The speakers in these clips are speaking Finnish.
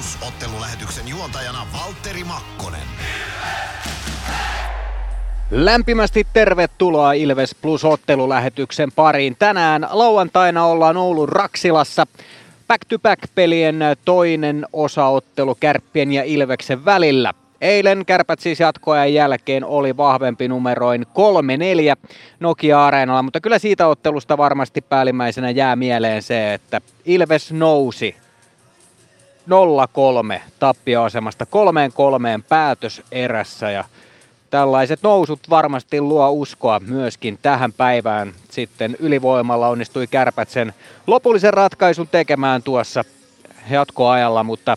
Plus ottelulähetyksen juontajana Valtteri Makkonen. Lämpimästi tervetuloa Ilves Plus ottelulähetyksen pariin. Tänään lauantaina ollaan Oulun Raksilassa. Back-to-back-pelien toinen osaottelu Kärppien ja Ilveksen välillä. Eilen kärpät siis jatkoajan jälkeen oli vahvempi numeroin 3-4 Nokia-areenalla, mutta kyllä siitä ottelusta varmasti päällimmäisenä jää mieleen se, että Ilves nousi 0-3 tappioasemasta 3-3 päätöserässä ja tällaiset nousut varmasti luo uskoa myöskin tähän päivään. Sitten ylivoimalla onnistui kärpät sen lopullisen ratkaisun tekemään tuossa jatkoajalla, mutta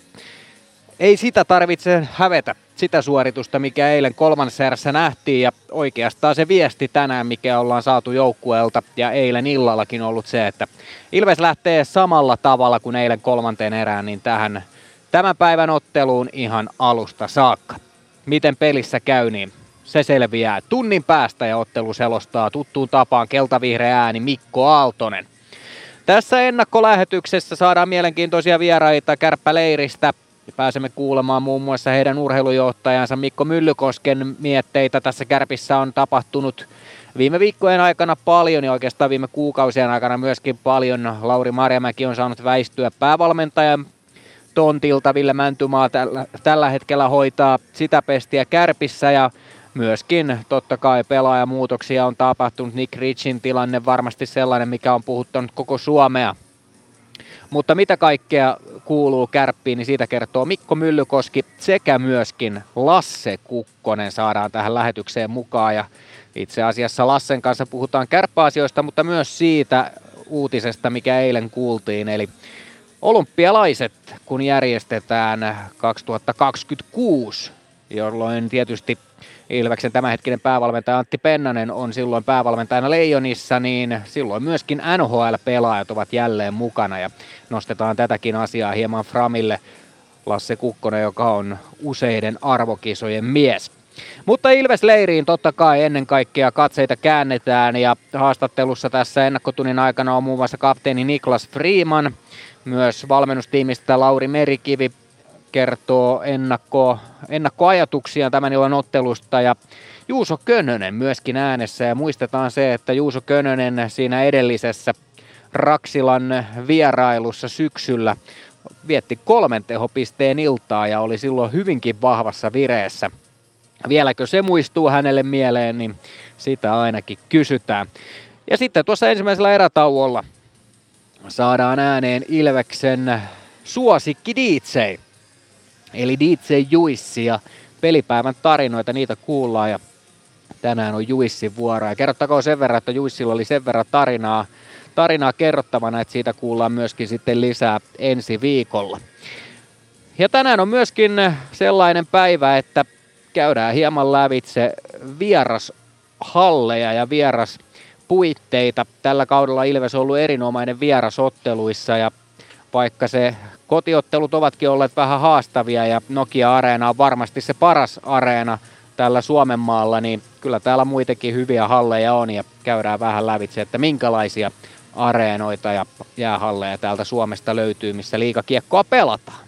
ei sitä tarvitse hävetä sitä suoritusta, mikä eilen kolmannessa erässä nähtiin ja oikeastaan se viesti tänään, mikä ollaan saatu joukkueelta ja eilen illallakin ollut se, että Ilves lähtee samalla tavalla kuin eilen kolmanteen erään, niin tähän tämän päivän otteluun ihan alusta saakka. Miten pelissä käy, niin se selviää tunnin päästä ja ottelu selostaa tuttuun tapaan keltavihreä ääni Mikko Aaltonen. Tässä ennakkolähetyksessä saadaan mielenkiintoisia vieraita kärppäleiristä. Pääsemme kuulemaan muun muassa heidän urheilujohtajansa Mikko Myllykosken mietteitä. Tässä kärpissä on tapahtunut viime viikkojen aikana paljon ja oikeastaan viime kuukausien aikana myöskin paljon. Lauri Marjamäki on saanut väistyä päävalmentajan tontilta. Ville Mäntymaa tällä, tällä hetkellä hoitaa sitä pestiä kärpissä ja myöskin totta kai pelaajamuutoksia on tapahtunut. Nick Richin tilanne varmasti sellainen, mikä on puhuttanut koko Suomea. Mutta mitä kaikkea kuuluu kärppiin, niin siitä kertoo Mikko Myllykoski sekä myöskin Lasse Kukkonen saadaan tähän lähetykseen mukaan. Ja itse asiassa Lassen kanssa puhutaan kärppäasioista, mutta myös siitä uutisesta, mikä eilen kuultiin. Eli olympialaiset, kun järjestetään 2026, jolloin tietysti Ilveksen tämänhetkinen päävalmentaja Antti Pennanen on silloin päävalmentajana Leijonissa, niin silloin myöskin NHL-pelaajat ovat jälleen mukana ja nostetaan tätäkin asiaa hieman Framille. Lasse Kukkonen, joka on useiden arvokisojen mies. Mutta Ilves-leiriin totta kai ennen kaikkea katseita käännetään ja haastattelussa tässä ennakkotunnin aikana on muun muassa kapteeni Niklas Freeman, myös valmennustiimistä Lauri Merikivi kertoo ennakko, ennakkoajatuksia tämän illan ottelusta ja Juuso Könönen myöskin äänessä ja muistetaan se, että Juuso Könönen siinä edellisessä Raksilan vierailussa syksyllä vietti kolmen tehopisteen iltaa ja oli silloin hyvinkin vahvassa vireessä. Vieläkö se muistuu hänelle mieleen, niin sitä ainakin kysytään. Ja sitten tuossa ensimmäisellä erätauolla saadaan ääneen Ilveksen suosikki DJ. Eli DJ Juissi ja pelipäivän tarinoita, niitä kuullaan ja tänään on Juissin vuoro. Ja kerrottakoon sen verran, että Juissilla oli sen verran tarinaa, tarinaa kerrottavana, että siitä kuullaan myöskin sitten lisää ensi viikolla. Ja tänään on myöskin sellainen päivä, että käydään hieman lävitse vierashalleja ja vieras puitteita. Tällä kaudella Ilves on ollut erinomainen vierasotteluissa ja vaikka se kotiottelut ovatkin olleet vähän haastavia ja Nokia-areena on varmasti se paras areena tällä Suomen maalla, niin kyllä täällä muitakin hyviä halleja on ja käydään vähän lävitse, että minkälaisia areenoita ja jäähalleja täältä Suomesta löytyy, missä liikakiekkoa pelataan.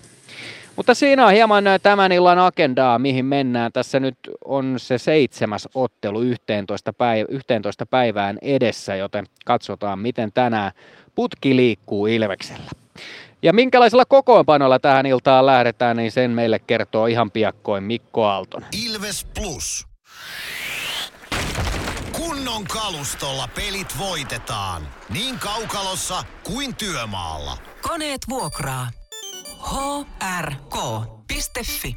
Mutta siinä on hieman tämän illan agendaa, mihin mennään. Tässä nyt on se seitsemäs ottelu 11, päiv- 11 päivään edessä, joten katsotaan, miten tänään putki liikkuu Ilveksellä. Ja minkälaisella kokoonpanolla tähän iltaan lähdetään, niin sen meille kertoo ihan piakkoin Mikko Aaltonen. Ilves Plus. Kunnon kalustolla pelit voitetaan. Niin kaukalossa kuin työmaalla. Koneet vuokraa. hrk.fi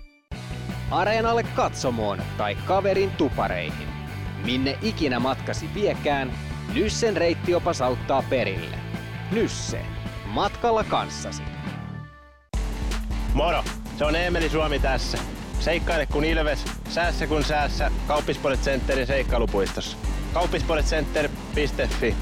Areenalle katsomoon tai kaverin tupareihin. Minne ikinä matkasi viekään, Nyssen reittiopas auttaa perille. Nysse. Matkalla kanssasi. Moro! Se on Eemeli Suomi tässä. Seikkaile kun ilves, säässä kun säässä. Kauppispoilet Centerin seikkailupuistossa. Kauppispoiletcenter.fi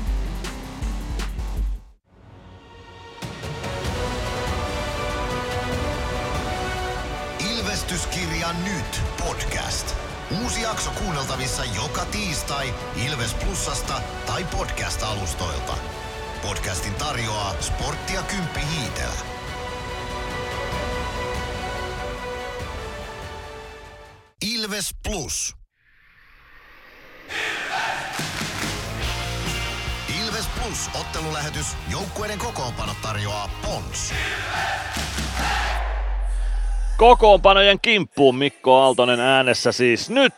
Ilvestyskirja nyt podcast. Uusi jakso kuunneltavissa joka tiistai Ilves Plusasta tai podcast-alustoilta podcastin tarjoaa sporttia Kymppi Hiitellä. Ilves Plus. Ilves! Ilves Plus ottelulähetys. Joukkueiden kokoonpano tarjoaa Pons. Ilves! Kokoonpanojen kimppuun Mikko Aaltonen äänessä siis nyt.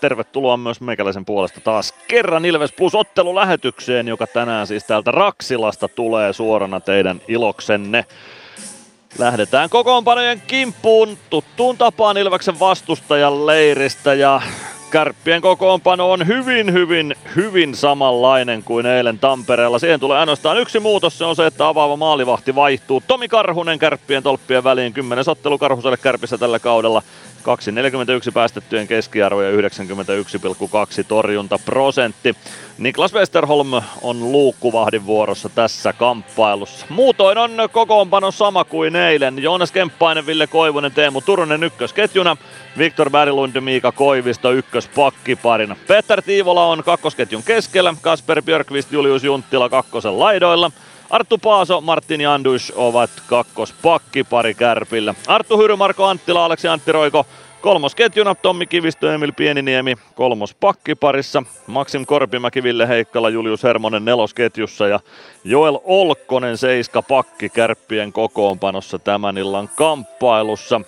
Tervetuloa myös meikäläisen puolesta taas kerran Ilves Plus ottelulähetykseen, joka tänään siis täältä Raksilasta tulee suorana teidän iloksenne. Lähdetään kokoonpanojen kimppuun tuttuun tapaan Ilveksen vastustajan leiristä ja Kärppien kokoonpano on hyvin, hyvin, hyvin samanlainen kuin eilen Tampereella. Siihen tulee ainoastaan yksi muutos, se on se, että avaava maalivahti vaihtuu. Tomi Karhunen Kärppien tolppien väliin, 10 ottelu Karhuselle Kärpissä tällä kaudella. 2,41 päästettyjen keskiarvo ja 91,2 torjuntaprosentti. Niklas Westerholm on luukkuvahdin vuorossa tässä kamppailussa. Muutoin on kokoonpano sama kuin eilen. Joonas Kemppainen, Ville Koivunen, Teemu Turunen ykkösketjuna. Viktor Berglund, Miika Koivisto ykköspakkiparina. Petter Tiivola on kakkosketjun keskellä. Kasper Björkvist, Julius Junttila kakkosen laidoilla. Arttu Paaso, Martin Jandus ovat kakkospakkipari Kärpillä. Arttu Hyry, Marko Anttila, Aleksi Antti Roiko Kolmosketjuna Tommi Kivistö, Emil Pieniniemi kolmos pakkiparissa. Maksim Korpimäki, Ville Heikkala, Julius Hermonen nelosketjussa ja Joel Olkkonen seiska pakki kärppien kokoonpanossa tämän illan kamppailussa.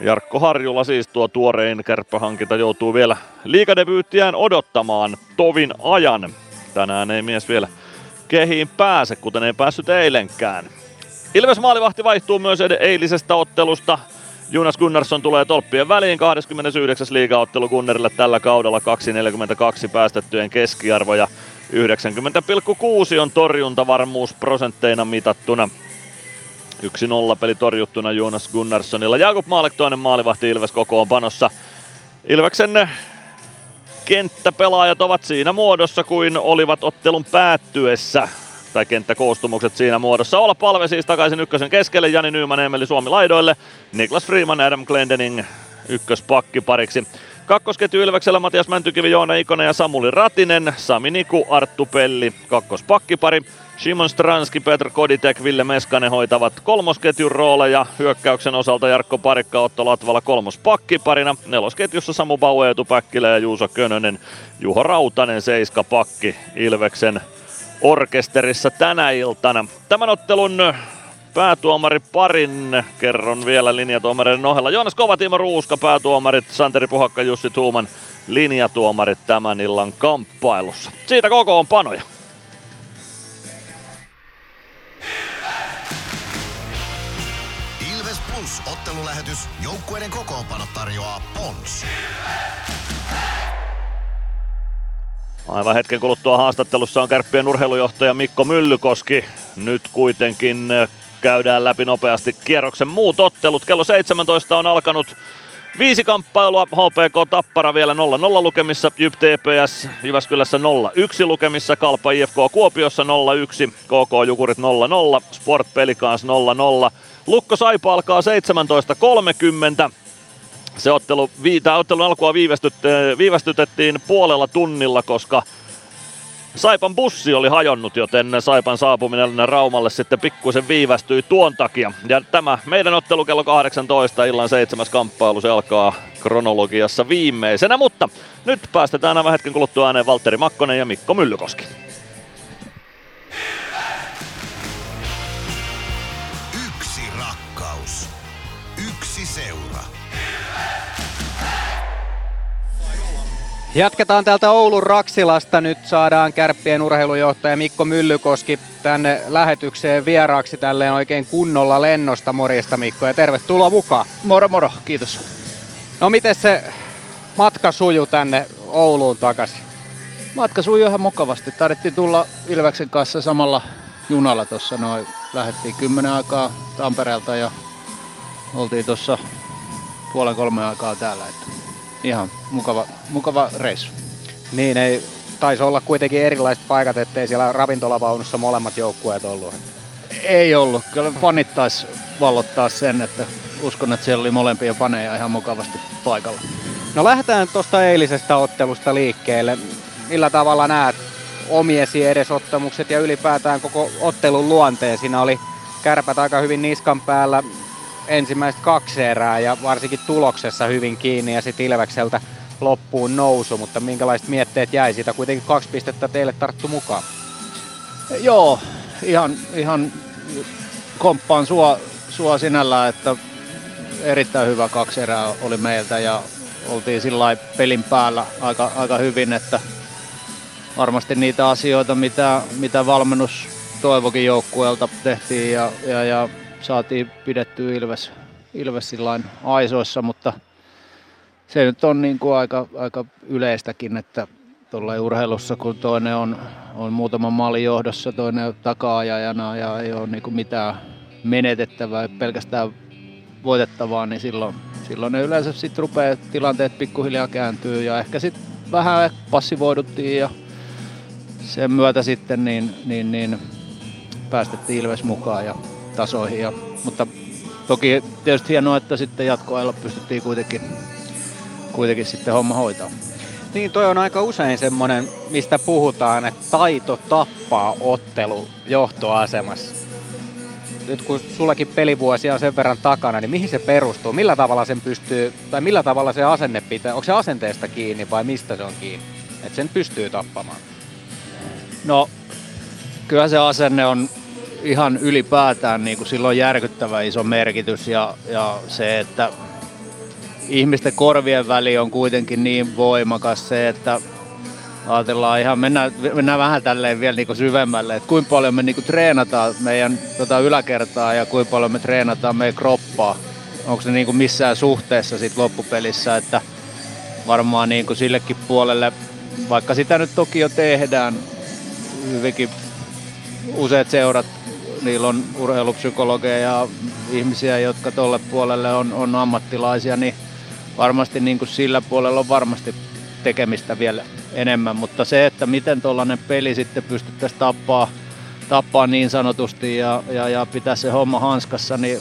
Jarkko Harjula siis tuo tuorein kärppähankinta joutuu vielä liikadebyyttiään odottamaan tovin ajan. Tänään ei mies vielä kehiin pääse, kuten ei päässyt eilenkään. Ilves maalivahti vaihtuu myös eilisestä ottelusta. Jonas Gunnarsson tulee tolppien väliin 29. liigaottelu Gunnerille tällä kaudella 2.42 päästettyjen keskiarvo ja 90,6 on torjuntavarmuus prosentteina mitattuna. 1-0 peli torjuttuna Jonas Gunnarssonilla. Jakub Maalek toinen maalivahti Ilves kokoonpanossa. Ilveksen kenttäpelaajat ovat siinä muodossa kuin olivat ottelun päättyessä tai kenttäkoostumukset siinä muodossa. Olla palve siis takaisin ykkösen keskelle, Jani Nyyman, Emeli Suomi laidoille, Niklas Freeman, Adam Glendening ykköspakki pariksi. Kakkosketju Ilveksellä Matias Mäntykivi, Joona Ikonen ja Samuli Ratinen, Sami Niku, Arttu Pelli, kakkospakkipari. Simon Stranski, Petr Koditek, Ville Meskanen hoitavat kolmosketjun rooleja. Hyökkäyksen osalta Jarkko Parikka, Otto Latvala kolmospakkiparina. Nelosketjussa Samu Bauer, Eetu Päkkilä ja Juuso Könönen. Juho Rautanen, seiska pakki Ilveksen orkesterissa tänä iltana. Tämän ottelun päätuomari parin kerron vielä linjatuomareiden ohella. Joonas Kova, Timo Ruuska, päätuomarit Santeri Puhakka, Jussi Tuuman linjatuomarit tämän illan kamppailussa. Siitä koko on panoja. Ottelulähetys. Joukkueiden kokoonpano tarjoaa Pons. Aivan hetken kuluttua haastattelussa on kärppien urheilujohtaja Mikko Myllykoski. Nyt kuitenkin käydään läpi nopeasti kierroksen muut ottelut. Kello 17 on alkanut Viisi kamppailua, HPK Tappara vielä 0-0 lukemissa, JYP TPS Jyväskylässä 0-1 lukemissa, Kalpa IFK Kuopiossa 0-1, KK Jukurit 0-0, Sport Pelikans 0-0. Lukko Saipa alkaa 17.30. Se ottelu, tämä ottelun alkua viivästytettiin puolella tunnilla, koska Saipan bussi oli hajonnut, joten Saipan saapuminen Raumalle sitten pikkusen viivästyi tuon takia. Ja tämä meidän ottelu kello 18 illan seitsemäs kamppailu, se alkaa kronologiassa viimeisenä, mutta nyt päästetään aivan hetken kuluttua ääneen Valtteri Makkonen ja Mikko Myllykoski. Jatketaan täältä Oulun Raksilasta. Nyt saadaan kärppien urheilujohtaja Mikko Myllykoski tänne lähetykseen vieraaksi tälleen oikein kunnolla lennosta. Morjesta Mikko ja tervetuloa mukaan. Moro moro, kiitos. No miten se matka suju tänne Ouluun takaisin? Matka sujui ihan mukavasti. Tarvittiin tulla Ilveksen kanssa samalla junalla tuossa noin. Lähdettiin kymmenen aikaa Tampereelta ja oltiin tuossa puolen kolme aikaa täällä. Että ihan mukava, mukava reissu. Niin, ei taisi olla kuitenkin erilaiset paikat, ettei siellä ravintolavaunussa molemmat joukkueet ollut. Ei ollut. Kyllä fanit taisi vallottaa sen, että uskon, että siellä oli molempia faneja ihan mukavasti paikalla. No lähdetään tuosta eilisestä ottelusta liikkeelle. Millä tavalla näet omiesi edesottamukset ja ylipäätään koko ottelun luonteen? Siinä oli kärpät aika hyvin niskan päällä ensimmäiset kaksi erää ja varsinkin tuloksessa hyvin kiinni ja sitten Ilvekseltä loppuun nousu, mutta minkälaiset mietteet jäi siitä? Kuitenkin kaksi pistettä teille tarttu mukaan. Joo, ihan, ihan komppaan sua, sua sinällä, että erittäin hyvä kaksi erää oli meiltä ja oltiin sillä pelin päällä aika, aika hyvin, että varmasti niitä asioita, mitä, mitä valmennus toivokin joukkueelta tehtiin ja, ja, ja saatiin pidettyä Ilves, Ilves aisoissa, mutta se nyt on niin kuin aika, aika yleistäkin, että tuolla urheilussa, kun toinen on, on muutaman maalin johdossa, toinen taka-ajajana ja ei ole niin kuin mitään menetettävää, pelkästään voitettavaa, niin silloin, silloin ne yleensä sitten rupeaa tilanteet pikkuhiljaa kääntyy ja ehkä sitten vähän passivoiduttiin ja sen myötä sitten niin, niin, niin päästettiin Ilves mukaan ja tasoihin. Ja, mutta toki tietysti hienoa, että sitten jatkoajalla pystyttiin kuitenkin, kuitenkin sitten homma hoitaa. Niin, toi on aika usein semmoinen, mistä puhutaan, että taito tappaa ottelu johtoasemassa. Nyt kun sullakin pelivuosia on sen verran takana, niin mihin se perustuu? Millä tavalla sen pystyy, tai millä tavalla se asenne pitää? Onko se asenteesta kiinni vai mistä se on kiinni? Että sen pystyy tappamaan. No, kyllä se asenne on ihan ylipäätään niin kuin silloin järkyttävä iso merkitys ja, ja se, että ihmisten korvien väli on kuitenkin niin voimakas se, että ajatellaan ihan, mennään, mennään vähän tälleen vielä niin kuin syvemmälle, että kuinka paljon me niin kuin treenataan meidän tota yläkertaa ja kuinka paljon me treenataan meidän kroppaa. Onko se niin kuin missään suhteessa sit loppupelissä, että varmaan niin kuin sillekin puolelle, vaikka sitä nyt toki jo tehdään hyvinkin useat seurat, niillä on urheilupsykologeja ja ihmisiä, jotka tuolle puolelle on, on ammattilaisia, niin varmasti niin kuin sillä puolella on varmasti tekemistä vielä enemmän, mutta se, että miten tuollainen peli sitten pystyttäisiin tappaa, tappaa niin sanotusti ja, ja, ja pitää se homma hanskassa, niin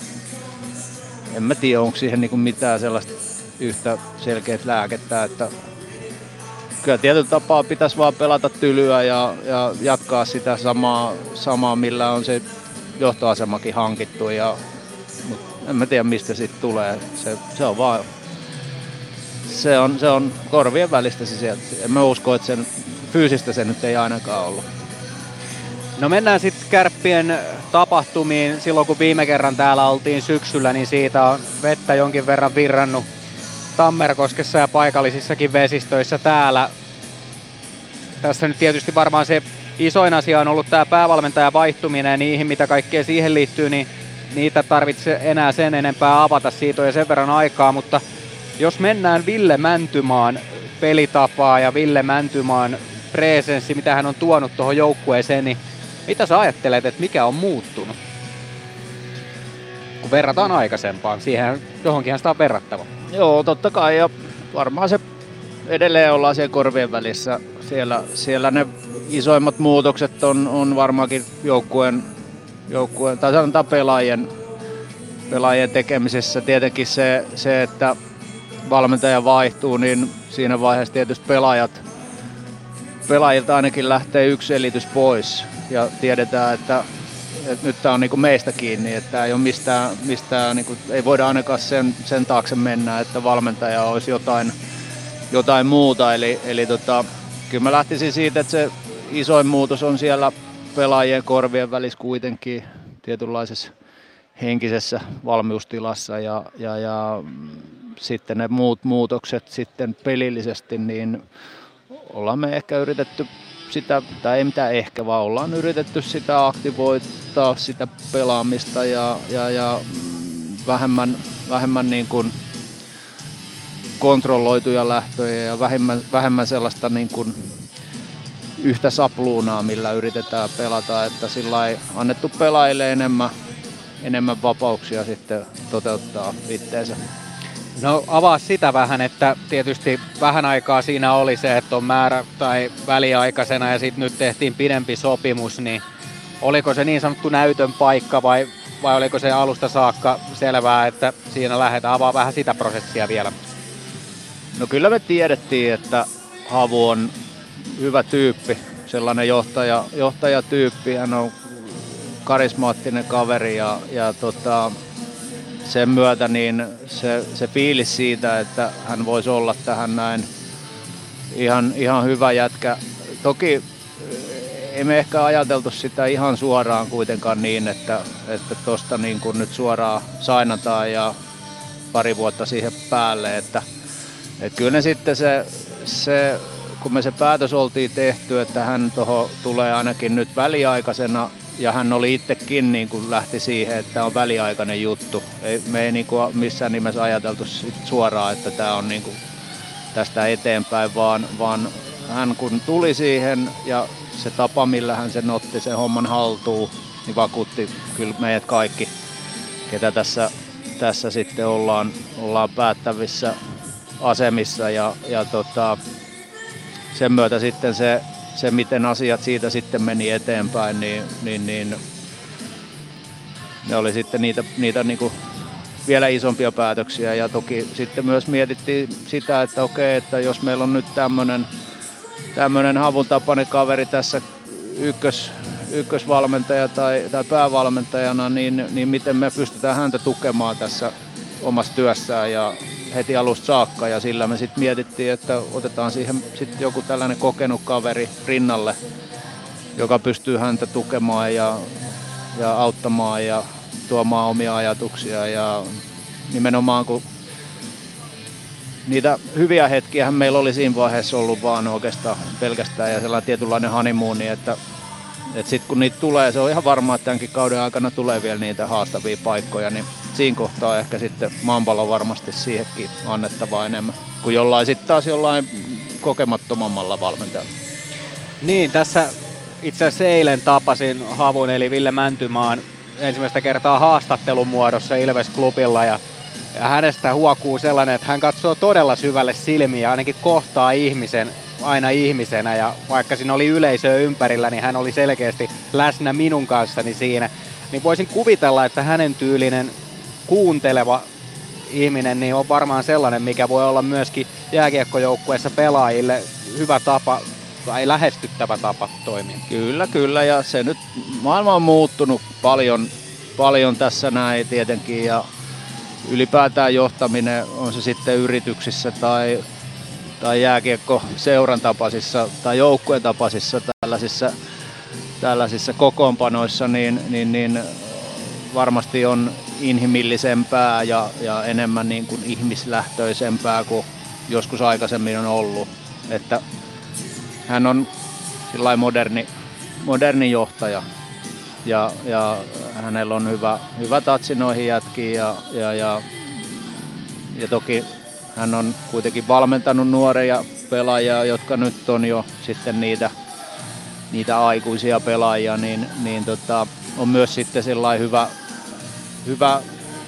en mä tiedä, onko siihen niin mitään sellaista yhtä selkeät lääkettä, että kyllä tietyllä tapaa pitäisi vaan pelata tylyä ja, ja jatkaa sitä samaa, samaa, millä on se johtoasemakin hankittu. Ja, mutta en mä tiedä, mistä siitä tulee. Se, se on vaan se on, se on korvien välistä se sieltä. En mä usko, että sen fyysistä se nyt ei ainakaan ollut. No mennään sitten kärppien tapahtumiin. Silloin kun viime kerran täällä oltiin syksyllä, niin siitä on vettä jonkin verran virrannut Tammerkoskessa ja paikallisissakin vesistöissä täällä. Tässä nyt tietysti varmaan se isoin asia on ollut tämä päävalmentajan vaihtuminen ja niihin, mitä kaikkea siihen liittyy, niin niitä tarvitse enää sen enempää avata. Siitä jo sen verran aikaa, mutta jos mennään Ville Mäntymaan pelitapaa ja Ville Mäntymaan presenssi, mitä hän on tuonut tuohon joukkueeseen, niin mitä sä ajattelet, että mikä on muuttunut? Kun verrataan aikaisempaan, siihen johonkin sitä on verrattava. Joo, totta kai, ja varmaan se edelleen ollaan siellä korvien välissä. Siellä, siellä ne isoimmat muutokset on, on varmaankin joukkueen, joukkueen tai sanotaan pelaajien, pelaajien tekemisessä. Tietenkin se, se, että valmentaja vaihtuu, niin siinä vaiheessa tietysti pelaajat, pelaajilta ainakin lähtee yksi selitys pois. Ja tiedetään, että, että nyt tämä on niin meistä kiinni, että ei ole mistään, mistään niin kuin, ei voida ainakaan sen, sen taakse mennä, että valmentaja olisi jotain, jotain muuta. Eli, eli tota, kyllä mä lähtisin siitä, että se isoin muutos on siellä pelaajien korvien välissä kuitenkin tietynlaisessa henkisessä valmiustilassa ja, ja, ja sitten ne muut muutokset sitten pelillisesti, niin ollaan me ehkä yritetty sitä, tai ei mitään ehkä, vaan ollaan yritetty sitä aktivoittaa, sitä pelaamista ja, ja, ja vähemmän, vähemmän niin kuin kontrolloituja lähtöjä ja vähemmän, vähemmän sellaista niin kuin yhtä sapluunaa, millä yritetään pelata, että sillä ei annettu pelaajille enemmän, enemmän vapauksia sitten toteuttaa itteensä. No avaa sitä vähän, että tietysti vähän aikaa siinä oli se, että on määrä tai väliaikaisena ja sitten nyt tehtiin pidempi sopimus, niin oliko se niin sanottu näytön paikka vai, vai oliko se alusta saakka selvää, että siinä lähdetään avaa vähän sitä prosessia vielä? No kyllä me tiedettiin, että Havu on hyvä tyyppi, sellainen johtaja, johtajatyyppi. Hän on karismaattinen kaveri ja, ja tota, sen myötä niin se, se fiilis siitä, että hän voisi olla tähän näin ihan, ihan hyvä jätkä. Toki emme ehkä ajateltu sitä ihan suoraan kuitenkaan niin, että että niin kuin nyt suoraan sainataan ja pari vuotta siihen päälle, että, että kyllä ne sitten se, se, kun me se päätös oltiin tehty, että hän tuohon tulee ainakin nyt väliaikaisena ja hän oli itsekin niin kuin lähti siihen, että on väliaikainen juttu. Ei, me ei niin kuin missään nimessä ajateltu suoraan, että tämä on niin kuin tästä eteenpäin, vaan, vaan hän kun tuli siihen ja se tapa, millä hän sen otti sen homman haltuun, niin vakuutti kyllä meidät kaikki, ketä tässä, tässä sitten ollaan, ollaan päättävissä asemissa ja, ja tota, sen myötä sitten se, se, miten asiat siitä sitten meni eteenpäin, niin, niin, niin ne oli sitten niitä, niitä niin kuin vielä isompia päätöksiä. Ja toki sitten myös mietittiin sitä, että okei, että jos meillä on nyt tämmöinen tämmöinen havun tapainen kaveri tässä ykkös, ykkösvalmentaja tai, tai päävalmentajana, niin, niin miten me pystytään häntä tukemaan tässä omassa työssään. Ja heti alusta saakka. Ja sillä me sitten mietittiin, että otetaan siihen sitten joku tällainen kokenut kaveri rinnalle, joka pystyy häntä tukemaan ja, ja auttamaan ja tuomaan omia ajatuksia. Ja nimenomaan kun niitä hyviä hetkiä meillä oli siinä vaiheessa ollut vaan oikeastaan pelkästään ja sellainen tietynlainen honeymooni, että, että sitten kun niitä tulee, se on ihan varmaa, että tämänkin kauden aikana tulee vielä niitä haastavia paikkoja, niin siinä kohtaa ehkä sitten maanpallo varmasti siihenkin annettavaa enemmän kuin jollain sitten taas jollain kokemattomammalla valmentajalla. Niin, tässä itse asiassa eilen tapasin Havun eli Ville Mäntymaan ensimmäistä kertaa haastattelun muodossa Ilves-klubilla ja ja hänestä huokuu sellainen, että hän katsoo todella syvälle silmiä, ainakin kohtaa ihmisen aina ihmisenä ja vaikka siinä oli yleisöä ympärillä, niin hän oli selkeästi läsnä minun kanssani siinä. Niin voisin kuvitella, että hänen tyylinen kuunteleva ihminen niin on varmaan sellainen, mikä voi olla myöskin jääkiekkojoukkueessa pelaajille hyvä tapa tai lähestyttävä tapa toimia. Kyllä, kyllä ja se nyt maailma on muuttunut paljon, paljon tässä näin tietenkin ja ylipäätään johtaminen, on se sitten yrityksissä tai, tai jääkiekko seuran tapaisissa tai joukkueen tapaisissa tällaisissa, tällaisissa kokoonpanoissa, niin, niin, niin varmasti on inhimillisempää ja, ja enemmän niin kuin ihmislähtöisempää kuin joskus aikaisemmin on ollut. Että hän on moderni, moderni johtaja ja, ja hänellä on hyvä, hyvä tatsi noihin jätkiin ja, ja, ja, ja toki hän on kuitenkin valmentanut nuoria pelaajia, jotka nyt on jo sitten niitä, niitä aikuisia pelaajia, niin, niin tota, on myös sitten sellainen hyvä, hyvä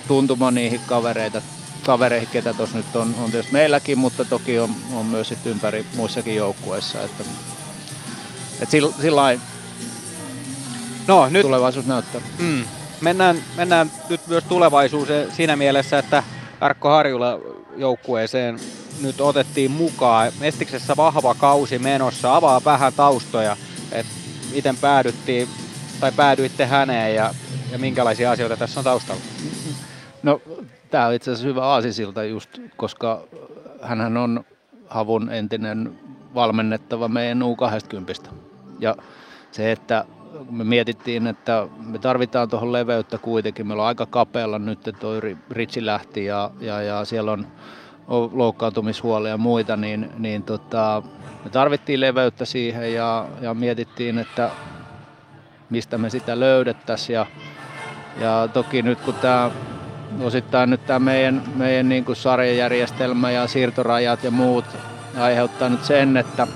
tuntuma niihin kavereita, kavereihin, ketä tuossa nyt on, on tietysti meilläkin, mutta toki on, on myös sitten ympäri muissakin joukkueissa. Että, että sillä, sillä no, nyt, tulevaisuus näyttää. Mm, mennään, mennään nyt myös tulevaisuuteen siinä mielessä, että Arkko Harjula joukkueeseen nyt otettiin mukaan. Estiksessä vahva kausi menossa. Avaa vähän taustoja, että miten päädyttiin tai päädyitte häneen ja, ja minkälaisia asioita tässä on taustalla? No, tämä on itse asiassa hyvä aasisilta just, koska hän on Havun entinen valmennettava meidän U20. Ja se, että me mietittiin, että me tarvitaan tuohon leveyttä kuitenkin. Meillä on aika kapealla nyt, toi Ritsi lähti ja, ja, ja siellä on, on loukkaantumishuolia ja muita, niin, niin tota, me tarvittiin leveyttä siihen ja, ja mietittiin, että mistä me sitä löydettäisiin. Ja, ja toki nyt kun tämä osittain nyt tämä meidän, meidän niin kuin sarjajärjestelmä ja siirtorajat ja muut aiheuttaa nyt sen, että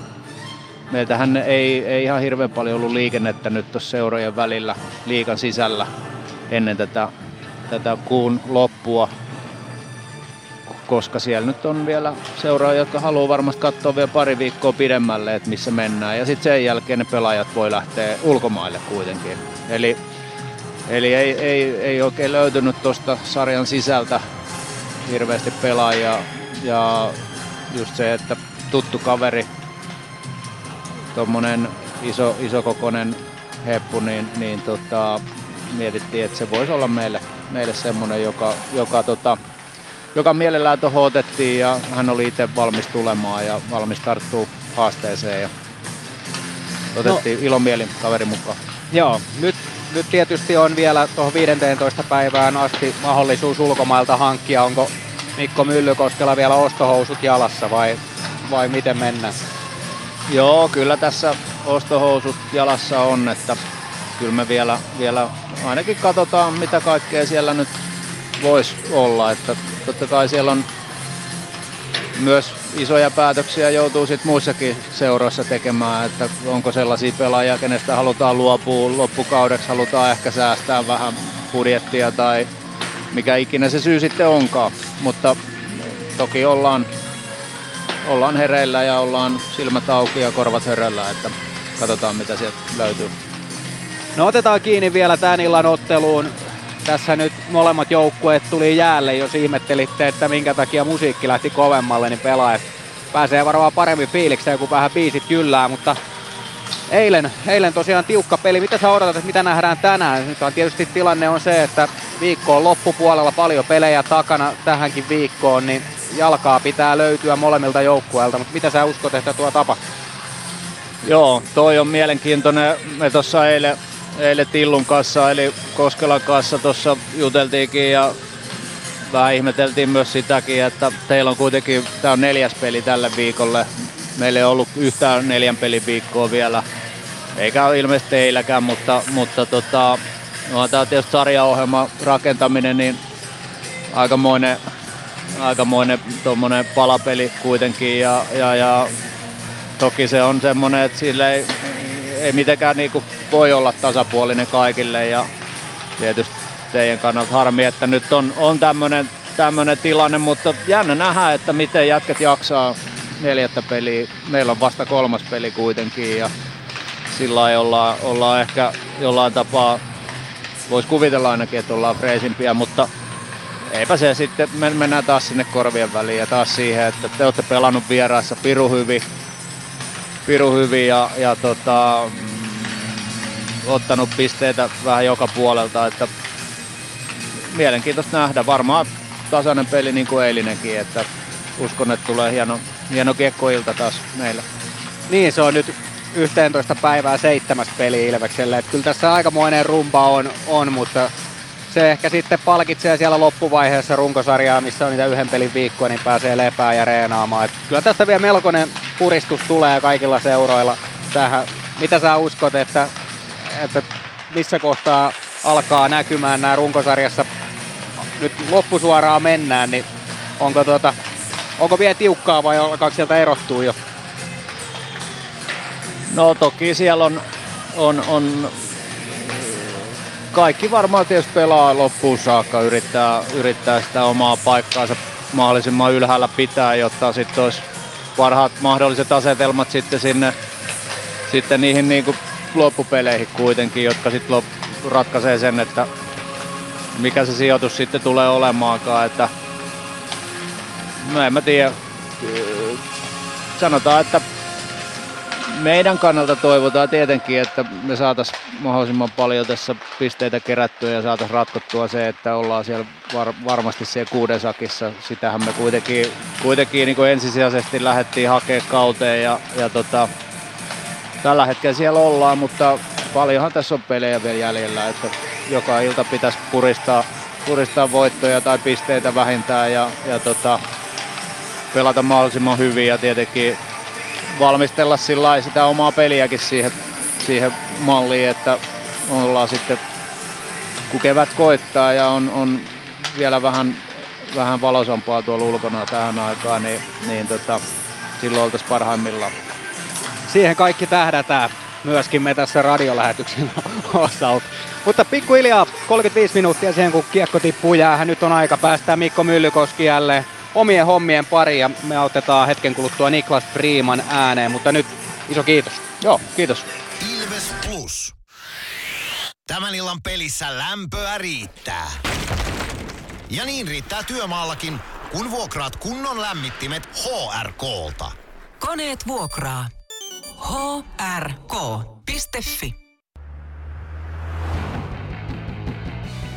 meiltähän ei, ei ihan hirveän paljon ollut liikennettä nyt tuossa seurojen välillä liikan sisällä ennen tätä, tätä kuun loppua, koska siellä nyt on vielä seuraajia, jotka haluaa varmasti katsoa vielä pari viikkoa pidemmälle, että missä mennään. Ja sitten sen jälkeen ne pelaajat voi lähteä ulkomaille kuitenkin. Eli, eli ei, ei, ei oikein löytynyt tuosta sarjan sisältä hirveästi pelaajia. Ja just se, että tuttu kaveri tuommoinen iso, isokokoinen heppu, niin, niin tota, mietittiin, että se voisi olla meille, meille semmoinen, joka, joka, tota, joka mielellään tuohon otettiin ja hän oli itse valmis tulemaan ja valmis tarttuu, haasteeseen ja otettiin no. ilomielin kaveri mukaan. Joo, nyt, nyt tietysti on vielä tuohon 15 päivään asti mahdollisuus ulkomailta hankkia. Onko Mikko Myllykoskella vielä ostohousut jalassa vai, vai miten mennään? Joo, kyllä tässä ostohousut jalassa on, että kyllä me vielä, vielä ainakin katsotaan, mitä kaikkea siellä nyt voisi olla. Että totta kai siellä on myös isoja päätöksiä joutuu sit muissakin seuroissa tekemään, että onko sellaisia pelaajia, kenestä halutaan luopua loppukaudeksi, halutaan ehkä säästää vähän budjettia tai mikä ikinä se syy sitten onkaan. Mutta toki ollaan, ollaan hereillä ja ollaan silmät auki ja korvat hereillä, että katsotaan mitä sieltä löytyy. No otetaan kiinni vielä tämän illan otteluun. Tässä nyt molemmat joukkueet tuli jäälle, jos ihmettelitte, että minkä takia musiikki lähti kovemmalle, niin pelaajat pääsee varmaan paremmin fiilikseen, kun vähän biisit jyllää, mutta eilen, eilen tosiaan tiukka peli. Mitä sä odotat, että mitä nähdään tänään? Nyt on tietysti tilanne on se, että viikko on loppupuolella paljon pelejä takana tähänkin viikkoon, niin jalkaa pitää löytyä molemmilta joukkueilta, mutta mitä sä uskot, että tuo tapahtuu? Joo, toi on mielenkiintoinen. Me tuossa eilen, eilen Tillun kanssa, eli Koskelan kanssa tuossa juteltiinkin ja vähän ihmeteltiin myös sitäkin, että teillä on kuitenkin, tämä on neljäs peli tälle viikolle. Meillä ei ollut yhtään neljän pelin viikkoa vielä, eikä ilmeisesti teilläkään, mutta, mutta tota, no, tämä tietysti sarjaohjelma rakentaminen, niin aikamoinen, aikamoinen palapeli kuitenkin ja, ja, ja toki se on semmoinen, että sille ei, ei mitenkään niinku voi olla tasapuolinen kaikille ja tietysti teidän kannalta harmi, että nyt on, on tämmöinen tämmönen tilanne, mutta jännä nähdä, että miten jätkät jaksaa neljättä peliä. Meillä on vasta kolmas peli kuitenkin ja sillä ei olla, ollaan ehkä jollain tapaa, voisi kuvitella ainakin, että ollaan freisimpiä, mutta eipä se sitten, me mennään taas sinne korvien väliin ja taas siihen, että te olette pelannut vieraassa piru hyvin, piru hyvin ja, ja tota, mm, ottanut pisteitä vähän joka puolelta, että mielenkiintoista nähdä. Varmaan tasainen peli niin kuin eilinenkin, että uskon, että tulee hieno, hieno kiekkoilta taas meillä. Niin, se on nyt 11 päivää seitsemäs peli Ilvekselle. Että kyllä tässä aikamoinen rumpa on, on, mutta se ehkä sitten palkitsee siellä loppuvaiheessa runkosarjaa, missä on niitä yhden pelin viikkoa, niin pääsee lepää ja reenaamaan. Et kyllä tästä vielä melkoinen puristus tulee kaikilla seuroilla tähän. Mitä sä uskot, että, että missä kohtaa alkaa näkymään nämä runkosarjassa nyt loppusuoraan mennään, niin onko, tuota, onko vielä tiukkaa vai alkaako sieltä erottua jo? No toki siellä on, on, on kaikki varmaan tietysti pelaa loppuun saakka, yrittää, yrittää sitä omaa paikkaansa mahdollisimman ylhäällä pitää, jotta sitten olisi parhaat mahdolliset asetelmat sitten sinne sitten niihin niin kuin loppupeleihin kuitenkin, jotka sitten ratkaisee sen, että mikä se sijoitus sitten tulee olemaankaan, että no en mä tiedä. Sanotaan, että meidän kannalta toivotaan tietenkin, että me saataisiin mahdollisimman paljon tässä pisteitä kerättyä ja saataisiin ratkottua se, että ollaan siellä var, varmasti siellä kuuden sakissa. Sitähän me kuitenkin, kuitenkin niin ensisijaisesti lähdettiin hakemaan kauteen ja, ja tota, tällä hetkellä siellä ollaan, mutta paljonhan tässä on pelejä vielä jäljellä, että joka ilta pitäisi puristaa, puristaa voittoja tai pisteitä vähintään ja, ja tota, pelata mahdollisimman hyvin ja tietenkin valmistella sillä sitä omaa peliäkin siihen, siihen malliin, että ollaan sitten kun kevät koittaa ja on, on vielä vähän, vähän valosampaa tuolla ulkona tähän aikaan, niin, niin tota, silloin oltaisiin parhaimmillaan. Siihen kaikki tähdätään myöskin me tässä radiolähetyksen osalta. Mutta pikkuhiljaa 35 minuuttia siihen, kun kiekko tippuu jäähän. Nyt on aika päästää Mikko Myllykoski jälleen omien hommien pari ja me autetaan hetken kuluttua Niklas Freeman ääneen, mutta nyt iso kiitos. Joo, kiitos. Ilves Plus. Tämän illan pelissä lämpöä riittää. Ja niin riittää työmaallakin, kun vuokraat kunnon lämmittimet HRK-lta. Koneet vuokraa. hrk.fi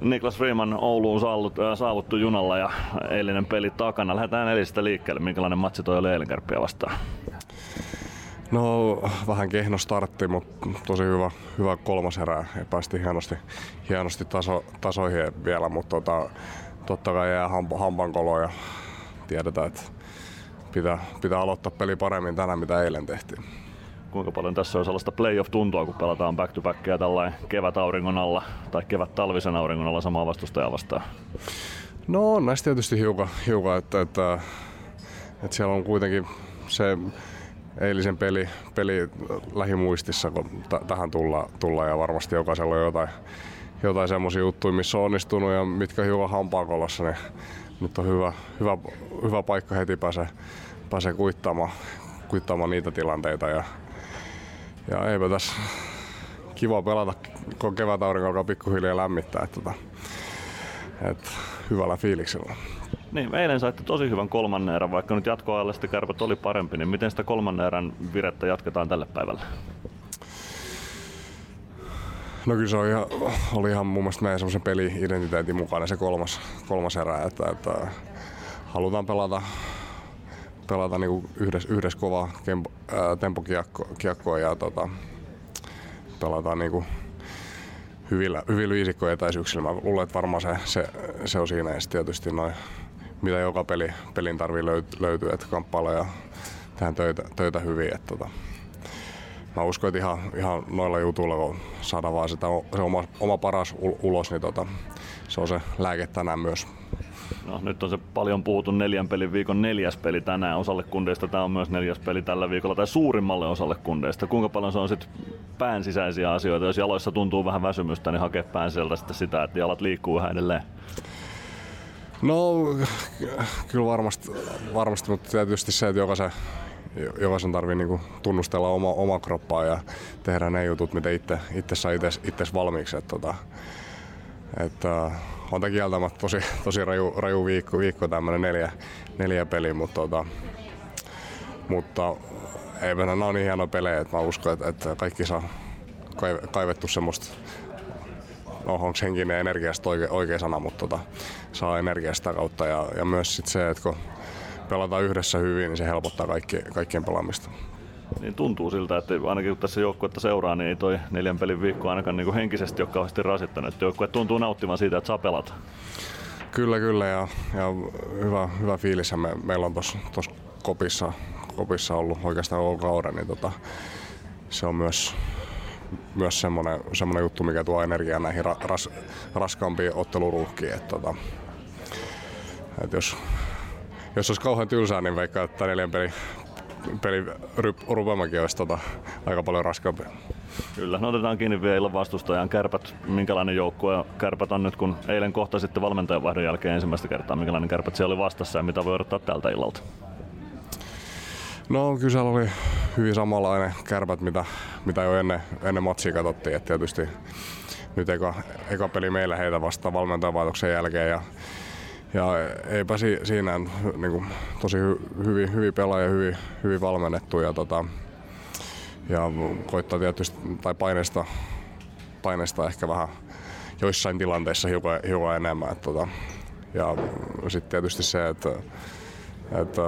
Niklas Freeman Ouluun saavuttu, äh, saavuttu junalla ja eilinen peli takana. Lähdetään eilisestä liikkeelle. Minkälainen matsi toi oli eilen vastaan? No vähän kehno startti, mutta tosi hyvä, hyvä kolmas erä ja päästiin hienosti, hienosti taso, tasoihin vielä, mutta tota, totta kai jää hamp, hampankolo ja tiedetään, että pitää, pitää aloittaa peli paremmin tänään, mitä eilen tehtiin. Kuinka paljon tässä on sellaista playoff-tuntua, kun pelataan back to backia tällainen kevät auringon alla tai kevät talvisen auringon alla samaa vastustajaa vastaan? No on näistä tietysti hiukan, hiukan että, että, että, siellä on kuitenkin se eilisen peli, peli lähimuistissa, kun t- tähän tullaan, tulla, ja varmasti jokaisella on jotain, jotain semmoisia juttuja, missä on onnistunut ja mitkä hiukan hampaakolossa, niin nyt on hyvä, hyvä, hyvä paikka heti pääsee, pääsee kuittaamaan, kuittaamaan niitä tilanteita ja, ja eipä tässä kiva pelata, kun kevät aurinko alkaa pikkuhiljaa lämmittää, että, että, että hyvällä fiiliksellä. Niin, eilen saitte tosi hyvän kolmannen erän, vaikka nyt jatkoajalle sitten kärpät oli parempi, niin miten sitä kolmannen erän virettä jatketaan tälle päivälle? No kyllä se oli ihan, oli ihan mun mielestä meidän semmoisen peli-identiteetin mukana se kolmas, kolmas erä, että, että halutaan pelata, pelata niinku yhdessä, yhdessä kovaa ää, tempokiekkoa ja tota, pelataan niinku hyvillä, hyvillä viisikkojen etäisyyksillä. Mä luulen, että varmaan se, se, se on siinä ja tietysti noin mitä joka peli, pelin tarvii löytyä, että kamppailla ja tehdään töitä, töitä hyvin. Että tota, mä uskon, että ihan, ihan noilla jutuilla, kun saadaan vaan sitä, se oma, oma paras ulos, niin tota, se on se lääke tänään myös. No, nyt on se paljon puhutun neljän pelin viikon neljäs peli tänään osalle kundeista. Tämä on myös neljäs peli tällä viikolla tai suurimmalle osalle kundeista. Kuinka paljon se on sitten pään sisäisiä asioita? Jos jaloissa tuntuu vähän väsymystä, niin hakee pään sieltä sitten sitä, että jalat liikkuu vähän edelleen. No kyllä varmasti, varmasti mutta tietysti se, että jokaisen, jokaisen tarvii niinku tunnustella oma, oma kroppaa ja tehdä ne jutut, mitä itse, saa itse valmiiksi. Et, tota, et, uh, on tämä kieltämättä tosi, tosi raju, raju viikko, viikko tämmöinen neljä, neljä peli, mutta, tota, mutta eipä nämä ole niin hienoja pelejä, että mä uskon, että, että kaikki saa kaivettu semmoista no, onko henkinen energiasta oikea, oikea sana, mutta tota, saa energiasta kautta. Ja, ja myös sit se, että kun pelataan yhdessä hyvin, niin se helpottaa kaikki, kaikkien pelaamista. Niin tuntuu siltä, että ainakin kun tässä joukkuetta seuraa, niin ei toi neljän pelin viikko ainakaan niin kuin henkisesti ole kauheasti rasittanut. Joukkue tuntuu nauttimaan siitä, että saa pelata. Kyllä, kyllä ja, ja hyvä, hyvä fiilis me, meillä on tuossa kopissa, kopissa ollut oikeastaan koko kauden, niin tota, se on myös myös semmoinen, semmoinen juttu, mikä tuo energiaa näihin ra, ras, raskaampiin otteluruuhkiin. Että, tota, että jos, jos olisi kauhean tylsää, niin vaikka että neljän peli, peli rupemakin olisi tota, aika paljon raskaampi. Kyllä, no otetaan kiinni vielä vastustajan. Kärpät, minkälainen joukkue Kärpät on nyt, kun eilen kohta sitten valmentajan vaihdon jälkeen ensimmäistä kertaa, minkälainen Kärpät siellä oli vastassa ja mitä voi odottaa tältä illalta? No kyllä siellä oli hyvin samanlainen kärpät, mitä, mitä jo ennen, ennen matsia katsottiin. Et tietysti nyt eka, eka peli meillä heitä vastaan valmentajavaitoksen jälkeen ja, ja eipä si, siinä niin kuin, tosi hy, hyvin, hyvin pelaaja, hyvin, hyvin valmennettu ja, tota, ja koittaa tietysti, tai paineista, paineista ehkä vähän joissain tilanteissa hiukan, hiukan enemmän. Et, tota, ja sitten tietysti se, että että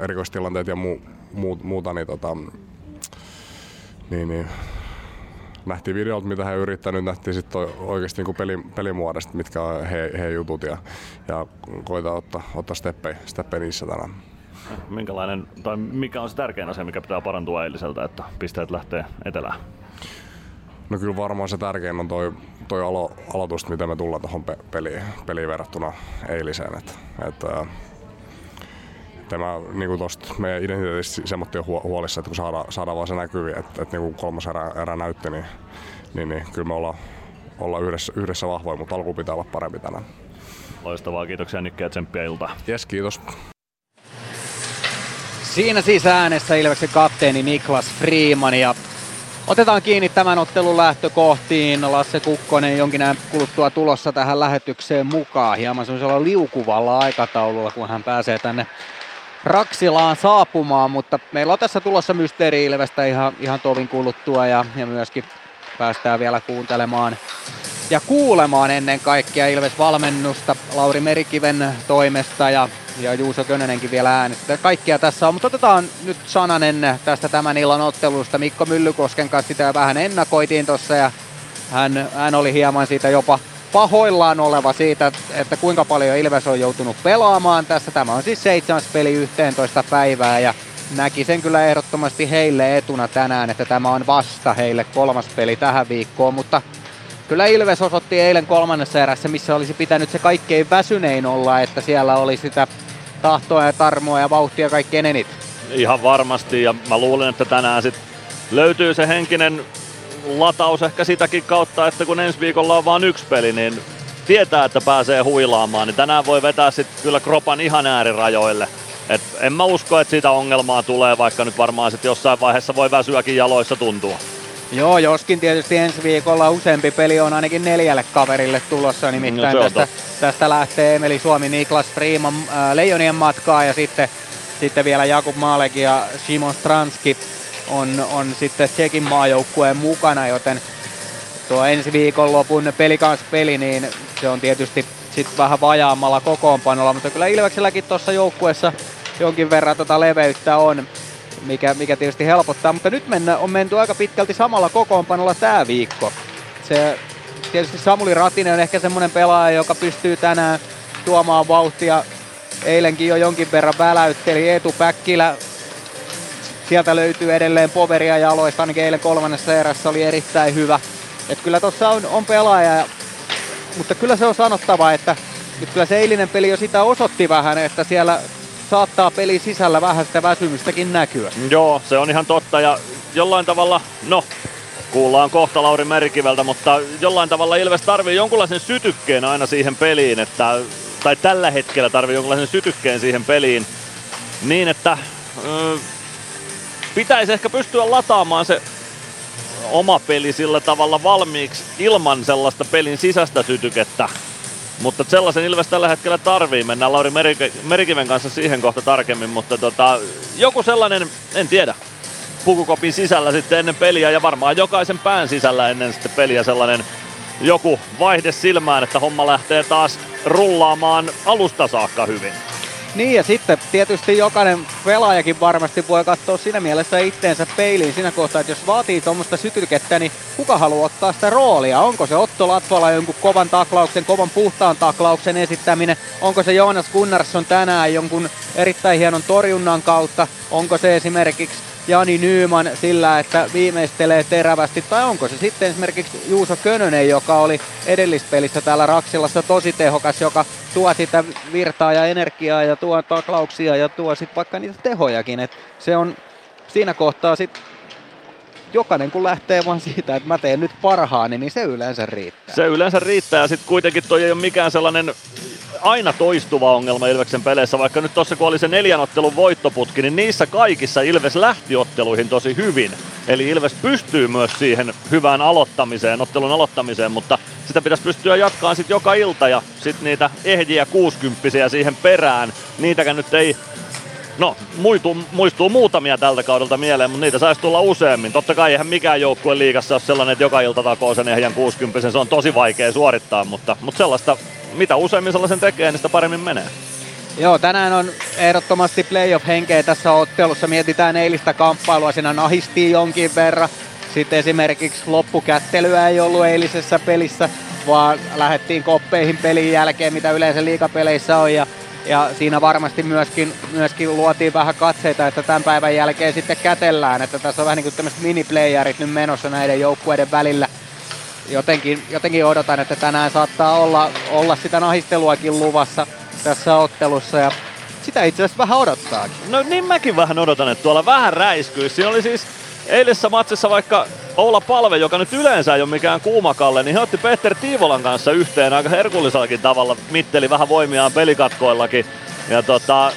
erikoistilanteet ja muu, muu, muuta, niin, tota, niin, niin nähtiin videolta, mitä he yrittänyt, nähtiin sitten oikeasti niin peli, pelimuodosta, mitkä on he, he jutut ja, ja koita ottaa, ottaa steppejä, steppejä niissä tänään. Minkälainen, tai mikä on se tärkein asia, mikä pitää parantua eiliseltä, että pisteet lähtee etelään? No kyllä varmaan se tärkein on toi, toi alo, aloitus, mitä me tullaan tuohon pe- peliin, peliin verrattuna eiliseen. Et, et, tämä niin tosta meidän identiteetistä semmoista jo huolissa, että kun saadaan, saadaan vaan se näkyviin, että, että niin kolmas erä, erä näytti, niin, niin, niin kyllä me ollaan, ollaan yhdessä, yhdessä vahvoja, mutta alku pitää olla parempi tänään. Loistavaa, kiitoksia Nikke ja tsemppiä iltaa. Jes, kiitos. Siinä siis äänessä Ilveksen kapteeni Niklas Freeman ja Otetaan kiinni tämän ottelun lähtökohtiin. Lasse Kukkonen jonkin ajan kuluttua tulossa tähän lähetykseen mukaan. Hieman semmoisella liukuvalla aikataululla, kun hän pääsee tänne Raksilaan saapumaan, mutta meillä on tässä tulossa Mysteeri Ilvestä ihan, ihan tovin kuluttua ja, ja myöskin päästään vielä kuuntelemaan ja kuulemaan ennen kaikkea Ilves-valmennusta Lauri Merikiven toimesta ja, ja Juuso Könönenkin vielä äänestä. Kaikkia tässä on, mutta otetaan nyt sananen tästä tämän illan ottelusta. Mikko Myllykosken kanssa sitä vähän ennakoitiin tuossa ja hän, hän oli hieman siitä jopa pahoillaan oleva siitä, että kuinka paljon Ilves on joutunut pelaamaan tässä. Tämä on siis seitsemäs peli 11 päivää ja näki sen kyllä ehdottomasti heille etuna tänään, että tämä on vasta heille kolmas peli tähän viikkoon, mutta kyllä Ilves osoitti eilen kolmannessa erässä, missä olisi pitänyt se kaikkein väsynein olla, että siellä oli sitä tahtoa ja tarmoa ja vauhtia kaikkein eniten. Ihan varmasti ja mä luulen, että tänään sitten löytyy se henkinen lataus ehkä sitäkin kautta, että kun ensi viikolla on vain yksi peli, niin tietää, että pääsee huilaamaan, niin tänään voi vetää sitten kyllä kropan ihan äärirajoille. Et en mä usko, että siitä ongelmaa tulee, vaikka nyt varmaan sitten jossain vaiheessa voi väsyäkin jaloissa tuntua. Joo, joskin tietysti ensi viikolla useampi peli on ainakin neljälle kaverille tulossa, nimittäin no, tästä, tästä lähtee Emeli Suomi, Niklas Freeman äh, Leijonien matkaa ja sitten, sitten vielä Jakub Malek ja Simon Stranski on, on sitten Tsekin maajoukkueen mukana, joten tuo ensi viikonlopun peli, niin se on tietysti sitten vähän vajaamalla kokoonpanolla, mutta kyllä Ilvekselläkin tuossa joukkueessa jonkin verran tota leveyttä on, mikä, mikä tietysti helpottaa, mutta nyt mennä, on menty aika pitkälti samalla kokoonpanolla tämä viikko. Se, tietysti Samuli Ratinen on ehkä semmoinen pelaaja, joka pystyy tänään tuomaan vauhtia. Eilenkin jo jonkin verran väläytteli Eetu Päkkilä Sieltä löytyy edelleen poveria jaloista, ainakin eilen kolmannessa erässä oli erittäin hyvä. Et kyllä tuossa on, on pelaaja, mutta kyllä se on sanottava, että nyt kyllä se eilinen peli jo sitä osoitti vähän, että siellä saattaa peli sisällä vähän sitä väsymystäkin näkyä. Joo, se on ihan totta ja jollain tavalla, no kuullaan kohta Lauri Merikiveltä, mutta jollain tavalla Ilves tarvii jonkunlaisen sytykkeen aina siihen peliin, että, tai tällä hetkellä tarvii jonkunlaisen sytykkeen siihen peliin, niin että pitäisi ehkä pystyä lataamaan se oma peli sillä tavalla valmiiksi ilman sellaista pelin sisäistä sytykettä. Mutta sellaisen Ilves tällä hetkellä tarvii. Mennään Lauri Merikiven kanssa siihen kohta tarkemmin, mutta tota, joku sellainen, en tiedä, pukukopin sisällä sitten ennen peliä ja varmaan jokaisen pään sisällä ennen sitten peliä sellainen joku vaihde silmään, että homma lähtee taas rullaamaan alusta saakka hyvin. Niin ja sitten tietysti jokainen pelaajakin varmasti voi katsoa siinä mielessä itteensä peiliin siinä kohtaa, että jos vaatii tuommoista sytykettä, niin kuka haluaa ottaa sitä roolia? Onko se Otto Latvala jonkun kovan taklauksen, kovan puhtaan taklauksen esittäminen? Onko se Joonas Gunnarsson tänään jonkun erittäin hienon torjunnan kautta? Onko se esimerkiksi Jani Nyyman sillä, että viimeistelee terävästi, tai onko se sitten esimerkiksi Juuso Könönen, joka oli edellispelissä täällä Raksilassa tosi tehokas, joka tuo sitä virtaa ja energiaa ja tuo taklauksia ja tuo sitten vaikka niitä tehojakin. Et se on siinä kohtaa sitten jokainen kun lähtee vaan siitä, että mä teen nyt parhaani, niin se yleensä riittää. Se yleensä riittää ja sitten kuitenkin toi ei ole mikään sellainen aina toistuva ongelma Ilveksen peleissä, vaikka nyt tuossa kun oli se neljän ottelun voittoputki, niin niissä kaikissa Ilves lähti otteluihin tosi hyvin. Eli Ilves pystyy myös siihen hyvään aloittamiseen, ottelun aloittamiseen, mutta sitä pitäisi pystyä jatkaa sitten joka ilta ja sitten niitä ehjiä 60 siihen perään. Niitäkään nyt ei No, muistuu, muistuu muutamia tältä kaudelta mieleen, mutta niitä saisi tulla useammin. Totta kai eihän mikään joukkue liigassa ole sellainen, että joka ilta takoo sen ehjän 60, se on tosi vaikea suorittaa, mutta, mutta sellaista mitä useimmin sellaisen tekee, niin sitä paremmin menee. Joo, tänään on ehdottomasti playoff-henkeä tässä ottelussa. Mietitään eilistä kamppailua, siinä nahistiin jonkin verran. Sitten esimerkiksi loppukättelyä ei ollut eilisessä pelissä, vaan lähdettiin koppeihin pelin jälkeen, mitä yleensä liikapeleissä on. Ja, ja siinä varmasti myöskin, myöskin luotiin vähän katseita, että tämän päivän jälkeen sitten kätellään. Että tässä on vähän niin kuin tämmöiset miniplayerit nyt menossa näiden joukkueiden välillä jotenkin, jotenkin odotan, että tänään saattaa olla, olla sitä nahisteluakin luvassa tässä ottelussa ja sitä itse asiassa vähän odottaakin. No niin mäkin vähän odotan, että tuolla vähän räiskyy. Siinä oli siis eilisessä matsissa vaikka Oula Palve, joka nyt yleensä ei ole mikään kuumakalle, niin he otti Peter Tiivolan kanssa yhteen aika herkullisellakin tavalla. Mitteli vähän voimiaan pelikatkoillakin. Ja tota,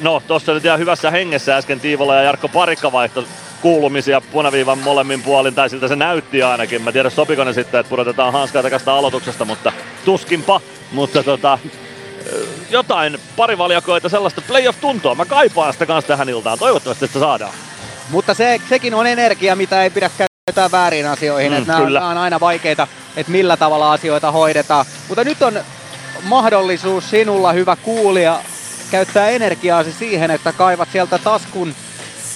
no tossa nyt ihan hyvässä hengessä äsken Tiivola ja Jarkko Parikka vaihto kuulumisia punaviivan molemmin puolin, tai siltä se näytti ainakin. Mä tiedä sopiko ne sitten, että pudotetaan hanskaa takasta aloituksesta, mutta tuskinpa. Mutta tota, jotain parivaljakoita, sellaista playoff-tuntoa. Mä kaipaan sitä kanssa tähän iltaan. Toivottavasti sitä saadaan. Mutta se, sekin on energia, mitä ei pidä käyttää väärin asioihin. Mm, nämä, nämä on aina vaikeita, että millä tavalla asioita hoidetaan. Mutta nyt on mahdollisuus sinulla, hyvä kuulija, käyttää energiaasi siihen, että kaivat sieltä taskun,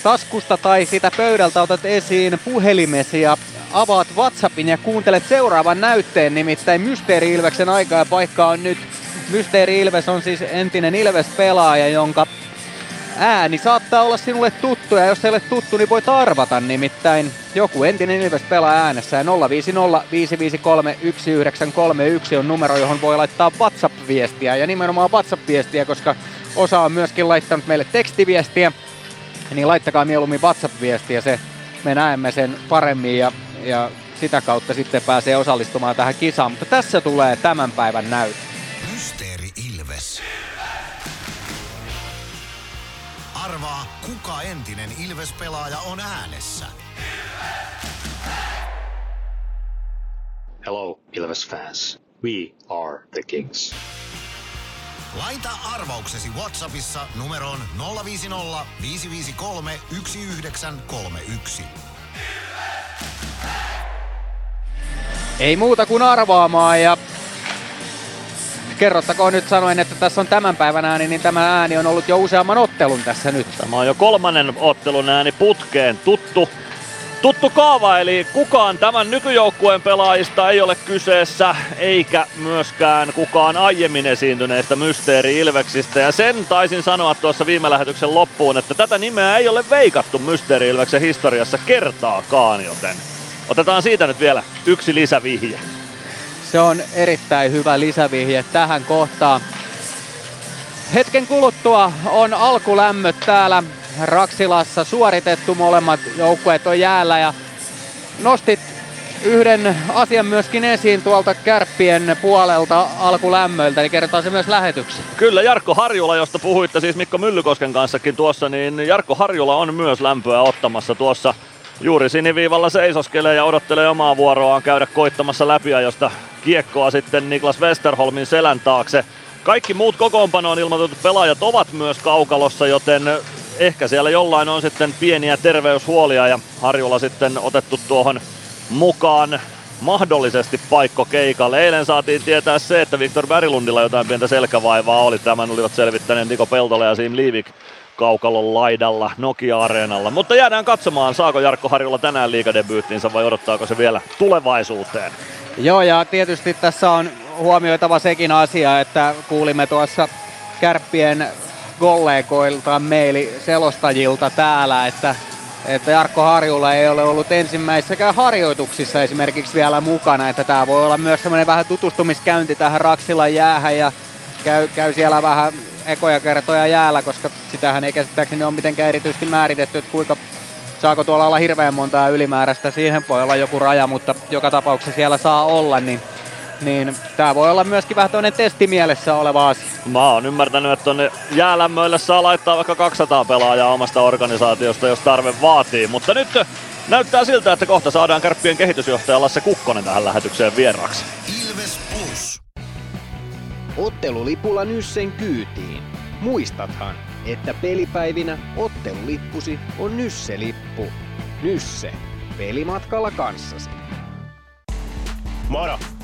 taskusta tai sitä pöydältä otat esiin puhelimesi ja avaat WhatsAppin ja kuuntelet seuraavan näytteen, nimittäin Mysteeri Ilveksen aika ja paikka on nyt. Mysteeri Ilves on siis entinen Ilves-pelaaja, jonka ääni saattaa olla sinulle tuttu ja jos ei ole tuttu, niin voit arvata nimittäin joku entinen Ilves pelaa äänessä ja 050 553 1931 on numero, johon voi laittaa WhatsApp-viestiä ja nimenomaan WhatsApp-viestiä, koska osa on myöskin laittanut meille tekstiviestiä, niin laittakaa mieluummin WhatsApp-viestiä, se me näemme sen paremmin ja, ja sitä kautta sitten pääsee osallistumaan tähän kisaan, mutta tässä tulee tämän päivän näyttö. Mysteeri Ilves. Arvaa, kuka entinen Ilves-pelaaja on äänessä. Hello, Ilves fans. We are the Kings. Laita arvauksesi Whatsappissa numeroon 050 553 1931. Ei muuta kuin arvaamaan ja kerrottakoon nyt sanoen, että tässä on tämän päivän ääni, niin tämä ääni on ollut jo useamman ottelun tässä nyt. Tämä on jo kolmannen ottelun ääni putkeen. Tuttu, tuttu kaava, eli kukaan tämän nykyjoukkueen pelaajista ei ole kyseessä, eikä myöskään kukaan aiemmin esiintyneistä Mysteeri Ilveksistä. Ja sen taisin sanoa tuossa viime lähetyksen loppuun, että tätä nimeä ei ole veikattu Mysteeri Ilveksen historiassa kertaakaan, joten otetaan siitä nyt vielä yksi lisävihje. Se on erittäin hyvä lisävihje tähän kohtaan. Hetken kuluttua on alkulämmöt täällä Raksilassa suoritettu. Molemmat joukkueet on jäällä ja nostit yhden asian myöskin esiin tuolta kärppien puolelta alkulämmöiltä, niin kertaa se myös lähetyksessä. Kyllä, Jarkko Harjula, josta puhuitte siis Mikko Myllykosken kanssakin tuossa, niin Jarkko Harjula on myös lämpöä ottamassa tuossa juuri siniviivalla seisoskelee ja odottelee omaa vuoroaan käydä koittamassa läpiajosta kiekkoa sitten Niklas Westerholmin selän taakse. Kaikki muut kokoonpanoon ilmoitetut pelaajat ovat myös kaukalossa, joten ehkä siellä jollain on sitten pieniä terveyshuolia ja Harjula sitten otettu tuohon mukaan mahdollisesti paikko keikalle. Eilen saatiin tietää se, että Viktor Berglundilla jotain pientä selkävaivaa oli. Tämän olivat selvittäneet Niko Peltola ja Sim Liivik kaukalon laidalla Nokia-areenalla. Mutta jäädään katsomaan, saako Jarkko Harjulla tänään liikadebyyttinsä vai odottaako se vielä tulevaisuuteen. Joo, ja tietysti tässä on huomioitava sekin asia, että kuulimme tuossa kärppien kollegoilta meili selostajilta täällä, että että Jarkko Harjulla ei ole ollut ensimmäisessäkään harjoituksissa esimerkiksi vielä mukana, että tämä voi olla myös semmoinen vähän tutustumiskäynti tähän Raksilan jäähän ja käy, käy siellä vähän ekoja kertoja jäällä, koska sitähän ei käsittääkseni ole mitenkään erityisesti määritetty, että kuinka saako tuolla olla hirveän montaa ylimääräistä, siihen voi olla joku raja, mutta joka tapauksessa siellä saa olla, niin niin tämä voi olla myöskin vähän toinen testimielessä oleva asia. Mä oon ymmärtänyt, että tonne jäälämmöille saa laittaa vaikka 200 pelaajaa omasta organisaatiosta, jos tarve vaatii. Mutta nyt näyttää siltä, että kohta saadaan kärppien kehitysjohtaja Lasse Kukkonen tähän lähetykseen vieraaksi. Ilves Plus. Ottelulipulla Nyssen kyytiin. Muistathan, että pelipäivinä ottelulippusi on Nysse-lippu. Nysse. Pelimatkalla kanssasi. Moro!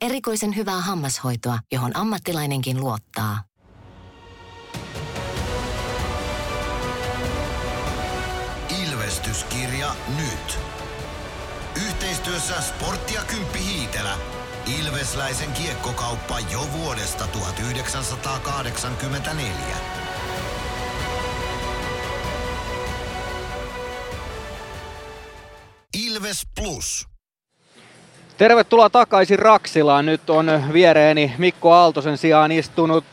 Erikoisen hyvää hammashoitoa, johon ammattilainenkin luottaa. Ilvestyskirja nyt. Yhteistyössä Sportti ja Kymppi Hiitelä. Ilvesläisen kiekkokauppa jo vuodesta 1984. Ilves Plus. Tervetuloa takaisin Raksilaan. Nyt on viereeni Mikko Aaltosen sijaan istunut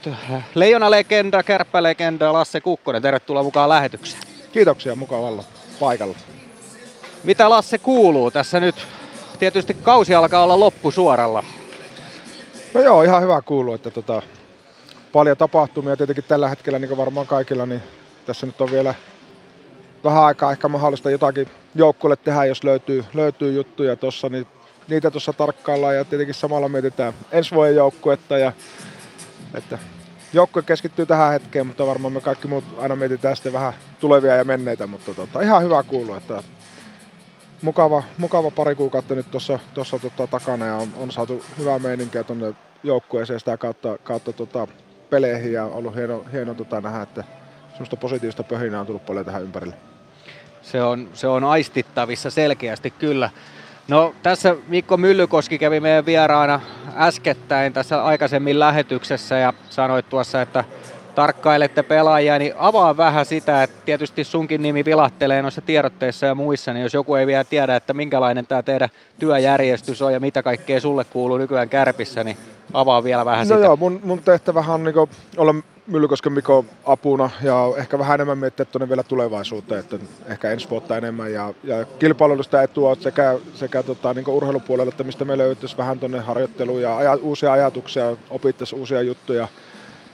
Leijona-legenda, kärppälegenda Lasse Kukkonen. Tervetuloa mukaan lähetykseen. Kiitoksia, mukava olla paikalla. Mitä Lasse kuuluu tässä nyt? Tietysti kausi alkaa olla loppusuoralla. No joo, ihan hyvä kuuluu, että tota, paljon tapahtumia tietenkin tällä hetkellä, niin kuin varmaan kaikilla, niin tässä nyt on vielä vähän aikaa ehkä mahdollista jotakin joukkueelle tehdä, jos löytyy, löytyy juttuja tuossa, niin niitä tuossa tarkkaillaan ja tietenkin samalla mietitään ensi vuoden joukkuetta ja että joukkue keskittyy tähän hetkeen, mutta varmaan me kaikki muut aina mietitään sitten vähän tulevia ja menneitä, mutta tota, ihan hyvä kuulua, että mukava, mukava pari kuukautta nyt tuossa, tuossa tota, takana ja on, on, saatu hyvää meininkiä tuonne joukkueeseen sitä kautta, kautta tota, peleihin ja ollut hieno, hieno tota, nähdä, että semmoista positiivista pöhinää on tullut paljon tähän ympärille. Se on, se on aistittavissa selkeästi kyllä. No tässä Mikko Myllykoski kävi meidän vieraana äskettäin tässä aikaisemmin lähetyksessä ja sanoi tuossa, että tarkkailette pelaajia, niin avaa vähän sitä, että tietysti sunkin nimi vilahtelee noissa tiedotteissa ja muissa, niin jos joku ei vielä tiedä, että minkälainen tämä teidän työjärjestys on ja mitä kaikkea sulle kuuluu nykyään Kärpissä, niin avaa vielä vähän no sitä. joo, mun, mun tehtävähän on niin olla Myllykosken Mikko apuna ja ehkä vähän enemmän miettiä tuonne vielä tulevaisuuteen, että ehkä ensi vuotta enemmän ja, ja kilpailullista etua sekä, sekä tota, niin urheilupuolella, että mistä me löytyisi vähän tuonne harjoitteluun ja aja, uusia ajatuksia, opittaisiin uusia juttuja.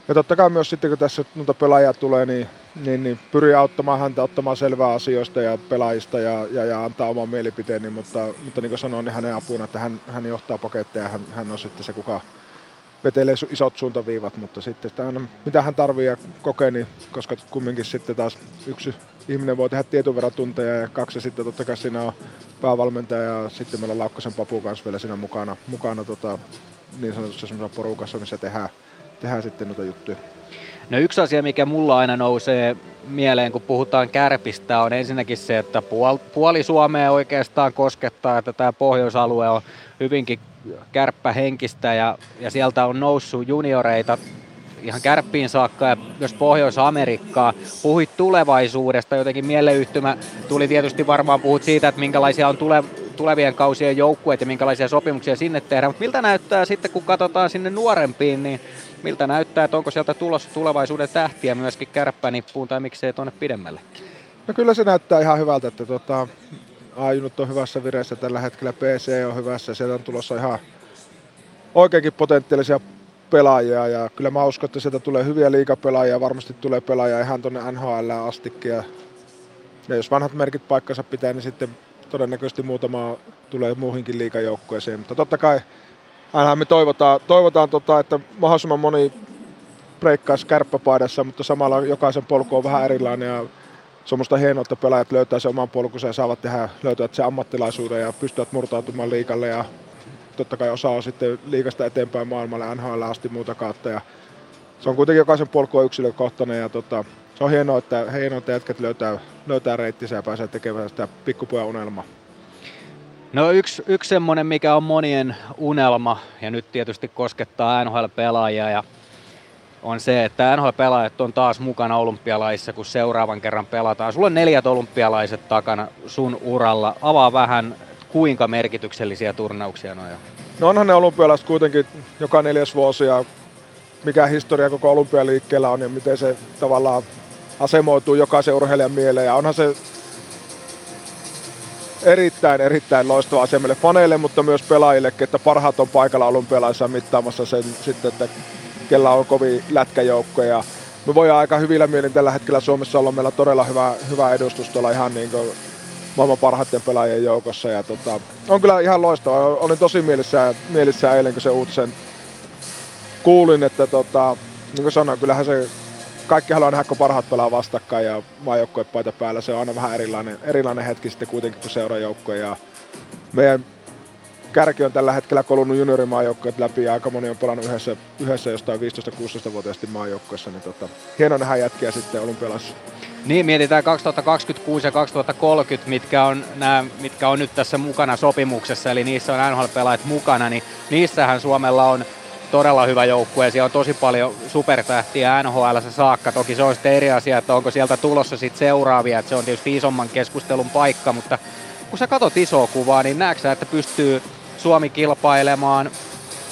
Ja totta kai myös sitten, kun tässä noita pelaajia tulee, niin, niin, niin pyrii auttamaan häntä ottamaan selvää asioista ja pelaajista ja, ja, ja antaa oman mielipiteen, niin, mutta, mutta niin kuin sanoin, niin hänen apuna, että hän, hän johtaa paketteja ja hän, hän on sitten se, kuka, vetelee isot suuntaviivat, mutta sitten sitä aina, mitä hän tarvii ja kokee, niin, koska kumminkin sitten taas yksi ihminen voi tehdä tietyn verran tunteja ja kaksi sitten totta kai siinä on päävalmentaja ja sitten meillä on Laukkasen Papu kanssa vielä siinä mukana, mukana tota, niin sanotussa porukassa, missä tehdään, tehdään sitten noita juttuja. No yksi asia, mikä mulla aina nousee mieleen, kun puhutaan kärpistä, on ensinnäkin se, että puoli Suomea oikeastaan koskettaa, että tämä pohjoisalue on hyvinkin kärppähenkistä ja, ja sieltä on noussut junioreita ihan kärppiin saakka ja myös Pohjois-Amerikkaa. Puhuit tulevaisuudesta, jotenkin mieleyhtymä tuli tietysti varmaan puhut siitä, että minkälaisia on tule, tulevien kausien joukkueet ja minkälaisia sopimuksia sinne tehdään, mutta miltä näyttää sitten, kun katsotaan sinne nuorempiin, niin miltä näyttää, että onko sieltä tulossa tulevaisuuden tähtiä myöskin kärppänippuun tai miksei tuonne pidemmälle? No kyllä se näyttää ihan hyvältä, että tota, Ajunut on hyvässä vireessä tällä hetkellä, PC on hyvässä, sieltä on tulossa ihan oikeinkin potentiaalisia pelaajia ja kyllä mä uskon, että sieltä tulee hyviä liikapelaajia, varmasti tulee pelaajia ihan tuonne NHL astikin ja, ja jos vanhat merkit paikkansa pitää, niin sitten todennäköisesti muutama tulee muuhinkin liikajoukkueeseen, mutta totta kai aina me toivotaan, toivotaan tota, että mahdollisimman moni breikkaisi kärppäpaidassa, mutta samalla jokaisen polku on vähän erilainen ja se on hienoa, että pelaajat löytää sen oman polkunsa ja saavat tehdä, löytävät sen ammattilaisuuden ja pystyvät murtautumaan liikalle ja totta kai osa on sitten liikasta eteenpäin maailmalle NHL asti muuta kautta ja se on kuitenkin jokaisen polku on yksilökohtainen ja tota, se on hienoa, että, hienoa, että jätkät löytää, löytää reittinsä ja pääsee tekemään sitä pikkupojan unelmaa. No yksi, yksi semmoinen, mikä on monien unelma ja nyt tietysti koskettaa NHL-pelaajia ja on se, että NHL-pelaajat on taas mukana olympialaissa, kun seuraavan kerran pelataan. Sulla on neljät olympialaiset takana sun uralla. Avaa vähän, kuinka merkityksellisiä turnauksia on. No onhan ne olympialaiset kuitenkin joka neljäs vuosi ja mikä historia koko olympialiikkeellä on ja miten se tavallaan asemoituu jokaisen urheilijan mieleen. Ja onhan se erittäin, erittäin loistava asia meille faneille, mutta myös pelaajille, että parhaat on paikalla olympialaisissa mittaamassa sen sitten, että kellä on kovin lätkäjoukko ja me voidaan aika hyvillä mielin tällä hetkellä Suomessa olla meillä todella hyvä, hyvä edustus tuolla ihan niin kuin maailman parhaiten pelaajien joukossa. Ja tota, on kyllä ihan loistava. Olin tosi mielissään, mielissään eilen, kun se uutisen kuulin, että tota, niin kuin sanoin, kyllähän se kaikki haluaa nähdä, kun parhaat pelaa vastakkain ja maajoukkuepaita päällä. Se on aina vähän erilainen, erilainen hetki sitten kuitenkin kuin seurajoukko. Ja meidän kärki on tällä hetkellä kolunut juniorimaajoukkueet läpi ja aika moni on pelannut yhdessä, yhdessä jostain 15-16-vuotiaasti maajoukkueessa, niin tota, hieno nähdä jätkiä sitten olympialaisissa. Niin, mietitään 2026 ja 2030, mitkä on, nämä, mitkä on nyt tässä mukana sopimuksessa, eli niissä on NHL-pelaajat mukana, niin niissähän Suomella on todella hyvä joukkue ja siellä on tosi paljon supertähtiä NHL saakka. Toki se on sitten eri asia, että onko sieltä tulossa sitten seuraavia, että se on tietysti isomman keskustelun paikka, mutta kun sä katot isoa kuvaa, niin näetkö että pystyy Suomi kilpailemaan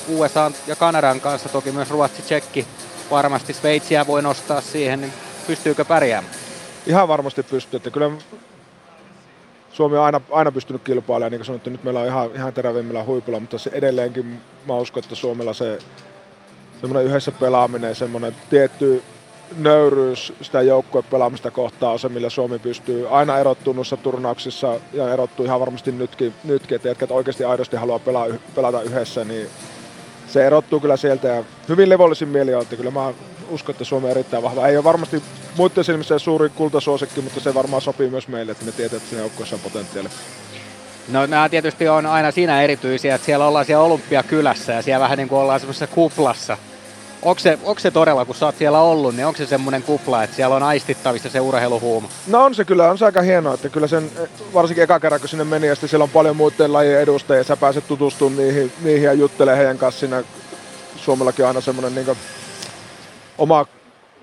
USA ja Kanadan kanssa, toki myös Ruotsi, Tsekki, varmasti Sveitsiä voi nostaa siihen, niin pystyykö pärjäämään? Ihan varmasti pystyy, että kyllä Suomi on aina, aina pystynyt kilpailemaan, niin kuin sanottu, nyt meillä on ihan, ihan terävimmillä huipulla, mutta se edelleenkin mä uskon, että Suomella se semmoinen yhdessä pelaaminen, semmoinen tietty nöyryys sitä joukkuepelaamista kohtaa on se, millä Suomi pystyy aina erottumaan noissa turnauksissa ja erottuu ihan varmasti nytkin, nytkin. Että jätkät oikeasti aidosti haluaa pelaa, pelata yhdessä, niin se erottuu kyllä sieltä ja hyvin levollisin mieli on, että kyllä mä uskon, että Suomi on erittäin vahva. Ei ole varmasti muiden silmissä suuri kultasuosikki, mutta se varmaan sopii myös meille, että me tiedetään, että siinä joukkueessa on potentiaali. No nämä tietysti on aina siinä erityisiä, että siellä ollaan siellä Olympiakylässä ja siellä vähän niin kuin ollaan semmoisessa kuplassa. Onko se, onko se todella, kun sä oot siellä ollut, niin onko se semmoinen kupla, että siellä on aistittavissa se urheiluhuuma? No on se kyllä, on se aika hienoa, että kyllä sen, varsinkin eka kerran kun sinne meni, ja siellä on paljon muiden lajien edustajia, sä pääset tutustumaan niihin, niihin ja juttelemaan heidän kanssa siinä. Suomellakin on aina semmoinen niin oma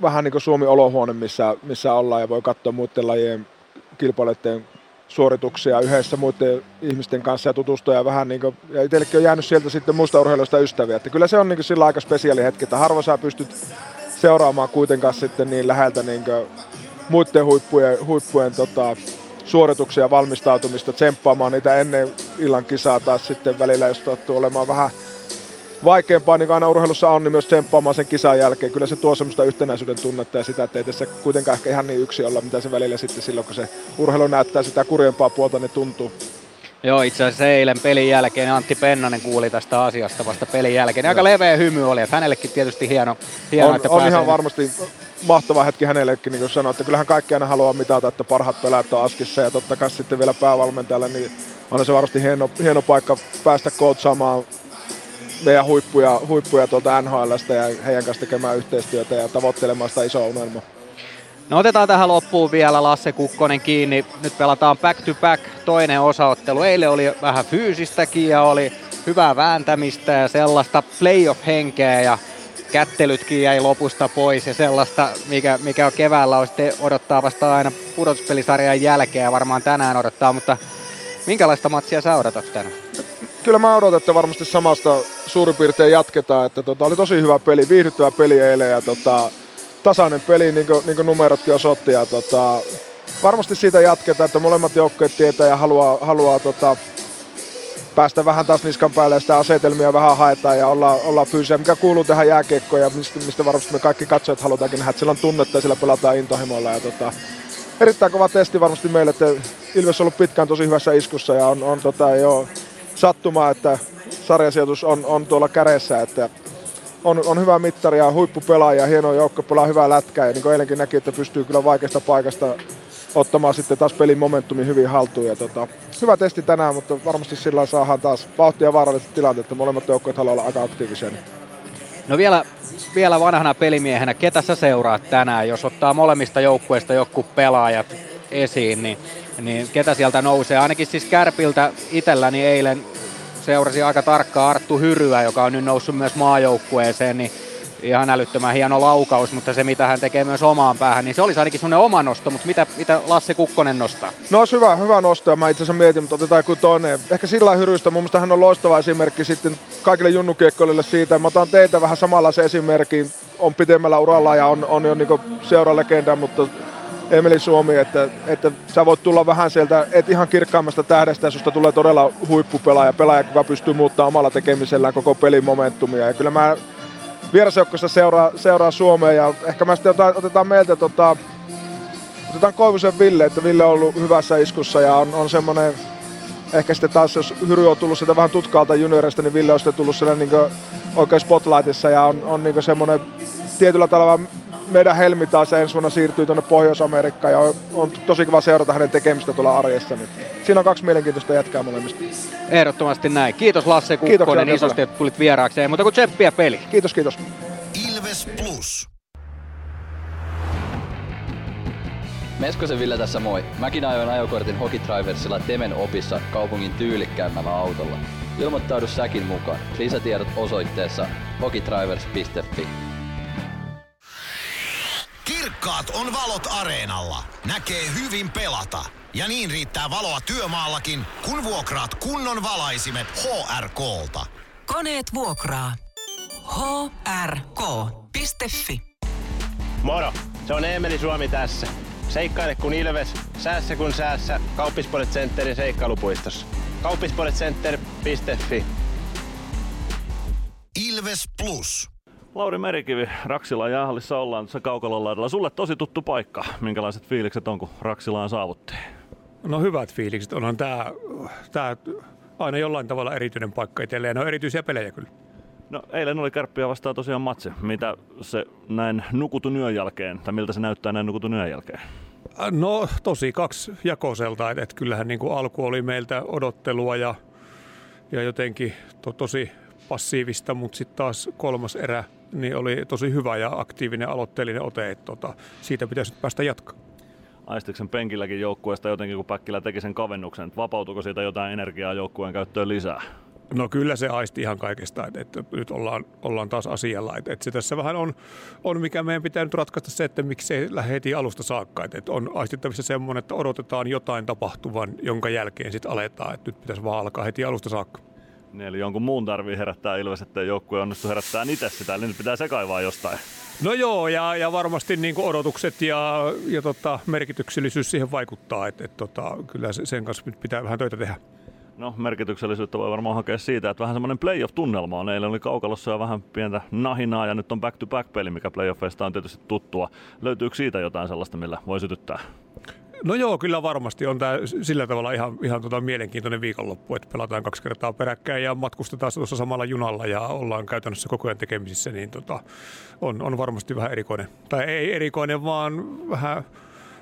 vähän niin kuin Suomi-olohuone, missä, missä ollaan ja voi katsoa muiden lajien kilpailijoiden suorituksia yhdessä muiden ihmisten kanssa ja tutustua ja vähän niin kuin, ja itsellekin on jäänyt sieltä sitten muista urheilusta ystäviä. Että kyllä se on niin kuin sillä aika spesiaali hetki, että harva sä pystyt seuraamaan kuitenkaan sitten niin läheltä niin kuin muiden huippujen, huippujen tota, suorituksia, valmistautumista, tsemppaamaan niitä ennen illan kisaa taas sitten välillä, jos tottuu olemaan vähän vaikeampaa, niin kuin aina urheilussa on, niin myös tsemppaamaan sen kisan jälkeen. Kyllä se tuo semmoista yhtenäisyyden tunnetta ja sitä, että ei tässä kuitenkaan ehkä ihan niin yksi olla, mitä se välillä sitten silloin, kun se urheilu näyttää sitä kurjempaa puolta, niin tuntuu. Joo, itse asiassa eilen pelin jälkeen Antti Pennanen kuuli tästä asiasta vasta pelin jälkeen. Aika leveä hymy oli, että hänellekin tietysti hieno, hieno on, että on ihan varmasti mahtava hetki hänellekin, niin kuin sanoin, että kyllähän kaikki aina haluaa mitata, että parhaat pelaajat on askissa ja totta kai sitten vielä päävalmentajalle, niin on se varmasti hieno, hieno paikka päästä kootsaamaan meidän huippuja, huippuja tuolta NHLstä ja heidän kanssa tekemään yhteistyötä ja tavoittelemaan sitä isoa unelmaa. No otetaan tähän loppuun vielä Lasse Kukkonen kiinni. Nyt pelataan back to back toinen osaottelu. Eilen oli vähän fyysistäkin ja oli hyvää vääntämistä ja sellaista playoff-henkeä ja kättelytkin jäi lopusta pois ja sellaista, mikä, mikä on keväällä on sitten odottaa vasta aina pudotuspelisarjan jälkeen ja varmaan tänään odottaa, mutta minkälaista matsia sä odotat tänään? Kyllä mä odotan, että varmasti samasta suurin piirtein jatketaan. Että tota, oli tosi hyvä peli, viihdyttävä peli eilen ja tota, tasainen peli, niin kuin, niin kuin numerotkin osoitti. Ja, tota, varmasti siitä jatketaan, että molemmat joukkueet tietää ja haluaa, haluaa tota, päästä vähän taas niskan päälle ja sitä asetelmia vähän haetaan ja ollaan, ollaan fyysisiä, mikä kuuluu tähän jääkiekkoon ja mistä, mistä varmasti me kaikki katsojat halutaankin nähdä, että sillä on tunnetta ja sillä pelataan intohimoilla. Ja tota, erittäin kova testi varmasti meille, että Ilves on ollut pitkään tosi hyvässä iskussa ja on, on tota, jo sattumaa, että sarjasijoitus on, on tuolla kädessä, että on, on hyvä mittari ja huippupelaaja, hieno joukko, pelaa hyvää lätkää ja niin kuin eilenkin näki, että pystyy kyllä vaikeasta paikasta ottamaan sitten taas pelin momentumi hyvin haltuun. Ja tota, hyvä testi tänään, mutta varmasti sillä saadaan taas vauhtia vaaralliset tilanteet, että molemmat joukkueet haluaa olla aika aktiivisia. No vielä, vielä vanhana pelimiehenä, ketä sä seuraat tänään, jos ottaa molemmista joukkueista joku pelaajat esiin, niin niin ketä sieltä nousee. Ainakin siis Kärpiltä itselläni eilen seurasi aika tarkkaan Arttu Hyryä, joka on nyt noussut myös maajoukkueeseen, niin ihan älyttömän hieno laukaus, mutta se mitä hän tekee myös omaan päähän, niin se olisi ainakin semmoinen oma nosto, mutta mitä, mitä Lasse Kukkonen nostaa? No olisi hyvä, hyvä nosto ja mä itse asiassa mietin, mutta otetaan joku toinen. Ehkä sillä hyrystä, mun mielestä hän on loistava esimerkki sitten kaikille junnukiekkoille siitä. Mä otan teitä vähän samanlaisen esimerkin, on pitemmällä uralla ja on, on jo niin seuralegenda, mutta Emeli Suomi, että, että sä voit tulla vähän sieltä, et ihan kirkkaimmasta tähdestä, susta tulee todella huippupelaaja, pelaaja, joka pystyy muuttamaan omalla tekemisellään koko pelin momentumia. Ja kyllä mä vierasjoukkossa seuraa, seuraa Suomea, ja ehkä mä sitten otetaan, otetaan meiltä tota, otetaan Koivusen Ville, että Ville on ollut hyvässä iskussa ja on, on semmoinen, ehkä sitten taas jos Hyry on tullut sitä vähän tutkaalta juniorista, niin Ville on sitten tullut siellä niin oikein spotlightissa ja on, on niin semmoinen tietyllä tavalla meidän Helmi taas ensi vuonna siirtyy tuonne Pohjois-Amerikkaan ja on, on tosi kiva seurata hänen tekemistä tuolla arjessa. Niin siinä on kaksi mielenkiintoista jätkää molemmista. Ehdottomasti näin. Kiitos Lasse Kukkonen isosti, että tulit vieraaksi. Ei muuta kuin tseppiä peli. Kiitos, kiitos. Ilves Plus. Meskosen Ville tässä moi. Mäkin ajoin ajokortin Hokitriversilla Temen opissa kaupungin tyylikkäämmällä autolla. Ilmoittaudu säkin mukaan. Lisätiedot osoitteessa hokitrivers.fi. Rikkaat on valot areenalla. Näkee hyvin pelata. Ja niin riittää valoa työmaallakin, kun vuokraat kunnon valaisimet HRKlta. Koneet vuokraa. hrk.fi Moro! Se on Eemeli Suomi tässä. Seikkaile kun ilves, säässä kun säässä. Kauppispoilet Centerin seikkailupuistossa. Kauppispoiletcenter.fi Ilves Plus. Lauri Merikivi, Raksila jäähallissa ollaan tässä Kaukalon laidalla. Sulle tosi tuttu paikka. Minkälaiset fiilikset on, kun Raksilaan saavuttiin? No hyvät fiilikset. Onhan tää, tää aina jollain tavalla erityinen paikka itselleen. No erityisiä pelejä kyllä. No eilen oli kärppiä vastaan tosiaan matsi. Mitä se näin nukutun yön jälkeen, tai miltä se näyttää näin nukutun yön jälkeen? No tosi kaksi jakoselta, että et kyllähän niin kuin alku oli meiltä odottelua ja, ja jotenkin to, tosi passiivista, mutta sitten taas kolmas erä niin oli tosi hyvä ja aktiivinen aloitteellinen ote, että tota, siitä pitäisi nyt päästä jatkaa. Aistiksen penkilläkin joukkueesta jotenkin, kun Päkkilä teki sen kavennuksen, että vapautuiko siitä jotain energiaa joukkueen käyttöön lisää? No kyllä se aisti ihan kaikesta, että, että nyt ollaan, ollaan taas asialla. Että, että se tässä vähän on, on, mikä meidän pitää nyt ratkaista se, että miksi lähde heti alusta saakka. Että, että on aistittavissa semmoinen, että odotetaan jotain tapahtuvan, jonka jälkeen sitten aletaan. Että nyt pitäisi vaan alkaa heti alusta saakka. Niin, eli jonkun muun tarvii herättää Ilves, että joukkue onnistu herättää itse sitä, eli nyt pitää se kaivaa jostain. No joo, ja, ja varmasti niin kuin odotukset ja, ja tota, merkityksellisyys siihen vaikuttaa, että et, tota, kyllä sen kanssa pitää vähän töitä tehdä. No merkityksellisyyttä voi varmaan hakea siitä, että vähän semmoinen playoff-tunnelma on. Eilen oli kaukalossa ja vähän pientä nahinaa ja nyt on back-to-back-peli, mikä playoffeista on tietysti tuttua. Löytyykö siitä jotain sellaista, millä voi sytyttää? No joo, kyllä varmasti on tämä sillä tavalla ihan, ihan tota mielenkiintoinen viikonloppu, että pelataan kaksi kertaa peräkkäin ja matkustetaan tuossa samalla junalla ja ollaan käytännössä koko ajan tekemisissä, niin tota, on, on varmasti vähän erikoinen. Tai ei erikoinen, vaan vähän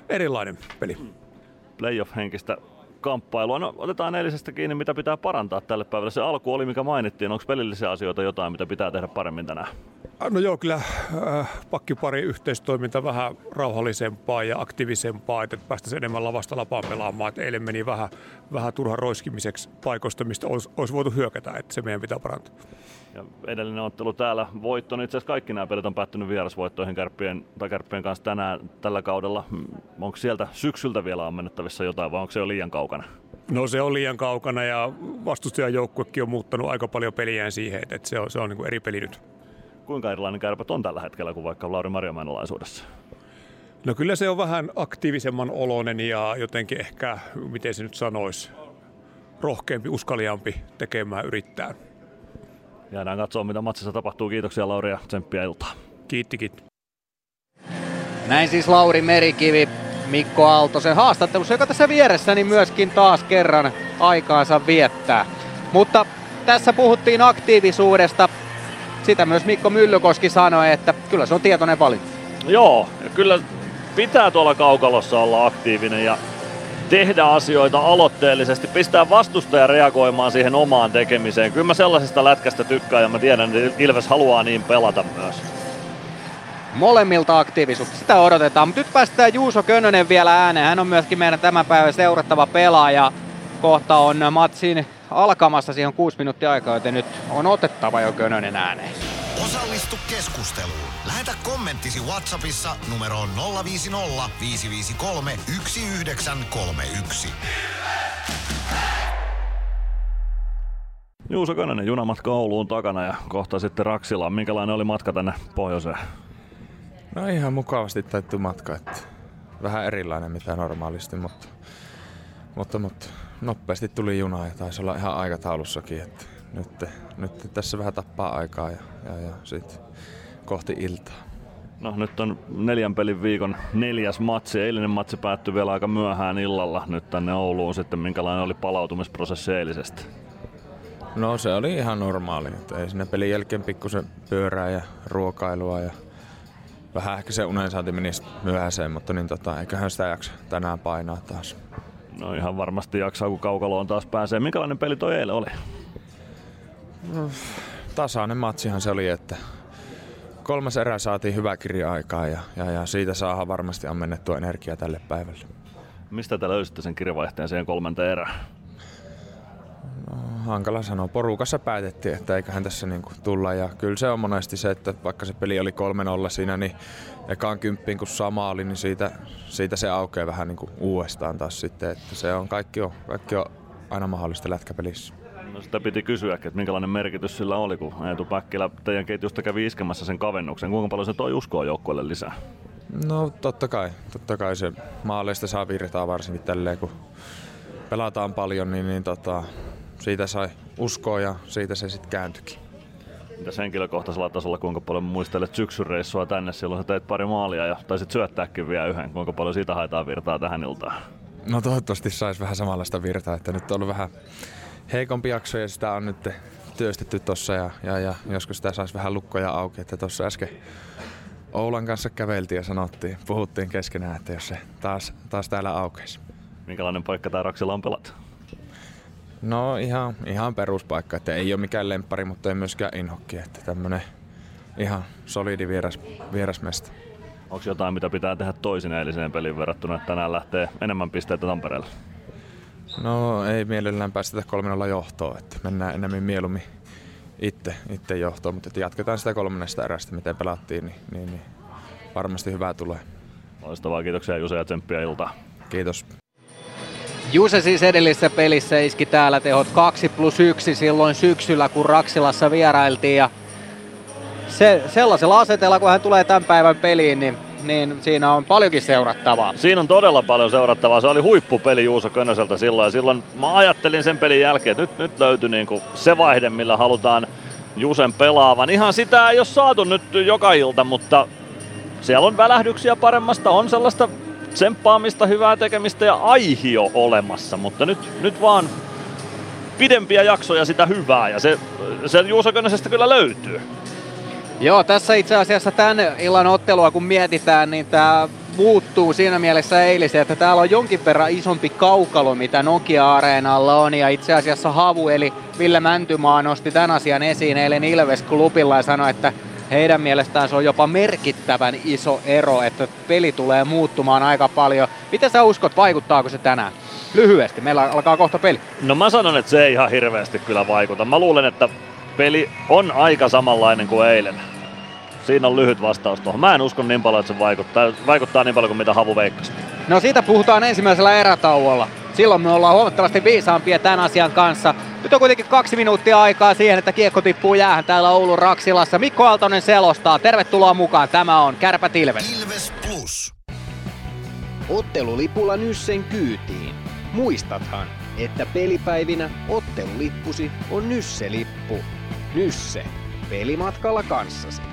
erilainen peli. Playoff-henkistä kamppailua. No, otetaan eilisestä kiinni, mitä pitää parantaa tälle päivälle. Se alku oli, mikä mainittiin. Onko pelillisiä asioita jotain, mitä pitää tehdä paremmin tänään? No joo, kyllä äh, pakkipari yhteistoiminta vähän rauhallisempaa ja aktiivisempaa, että päästäisiin enemmän lavasta lapaan pelaamaan. Että eilen meni vähän, vähän turhan roiskimiseksi paikoista, mistä olisi, olisi voitu hyökätä, että se meidän pitää parantaa. Ja edellinen ottelu täällä voitto, niin itse asiassa kaikki nämä pelit on päättynyt vierasvoittoihin kärppien, tai kärppien kanssa tänään tällä kaudella. Onko sieltä syksyltä vielä ammennettavissa jotain vai onko se jo liian kaukana? No se on liian kaukana ja vastustajajoukkuekin on muuttanut aika paljon peliään siihen, että se on, se on niin kuin eri peli nyt. Kuinka erilainen kärpät on tällä hetkellä kuin vaikka Lauri Marjamäen alaisuudessa? No kyllä se on vähän aktiivisemman oloinen ja jotenkin ehkä, miten se nyt sanoisi, rohkeampi, uskaliampi tekemään yrittää. Jäädään katsoa, mitä matsissa tapahtuu. Kiitoksia Lauri ja tsemppiä iltaa. Kiitti, kiitti. Näin siis Lauri Merikivi Mikko Aaltosen haastattelussa, joka tässä vieressäni myöskin taas kerran aikaansa viettää. Mutta tässä puhuttiin aktiivisuudesta. Sitä myös Mikko Myllykoski sanoi, että kyllä se on tietoinen valinta. Joo, ja kyllä pitää tuolla kaukalossa olla aktiivinen ja tehdä asioita aloitteellisesti, pistää vastustaja reagoimaan siihen omaan tekemiseen. Kyllä mä sellaisesta lätkästä tykkään ja mä tiedän, että Ilves haluaa niin pelata myös. Molemmilta aktiivisuutta, sitä odotetaan. Mutta nyt päästään Juuso Könönen vielä ääneen. Hän on myöskin meidän tämän päivän seurattava pelaaja. Kohta on matsin alkamassa, siihen on kuusi minuuttia aikaa, joten nyt on otettava jo Könönen ääneen. Osallistu keskusteluun. Lähetä kommenttisi Whatsappissa numeroon 050 553 1931. Juuso Könönen, junamatka Ouluun takana ja kohta sitten Raksilaan. Minkälainen oli matka tänne pohjoiseen? No ihan mukavasti taittu matka, että vähän erilainen mitä normaalisti, mutta, mutta, mutta nopeasti tuli juna ja taisi olla ihan aikataulussakin, että nyt, nyt tässä vähän tappaa aikaa ja, ja, ja sitten kohti iltaa. No nyt on neljän pelin viikon neljäs matsi. Eilinen matsi päättyi vielä aika myöhään illalla nyt tänne Ouluun sitten. Minkälainen oli palautumisprosessi eilisestä? No se oli ihan normaali. Että ei sinne pelin jälkeen pikkusen pyörää ja ruokailua ja vähän ehkä se unen saanti menisi myöhäiseen, mutta niin tota, eiköhän sitä jaksa tänään painaa taas. No ihan varmasti jaksaa, kun kaukaloon taas pääsee. Minkälainen peli toi eilen oli? No, tasainen matsihan se oli, että kolmas erä saatiin hyvä kirja aikaa ja, ja, ja siitä saadaan varmasti ammennettua energiaa tälle päivälle. Mistä te löysitte sen kirjavaihteen siihen kolmanteen erään? No, hankala sanoa. Porukassa päätettiin, että eiköhän tässä niinku tulla. Ja kyllä se on monesti se, että vaikka se peli oli 3-0 siinä, niin ekaan kymppiin kun sama oli, niin siitä, siitä se aukeaa vähän niinku uudestaan taas sitten. Että se on, kaikki on, kaikki on aina mahdollista lätkäpelissä. No sitä piti kysyä, että minkälainen merkitys sillä oli, kun Eetu Päkkilä teidän ketjusta kävi iskemässä sen kavennuksen. Kuinka paljon se toi uskoa joukkueelle lisää? No totta kai, totta kai se maaleista saa virtaa varsinkin tälleen, kun pelataan paljon, niin, niin tota, siitä sai uskoa ja siitä se sitten kääntyikin. Mitäs henkilökohtaisella tasolla, kuinka paljon muistelet syksyn reissua tänne, silloin sä teit pari maalia ja taisit syöttääkin vielä yhden. Kuinka paljon siitä haetaan virtaa tähän iltaan? No toivottavasti saisi vähän samanlaista virtaa, että nyt on ollut vähän heikompi jakso ja sitä on nyt työstetty tossa ja, ja, ja joskus sitä saisi vähän lukkoja auki, että tuossa äsken Oulan kanssa käveltiin ja sanottiin, puhuttiin keskenään, että jos se taas, taas täällä aukeisi. Minkälainen paikka tämä Raksila on pelata? No ihan, ihan peruspaikka, että ei ole mikään lemppari, mutta ei myöskään inhokki, että tämmönen ihan solidi vieras, vierasmesta. Onko jotain, mitä pitää tehdä toisin eiliseen peliin verrattuna, että tänään lähtee enemmän pisteitä Tampereella? No ei mielellään päästetä 3 johtoon, että mennään enemmän mieluummin itse, itse johtoon, mutta että jatketaan sitä kolmannesta erästä, miten pelattiin, niin, niin, niin varmasti hyvää tulee. Loistavaa, kiitoksia Juse ja tsemppiä iltaa. Kiitos. Juse siis edellisessä pelissä iski täällä tehot 2 plus 1 silloin syksyllä, kun Raksilassa vierailtiin. Ja se, sellaisella aseteella, kun hän tulee tämän päivän peliin, niin, niin siinä on paljonkin seurattavaa. Siinä on todella paljon seurattavaa. Se oli huippupeli Juuso Könöseltä silloin. Ja silloin mä ajattelin sen pelin jälkeen, että nyt, nyt löytyi niinku se vaihde, millä halutaan Jusen pelaavan. Ihan sitä ei ole saatu nyt joka ilta, mutta siellä on välähdyksiä paremmasta, on sellaista tsemppaamista, hyvää tekemistä ja aihio olemassa, mutta nyt, nyt vaan pidempiä jaksoja sitä hyvää ja se, se Juuso Könösestä kyllä löytyy. Joo, tässä itse asiassa tämän illan ottelua kun mietitään, niin tämä muuttuu siinä mielessä eilisen, että täällä on jonkin verran isompi kaukalo, mitä Nokia-areenalla on. Ja itse asiassa Havu, eli Ville Mäntymaa, nosti tämän asian esiin eilen Ilves-klubilla ja sanoi, että heidän mielestään se on jopa merkittävän iso ero, että peli tulee muuttumaan aika paljon. Miten sä uskot, vaikuttaako se tänään? Lyhyesti, meillä alkaa kohta peli. No mä sanon, että se ei ihan hirveästi kyllä vaikuta. Mä luulen, että peli on aika samanlainen kuin eilen. Siinä on lyhyt vastaus tuohon. Mä en usko niin paljon, että se vaikuttaa, vaikuttaa niin paljon kuin mitä Havu veikkasi. No siitä puhutaan ensimmäisellä erätauolla. Silloin me ollaan huomattavasti viisaampia tämän asian kanssa. Nyt on kuitenkin kaksi minuuttia aikaa siihen, että kiekko tippuu jäähän täällä Oulun Raksilassa. Mikko Aaltonen selostaa. Tervetuloa mukaan. Tämä on Kärpät Ilves. Ilves Plus. Ottelulipulla Nyssen kyytiin. Muistathan, että pelipäivinä ottelulippusi on Nysse-lippu. Nysse. Pelimatkalla kanssasi.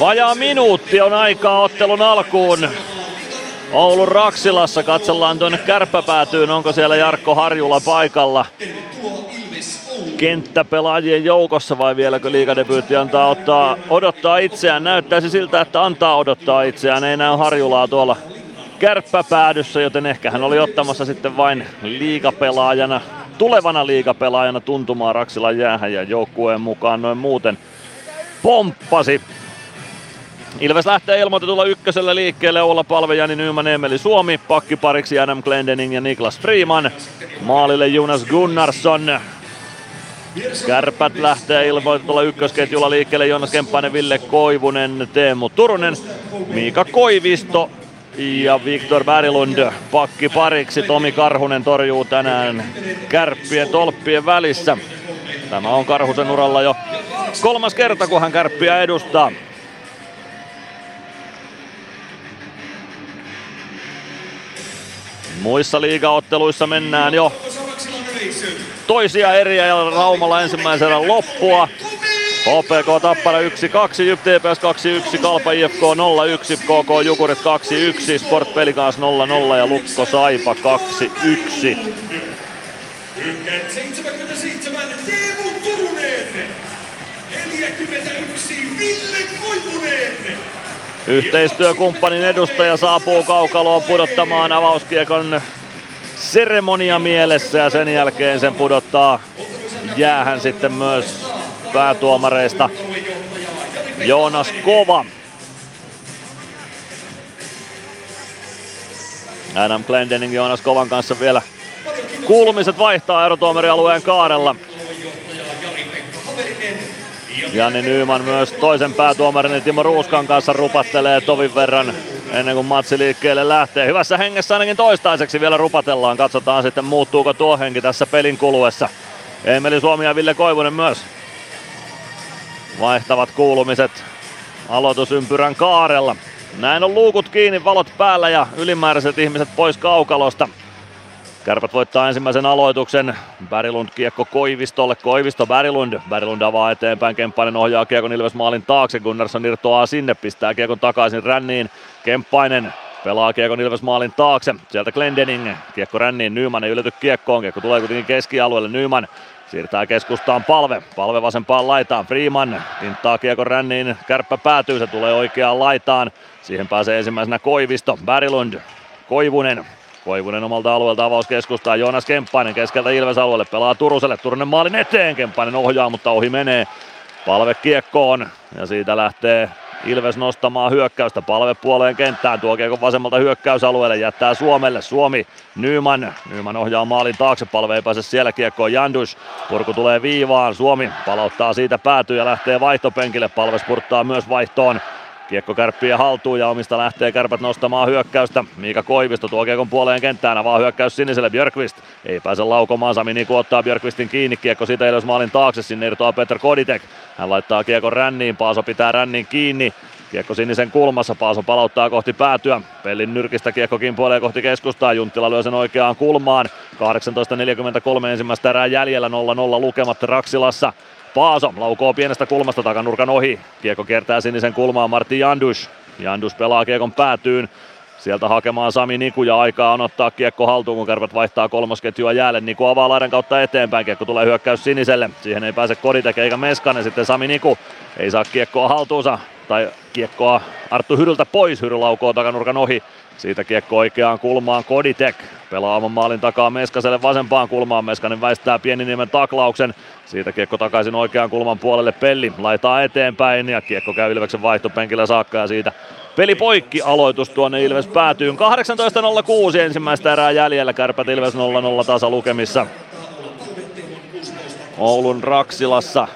Vajaa minuutti on aikaa ottelun alkuun. Oulun Raksilassa katsellaan tuonne kärppäpäätyyn, onko siellä Jarkko Harjula paikalla kenttäpelaajien joukossa vai vieläkö liikadebyytti antaa ottaa, odottaa itseään. Näyttäisi siltä, että antaa odottaa itseään. Ei näy Harjulaa tuolla kärppäpäädyssä, joten ehkä hän oli ottamassa sitten vain liigapelaajana, tulevana liigapelaajana tuntumaan Raksilan jäähän ja joukkueen mukaan noin muuten pomppasi. Ilves lähtee ilmoitetulla ykkösellä liikkeelle Oula Palve, Jani Nyman, Emeli Suomi, pakkipariksi Adam Glendening ja Niklas Freeman. Maalille Jonas Gunnarsson. Kärpät lähtee ilmoitetulla ykkösketjulla liikkeelle Jonas Kemppainen, Ville Koivunen, Teemu Turunen, Miika Koivisto ja Viktor Berglund pakki pariksi. Tomi Karhunen torjuu tänään kärppien tolppien välissä. Tämä on Karhusen uralla jo kolmas kerta, kun hän kärppiä edustaa. Muissa liigaotteluissa mennään jo toisia eriä ja Raumalla ensimmäisen erän loppua. HPK Tappara 1-2, JYP TPS 2-1, Kalpa IFK 0-1, KK Jukurit 2-1, Sport Pelikans 0-0 ja Lukko Saipa 2-1. 77 Teemu Turunen. 41 Ville Koivunen. Yhteistyökumppanin edustaja saapuu kaukaloon pudottamaan avauskiekon seremonia mielessä ja sen jälkeen sen pudottaa jäähän sitten myös päätuomareista Joonas Kova. Adam Glendening Joonas Kovan kanssa vielä kuulumiset vaihtaa erotuomarialueen kaarella. Jani Nyyman myös toisen päätuomarin Timo Ruuskan kanssa rupattelee tovin verran ennen kuin matsi liikkeelle lähtee. Hyvässä hengessä ainakin toistaiseksi vielä rupatellaan. Katsotaan sitten muuttuuko tuo henki tässä pelin kuluessa. Emeli Suomi ja Ville Koivunen myös vaihtavat kuulumiset aloitusympyrän kaarella. Näin on luukut kiinni, valot päällä ja ylimääräiset ihmiset pois kaukalosta. Kärpät voittaa ensimmäisen aloituksen. Berglund kiekko Koivistolle. Koivisto Berglund. Berglund avaa eteenpäin. Kemppainen ohjaa kiekon Ilves maalin taakse. Gunnarsson irtoaa sinne. Pistää kiekon takaisin ränniin. Kemppainen pelaa kiekon Ilves maalin taakse. Sieltä Glendening. Kiekko ränniin. Nyman ei ylety kiekkoon. Kiekko tulee kuitenkin keskialueelle. Nyman Siirtää keskustaan palve. Palve vasempaan laitaan. Freeman tinttaa kiekon ränniin. Kärppä päätyy. Se tulee oikeaan laitaan. Siihen pääsee ensimmäisenä Koivisto. Berglund. Koivunen Koivunen omalta alueelta avauskeskustaa. Joonas Kemppainen keskeltä Ilves alueelle. Pelaa Turuselle. Turunen maalin eteen. Kemppainen ohjaa, mutta ohi menee. Palve kiekkoon. Ja siitä lähtee Ilves nostamaan hyökkäystä palve puoleen kenttään. Tuo kiekko vasemmalta hyökkäysalueelle. Jättää Suomelle. Suomi Nyman. Nyman ohjaa maalin taakse. Palve ei pääse siellä kiekkoon. Jandus. Purku tulee viivaan. Suomi palauttaa siitä päätyy ja lähtee vaihtopenkille. Palve spurttaa myös vaihtoon. Kiekko kärppien haltuun ja omista lähtee kärpät nostamaan hyökkäystä. Miika Koivisto tuo kiekon puoleen kenttään, avaa hyökkäys siniselle Björkvist. Ei pääse laukomaan, Sami Niku ottaa Björkvistin kiinni, kiekko siitä Ilves maalin taakse, sinne irtoaa Peter Koditek. Hän laittaa kiekon ränniin, Paaso pitää rännin kiinni. Kiekko sinisen kulmassa, Paaso palauttaa kohti päätyä. Pellin nyrkistä kiekko kimpoilee kohti keskustaa, Junttila lyö sen oikeaan kulmaan. 18.43 ensimmäistä erää jäljellä 0-0 lukemat Raksilassa. Paaso laukoo pienestä kulmasta takanurkan ohi. Kiekko kiertää sinisen kulmaan Martti Jandus. Jandus pelaa kiekon päätyyn. Sieltä hakemaan Sami Niku ja aikaa on ottaa kiekko haltuun, kun kärpät vaihtaa kolmosketjua jäälle. Niku avaa laidan kautta eteenpäin, kiekko tulee hyökkäys siniselle. Siihen ei pääse Koditek eikä Meskanen, sitten Sami Niku ei saa kiekkoa haltuunsa. Tai kiekkoa Arttu Hyryltä pois, Hyry laukoo takanurkan ohi. Siitä kiekko oikeaan kulmaan Koditek. Pelaa oman maalin takaa Meskaselle vasempaan kulmaan. Meskanen väistää Pieniniemen taklauksen. Siitä kiekko takaisin oikeaan kulman puolelle Pelli. Laitaa eteenpäin ja kiekko käy Ilveksen vaihtopenkillä saakka ja siitä peli poikki aloitus tuonne Ilves päätyyn. 18.06 ensimmäistä erää jäljellä. Kärpät Ilves 0-0 tasa lukemissa. Oulun Raksilassa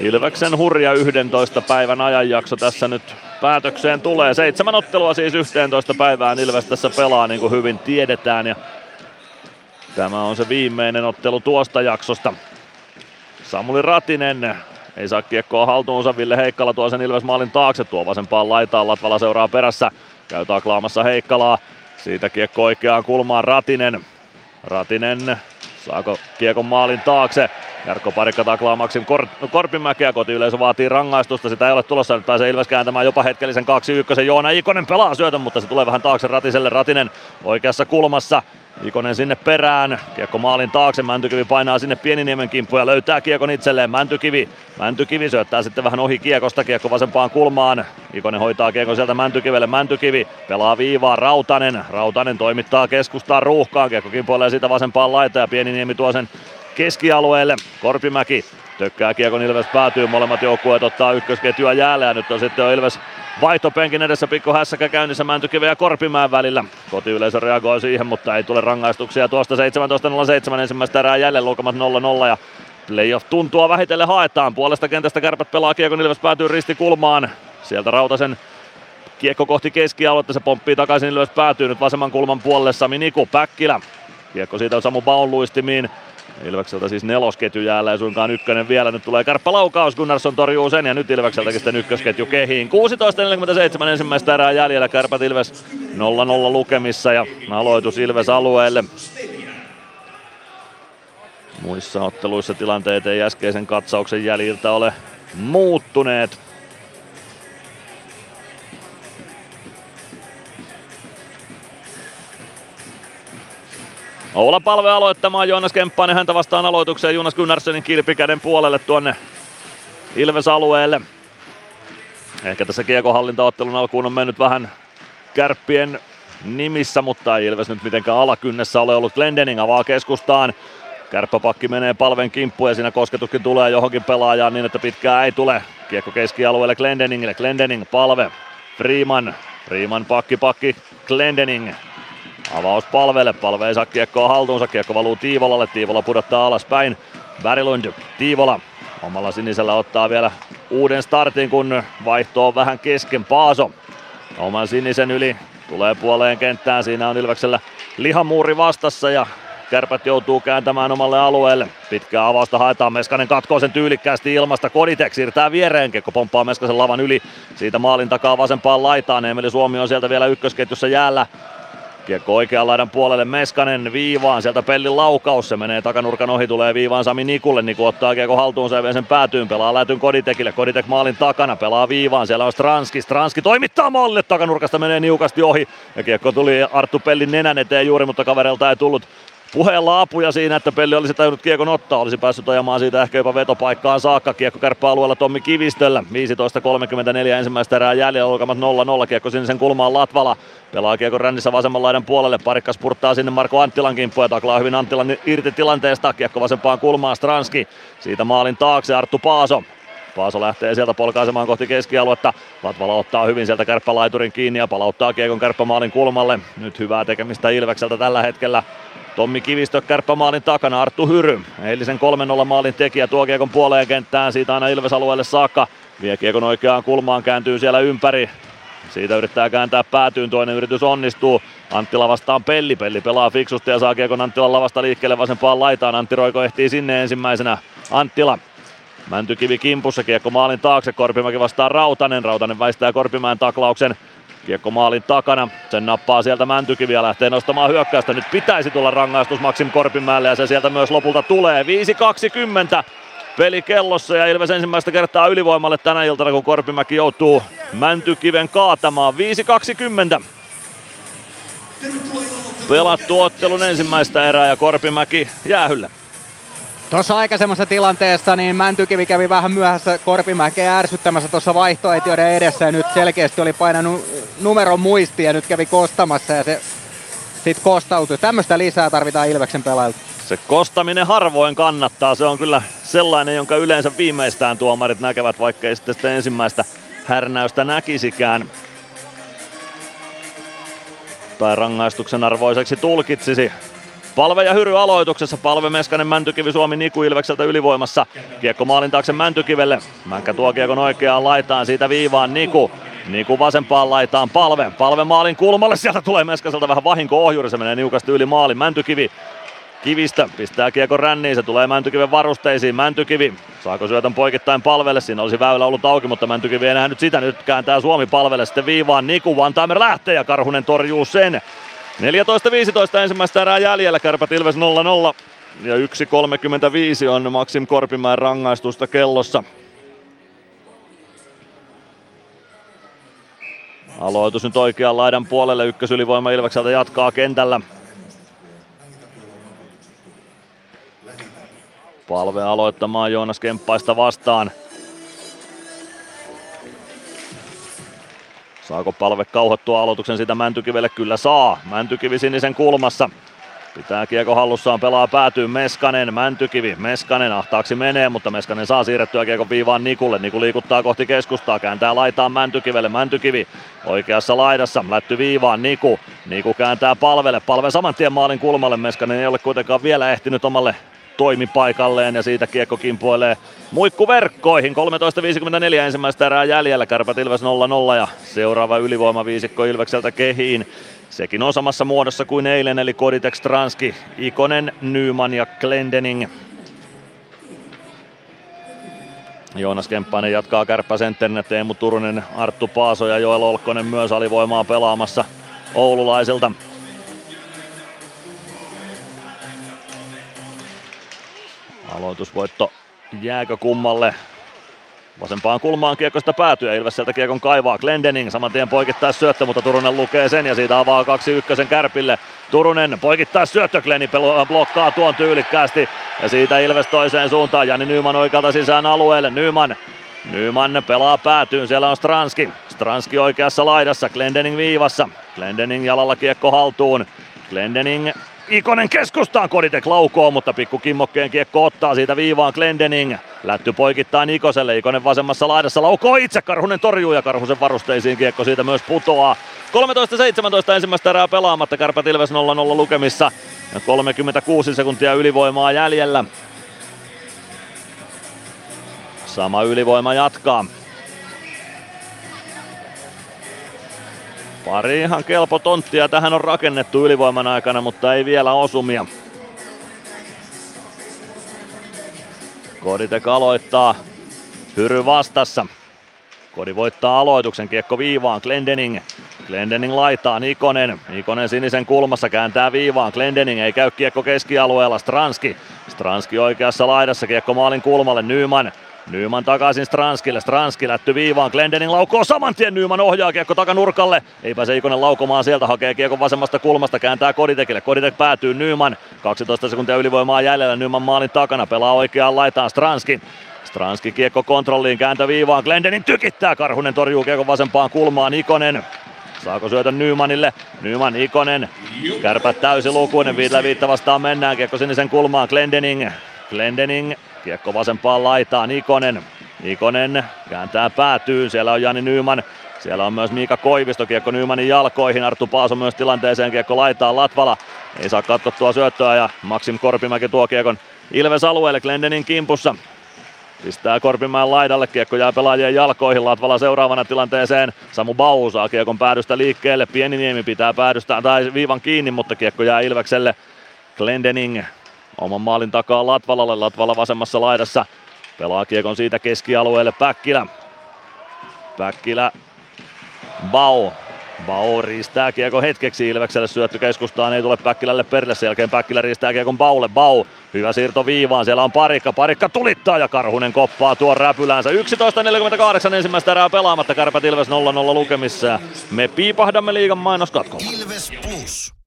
Ilveksen hurja 11 päivän ajanjakso tässä nyt päätökseen tulee. Seitsemän ottelua siis 11 päivään Ilves tässä pelaa niin kuin hyvin tiedetään. Ja tämä on se viimeinen ottelu tuosta jaksosta. Samuli Ratinen ei saa kiekkoa haltuunsa. Ville Heikkala tuo sen Ilves maalin taakse. Tuo vasempaan laitaan. Latvala seuraa perässä. Käy taklaamassa Heikkalaa. Siitä kiekko oikeaan kulmaan Ratinen. Ratinen saako kiekon maalin taakse. Jarkko Parikka taklaa Maksim Kor- Korpimäkeä, kotiyleisö vaatii rangaistusta, sitä ei ole tulossa, nyt pääsee Ilves kääntämään jopa hetkellisen 2-1. Joona Ikonen pelaa syötön, mutta se tulee vähän taakse Ratiselle, Ratinen oikeassa kulmassa. Ikonen sinne perään, kiekko maalin taakse, Mäntykivi painaa sinne Pieniniemen kimppuun ja löytää kiekon itselleen, Mäntykivi, Mäntykivi syöttää sitten vähän ohi kiekosta, kiekko vasempaan kulmaan, Ikonen hoitaa kiekon sieltä Mäntykivelle, Mäntykivi pelaa viivaa, Rautanen, Rautanen toimittaa keskustaan ruuhkaan, kiekko kimpoilee siitä vasempaan laitaan ja Pieniniemi tuo sen keskialueelle. Korpimäki tökkää kiekon Ilves päätyy, molemmat joukkueet ottaa ykkösketjua jäälle ja nyt on sitten Ilves vaihtopenkin edessä pikku hässäkä käynnissä Mäntykiven ja Korpimäen välillä. Kotiyleisö reagoi siihen, mutta ei tule rangaistuksia tuosta 17.07 ensimmäistä erää jäljellä lukemat 0-0 ja playoff tuntua vähitellen haetaan. Puolesta kentästä kärpät pelaa kiekon Ilves päätyy ristikulmaan. Sieltä Rautasen Kiekko kohti keskialuetta, se pomppii takaisin ylös päätyy nyt vasemman kulman puolelle Sami Niku, Päkkilä. Kiekko siitä on Samu Baun luistimiin. Ilvekseltä siis nelosketju jäällä ja suinkaan ykkönen vielä. Nyt tulee kärppälaukaus, Gunnarsson torjuu sen ja nyt Ilvekseltäkin sitten ykkösketju kehiin. 16.47 ensimmäistä erää jäljellä, kärpät Ilves 0-0 lukemissa ja aloitus Ilves alueelle. Muissa otteluissa tilanteet ei äskeisen katsauksen jäljiltä ole muuttuneet. Oula palve aloittamaan Joonas Kemppainen häntä vastaan aloitukseen Jonas Gunnarssonin kilpikäden puolelle tuonne Ilves-alueelle. Ehkä tässä kiekohallintaottelun alkuun on mennyt vähän kärppien nimissä, mutta ei Ilves nyt mitenkään alakynnessä ole ollut. Glendening avaa keskustaan. Kärppäpakki menee palven kimppuun ja siinä kosketuskin tulee johonkin pelaajaan niin, että pitkää ei tule. Kiekko keskialueelle Glendeningille. Glendening palve. Freeman. Freeman pakki pakki. Glendening Avaus palvelle, palve ei saa kiekkoa haltuunsa, kiekko valuu Tiivolalle, Tiivola pudottaa alaspäin. Värilund, Tiivola omalla sinisellä ottaa vielä uuden startin, kun vaihto on vähän kesken Paaso. Oman sinisen yli tulee puoleen kenttään, siinä on Ilveksellä lihamuuri vastassa ja Kärpät joutuu kääntämään omalle alueelle. Pitkää avausta haetaan, Meskanen katkoo sen tyylikkäästi ilmasta. Koditek siirtää viereen, Kiekko pomppaa Meskasen lavan yli. Siitä maalin takaa vasempaan laitaan. Emeli Suomi on sieltä vielä ykkösketjussa jäällä. Kiekko oikean laidan puolelle. Meskanen viivaan, sieltä Pellin laukaus, se menee takanurkan ohi, tulee viivaan Sami Nikulle, Niku ottaa kiekko haltuun, se sen päätyyn, pelaa lätyn Koditekille, Koditek maalin takana, pelaa viivaan, siellä on Stranski, Stranski toimittaa maalille, takanurkasta menee niukasti ohi, ja kiekko tuli Arttu Pellin nenän eteen juuri, mutta kavereilta ei tullut puheella apuja siinä, että Pelli olisi tajunnut kiekon ottaa, olisi päässyt ajamaan siitä ehkä jopa vetopaikkaan saakka. Kiekko kärppäalueella Tommi Kivistöllä, 15.34 ensimmäistä erää jäljellä, olkamat 0-0, kiekko sinisen kulmaan Latvala. Pelaa kiekko rännissä vasemman laidan puolelle, parikkas purtaa sinne Marko Anttilan kimppuun ja taklaa hyvin Anttilan irti tilanteesta. Kiekko vasempaan kulmaan Stranski, siitä maalin taakse Arttu Paaso. Paaso lähtee sieltä polkaisemaan kohti keskialuetta. Latvala ottaa hyvin sieltä kärppälaiturin kiinni ja palauttaa kiekon kärppämaalin kulmalle. Nyt hyvää tekemistä Ilvekseltä tällä hetkellä. Tommi Kivistö kärppämaalin takana, Arttu Hyry. Eilisen 3-0 maalin tekijä tuo kiekon puoleen kenttään, siitä aina Ilves-alueelle saakka. Vie kiekon oikeaan kulmaan, kääntyy siellä ympäri. Siitä yrittää kääntää päätyyn, toinen yritys onnistuu. Anttila vastaan Pelli, Pelli pelaa fiksusti ja saa kiekon Anttilan lavasta liikkeelle vasempaan laitaan. Antti Roiko ehtii sinne ensimmäisenä. Anttila Mäntykivi kimpussa, kiekko maalin taakse, Korpimäki vastaa Rautanen, Rautanen väistää Korpimäen taklauksen. Kiekko maalin takana, sen nappaa sieltä Mäntykivi ja lähtee nostamaan hyökkäystä. Nyt pitäisi tulla rangaistus Maksim Korpimäelle ja se sieltä myös lopulta tulee. 5-20 peli kellossa ja Ilves ensimmäistä kertaa ylivoimalle tänä iltana, kun Korpimäki joutuu Mäntykiven kaatamaan. 5-20. Pelattu ottelun ensimmäistä erää ja Korpimäki jäähylle. Tuossa aikaisemmassa tilanteessa niin Mäntykivi kävi vähän myöhässä Korpimäkeä ärsyttämässä tuossa vaihtoehtojen edessä ja nyt selkeästi oli painanut numeron muisti ja nyt kävi kostamassa ja se sitten kostautui. Tämmöistä lisää tarvitaan Ilveksen pelaajilta. Se kostaminen harvoin kannattaa, se on kyllä sellainen, jonka yleensä viimeistään tuomarit näkevät, vaikka ei sitten sitä ensimmäistä härnäystä näkisikään. Tai rangaistuksen arvoiseksi tulkitsisi. Palve ja Hyry aloituksessa. Palve Meskanen, Mäntykivi, Suomi, Niku Ilvekseltä ylivoimassa. Kiekko maalin taakse Mäntykivelle. Mäkkä tuo kiekon oikeaan laitaan, siitä viivaan Niku. Niku vasempaan laitaan Palve. Palve maalin kulmalle, sieltä tulee Meskaselta vähän vahinko ohjuri, se menee niukasti yli maalin. Mäntykivi Kivistä pistää kiekon ränniin, se tulee Mäntykiven varusteisiin. Mäntykivi, saako syötön poikittain palvelle? Siinä olisi väylä ollut auki, mutta Mäntykivi ei nähnyt sitä. Nyt kääntää Suomi palvelle sitten viivaan. Niku Van lähtee ja Karhunen torjuu sen. 14-15 ensimmäistä erää jäljellä, Kärpät Ilves 0-0. Ja 1.35 on Maksim Korpimäen rangaistusta kellossa. Aloitus nyt oikean laidan puolelle, ykkösylivoima Ilvekseltä jatkaa kentällä. Palve aloittamaan Joonas Kemppaista vastaan. Saako palve kauhottua aloituksen sitä Mäntykivelle? Kyllä saa. Mäntykivi sinisen kulmassa. Pitää kiekko hallussaan, pelaa päätyy Meskanen, Mäntykivi, Meskanen ahtaaksi menee, mutta Meskanen saa siirrettyä kiekko viivaan Nikulle. Niku liikuttaa kohti keskustaa, kääntää laitaan Mäntykivelle, Mäntykivi oikeassa laidassa, lätty viivaan Niku. Niku kääntää palvelle, palve saman tien maalin kulmalle, Meskanen ei ole kuitenkaan vielä ehtinyt omalle toimipaikalleen ja siitä kiekko kimpoilee muikkuverkkoihin. 13.54 ensimmäistä erää jäljellä, Kärpät Ilves 0-0 ja seuraava ylivoima viisikko Ilvekseltä kehiin. Sekin on samassa muodossa kuin eilen, eli Koditek Stranski, Ikonen, Nyman ja Glendening. Joonas Kemppainen jatkaa kärppäsentterinä, Teemu Turunen, Arttu Paaso ja Joel Olkkonen myös alivoimaa pelaamassa oululaisilta. Aloitusvoitto jääkö kummalle? Vasempaan kulmaan kiekosta päätyy Ilves sieltä kiekon kaivaa. Glendening saman tien poikittaa syöttö, mutta Turunen lukee sen ja siitä avaa kaksi ykkösen kärpille. Turunen poikittaa syöttö, Glenni blokkaa tuon tyylikkäästi ja siitä Ilves toiseen suuntaan. Jani Nyman oikealta sisään alueelle. Nyman Nyman pelaa päätyyn, siellä on Stranski. Stranski oikeassa laidassa, Glendening viivassa. Glendening jalalla kiekko haltuun. Glendening Ikonen keskustaan, Koditek laukoo, mutta pikku kimmokkeen kiekko ottaa siitä viivaan Glendening. Lätty poikittaa Nikoselle, Ikonen vasemmassa laidassa laukoo itse, Karhunen torjuu ja Karhusen varusteisiin kiekko siitä myös putoaa. 13-17 ensimmäistä erää pelaamatta, Kärpät Ilves 0-0 lukemissa. Ja 36 sekuntia ylivoimaa jäljellä. Sama ylivoima jatkaa. Pari ihan kelpo tonttia tähän on rakennettu ylivoiman aikana, mutta ei vielä osumia. Koditek aloittaa. Hyry vastassa. Kodi voittaa aloituksen, kiekko viivaan, Glendening. Glendening laitaa, Nikonen. Nikonen sinisen kulmassa kääntää viivaan, Glendening ei käy kiekko keskialueella, Stranski. Stranski oikeassa laidassa, kiekko maalin kulmalle, Nyman. Nyman takaisin Stranskille, Stranski lätty viivaan, Glendening laukoo saman tien, Nyman ohjaa kiekko takanurkalle, ei pääse Ikonen laukomaan sieltä, hakee kiekko vasemmasta kulmasta, kääntää Koditekille, Koditek päätyy Nyman, 12 sekuntia ylivoimaa jäljellä, Nyman maalin takana, pelaa oikeaan laitaan Stranski, Stranski kiekko kontrolliin, kääntö viivaan, Glendening tykittää, Karhunen torjuu kiekko vasempaan kulmaan, Ikonen. Saako syötön Nymanille? Nyman Ikonen. Kärpät täysi lukuinen. Viidellä viitta vastaan mennään. Kiekko sinisen kulmaan. Glendening. Glendening. Kiekko vasempaan laitaan. Ikonen. Ikonen kääntää päätyyn. Siellä on Jani Nyman. Siellä on myös Miika Koivisto, kiekko Nymanin jalkoihin, Arttu Paaso myös tilanteeseen, kiekko laittaa Latvala, ei saa katkottua syöttöä ja Maxim Korpimäki tuo kiekon Ilves alueelle Glendenin kimpussa. Pistää Korpimäen laidalle, kiekko jää pelaajien jalkoihin, Latvala seuraavana tilanteeseen. Samu Bau saa kiekon päädystä liikkeelle, Pieniniemi pitää päädystä tai viivan kiinni, mutta kiekko jää Ilvekselle. Glendening oman maalin takaa Latvalalle, Latvala vasemmassa laidassa. Pelaa kiekon siitä keskialueelle Päkkilä. Päkkilä Bau Bau riistää kiekko hetkeksi Ilvekselle, syöttö keskustaan, ei tule Päkkilälle perille, sen jälkeen Päkkilä riistää kiekon Baulle, Bau, hyvä siirto viivaan, siellä on parikka, parikka tulittaa ja Karhunen koppaa tuon räpylänsä. 11.48 ensimmäistä erää pelaamatta, Kärpät Ilves 0-0 lukemissa me piipahdamme liigan mainoskatkolla. Ilves Plus.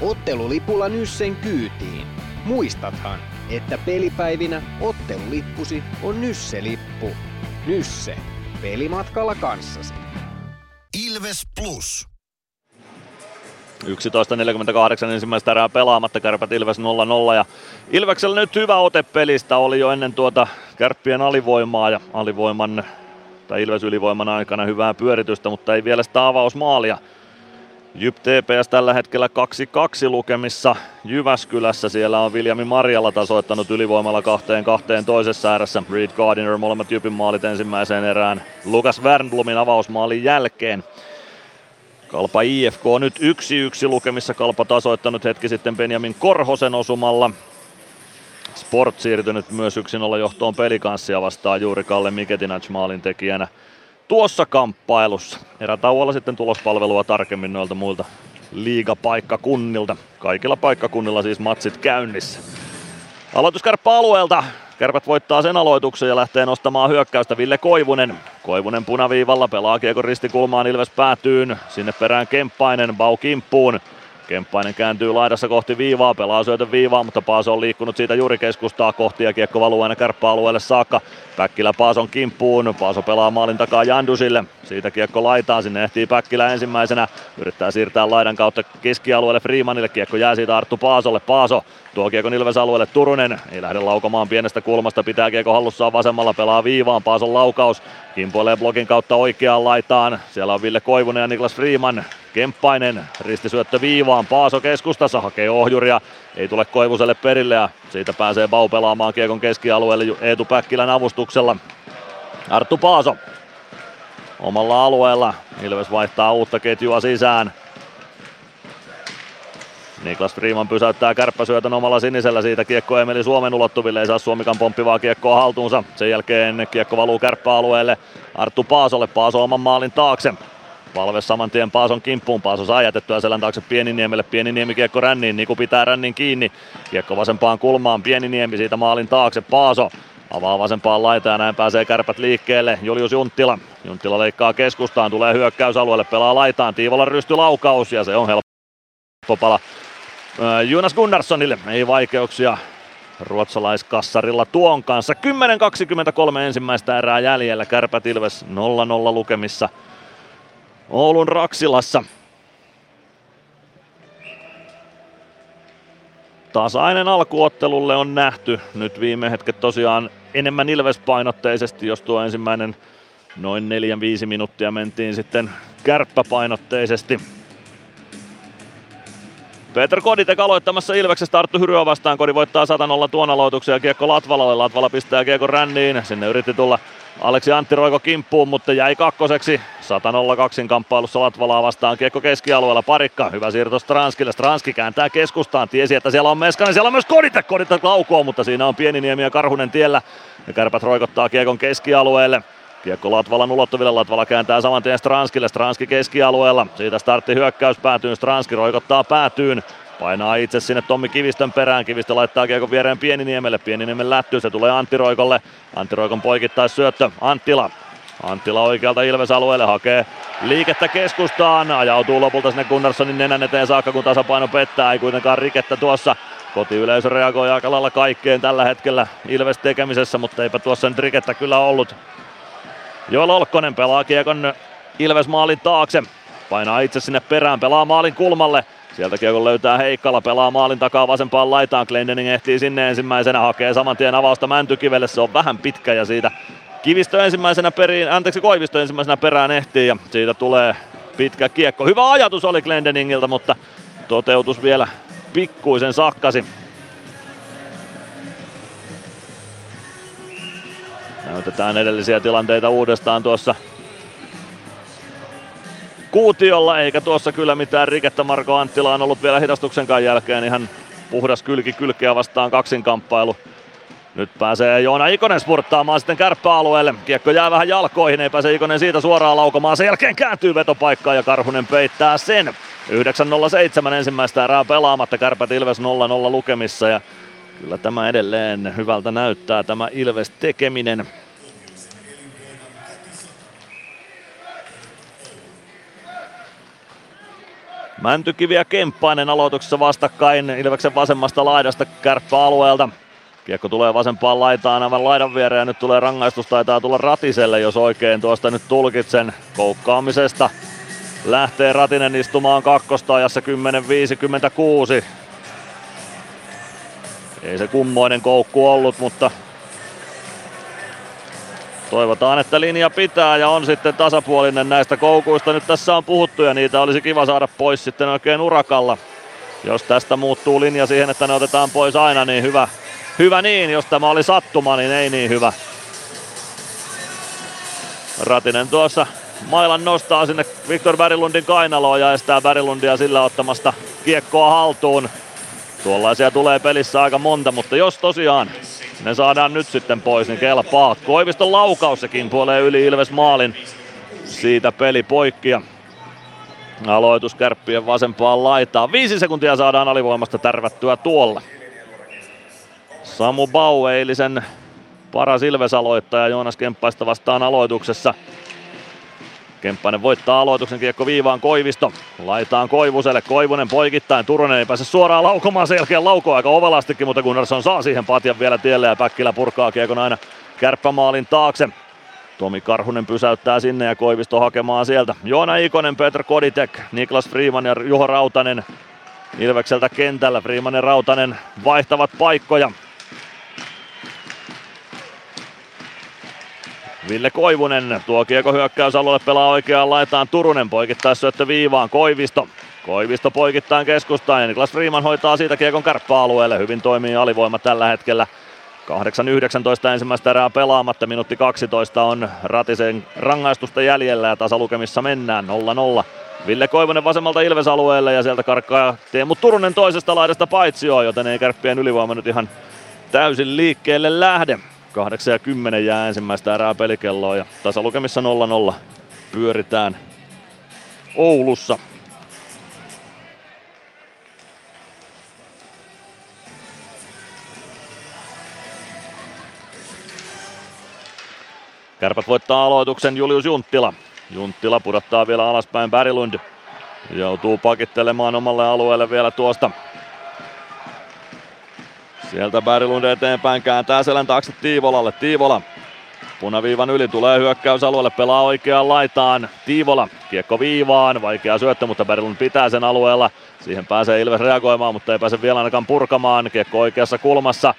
Ottelulipulla Nyssen kyytiin. Muistathan, että pelipäivinä ottelulippusi on Nysse-lippu. Nysse. Pelimatkalla kanssasi. Ilves Plus. 11.48 ensimmäistä erää pelaamatta, Kärpät Ilves 0-0 ja Ilveksellä nyt hyvä ote pelistä oli jo ennen tuota Kärppien alivoimaa ja alivoiman tai Ilves ylivoiman aikana hyvää pyöritystä, mutta ei vielä sitä avausmaalia. Jyp TPS tällä hetkellä 2-2 lukemissa Jyväskylässä. Siellä on Viljami Marjalla tasoittanut ylivoimalla kahteen kahteen toisessa erässä. Reed Gardiner molemmat Jypin maalit ensimmäiseen erään Lukas Wernblumin avausmaalin jälkeen. Kalpa IFK nyt 1-1 lukemissa. Kalpa tasoittanut hetki sitten Benjamin Korhosen osumalla. Sport siirtynyt myös 1-0 johtoon pelikanssia vastaan juuri Kalle Miketinac maalin tekijänä tuossa kamppailussa. Erätauolla sitten tulospalvelua tarkemmin noilta muilta liigapaikkakunnilta. Kaikilla paikkakunnilla siis matsit käynnissä. Aloituskärppä alueelta. Kärpät voittaa sen aloituksen ja lähtee nostamaan hyökkäystä Ville Koivunen. Koivunen punaviivalla pelaa kiekon ristikulmaan Ilves päätyyn. Sinne perään Kemppainen, Bau kimppuun. Kemppainen kääntyy laidassa kohti viivaa, pelaa syötön viivaa, mutta Paaso on liikkunut siitä juuri keskustaa kohti ja kiekko valuu aina kärppäalueelle saakka. Päkkilä Paason kimppuun, Paaso pelaa maalin takaa Jandusille. Siitä kiekko laitaan, sinne ehtii Päkkilä ensimmäisenä. Yrittää siirtää laidan kautta keskialueelle Freemanille, kiekko jää siitä Arttu Paasolle. Paaso tuo kiekon Ilves alueelle Turunen, ei lähde laukomaan pienestä kulmasta, pitää kiekko hallussaan vasemmalla, pelaa viivaan, Paason laukaus. Kimpoilee blogin kautta oikeaan laitaan. Siellä on Ville Koivunen ja Niklas Freeman. Kemppainen ristisyöttö viivaan. Paaso keskustassa hakee ohjuria. Ei tule Koivuselle perille ja siitä pääsee Bau pelaamaan kiekon keskialueelle Eetu Päkkilän avustuksella. Arttu Paaso omalla alueella. Ilves vaihtaa uutta ketjua sisään. Niklas Freeman pysäyttää kärppäsyötön omalla sinisellä siitä kiekko Emeli Suomen ulottuville. Ei saa Suomikan pomppivaa kiekkoa haltuunsa. Sen jälkeen kiekko valuu kärppäalueelle Arttu Paasolle. Paaso oman maalin taakse. Valve saman tien Paason kimppuun. Paaso saa jätettyä selän taakse Pieniniemelle. Pieniniemi kiekko ränniin. Niku pitää rännin kiinni. Kiekko vasempaan kulmaan. Pieniniemi siitä maalin taakse. Paaso avaa vasempaan laitaan ja näin pääsee kärpät liikkeelle. Julius Junttila. Junttila leikkaa keskustaan. Tulee hyökkäysalueelle. Pelaa laitaan. Tiivolan rystylaukaus ja se on helppo pala Jonas Gunnarssonille ei vaikeuksia ruotsalaiskassarilla tuon kanssa. 10.23 ensimmäistä erää jäljellä. Kärpät Ilves 0-0 lukemissa Oulun Raksilassa. Tasainen alkuottelulle on nähty. Nyt viime hetket tosiaan enemmän Ilves-painotteisesti, jos tuo ensimmäinen noin 4-5 minuuttia mentiin sitten kärppäpainotteisesti. Peter Koditek aloittamassa Ilveksestä Arttu Hyryä vastaan. Kodi voittaa 100 tuon aloituksen ja kiekko Latvalalle. Latvala pistää kiekko ränniin. Sinne yritti tulla Aleksi Antti Roiko kimppuun, mutta jäi kakkoseksi. 102 kamppailussa Latvalaa vastaan kiekko keskialueella. Parikka, hyvä siirto Stranskille. Stranski kääntää keskustaan. Tiesi, että siellä on Meskanen. Siellä on myös Koditek. Koditek laukoo, mutta siinä on Pieniniemi ja Karhunen tiellä. Ja kärpät roikottaa kiekon keskialueelle. Kiekko Latvalan ulottuville, Latvala kääntää saman tien Stranskille, Stranski keskialueella. Siitä startti hyökkäys päätyyn, Stranski roikottaa päätyyn. Painaa itse sinne Tommi Kivistön perään. Kivistö laittaa kiekon viereen Pieniniemelle. Pieniniemen lätty, se tulee Antti Roikolle. Antti Roikon poikittais syöttö. Anttila. Anttila oikealta Ilves-alueelle hakee liikettä keskustaan. Ajautuu lopulta sinne Gunnarssonin nenän eteen saakka, kun tasapaino pettää. Ei kuitenkaan rikettä tuossa. Kotiyleisö reagoi aika lailla kaikkeen tällä hetkellä Ilves tekemisessä, mutta eipä tuossa nyt rikettä kyllä ollut. Joel Olkkonen pelaa kiekon Ilves maalin taakse. Painaa itse sinne perään, pelaa maalin kulmalle. Sieltä kiekon löytää Heikkala, pelaa maalin takaa vasempaan laitaan. Glendening ehtii sinne ensimmäisenä, hakee saman tien avausta Mäntykivelle. Se on vähän pitkä ja siitä Kivistö ensimmäisenä periin, anteeksi Koivisto ensimmäisenä perään ehtii ja siitä tulee pitkä kiekko. Hyvä ajatus oli Glendeningiltä, mutta toteutus vielä pikkuisen sakkasi. Näytetään edellisiä tilanteita uudestaan tuossa kuutiolla, eikä tuossa kyllä mitään rikettä. Marko Anttila on ollut vielä hidastuksenkaan jälkeen ihan puhdas kylki kylkeä vastaan kaksinkamppailu. Nyt pääsee Joona Ikonen spurttaamaan sitten kärppäalueelle. Kiekko jää vähän jalkoihin, ei pääse Ikonen siitä suoraan laukomaan. Sen jälkeen kääntyy vetopaikkaan ja Karhunen peittää sen. 9.07 ensimmäistä erää pelaamatta, Kärpät Ilves 0-0 lukemissa ja kyllä tämä edelleen hyvältä näyttää tämä Ilves tekeminen. Mäntykivi ja Kemppainen aloituksessa vastakkain Ilveksen vasemmasta laidasta kärppäalueelta. Kiekko tulee vasempaan laitaan aivan laidan viereen ja nyt tulee rangaistus, taitaa tulla Ratiselle, jos oikein tuosta nyt tulkitsen koukkaamisesta. Lähtee Ratinen istumaan kakkosta ajassa 10.56. Ei se kummoinen koukku ollut, mutta toivotaan, että linja pitää ja on sitten tasapuolinen näistä koukuista. Nyt tässä on puhuttu ja niitä olisi kiva saada pois sitten oikein urakalla. Jos tästä muuttuu linja siihen, että ne otetaan pois aina, niin hyvä, hyvä niin. Jos tämä oli sattuma, niin ei niin hyvä. Ratinen tuossa mailan nostaa sinne Viktor Berglundin kainaloon ja estää Berglundia sillä ottamasta kiekkoa haltuun. Tuollaisia tulee pelissä aika monta, mutta jos tosiaan ne saadaan nyt sitten pois, niin kelpaa. Koiviston laukaus sekin puolee yli Ilves maalin. Siitä peli poikki ja aloitus kärppien vasempaan laitaan. Viisi sekuntia saadaan alivoimasta tärvättyä tuolla. Samu Bau eilisen paras Ilves-aloittaja Joonas Kemppaista vastaan aloituksessa. Kemppainen voittaa aloituksen kiekko viivaan Koivisto. Laitaan Koivuselle. Koivunen poikittain. Turunen ei pääse suoraan laukomaan selkeän lauko aika ovalastikin, mutta Gunnarsson saa siihen patjan vielä tielle ja Päkkilä purkaa kiekon aina kärppämaalin taakse. Tomi Karhunen pysäyttää sinne ja Koivisto hakemaan sieltä. Joona Ikonen, Petr Koditek, Niklas Freeman ja Juho Rautanen Ilvekseltä kentällä. Freeman ja Rautanen vaihtavat paikkoja. Ville Koivunen tuo kiekko hyökkäysalueelle pelaa oikeaan laitaan Turunen poikittaissyöttö viivaan Koivisto. Koivisto poikittain keskustaan ja Niklas Freeman hoitaa siitä kiekon kärppäalueelle. Hyvin toimii alivoima tällä hetkellä. 8-19 ensimmäistä erää pelaamatta, minuutti 12 on Ratisen rangaistusta jäljellä ja tasalukemissa mennään 0-0. Ville Koivonen vasemmalta Ilves-alueelle ja sieltä karkkaa Teemu Turunen toisesta laidasta paitsioon, joten ei kärppien ylivoima nyt ihan täysin liikkeelle lähde. 8 ja 10 jää ensimmäistä erää pelikelloa ja tasalukemissa 0-0 pyöritään Oulussa. Kärpät voittaa aloituksen Julius Junttila. Junttila pudottaa vielä alaspäin Berglund. Joutuu pakittelemaan omalle alueelle vielä tuosta. Sieltä Berglund eteenpäin kääntää selän taakse Tiivolalle. Tiivola Punaviivan yli tulee hyökkäysalueelle, pelaa oikeaan laitaan. Tiivola, kiekko viivaan, vaikea syöttö, mutta Berglund pitää sen alueella. Siihen pääsee Ilves reagoimaan, mutta ei pääse vielä ainakaan purkamaan. Kiekko oikeassa kulmassa.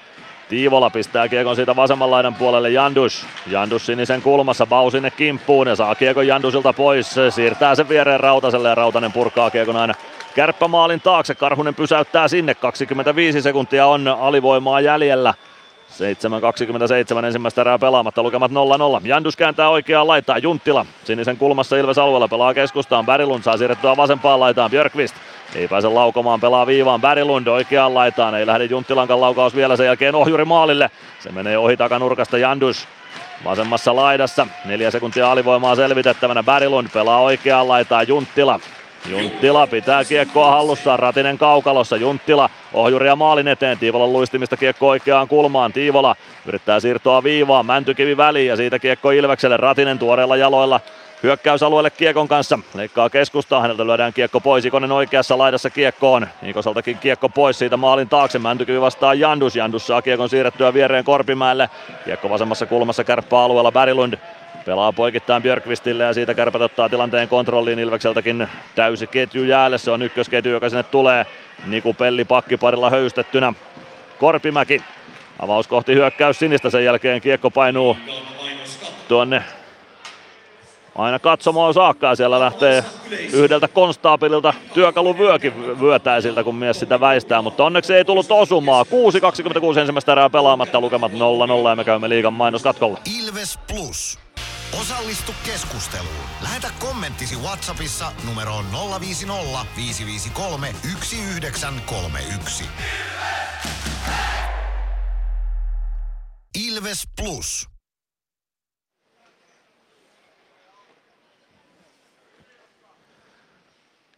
Tiivola pistää kiekon siitä vasemman laidan puolelle Jandus. Jandus sinisen kulmassa, Bau sinne kimppuun ja saa kiekon Jandusilta pois. Siirtää sen viereen Rautaselle ja Rautanen purkaa kiekon aina kärppämaalin taakse. Karhunen pysäyttää sinne, 25 sekuntia on alivoimaa jäljellä. 7.27 ensimmäistä erää pelaamatta, lukemat 0-0. Jandus kääntää oikeaan laitaan, Junttila sinisen kulmassa Ilves alueella pelaa keskustaan, Berilund saa siirrettyä vasempaan laitaan, Björkvist ei pääse laukomaan, pelaa viivaan, Berilund oikeaan laitaan, ei lähde Junttilankan laukaus vielä. Sen jälkeen ohjuri maalille, se menee ohi takanurkasta. Jandus vasemmassa laidassa, neljä sekuntia alivoimaa selvitettävänä, Berilund pelaa oikeaan laitaan, Junttila Junttila pitää kiekkoa hallussaan, Ratinen kaukalossa, Junttila ohjuria maalin eteen, Tiivolan luistimista kiekko oikeaan kulmaan, Tiivola yrittää siirtoa viivaan, Mäntykivi väliin ja siitä kiekko Ilvekselle, Ratinen tuoreilla jaloilla hyökkäysalueelle kiekon kanssa. Leikkaa keskustaa, häneltä lyödään kiekko pois. Ikonen oikeassa laidassa kiekkoon. Ikosaltakin kiekko pois siitä maalin taakse. Mäntykivi vastaa Jandus. Jandus saa kiekon siirrettyä viereen Korpimäelle. Kiekko vasemmassa kulmassa kärppää alueella Berglund. Pelaa poikittain Björkvistille ja siitä kärpät ottaa tilanteen kontrolliin Ilvekseltäkin täysi ketju jäälle. Se on ykkösketju, joka sinne tulee. Niku Pelli pakkiparilla höystettynä. Korpimäki. Avaus kohti hyökkäys sinistä, sen jälkeen kiekko painuu tuonne aina katsomaan saakka siellä lähtee yhdeltä konstaapelilta työkaluvyökin vyötäisiltä, kun mies sitä väistää, mutta onneksi ei tullut osumaa. 6.26 ensimmäistä erää pelaamatta, lukemat 0-0 ja me käymme liigan mainoskatkolla. Ilves Plus. Osallistu keskusteluun. Lähetä kommenttisi Whatsappissa numeroon 050 553 1931. Ilves Plus.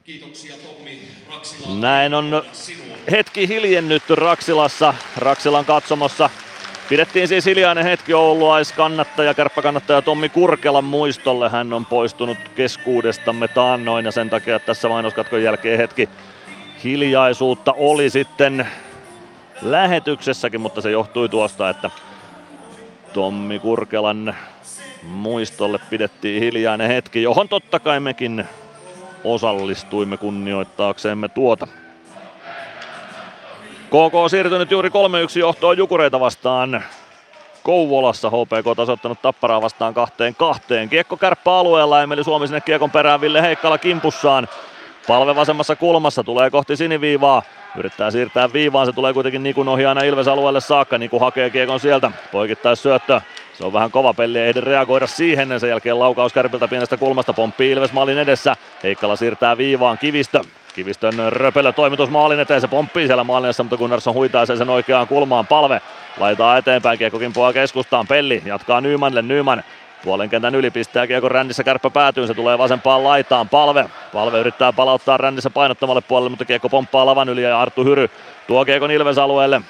Kiitoksia Tommi Raksila. Näin on hetki hiljennyt Raksilassa, Raksilan katsomossa. Pidettiin siis hiljainen hetki Ouluais-kannattaja, kärppäkannattaja Tommi Kurkelan muistolle. Hän on poistunut keskuudestamme taannoin ja sen takia tässä mainoskatkon jälkeen hetki hiljaisuutta oli sitten lähetyksessäkin, mutta se johtui tuosta, että Tommi Kurkelan muistolle pidettiin hiljainen hetki, johon totta kai mekin osallistuimme kunnioittaaksemme tuota. KK siirtynyt juuri 3-1 johtoon Jukureita vastaan. Kouvolassa HPK tasoittanut Tapparaa vastaan kahteen kahteen. Kiekko kärppä alueella, Emeli Suomi sinne kiekon perään, Ville Heikkala kimpussaan. Palve vasemmassa kulmassa, tulee kohti siniviivaa. Yrittää siirtää viivaan, se tulee kuitenkin Nikun ohi aina Ilves alueelle saakka. Niku hakee kiekon sieltä, poikittais syöttö. Se on vähän kova peli, ei reagoida siihen. Sen jälkeen laukaus Kärpiltä pienestä kulmasta, pomppii Ilves maalin edessä. Heikkala siirtää viivaan, Kivistö. Kivistön röpelö toimitus maalin eteen, se pomppii siellä maalinassa, mutta Gunnarsson huitaa sen, sen oikeaan kulmaan. Palve laitaa eteenpäin, kiekko kimpoaa keskustaan. Pelli jatkaa Nymanille, Nyman Puolen kentän yli pistää kiekko rännissä kärppä päätyy, se tulee vasempaan laitaan. Palve. Palve yrittää palauttaa rännissä painottamalle puolelle, mutta kiekko pomppaa lavan yli ja Arttu Hyry tuo kiekon Ilves alueelle.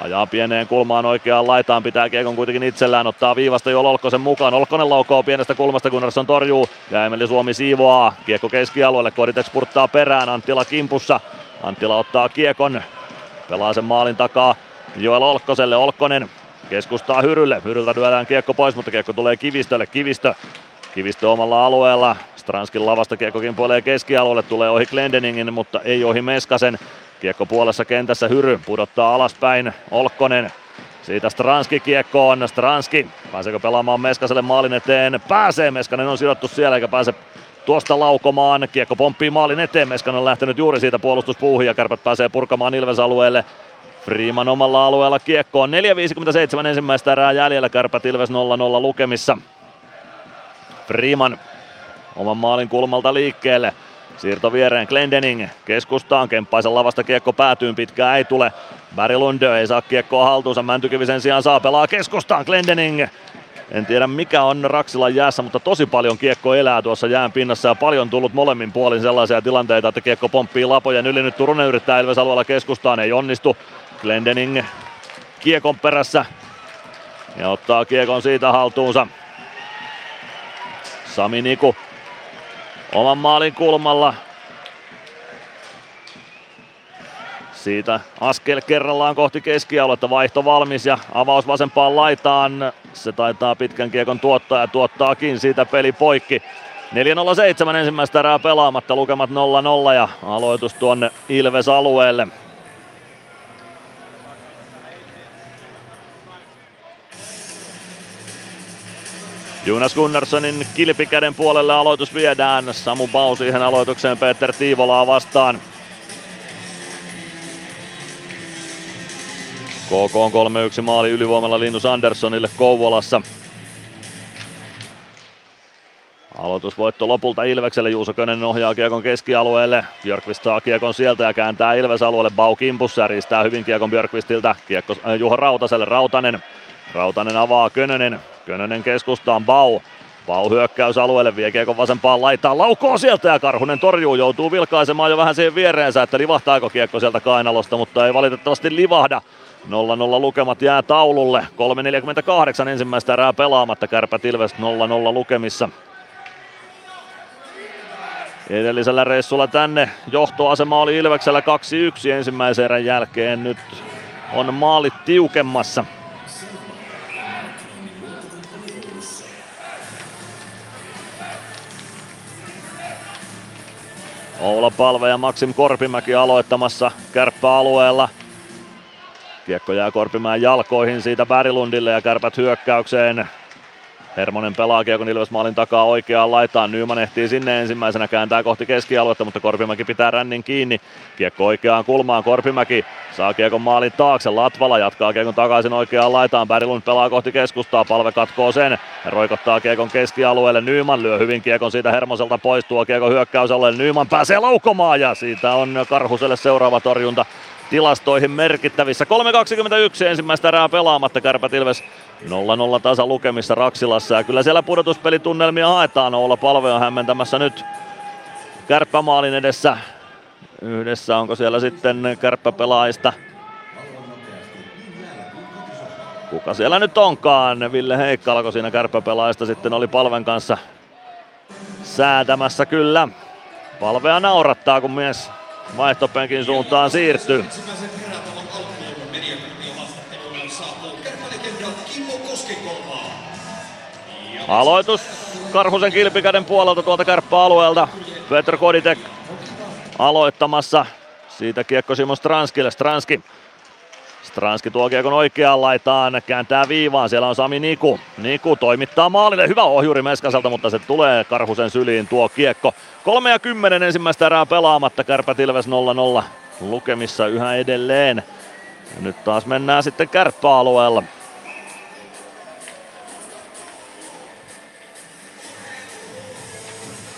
Ajaa pieneen kulmaan oikeaan laitaan, pitää kiekon kuitenkin itsellään, ottaa viivasta jo Olkkosen mukaan. Olkkonen laukoo pienestä kulmasta, Gunnarsson torjuu ja Emeli Suomi siivoaa. Kiekko keskialueelle, Koditex purttaa perään, Anttila kimpussa. Anttila ottaa kiekon, pelaa sen maalin takaa Joel Olkkoselle, Olkkonen keskustaa Hyrylle. Hyryltä lyödään kiekko pois, mutta kiekko tulee Kivistölle. Kivistö, Kivistö omalla alueella. Stranskin lavasta kiekko kimpoilee keskialueelle, tulee ohi Glendeningin, mutta ei ohi Meskasen. Kiekko puolessa kentässä Hyry pudottaa alaspäin. Olkkonen Siitä Stranski kiekkoon. Stranski, pääseekö pelaamaan Meskaselle maalin eteen? Pääsee, Meskanen on sidottu siellä eikä pääse tuosta laukomaan. Kiekko pomppii maalin eteen. Meskanen on lähtenyt juuri siitä puolustuspuuhin ja kärpät pääsee purkamaan Ilves-alueelle. Freeman omalla alueella kiekkoon. 4.57 ensimmäistä erää jäljellä. Kärpät Ilves 0-0 lukemissa. Freeman oman maalin kulmalta liikkeelle. Siirto viereen Glendening keskustaan. Kemppaisen lavasta kiekko päätyyn. Pitkään ei tule. Berglund ei saa kiekkoa haltuunsa. Mäntykivisen sijaan saa pelaa keskustaan. Glendening en tiedä mikä on Raksilan jäässä, mutta tosi paljon kiekko elää tuossa jään pinnassa ja paljon tullut molemmin puolin sellaisia tilanteita, että kiekko pomppii lapojen yli. Nyt Turunen yrittää Ilves alueella keskustaan, ei onnistu. Glendening kiekon perässä ja ottaa kiekon siitä haltuunsa. Sami Niku oman maalin kulmalla. Siitä askel kerrallaan kohti keskialuetta, vaihto valmis ja avaus vasempaan laitaan. Se taitaa pitkän kiekon tuottaa ja tuottaakin siitä peli poikki. 4-0-7 ensimmäistä erää pelaamatta, lukemat 0-0 ja aloitus tuonne Ilves-alueelle. Jonas Gunnarssonin kilpikäden puolelle aloitus viedään. Samu Bau siihen aloitukseen Peter Tiivolaa vastaan. KK on 3-1 maali ylivoimalla Linus Anderssonille Kouvolassa. Aloitusvoitto lopulta Ilvekselle. Juuso Könönen ohjaa kiekon keskialueelle. Björkvist saa kiekon sieltä ja kääntää Ilves alueelle. Bau kimpussa riistää hyvin kiekon Björkvistiltä. Kiekko äh, Juho Rautaselle. Rautanen. Rautanen avaa Könönen. Könönen keskustaan Bau. Bau hyökkäysalueelle, vie kiekon vasempaan laittaa, laukoo sieltä ja Karhunen torjuu, joutuu vilkaisemaan jo vähän siihen viereensä, että livahtaako kiekko sieltä kainalosta, mutta ei valitettavasti livahda. 0-0 lukemat jää taululle. 3.48 ensimmäistä erää pelaamatta. Kärpät Ilves 0-0 lukemissa. Edellisellä reissulla tänne johtoasema oli Ilveksellä 2-1 ensimmäisen erän jälkeen. Nyt on maalit tiukemmassa. Oula Palve ja Maksim Korpimäki aloittamassa kärppäalueella. Kiekko jää Korpimäen jalkoihin siitä Värilundille ja kärpät hyökkäykseen. Hermonen pelaa Kiekon Ilves maalin takaa oikeaan laitaan. Nyman ehtii sinne ensimmäisenä kääntää kohti keskialuetta, mutta Korpimäki pitää rännin kiinni. Kiekko oikeaan kulmaan. Korpimäki saa Kiekon maalin taakse. Latvala jatkaa Kiekon takaisin oikeaan laitaan. Berglund pelaa kohti keskustaa. Palve katkoo sen roikottaa Kiekon keskialueelle. Nyman lyö hyvin Kiekon siitä Hermoselta pois. Tuo Kiekon hyökkäysalueelle. Nyman pääsee laukomaan ja siitä on Karhuselle seuraava torjunta tilastoihin merkittävissä. 3.21 ensimmäistä erää pelaamatta Kärpät Ilves 0-0 tasa lukemissa Raksilassa ja kyllä siellä pudotuspelitunnelmia haetaan. Olla Palve on hämmentämässä nyt kärppämaalin edessä. Yhdessä onko siellä sitten kärppäpelaajista Kuka siellä nyt onkaan? Ville Heikkalako siinä kärppäpelaajista sitten oli palven kanssa säätämässä kyllä. Palvea naurattaa, kun mies vaihtopenkin suuntaan siirtyy. Aloitus Karhusen kilpikäden puolelta tuolta kärppäalueelta. Petr Koditek aloittamassa. Siitä kiekko Simon Stranskille. Stranski Stranski tuo kiekon oikeaan laitaan, kääntää viivaan, siellä on Sami Niku. Niku toimittaa maalille, hyvä ohjuri Meskaselta, mutta se tulee Karhusen syliin tuo kiekko. 3 ja 10 ensimmäistä erää pelaamatta, Kärpät Ilves 0-0 lukemissa yhä edelleen. Ja nyt taas mennään sitten kärppäalueella.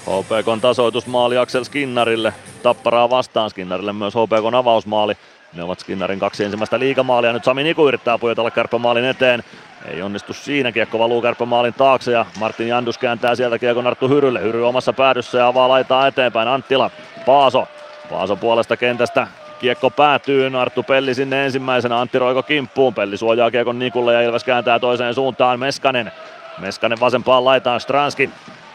HPKn tasoitusmaali Aksel Skinnarille. Tapparaa vastaan Skinnarille myös HPKn avausmaali. Ne ovat Skinnarin kaksi ensimmäistä liigamaalia. Nyt Sami Niku yrittää pujotella kärppämaalin eteen. Ei onnistu siinä. Kiekko valuu kärppämaalin taakse ja Martin Jandus kääntää sieltä kiekon Arttu Hyrylle. Hyry omassa päädyssä ja avaa laitaa eteenpäin. Anttila, Paaso. Paaso puolesta kentästä Kiekko päätyy, Arttu Pelli sinne ensimmäisenä, Antti Roiko kimppuun, Pelli suojaa Kiekon Nikulle ja Ilves kääntää toiseen suuntaan, Meskanen. Meskanen vasempaan laitaan, Stranski.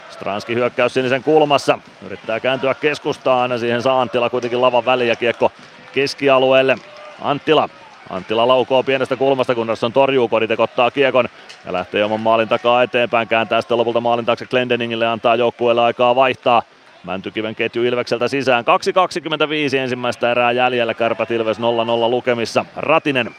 Stranski hyökkäys sinisen kulmassa, yrittää kääntyä keskustaan siihen saa Anttila kuitenkin lavan väliin ja kiekko keskialueelle. Anttila. Anttila laukoo pienestä kulmasta, kun on torjuu, Koditek ottaa kiekon ja lähtee oman maalin takaa eteenpäin, kääntää sitten lopulta maalin taakse Glendeningille, antaa joukkueelle aikaa vaihtaa. Mäntykiven ketju Ilvekseltä sisään. 2.25 ensimmäistä erää jäljellä. Kärpät Ilves 0-0 lukemissa. Ratinen.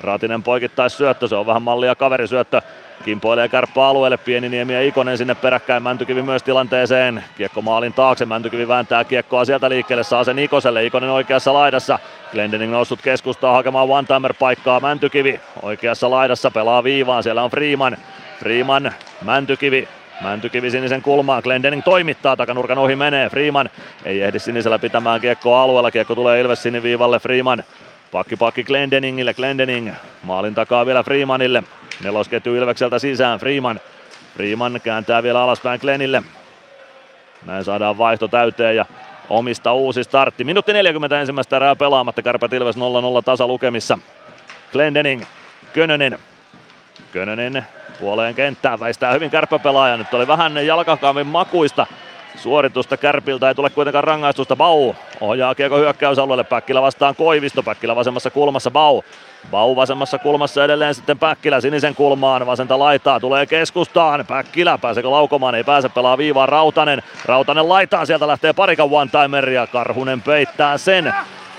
Ratinen poikittais syöttö, se on vähän mallia kaverisyöttö. Kimpoilee kärppä alueelle, Pieniniemi ja Ikonen sinne peräkkäin, Mäntykivi myös tilanteeseen. Kiekko maalin taakse, Mäntykivi vääntää kiekkoa sieltä liikkeelle, saa sen Ikoselle, Ikonen oikeassa laidassa. Glendening noussut keskustaa hakemaan one-timer-paikkaa, Mäntykivi oikeassa laidassa pelaa viivaan, siellä on Freeman. Freeman, Mäntykivi, Mäntykivi sinisen kulmaan, Glendening toimittaa, takanurkan ohi menee, Freeman ei ehdi sinisellä pitämään kiekkoa alueella, kiekko tulee Ilves siniviivalle, Freeman Pakki pakki Glendeningille, Glendening maalin takaa vielä Freemanille. Nelosketju Ilvekseltä sisään, Freeman. Freeman kääntää vielä alaspäin Glenille. Näin saadaan vaihto täyteen ja omista uusi startti. Minuutti 40 ensimmäistä erää pelaamatta, Kärpät Ilves 0-0 tasa lukemissa. Glendening, Könönen. Könönen puoleen kenttään väistää hyvin kärppäpelaaja. Nyt oli vähän jalkakaavin makuista suoritusta Kärpiltä, ei tule kuitenkaan rangaistusta. Bau ohjaa kiekko hyökkäysalueelle, Päkkilä vastaan Koivisto, Päkkilä vasemmassa kulmassa, Bau. Bau vasemmassa kulmassa edelleen sitten Päkkilä sinisen kulmaan, vasenta laitaa, tulee keskustaan, Päkkilä, pääseekö laukomaan, ei pääse, pelaa viivaan Rautanen, Rautanen laitaa, sielta lähtee parikan one ja Karhunen peittää sen.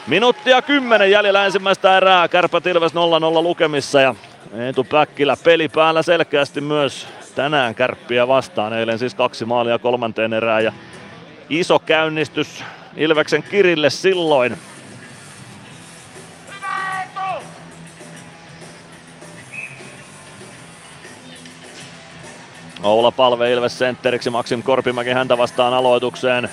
Minuuttia kymmenen jäljellä ensimmäistä erää, Kärpät Ilves 0-0 lukemissa ja Eetu Päkkilä peli päällä selkeästi myös tänään kärppiä vastaan. Eilen siis kaksi maalia kolmanteen erään ja iso käynnistys Ilveksen kirille silloin. Oula Palve Ilves sentteriksi, Maksim Korpimäki häntä vastaan aloitukseen.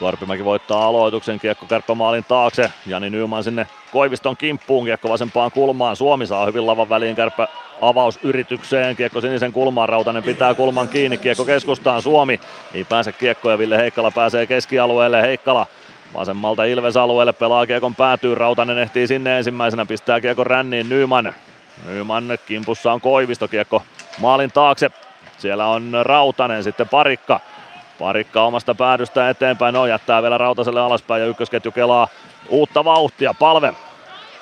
Korpimäki voittaa aloituksen, kiekko kärppämaalin taakse. Jani Nyman sinne Koiviston kimppuun, kiekko vasempaan kulmaan. Suomi saa hyvin lavan väliin kärppä avausyritykseen. Kiekko sinisen kulmaan, Rautanen pitää kulman kiinni, kiekko keskustaan, Suomi ei pääse kiekkoon ja Ville Heikkala pääsee keskialueelle. Heikkala vasemmalta Ilves alueelle pelaa kiekon päätyy, Rautanen ehtii sinne ensimmäisenä, pistää kiekon ränniin Nyman. Nyman kimpussa on Koivisto, kiekko maalin taakse. Siellä on Rautanen, sitten parikka. Parikka omasta päädystä eteenpäin, no jättää vielä Rautaselle alaspäin ja ykkösketju kelaa uutta vauhtia. Palve,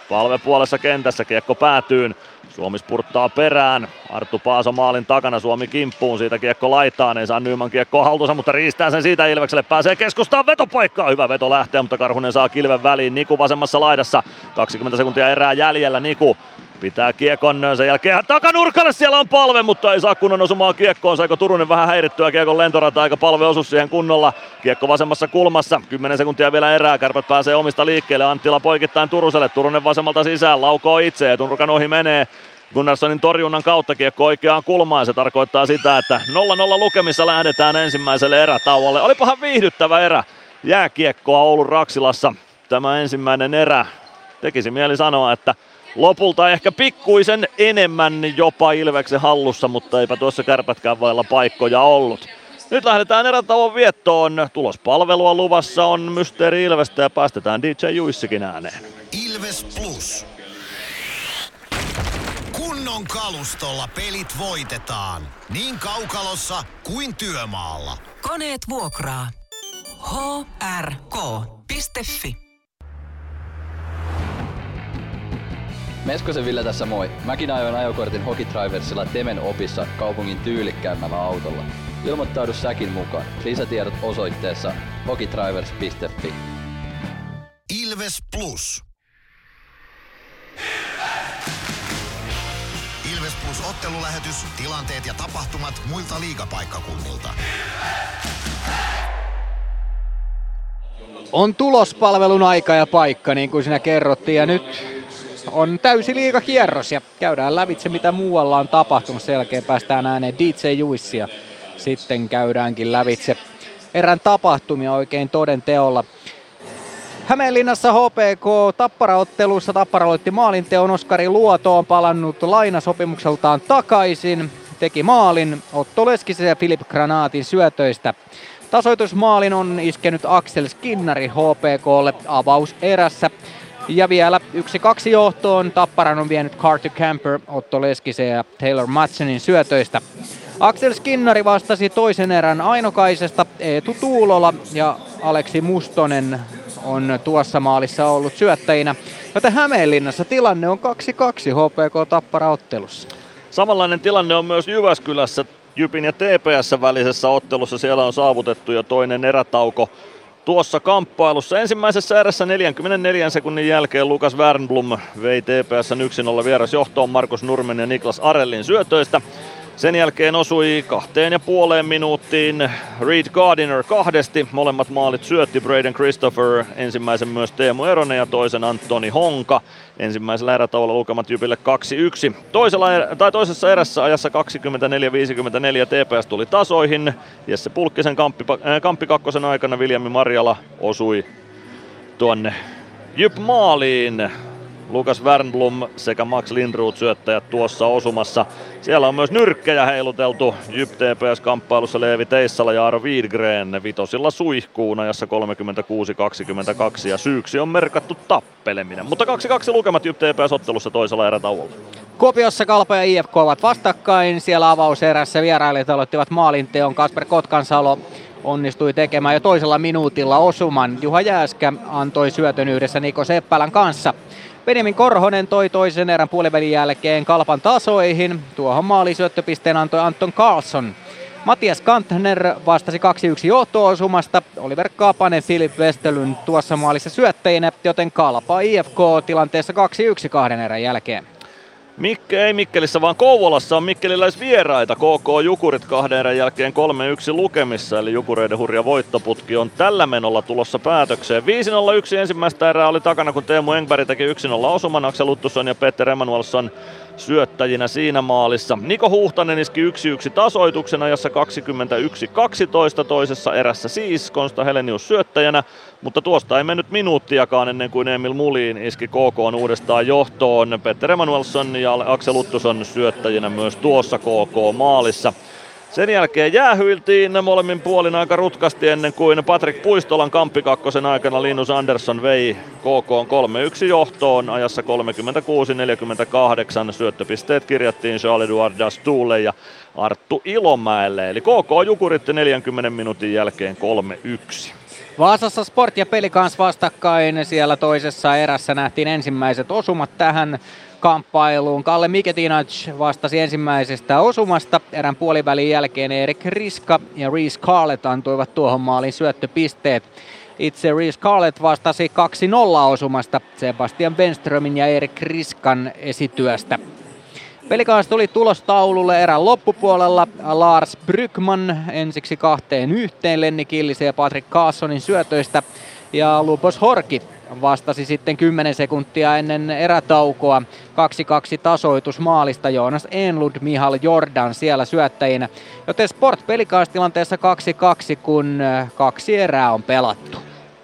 palve puolessa kentässä, kiekko päätyyn. Suomi spurttaa perään. Arttu Paaso maalin takana, Suomi kimppuun, siitä kiekko laitaan, ei saa Nyman kiekkoa haltuunsa, mutta riistää sen siitä Ilvekselle, pääsee keskustaan vetopaikkaa, hyvä veto lähtee, mutta Karhunen saa kilven väliin, Niku vasemmassa laidassa, 20 sekuntia erää jäljellä, Niku Pitää kiekon sen jälkeen takanurkalle, siellä on palve, mutta ei saa kunnon osumaan kiekkoon. Saiko Turunen vähän häirittyä kiekon lentorata, aika palve osu siihen kunnolla. Kiekko vasemmassa kulmassa, 10 sekuntia vielä erää, Kärpät pääsee omista liikkeelle. Anttila poikittain Turuselle, Turunen vasemmalta sisään, laukoo itse ja Tunrukan ohi menee. Gunnarssonin torjunnan kautta kiekko oikeaan kulmaan. Se tarkoittaa sitä, että 0-0 lukemissa lähdetään ensimmäiselle erätauolle. Olipahan viihdyttävä erä jääkiekkoa Oulun Raksilassa. Tämä ensimmäinen erä. Tekisi mieli sanoa, että lopulta ehkä pikkuisen enemmän jopa Ilveksen hallussa, mutta eipä tuossa kärpätkään vailla paikkoja ollut. Nyt lähdetään erätauon viettoon. Tulospalvelua luvassa on Mysteeri Ilvestä ja päästetään DJ Juissikin ääneen. Ilves Plus. Kunnon kalustolla pelit voitetaan. Niin kaukalossa kuin työmaalla. Koneet vuokraa. hrk.fi Meskosen Ville tässä moi. Mäkin ajoin ajokortin Hokitriversilla Temen opissa kaupungin tyylikkäämmällä autolla. Ilmoittaudu säkin mukaan. Lisätiedot osoitteessa hokitrivers.fi. Ilves Plus. Ilves Plus ottelulähetys, tilanteet ja tapahtumat muilta liigapaikkakunnilta. On tulospalvelun aika ja paikka, niin kuin sinä kerrottiin, ja nyt on täysi liigakierros ja käydään lävitse mitä muualla on tapahtunut. Sen jälkeen päästään ääneen DJ Juissia. Sitten käydäänkin lävitse erän tapahtumia oikein toden teolla. Hämeenlinnassa HPK Tappara-ottelussa Tappara aloitti maalinteon. Oskari Luoto on palannut lainasopimukseltaan takaisin. Teki maalin Otto Leskisen ja Filip Granaatin syötöistä. Tasoitusmaalin on iskenyt Axel Skinnari HPKlle avaus erässä. Ja vielä yksi kaksi johtoon. Tapparan on vienyt Carter Camper, Otto Leskisen ja Taylor Matsonin syötöistä. Axel Skinnari vastasi toisen erän Ainokaisesta, Eetu Tuulola ja Aleksi Mustonen on tuossa maalissa ollut syöttäjinä. Joten Hämeenlinnassa tilanne on 2-2 HPK Tappara ottelussa. Samanlainen tilanne on myös Jyväskylässä Jypin ja TPS välisessä ottelussa. Siellä on saavutettu jo toinen erätauko tuossa kamppailussa. Ensimmäisessä erässä 44 sekunnin jälkeen Lukas Wernblom vei TPSn 1-0 vierasjohtoon Markus Nurmen ja Niklas Arellin syötöistä. Sen jälkeen osui kahteen ja puoleen minuuttiin Reed Gardiner kahdesti. Molemmat maalit syötti Braden Christopher, ensimmäisen myös Teemu Eronen ja toisen Antoni Honka. Ensimmäisellä erätaululla lukemat Jypille 2-1. Toisella, erä- tai toisessa erässä ajassa 24-54 TPS tuli tasoihin. Jesse Pulkkisen kamppi, äh, kamppi kakkosen aikana Viljami Marjala osui tuonne Jyp maaliin. Lukas Wernblom sekä Max Lindroth syöttäjät tuossa osumassa. Siellä on myös nyrkkejä heiluteltu Jyp TPS-kamppailussa Leevi Teissala ja Aaro Wiedgren vitosilla suihkuun ajassa 36-22 ja syyksi on merkattu tappeleminen. Mutta 2-2 lukemat Jyp TPS-ottelussa toisella erätauolla. Kuopiossa Kalpa ja IFK ovat vastakkain. Siellä avauserässä vierailijat aloittivat maalinteon. Kasper Kotkansalo onnistui tekemään jo toisella minuutilla osuman. Juha Jääskä antoi syötön yhdessä Niko Seppälän kanssa. Benjamin Korhonen toi toisen erän puolivälin jälkeen Kalpan tasoihin. Tuohon maalisyöttöpisteen antoi Anton Carlson. Matias Kantner vastasi 2-1 johto-osumasta. Oliver Kapanen, Filip Westerlund tuossa maalissa syöttäjinä, joten Kalpa IFK tilanteessa 2-1 kahden erän jälkeen. Mikke ei Mikkelissä, vaan Kouvolassa on mikkeliläisvieraita. KK Jukurit kahden erän jälkeen 3-1 lukemissa, eli Jukureiden hurja voittoputki on tällä menolla tulossa päätökseen. 5-0-1 ensimmäistä erää oli takana, kun Teemu Engberg teki 1-0 osuman. Axel Luttusson ja Peter Emanuelsson syöttäjinä siinä maalissa. Niko Huhtanen iski 1-1 tasoituksen ajassa 21-12 toisessa erässä siis. Konsta Helenius syöttäjänä, mutta tuosta ei mennyt minuuttiakaan ennen kuin Emil Mulin iski KK uudestaan johtoon. Peter Emanuelsson ja Axel Luttusson syöttäjinä myös tuossa KK maalissa. Sen jälkeen jäähyiltiin molemmin puolin aika rutkasti ennen kuin Patrick Puistolan kamppikakkosen aikana Linus Andersson vei KK 3-1 johtoon ajassa 36-48. Syöttöpisteet kirjattiin Charles-Edouard Dastulle ja Arttu Ilomäelle. Eli KK Jukurit 40 minuutin jälkeen 3-1. Vaasassa Sport ja peli kanssa vastakkain. Siellä toisessa erässä nähtiin ensimmäiset osumat tähän kamppailuun. Kalle Miketinac vastasi ensimmäisestä osumasta. Erän puolivälin jälkeen Erik Riska ja Reese Carlet antoivat tuohon maalin syöttöpisteet. Itse Reese Carlet vastasi 2-0 osumasta Sebastian Wenströmin ja Erik Riskan esityöstä. Pelikaas tuli tulostaululle erän loppupuolella. Lars Brykman ensiksi kahteen yhteen Lenni Killisen ja Patrick Carsonin syötöistä. Ja Lupos Horki vastasi sitten 10 sekuntia ennen erätaukoa 2-2 tasoitus maalista Joonas Enlund, Mihal Jordan siellä syöttäjinä. Joten Sport pelikaas tilanteessa 2-2, kun äh, kaksi erää on pelattu.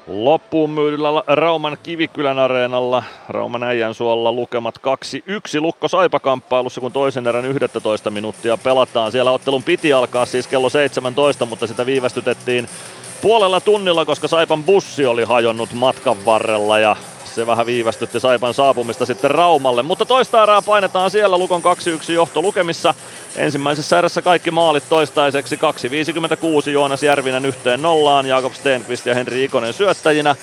Loppuun myydyllä Rauman Kivikylän areenalla Rauman äijän suolla lukemat 2-1 Lukko Saipa-kamppailussa, kun toisen erän 11 minuuttia pelataan. Siellä ottelun piti alkaa siis kello 17, mutta sitä viivästytettiin puolella tunnilla, koska Saipan bussi oli hajonnut matkan varrella ja se vähän viivästytti Saipan saapumista sitten Raumalle. Mutta toista erää painetaan siellä Lukon 2-1 johto lukemissa. Ensimmäisessä erässä kaikki maalit toistaiseksi 2.56 Joonas Järvinen yhteen nollaan, Jakob Stenqvist ja Henri Ikonen syöttäjinä.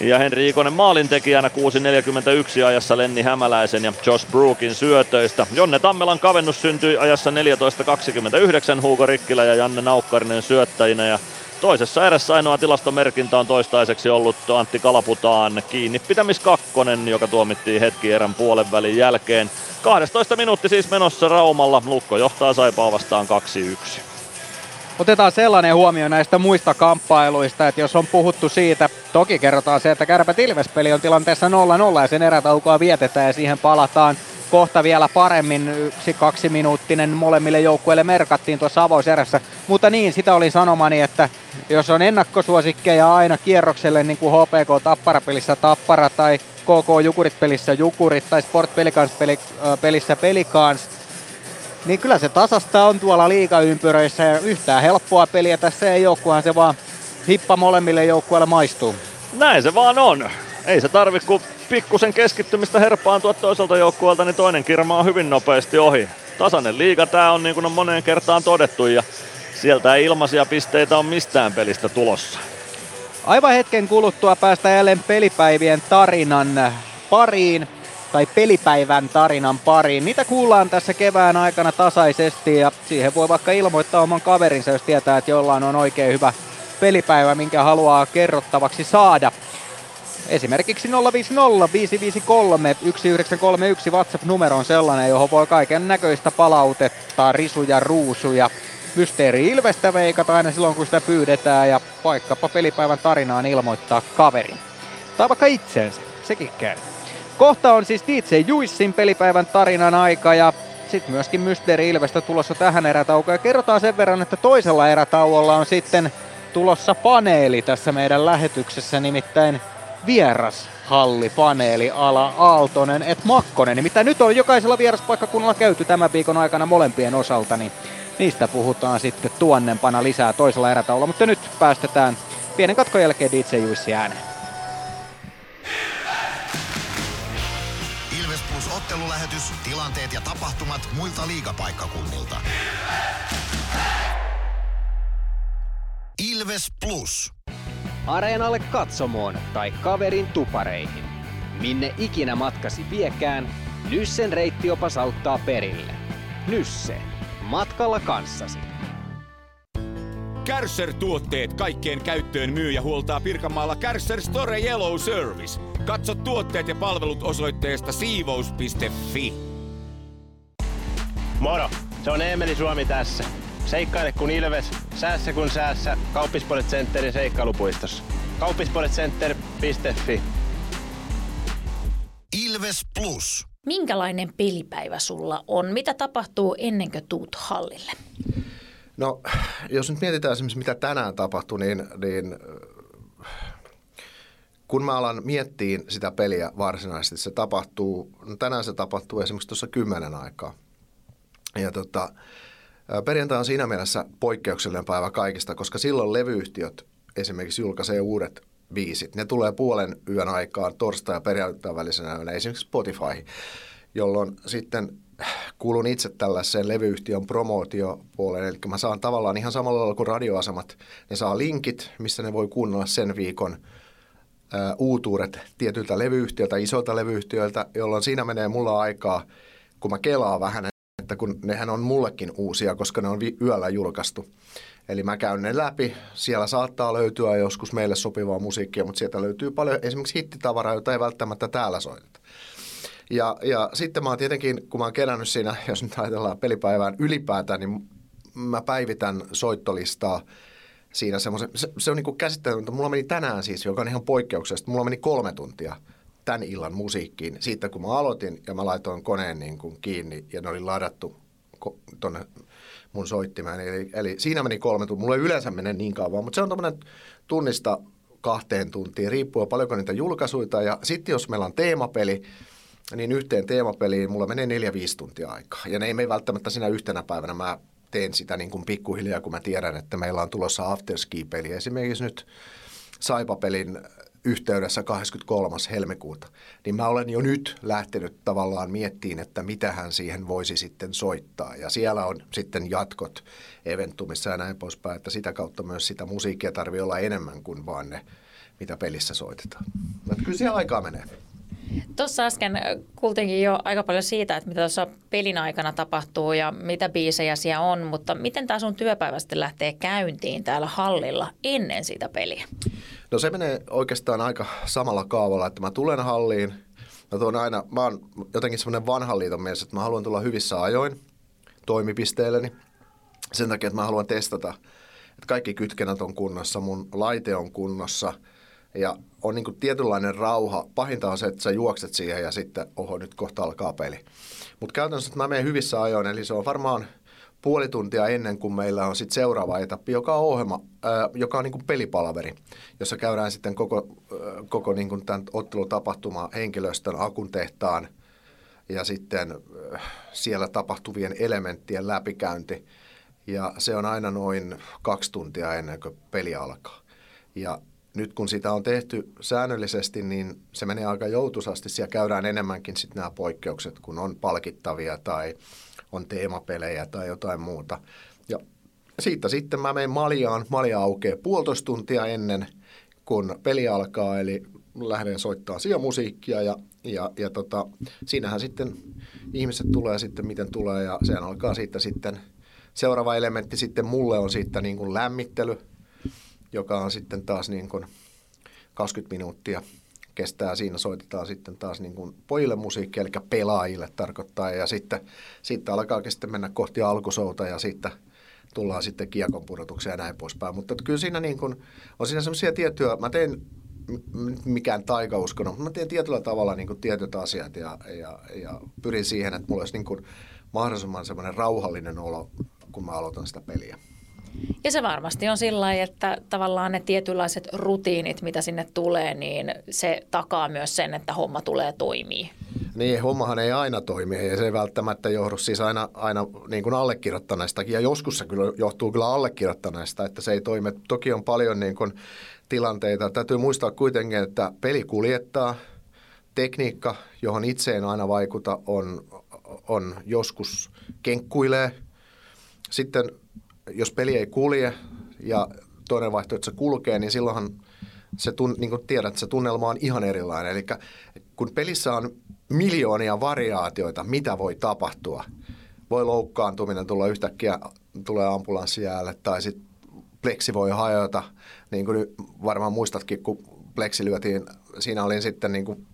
Ja Henri Ikonen maalintekijänä 6.41 ajassa Lenni Hämäläisen ja Josh Brookin syötöistä. Jonne Tammelan kavennus syntyi ajassa 14.29 Hugo Rikkilä ja Janne Naukkarinen syöttäjinä. Ja Toisessa erässä ainoa tilastomerkintä on toistaiseksi ollut Antti Kalaputaan kiinni pitämis kakkonen, joka tuomittiin hetki erän puolen välin jälkeen. 12 minuutti siis menossa Raumalla. Lukko johtaa Saipaa vastaan 2-1. Otetaan sellainen huomio näistä muista kamppailuista, että jos on puhuttu siitä, toki kerrotaan se, että Kärpät Ilves-peli on tilanteessa 0-0 ja sen erätaukoa vietetään ja siihen palataan kohta vielä paremmin. Yksi kaksi minuuttinen molemmille joukkueille merkattiin tuossa avauserässä. Mutta niin, sitä oli sanomani, että jos on ennakkosuosikkeja aina kierrokselle, niin kuin HPK Tapparapelissä Tappara tai KK Jukurit pelissä Jukurit tai Sport Pelikans peli, pelissä Pelikans, niin kyllä se tasasta on tuolla liigaympyröissä ja yhtään helppoa peliä tässä ei ole, kunhan se vaan hippa molemmille joukkueille maistuu. Näin se vaan on. Ei se tarvi kuin pikkusen keskittymistä herpaantua toiselta joukkueelta, niin toinen kirma on hyvin nopeasti ohi. Tasainen liiga tää on niin kuin on moneen kertaan todettu ja sieltä ei ilmaisia pisteitä on mistään pelistä tulossa. Aivan hetken kuluttua päästä jälleen pelipäivien tarinan pariin. tai pelipäivän tarinan pariin. Niitä kuullaan tässä kevään aikana tasaisesti ja siihen voi vaikka ilmoittaa oman kaverinsa, jos tietää, että jollain on oikein hyvä pelipäivä, minkä haluaa kerrottavaksi saada. Esimerkiksi 050 553 1931 WhatsApp-numero on sellainen, johon voi kaiken näköistä palautetta, risuja, ruusuja, mysteeri Ilvestä veikata aina silloin, kun sitä pyydetään ja vaikkapa pelipäivän tarinaan ilmoittaa kaverin. Tai vaikka itsensä, sekin käy. Kohta on siis DJ Juissin pelipäivän tarinan aika ja sitten myöskin Mysteeri Ilvestä tulossa tähän erätaukoon. Ja kerrotaan sen verran, että toisella erätauolla on sitten tulossa paneeli tässä meidän lähetyksessä, nimittäin vieras paneeli ala Aaltonen et Makkonen. Nimittäin nyt on jokaisella vieraspaikkakunnalla käyty tämän viikon aikana molempien osalta, niin niistä puhutaan sitten tuonnempana lisää toisella erätaululla. Mutta nyt päästetään pienen katkon jälkeen DJ Juissi ääneen. Ilves Plus ottelulähetys, tilanteet ja tapahtumat muilta liigapaikkakunnilta. Ilves Plus. Areenalle katsomoon tai kaverin tupareihin. Minne ikinä matkasi viekään, Nyssen reittiopas auttaa perille. Nysse. Matkalla kanssasi. Kärsser-tuotteet kaikkeen käyttöön myy ja huoltaa Pirkanmaalla Kärsser Store Yellow Service. Katso tuotteet ja palvelut osoitteesta siivous.fi. Moro! Se on Eemeli Suomi tässä. Seikkaile kun ilves, säässä kun säässä. Kauppispoilet Centerin seikkailupuistossa. Kauppispoiletcenter.fi Ilves Plus. Minkälainen pelipäivä sulla on? Mitä tapahtuu ennen kuin tuut hallille? No, jos nyt mietitään esimerkiksi, mitä tänään tapahtui, niin, niin kun mä alan miettiä sitä peliä varsinaisesti, se tapahtuu, no tänään se tapahtuu esimerkiksi tuossa kymmenen aikaa. Ja tota, perjantai on siinä mielessä poikkeuksellinen päivä kaikista, koska silloin levyyhtiöt esimerkiksi julkaisee uudet biisit. Ne tulee puolen yön aikaan torstai- ja perjantai välisenä yönä esimerkiksi Spotify, jolloin sitten kuulun itse tällaiseen levyyhtiön promootiopuoleen, eli mä saan tavallaan ihan samalla lailla kuin radioasemat, ne saa linkit, missä ne voi kuunnella sen viikon ää, uutuudet tietyiltä levyyhtiöiltä, isoilta levyyhtiöiltä, jolloin siinä menee mulla aikaa, kun mä kelaan vähän, että kun nehän on mullekin uusia, koska ne on vi- yöllä julkaistu. Eli mä käyn ne läpi. Siellä saattaa löytyä joskus meille sopivaa musiikkia, mutta sieltä löytyy paljon esimerkiksi hittitavaraa, jota ei välttämättä täällä soiteta. Ja, ja sitten mä oon tietenkin, kun mä oon kerännyt siinä, jos nyt ajatellaan pelipäivään ylipäätään, niin mä päivitän soittolistaa siinä semmoisen, se, se on niin käsittämätöntä. Mulla meni tänään siis, joka on ihan poikkeuksesta, mulla meni kolme tuntia tämän illan musiikkiin siitä, kun mä aloitin ja mä laitoin koneen niin kuin kiinni ja ne oli ladattu tuonne mun soittimeen. Eli, eli siinä meni kolme tuntia. Mulla ei yleensä mene niin kauan, mutta se on tämmöinen tunnista kahteen tuntiin, riippuu paljonko niitä julkaisuita. Ja sitten jos meillä on teemapeli, niin yhteen teemapeliin mulla menee neljä, viisi tuntia aikaa. Ja ne ei mene välttämättä siinä yhtenä päivänä. Mä teen sitä niin kuin pikkuhiljaa, kun mä tiedän, että meillä on tulossa afterski-peli. Esimerkiksi nyt Saipapelin yhteydessä 23. helmikuuta, niin mä olen jo nyt lähtenyt tavallaan miettiin, että mitä hän siihen voisi sitten soittaa. Ja siellä on sitten jatkot eventumissa ja näin poispäin, että sitä kautta myös sitä musiikkia tarvii olla enemmän kuin vaan ne, mitä pelissä soitetaan. Mutta kyllä siellä aikaa menee. Tuossa äsken kuultiinkin jo aika paljon siitä, että mitä tuossa pelin aikana tapahtuu ja mitä biisejä siellä on, mutta miten tämä sun työpäivä sitten lähtee käyntiin täällä hallilla ennen sitä peliä? No se menee oikeastaan aika samalla kaavalla, että mä tulen halliin. Mä tuon aina, mä oon jotenkin semmoinen vanhan liiton mies, että mä haluan tulla hyvissä ajoin toimipisteelleni. Sen takia, että mä haluan testata, että kaikki kytkennät on kunnossa, mun laite on kunnossa ja on niin kuin tietynlainen rauha. Pahinta on se, että sä juokset siihen ja sitten, oho, nyt kohta alkaa peli. Mutta käytännössä, että mä menen hyvissä ajoin, eli se on varmaan – puoli tuntia ennen kuin meillä on sitten seuraava etappi, joka on ohjelma, ää, joka on niin kuin pelipalaveri, jossa käydään sitten koko, ää, koko niin kuin tämän ottelutapahtuma henkilöstön akun tehtaan ja sitten siellä tapahtuvien elementtien läpikäynti. Ja se on aina noin kaksi tuntia ennen kuin peli alkaa. Ja nyt kun sitä on tehty säännöllisesti, niin se menee aika joutuisasti. Siellä käydään enemmänkin sitten nämä poikkeukset, kun on palkittavia tai on teemapelejä tai jotain muuta. Ja siitä sitten mä menen Maljaan. Malja aukeaa puolitoista tuntia ennen kun peli alkaa, eli lähden soittaa siellä musiikkia ja, ja, ja tota, siinähän sitten ihmiset tulee sitten miten tulee ja sehän alkaa siitä sitten, seuraava elementti sitten mulle on siitä niin kuin lämmittely, joka on sitten taas niin kuin 20 minuuttia kestää siinä, soitetaan sitten taas niin kuin pojille musiikkia, eli pelaajille tarkoittaa, ja sitten, sitten alkaa sitten mennä kohti alkusouta, ja sitten tullaan sitten kiekon pudotukseen ja näin poispäin. Mutta kyllä siinä niin kuin, on siinä semmoisia tiettyjä, mä teen mikään taikauskono, mutta mä teen tietyllä tavalla niin kuin tietyt asiat ja, ja, ja pyrin siihen, että mulla olisi niin kuin mahdollisimman semmoinen rauhallinen olo, kun mä aloitan sitä peliä. Ja se varmasti on sillä että tavallaan ne tietynlaiset rutiinit, mitä sinne tulee, niin se takaa myös sen, että homma tulee toimii. Niin, hommahan ei aina toimi ja se ei välttämättä johdu siis aina, aina niin kuin allekirjoittaneestakin. Ja joskus se kyllä johtuu kyllä allekirjoittaneesta, että se ei toimi. Toki on paljon niin kuin tilanteita. Täytyy muistaa kuitenkin, että peli kuljettaa. Tekniikka, johon itse en aina vaikuta, on, on joskus kenkkuilee. Sitten jos peli ei kulje ja toinen vaihtoehto, että se kulkee, niin silloinhan se, tun, niin kuin tiedät, se tunnelma on ihan erilainen. Eli kun pelissä on miljoonia variaatioita, mitä voi tapahtua, voi loukkaantuminen tulla yhtäkkiä, tulee ambulanssi jäälle, tai sitten pleksi voi hajota, niin kuin varmaan muistatkin, kun pleksi lyötiin, siinä oli sitten niin kuin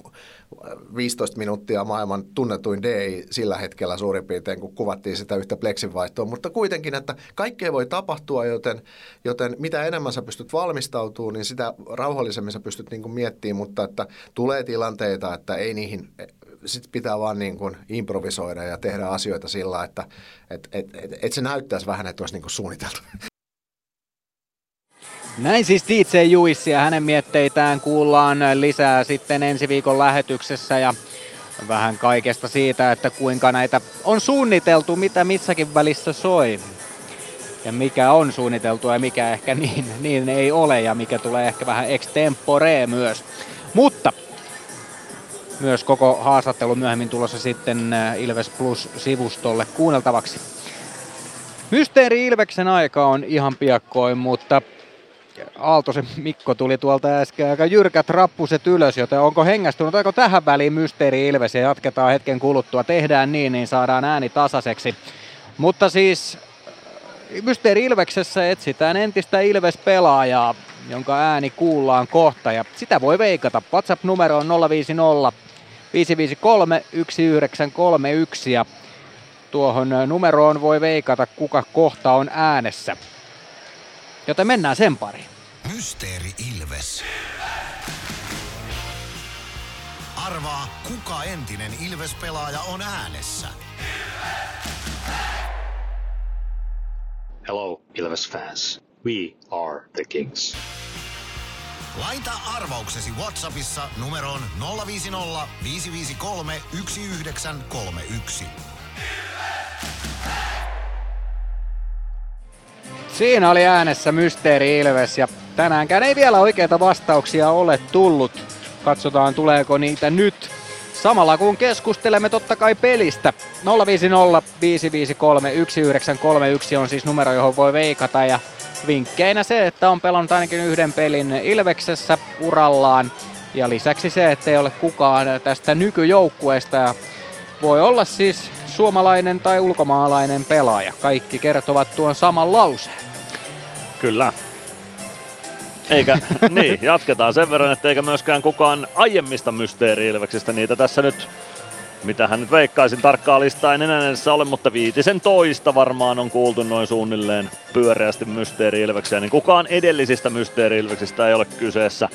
15 minuuttia maailman tunnetuin DI sillä hetkellä suurin piirtein, kun kuvattiin sitä yhtä pleksin vaihtoa. Mutta kuitenkin, että kaikkea voi tapahtua, joten, joten mitä enemmän sä pystyt valmistautumaan, niin sitä rauhallisemmin sä pystyt niin kuin miettimään, mutta että tulee tilanteita, että ei niihin, sit pitää vaan niin kuin improvisoida ja tehdä asioita sillä, että et, et, et, et se näyttäisi vähän, että olisi niin kuin suunniteltu. Näin siis DJ Juissi ja hänen mietteitään kuullaan lisää sitten ensi viikon lähetyksessä ja vähän kaikesta siitä, että kuinka näitä on suunniteltu, mitä missäkin välissä soi. Ja mikä on suunniteltu ja mikä ehkä niin, niin ei ole ja mikä tulee ehkä vähän extempore myös. Mutta myös koko haastattelu myöhemmin tulossa sitten äh, Ilves Plus-sivustolle kuunneltavaksi. Mysteeri Ilveksen aika on ihan piakkoin, mutta Aaltosen Mikko tuli tuolta äsken aika jyrkät rappuset ylös, joten onko hengästynyt, onko tähän väliin Mysteeri Ilves ja jatketaan hetken kuluttua. Tehdään niin, niin saadaan ääni tasaiseksi. Mutta siis äh, Mysteeri Ilveksessä etsitään entistä Ilves-pelaajaa, jonka ääni kuullaan kohta ja sitä voi veikata. WhatsApp-numero on 050 553 1931 ja tuohon numeroon voi veikata kuka kohta on äänessä. Joten mennään sen pariin. Mysteeri Ilves. Arvaa, kuka entinen Ilves-pelaaja on äänessä. Hello, Ilves fans. We are the Kings. Laita arvauksesi Whatsappissa numeroon 050 553 1931. Siinä oli äänessä Mysteeri Ilves ja tänäänkään ei vielä oikeita vastauksia ole tullut. Katsotaan tuleeko niitä nyt. Samalla kun keskustelemme totta kai pelistä. 050 553 1931 on siis numero, johon voi veikata ja vinkkeinä se, että on pelannut ainakin yhden pelin Ilveksessä urallaan. Ja lisäksi se, että ei ole kukaan tästä nykyjoukkueesta ja voi olla siis suomalainen tai ulkomaalainen pelaaja. Kaikki kertovat tuon saman lauseen. Kyllä. Eikä, niin, jatketaan sen verran, että eikä myöskään kukaan aiemmista mysteeri-ilveksistä niitä tässä nyt mitä hän nyt veikkaisin tarkkaa listaa en enää edessä ole, mutta viitisen toista varmaan on kuultu noin suunnilleen pyöreästi mysteeri-ilveksiä, niin kukaan edellisistä mysteeri-ilveksistä ei ole kyseessä.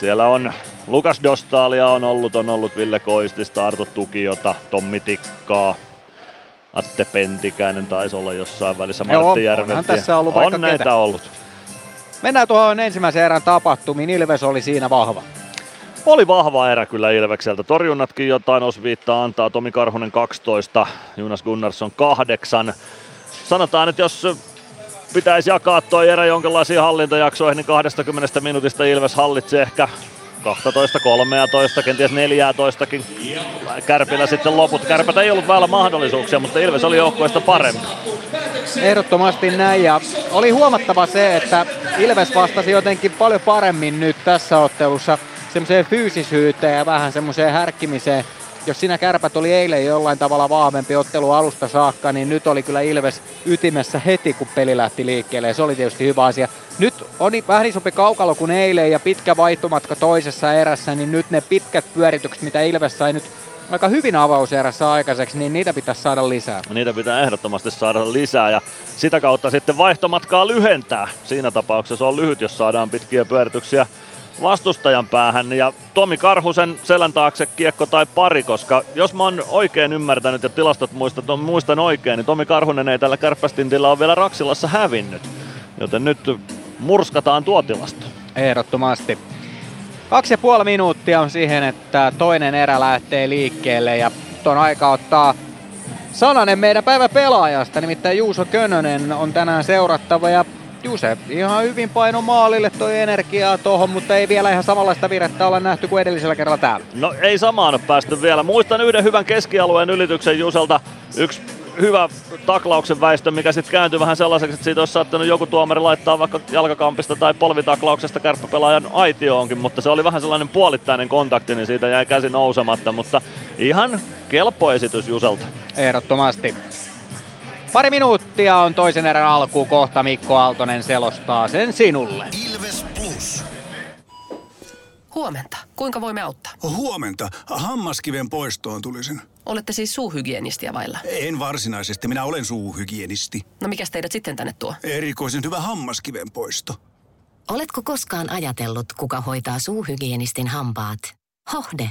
Siellä on Lukas Dostalia on ollut, on ollut Ville Koistista, Arto Tukiota, Tommi Tikkaa, Atte Pentikäinen taisi olla jossain välissä, Martti Järventiä. tässä ollut On näitä ketä. ollut. Mennään tuohon ensimmäisen erän tapahtumiin. Ilves oli siinä vahva. Oli vahva erä kyllä Ilvekseltä. Torjunnatkin jotain osviittaa antaa. Tomi Karhunen 12, Jonas Gunnarsson 8. Sanotaan, että jos pitäisi jakaa tuo erä jonkinlaisiin hallintajaksoihin, niin 20 minuutista Ilves hallitsee ehkä 12, 13, kenties 14 Kärpillä sitten loput. Kärpät ei ollut väillä mahdollisuuksia, mutta Ilves oli joukkueesta parempi. Ehdottomasti näin ja oli huomattava se, että Ilves vastasi jotenkin paljon paremmin nyt tässä ottelussa semmoiseen fyysisyyteen ja vähän semmoiseen härkkimiseen. Jos siinä kärpät oli eilen jollain tavalla vahvempi ottelu alusta saakka, niin nyt oli kyllä Ilves ytimessä heti, kun peli lähti liikkeelle. Ja se oli tietysti hyvä asia. Nyt on vähän isompi kaukalo kuin eilen ja pitkä vaihtomatka toisessa erässä, niin nyt ne pitkät pyöritykset, mitä Ilves sai nyt aika hyvin avauserässä aikaiseksi, niin niitä pitäisi saada lisää. Niitä pitää ehdottomasti saada lisää ja sitä kautta sitten vaihtomatkaa lyhentää. Siinä tapauksessa on lyhyt, jos saadaan pitkiä pyörityksiä vastustajan päähän. Ja Tomi Karhusen selän taakse kiekko tai pari, koska jos mä oon oikein ymmärtänyt ja tilastot muistan, muistan oikein, niin Tomi Karhunen ei tällä kärppästintillä ole vielä Raksilassa hävinnyt. Joten nyt murskataan tuo tilasto. Ehdottomasti. Kaksi ja puoli minuuttia on siihen, että toinen erä lähtee liikkeelle ja on aika ottaa sananen meidän päivä pelaajasta, nimittäin Juuso Könönen on tänään seurattava ja Juse ihan hyvin paino maalille toi energiaa tohon, mutta ei vielä ihan samanlaista virettä olla nähty kuin edellisellä kerralla täällä. No ei samaan ole päästy vielä. Muistan yhden hyvän keskialueen ylityksen Juselta. Yksi hyvä taklauksen väistö, mikä sitten kääntyi vähän sellaiseksi, että siitä olisi saattanut joku tuomari laittaa vaikka jalkakampista tai polvitaklauksesta kärppäpelaajan aitioonkin, mutta se oli vähän sellainen puolittainen kontakti, niin siitä jäi käsi nousematta, mutta ihan kelpo esitys Juselta. Ehdottomasti. Pari minuuttia on toisen erän alkuun kohta Mikko Aaltonen selostaa sen sinulle. Ilves Plus. Huomenta. Kuinka voimme auttaa? Huomenta. Hammaskiven poistoon tulisin. Olette siis suuhygienistiä vailla? En varsinaisesti. Minä olen suuhygienisti. No mikä teidät sitten tänne tuo? Erikoisen hyvä hammaskiven poisto. Oletko koskaan ajatellut, kuka hoitaa suuhygienistin hampaat? Hohde.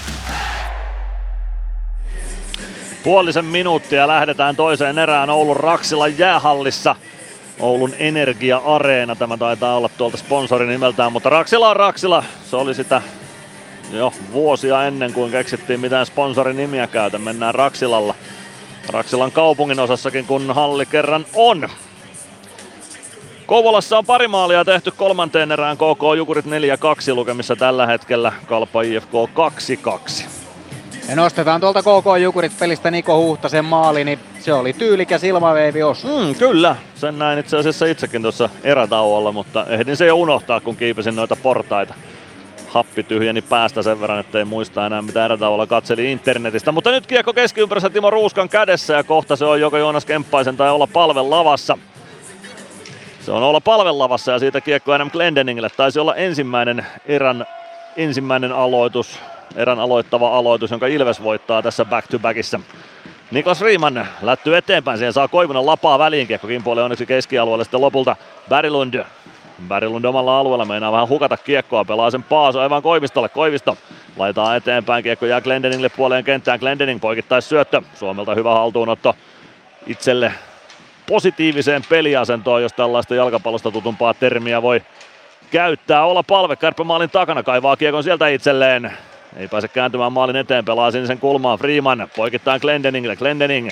Puolisen minuuttia lähdetään toiseen erään Oulun Raksilan jäähallissa. Oulun Energia-areena, tämä taitaa olla tuolta sponsorin nimeltään, mutta Raksila on Raksila. Se oli sitä jo vuosia ennen kuin keksittiin mitään sponsorin nimiä käytä. Mennään Raksilalla. Raksilan kaupungin osassakin, kun halli kerran on. Kouvolassa on pari maalia tehty kolmanteen erään KK Jukurit 4-2 lukemissa tällä hetkellä. Kalpa IFK 2-2. Ja nostetaan tuolta KK Jukurit pelistä Niko Huhtasen maali, niin se oli tyylikäs ilmaveivi osu. Mm, kyllä, sen näin itse asiassa itsekin tuossa erätauolla, mutta ehdin se jo unohtaa, kun kiipesin noita portaita. Happi tyhjeni päästä sen verran, ettei muista enää mitä erätauolla katseli internetistä. Mutta nyt kiekko keskiympyrässä Timo Ruuskan kädessä ja kohta se on joko Joonas Kemppaisen tai olla palven lavassa. Se on olla palven lavassa ja siitä kiekko Adam Glendeningille. Taisi olla ensimmäinen erän ensimmäinen aloitus erän aloittava aloitus, jonka Ilves voittaa tässä back-to-backissa. Niklas Riemann lättyy eteenpäin, siihen saa Koivunen lapaa väliin, kiekko kimpoilee onneksi keskialueelle sitten lopulta Berglund. Berglund omalla alueella meinaa vähän hukata kiekkoa, pelaa sen Paaso aivan Koivistolle, Koivisto laittaa eteenpäin, kiekko jää Glendeningille puoleen kenttään, Glendening poikittais syöttö, Suomelta hyvä haltuunotto itselle positiiviseen peliasentoon, jos tällaista jalkapallosta tutumpaa termiä voi käyttää. Olla palve kärppämaalin takana, kaivaa kiekon sieltä itselleen. Ei pääse kääntymään maalin eteen, pelaa sinisen kulmaan. Freeman poikittaa Glendeningille. Glendening.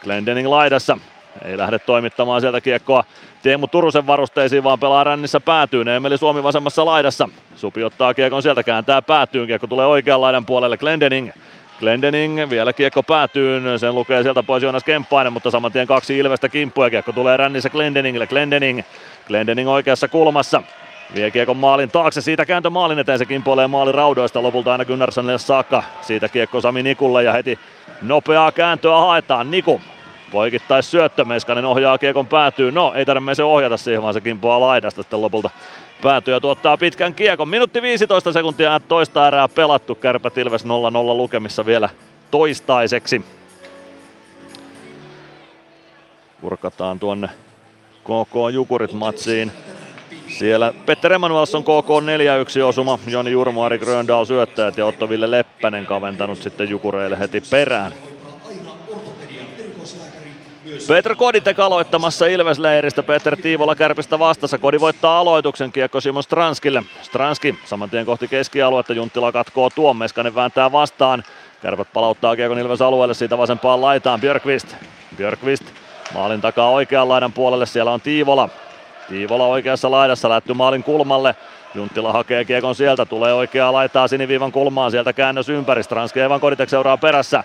Glendening laidassa. Ei lähde toimittamaan sieltä kiekkoa Teemu Turusen varusteisiin, vaan pelaa rännissä päätyyn. Emeli Suomi vasemmassa laidassa. Supi ottaa kiekon sieltä, kääntää päätyyn. Kiekko tulee oikean laidan puolelle. Glendening. Glendening, vielä kiekko päätyyn, sen lukee sieltä pois Joonas Kemppainen, mutta saman tien kaksi Ilvestä kimppuja, kiekko tulee rännissä Glendeningille, Glendening, Glendening oikeassa kulmassa, Vie kiekon maalin taakse, siitä kääntö maalin eteen, se kimpoilee maalin raudoista lopulta aina Gunnarssonille saakka. Siitä kiekko Sami Nikulle ja heti nopeaa kääntöä haetaan. Niku poikittais syöttö, Meskanen ohjaa kiekon päätyy. No, ei tarvitse se ohjata siihen, vaan se kimpoaa laidasta sitten lopulta päätyy ja tuottaa pitkän kiekon. Minuutti 15 sekuntia toista erää pelattu. Kärpät Ilves 0-0 lukemissa vielä toistaiseksi. Kurkataan tuonne KK Jukurit matsiin. Siellä Petter Emanuelsson KK 4-1 osuma, Joni Jurmo, Ari Gröndal syöttäjät ja Otto Ville Leppänen kaventanut sitten Jukureille heti perään. Petr Koditek aloittamassa Ilvesleiristä. Peter Tiivola kärpistä vastassa. Kodi voittaa aloituksen kiekko Simon Stranskille. Stranski saman tien kohti keskialuetta. Junttila katkoo tuon. Meskanen vääntää vastaan. Kärpät palauttaa kiekon Ilves alueelle siitä vasempaan laitaan. Björkvist. Björkvist maalin takaa oikean laidan puolelle. Siellä on Tiivola. Tiivola oikeassa laidassa lätty maalin kulmalle. Junttila hakee kiekon sieltä, tulee oikeaa laitaa siniviivan kulmaan, sieltä käännös ympäri. Stranski Evan Koditek seuraa perässä.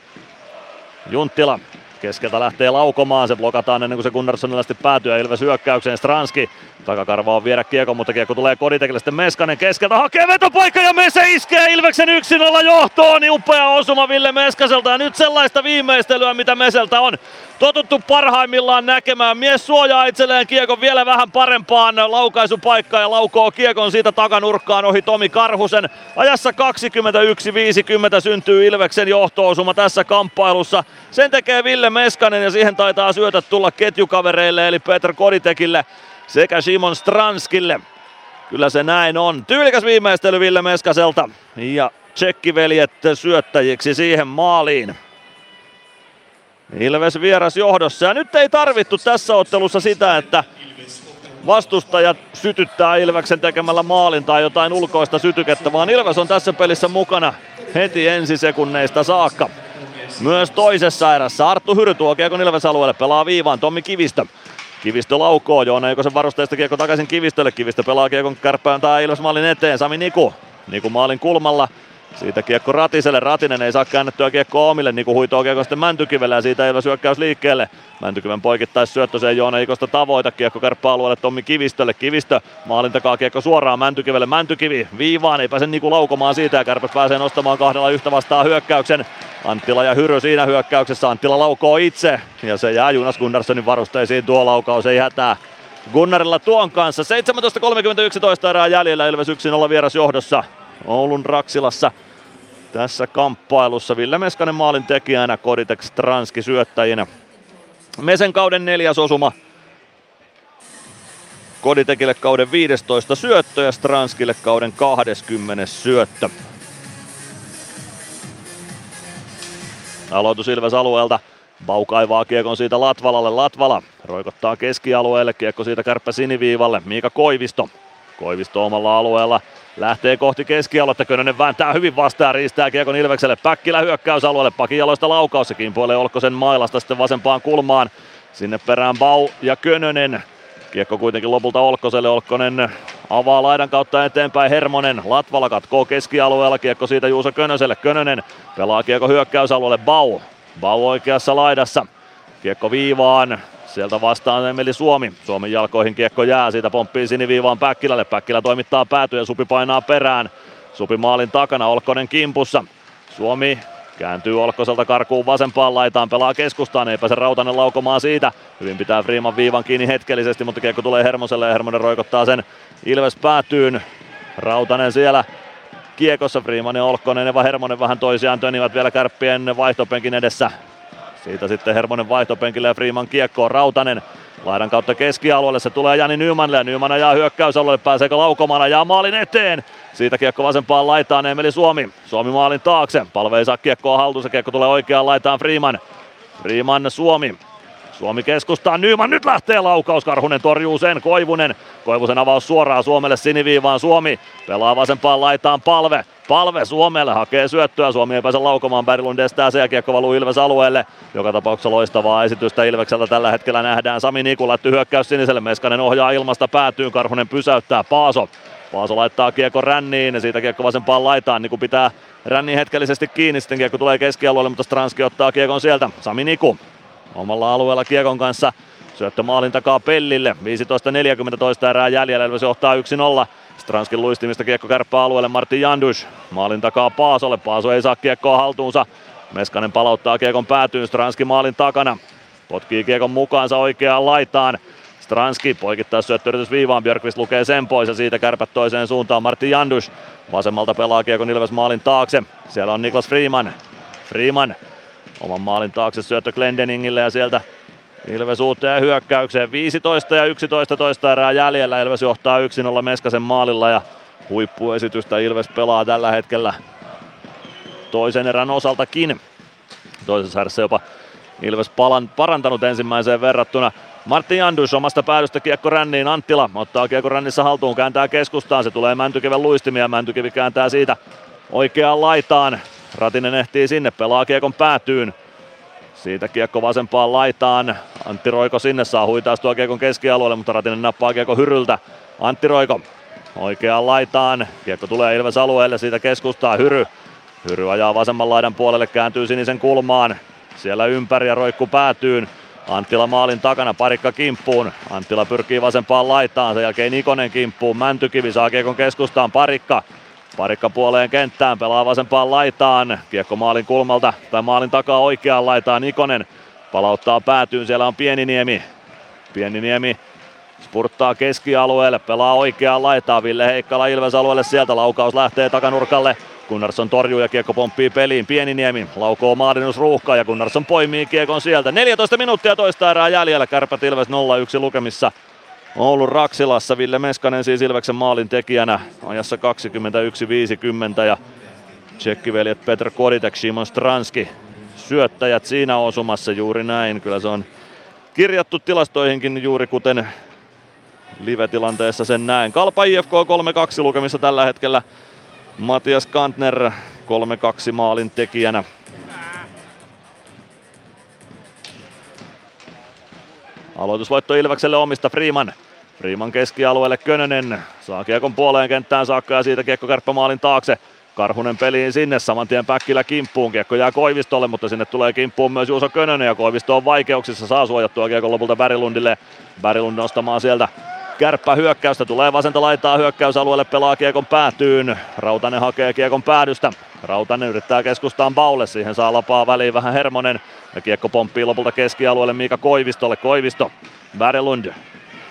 Junttila Keskeltä lähtee laukomaan, se blokataan ennen kuin se Gunnarssonilla päätyy ja Ilves hyökkäykseen. Stranski takakarva on viedä kiekko, mutta kiekko tulee Koditekille sitten Meskanen keskeltä. Hakee vetopaikka ja Mese iskee Ilveksen 1-0 johtoon. Niin upea osuma Ville Meskaselta ja nyt sellaista viimeistelyä mitä Meseltä on totuttu parhaimmillaan näkemään. Mies suojaa itselleen kiekon vielä vähän parempaan laukaisupaikkaan ja laukoo kiekon siitä takanurkkaan ohi Tomi Karhusen. Ajassa 21-50 syntyy Ilveksen johtoosuma tässä kamppailussa. Sen tekee Ville Meskanen ja siihen taitaa syötä tulla ketjukavereille eli Petr Koditekille sekä Simon Stranskille. Kyllä se näin on. Tyylikäs viimeistely Ville Meskaselta ja tsekkiveljet syöttäjiksi siihen maaliin. Ilves vieras johdossa ja nyt ei tarvittu tässä ottelussa sitä, että vastustajat sytyttää Ilveksen tekemällä maalin tai jotain ulkoista sytykettä, vaan Ilves on tässä pelissä mukana heti ensisekunneista saakka. Myös toisessa erässä Arttu Hyry tuo kiekon Ilves alueelle, pelaa viivaan Tommi Kivistö. Kivistö laukoo, Joona Eikosen varusteista kiekko takaisin Kivistölle. Kivistö pelaa kiekon kärppään tai Ilves maalin eteen. Sami Niku. Niku maalin kulmalla. Siitä kiekko Ratiselle. Ratinen ei saa käännettyä kiekko omille. Niku huitoo kiekko sitten Mäntykivelle ja siitä Ilves hyökkäys liikkeelle. Mäntykiven poikittais syöttö se ei Joona Ikosta tavoita. Kiekko kärppää alueelle Tommi Kivistölle. Kivistö maalin takaa kiekko suoraan Mäntykivelle. Mäntykivi viivaan. Ei pääse Niku laukomaan siitä ja kärpät pääsee nostamaan kahdella yhtä vastaan hyökkäyksen. Anttila ja Hyry siinä hyökkäyksessä. Anttila laukoo itse ja se jää Jonas Gunnarssonin varusteisiin tuo laukaus. Ei hätää. Gunnarilla tuon kanssa. 17.31 erää jäljellä Ilves 1-0 vieras johdossa. Oulun Raksilassa tässä kamppailussa. Ville Meskanen maalin tekijänä, Koditek Stranski syöttäjinä. Mesen kauden neljäs osuma. Koditekille kauden 15 syöttö ja Stranskille kauden 20 syöttö. Aloitus Ilves alueelta. Bau kaivaa kiekon siitä Latvalalle. Latvala roikottaa keskialueelle. Kiekko siitä kärppä siniviivalle. Miika Koivisto. Koivisto omalla alueella lähtee kohti keskialuetta. Könönen vääntää hyvin vastaan, riistää kiekon Ilvekselle. Päkkilä hyökkäysalueelle, pakin jaloista laukaus. Se kimpoilee Olkkosen mailasta sitten vasempaan kulmaan. Sinne perään Bau ja Könönen. Kiekko kuitenkin lopulta Olkkoselle. Olkkonen avaa laidan kautta eteenpäin Hermonen. Latvala katkoo keskialueella. Kiekko siitä Juuso Könöselle. Könönen pelaa kiekko hyökkäysalueelle. Bau. Bau oikeassa laidassa. Kiekko viivaan. Sieltä vastaan Emeli Suomi. Suomen jalkoihin kiekko jää. Siitä pomppii siniviivaan Päkkilälle. Päkkilä toimittaa päätyä ja Supi painaa perään. Supi maalin takana. Olkkonen kimpussa. Suomi Kääntyy Olkkoselta karkuun vasempaan laitaan, pelaa keskustaan, ei pääse Rautanen laukomaan siitä. Hyvin pitää Freeman viivan kiinni hetkellisesti, mutta kiekko tulee Hermoselle ja Hermonen roikottaa sen Ilves päätyyn. Rautanen siellä kiekossa, Freeman ja Olkkonen ja Hermonen vähän toisiaan tönivät vielä kärppien vaihtopenkin edessä. Siitä sitten Hermonen vaihtopenkille ja Freeman kiekkoon Rautanen. Laidan kautta keskialueelle se tulee Jani Nymanille ja Nyman ajaa hyökkäysalueelle, pääseekö laukomaan, ajaa maalin eteen. Siitä kiekko vasempaan laitaan Emeli Suomi. Suomi maalin taakse. Palve ei saa kiekkoa haltuun. Se kiekko tulee oikeaan laitaan Freeman. Freeman Suomi. Suomi keskustaa. Nyman nyt lähtee laukaus. Karhunen torjuu sen. Koivunen. Koivusen avaus suoraan Suomelle siniviivaan. Suomi pelaa vasempaan laitaan palve. Palve Suomelle hakee syöttöä. Suomi ei pääse laukomaan. Berglund estää se ja kiekko valuu Ilves alueelle. Joka tapauksessa loistavaa esitystä Ilvekseltä tällä hetkellä nähdään. Sami Nikulatty hyökkäys siniselle. Meskanen ohjaa ilmasta päätyyn. Karhunen pysäyttää. Paaso Paaso laittaa kiekko ränniin ja siitä kiekko vasempaan laitaan. Niku pitää ränni hetkellisesti kiinni, sitten kiekko tulee keskialueelle, mutta Stranski ottaa kiekon sieltä. Sami Niku omalla alueella kiekon kanssa. Syöttö maalin takaa Pellille. 15-40 erää jäljellä, Elves johtaa 1-0. Stranskin luistimista kiekko kärppää alueelle Martin Jandus. Maalin takaa Paasolle. Paaso ei saa kiekkoa haltuunsa. Meskanen palauttaa kiekon päätyyn. Stranski maalin takana. Potkii kiekon mukaansa oikeaan laitaan. Stranski poikittaa syöttöyritys viivaan, Björkvist lukee sen pois ja siitä kärpät toiseen suuntaan Martin Jandus. Vasemmalta pelaa Kiekon Ilves maalin taakse. Siellä on Niklas Freeman. Freeman oman maalin taakse syöttö Glendeningille ja sieltä Ilves uuteen hyökkäykseen. 15 ja 11 toista erää jäljellä. Ilves johtaa 1-0 Meskasen maalilla ja huippuesitystä Ilves pelaa tällä hetkellä toisen erän osaltakin. Toisessa erässä jopa Ilves palan, parantanut ensimmäiseen verrattuna. Martin Jandus omasta päädystä kiekko ränniin. Anttila ottaa kiekko rännissä haltuun, kääntää keskustaan. Se tulee Mäntykiven luistimia. Mäntykivi kääntää siitä oikeaan laitaan. Ratinen ehtii sinne, pelaa kiekon päätyyn. Siitä kiekko vasempaan laitaan. Antti Roiko sinne saa huitaistua kiekon keskialueelle, mutta Ratinen nappaa kiekko hyryltä. Antti Roiko oikeaan laitaan. Kiekko tulee Ilves alueelle, siitä keskustaa Hyry. Hyry ajaa vasemman laidan puolelle, kääntyy sinisen kulmaan. Siellä ympäri ja roikku päätyyn. Anttila maalin takana, parikka kimppuun. Anttila pyrkii vasempaan laitaan, sen jälkeen Ikonen kimppuun. Mäntykivi saa kiekon keskustaan, parikka. Parikka puoleen kenttään, pelaa vasempaan laitaan. Kiekko maalin kulmalta tai maalin takaa oikeaan laitaan. Ikonen palauttaa päätyyn, siellä on Pieniniemi. Pieniniemi spurttaa keskialueelle, pelaa oikeaan laitaan. Ville Heikkala Ilves alueelle sieltä, laukaus lähtee takanurkalle. Gunnarsson torjuu ja kiekko pomppii peliin. Pieniniemi laukoo Maadinus ruuhkaa ja Gunnarsson poimii kiekon sieltä. 14 minuuttia toista erää jäljellä. Kärpät Ilves 0-1 lukemissa. Oulun Raksilassa Ville Meskanen siis Ilveksen maalin tekijänä ajassa 21-50 ja tsekkiveljet Petr Koditek, Simon Stranski syöttäjät siinä osumassa juuri näin. Kyllä se on kirjattu tilastoihinkin juuri kuten live-tilanteessa sen näin. Kalpa IFK 3-2 lukemissa tällä hetkellä. Matias Kantner 3-2 maalin tekijänä. Aloitusvoitto Ilvekselle omista Freeman. Freeman keskialueelle Könönen. Saa kiekon puoleen kenttään saakka ja siitä kiekko maalin taakse. Karhunen peliin sinne, saman tien Päkkilä kimppuun. Kiekko jää Koivistolle, mutta sinne tulee kimppuun myös Juuso Könönen ja Koivisto on vaikeuksissa. Saa suojattua kiekon lopulta Bärilundille. Bärilund nostamaan sieltä Kärppä hyökkäystä tulee vasenta laitaa hyökkäysalueelle, pelaa kiekon päätyyn. Rautanen hakee kiekon päädystä. Rautanen yrittää keskustaan Baulle, siihen saa lapaa väliin vähän Hermonen. Ja kiekko pomppii lopulta keskialueelle Miika Koivistolle. Koivisto, Bärilund.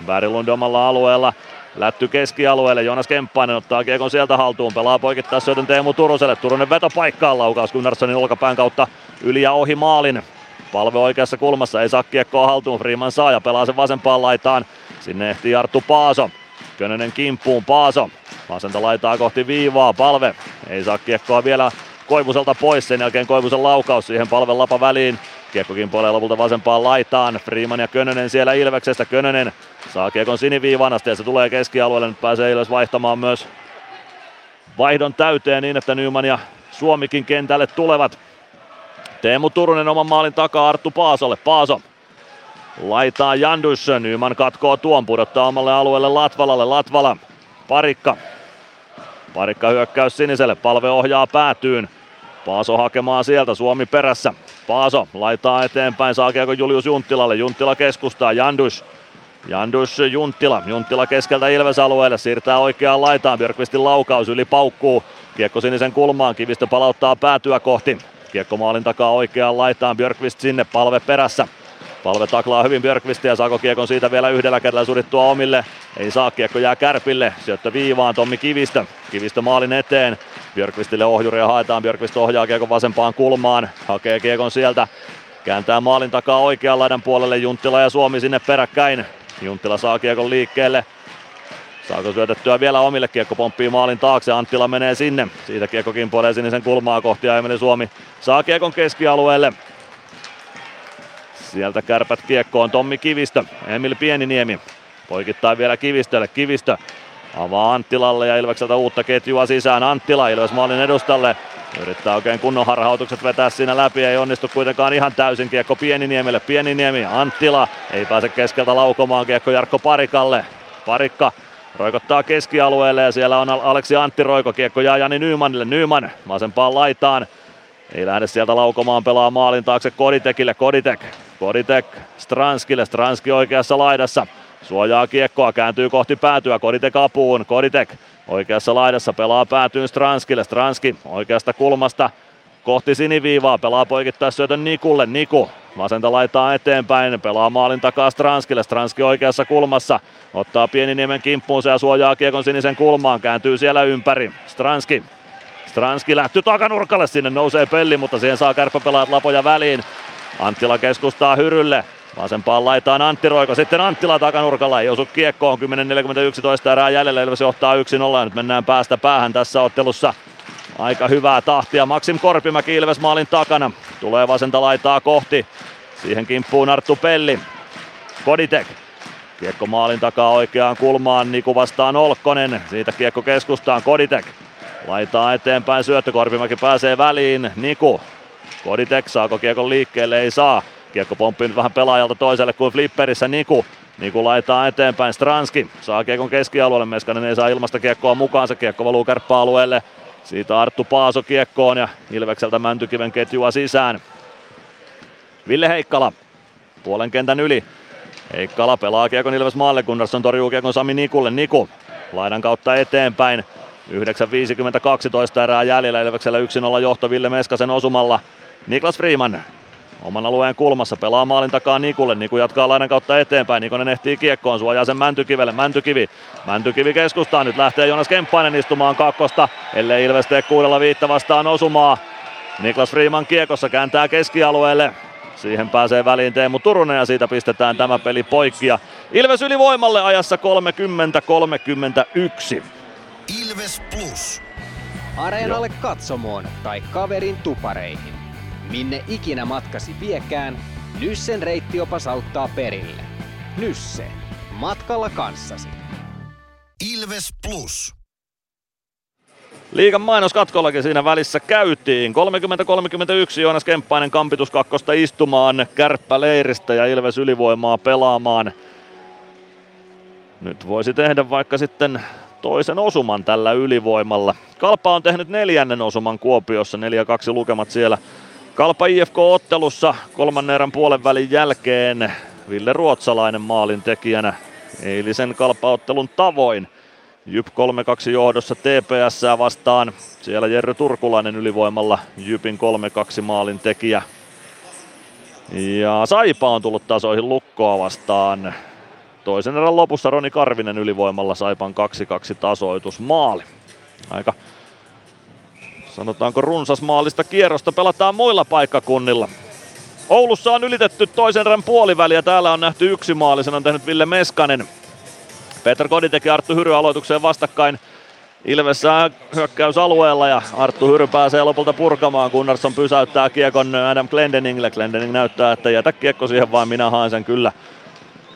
Bärilund omalla alueella. Lätty keskialueelle, Jonas Kemppainen ottaa kiekon sieltä haltuun, pelaa poikittaa syötön Teemu Turuselle. Turunen veto paikkaan, laukaus Gunnarssonin olkapään kautta yli ja ohi maalin. Palve oikeassa kulmassa, ei saa kiekkoa haltuun, Freeman saa ja pelaa sen vasempaan laitaan. Sinne ehtii Arttu Paaso. Könönen kimppuun, Paaso. Vasenta laitaa kohti viivaa, palve. Ei saa kiekkoa vielä Koivuselta pois, sen jälkeen Koivusen laukaus siihen palven lapa väliin. Kiekkokin puolee lopulta vasempaan laitaan. Freeman ja Könönen siellä Ilveksestä. Könönen saa kiekon siniviivan asti ja se tulee keskialueelle. Nyt pääsee Ilves vaihtamaan myös vaihdon täyteen niin, että Nyman ja Suomikin kentälle tulevat. Teemu Turunen oman maalin takaa Arttu Paasolle. Paaso laitaa Jandus. Nyman katkoo tuon, pudottaa omalle alueelle Latvalalle. Latvala, parikka. Parikka hyökkäys siniselle, palve ohjaa päätyyn. Paaso hakemaan sieltä, Suomi perässä. Paaso laittaa eteenpäin, saa kiekko Julius Junttilalle. Junttila keskustaa, Jandus. Jandus Junttila, Junttila keskeltä Ilves-alueelle, siirtää oikeaan laitaan, Björkvistin laukaus yli paukkuu. Kiekko sinisen kulmaan, Kivistö palauttaa päätyä kohti. Kiekko maalin takaa oikeaan laitaan, Björkvist sinne, palve perässä. Palve taklaa hyvin Björkvistia, saako kiekon siitä vielä yhdellä kerralla surittua omille. Ei saa, kiekko jää kärpille. Syöttö viivaan Tommi Kivistö. Kivistö maalin eteen. Björkvistille ohjuria haetaan. Björkvist ohjaa kiekon vasempaan kulmaan. Hakee kiekon sieltä. Kääntää maalin takaa oikean laidan puolelle. Junttila ja Suomi sinne peräkkäin. Junttila saa kiekon liikkeelle. Saako syötettyä vielä omille kiekko pomppii maalin taakse, Anttila menee sinne. Siitä kiekko kimpoilee sinisen kulmaa kohti ja Emeli Suomi saa kiekon keskialueelle. Sieltä kärpät kiekkoon Tommi Kivistö, Emil Pieniniemi. Poikittaa vielä Kivistölle, Kivistö avaa Anttilalle ja Ilvekseltä uutta ketjua sisään. Anttila Ilves maalin edustalle. Yrittää oikein kunnon harhautukset vetää siinä läpi, ei onnistu kuitenkaan ihan täysin kiekko Pieniniemelle. Pieniniemi, Anttila ei pääse keskeltä laukomaan kiekko Jarkko Parikalle. Parikka roikottaa keskialueelle ja siellä on Aleksi Antti Roiko. Kiekko jää Jani Nymanille. Nyman vasempaan laitaan. Ei lähde sieltä laukomaan pelaa maalin taakse Koditekille. Koditek Koditek Stranskille, Stranski oikeassa laidassa. Suojaa kiekkoa, kääntyy kohti päätyä, Koditek apuun, Koditek oikeassa laidassa pelaa päätyyn Stranskille, Stranski oikeasta kulmasta kohti siniviivaa, pelaa poikittaa syötön Nikulle, Niku vasenta laitaa eteenpäin, pelaa maalin takaa Stranskille, Stranski oikeassa kulmassa, ottaa Pieniniemen kimppuunsa ja suojaa kiekon sinisen kulmaan, kääntyy siellä ympäri, Stranski Stranski lähtyy takanurkalle, sinne nousee pelli, mutta siihen saa kärppäpelaajat lapoja väliin. Anttila keskustaa Hyrylle. Vasempaan laitaan Antti Roiko, sitten Anttila takanurkalla, ei osu kiekkoon, 10.41 toista erää jäljellä, Ilves johtaa 1-0 ja nyt mennään päästä päähän tässä ottelussa. Aika hyvää tahtia, Maksim Korpimäki Ilves maalin takana, tulee vasenta laitaa kohti, siihen kimppuu Arttu Pelli, Koditek, Kiekko maalin takaa oikeaan kulmaan, Niku vastaan Olkkonen, siitä kiekko keskustaan, Koditek. Laitaa eteenpäin, syöttö Korpimäki pääsee väliin, Niku. Koditek saako kiekon liikkeelle, ei saa. Kiekko pomppii nyt vähän pelaajalta toiselle kuin flipperissä Niku. Niku laitaa eteenpäin, Stranski saa kiekon keskialueelle, Meskanen ei saa ilmasta kiekkoa mukaansa, kiekko valuu kärppäalueelle. Siitä Arttu Paaso kiekkoon ja Ilvekseltä Mäntykiven ketjua sisään. Ville Heikkala puolen kentän yli. Heikkala pelaa kiekon Ilves maalle, Gunnarsson torjuu kiekon Sami Nikulle. Niku laidan kautta eteenpäin. 9.52 erää jäljellä Ilveksellä 1-0 johto Ville Meskasen osumalla. Niklas Freeman oman alueen kulmassa pelaa maalin takaa Nikulle. Niku jatkaa laidan kautta eteenpäin. Nikonen ehtii kiekkoon, suojaa sen Mäntykivelle. Mäntykivi. Mäntykivi keskustaa. Nyt lähtee Jonas Kemppainen istumaan kakkosta. Ellei Ilves tee kuudella viittä vastaan osumaa. Niklas Freeman kiekossa kääntää keskialueelle. Siihen pääsee väliin Teemu Turunen ja siitä pistetään tämä peli poikki. Ilves ylivoimalle ajassa 30-31. Ilves Plus. Areenalle katsomoon tai kaverin tupareihin. Minne ikinä matkasi viekään, Nyssen reittiopas auttaa perille. Nysse. Matkalla kanssasi. Ilves Plus. Liigan mainoskatkollakin siinä välissä käytiin. 30-31 Joonas Kemppainen kampitus kakkosta istumaan kärppäleiristä ja Ilves ylivoimaa pelaamaan. Nyt voisi tehdä vaikka sitten toisen osuman tällä ylivoimalla. Kalpa on tehnyt neljännen osuman Kuopiossa, 4-2 lukemat siellä. Kalpa IFK-ottelussa kolmannen erän puolen välin jälkeen Ville Ruotsalainen maalin tekijänä eilisen Kalpa-ottelun tavoin. Jyp 3-2 johdossa TPS vastaan. Siellä Jerry Turkulainen ylivoimalla Jypin 3-2 maalin tekijä. Ja Saipa on tullut tasoihin lukkoa vastaan. Toisen erän lopussa Roni Karvinen ylivoimalla Saipan 2-2 tasoitusmaali. Aika sanotaanko runsas maalista kierrosta pelataan muilla paikkakunnilla. Oulussa on ylitetty toisen erän puoliväliä. Täällä on nähty yksi maali, sen on tehnyt Ville Meskanen. Peter Kodi teki Arttu Hyry aloitukseen vastakkain. Ilves hyökkäysalueella ja Arttu Hyry pääsee lopulta purkamaan. Gunnarsson pysäyttää kiekon Adam Glendeningille. Glendening näyttää, että jätä kiekko siihen vaan, minä haen sen kyllä.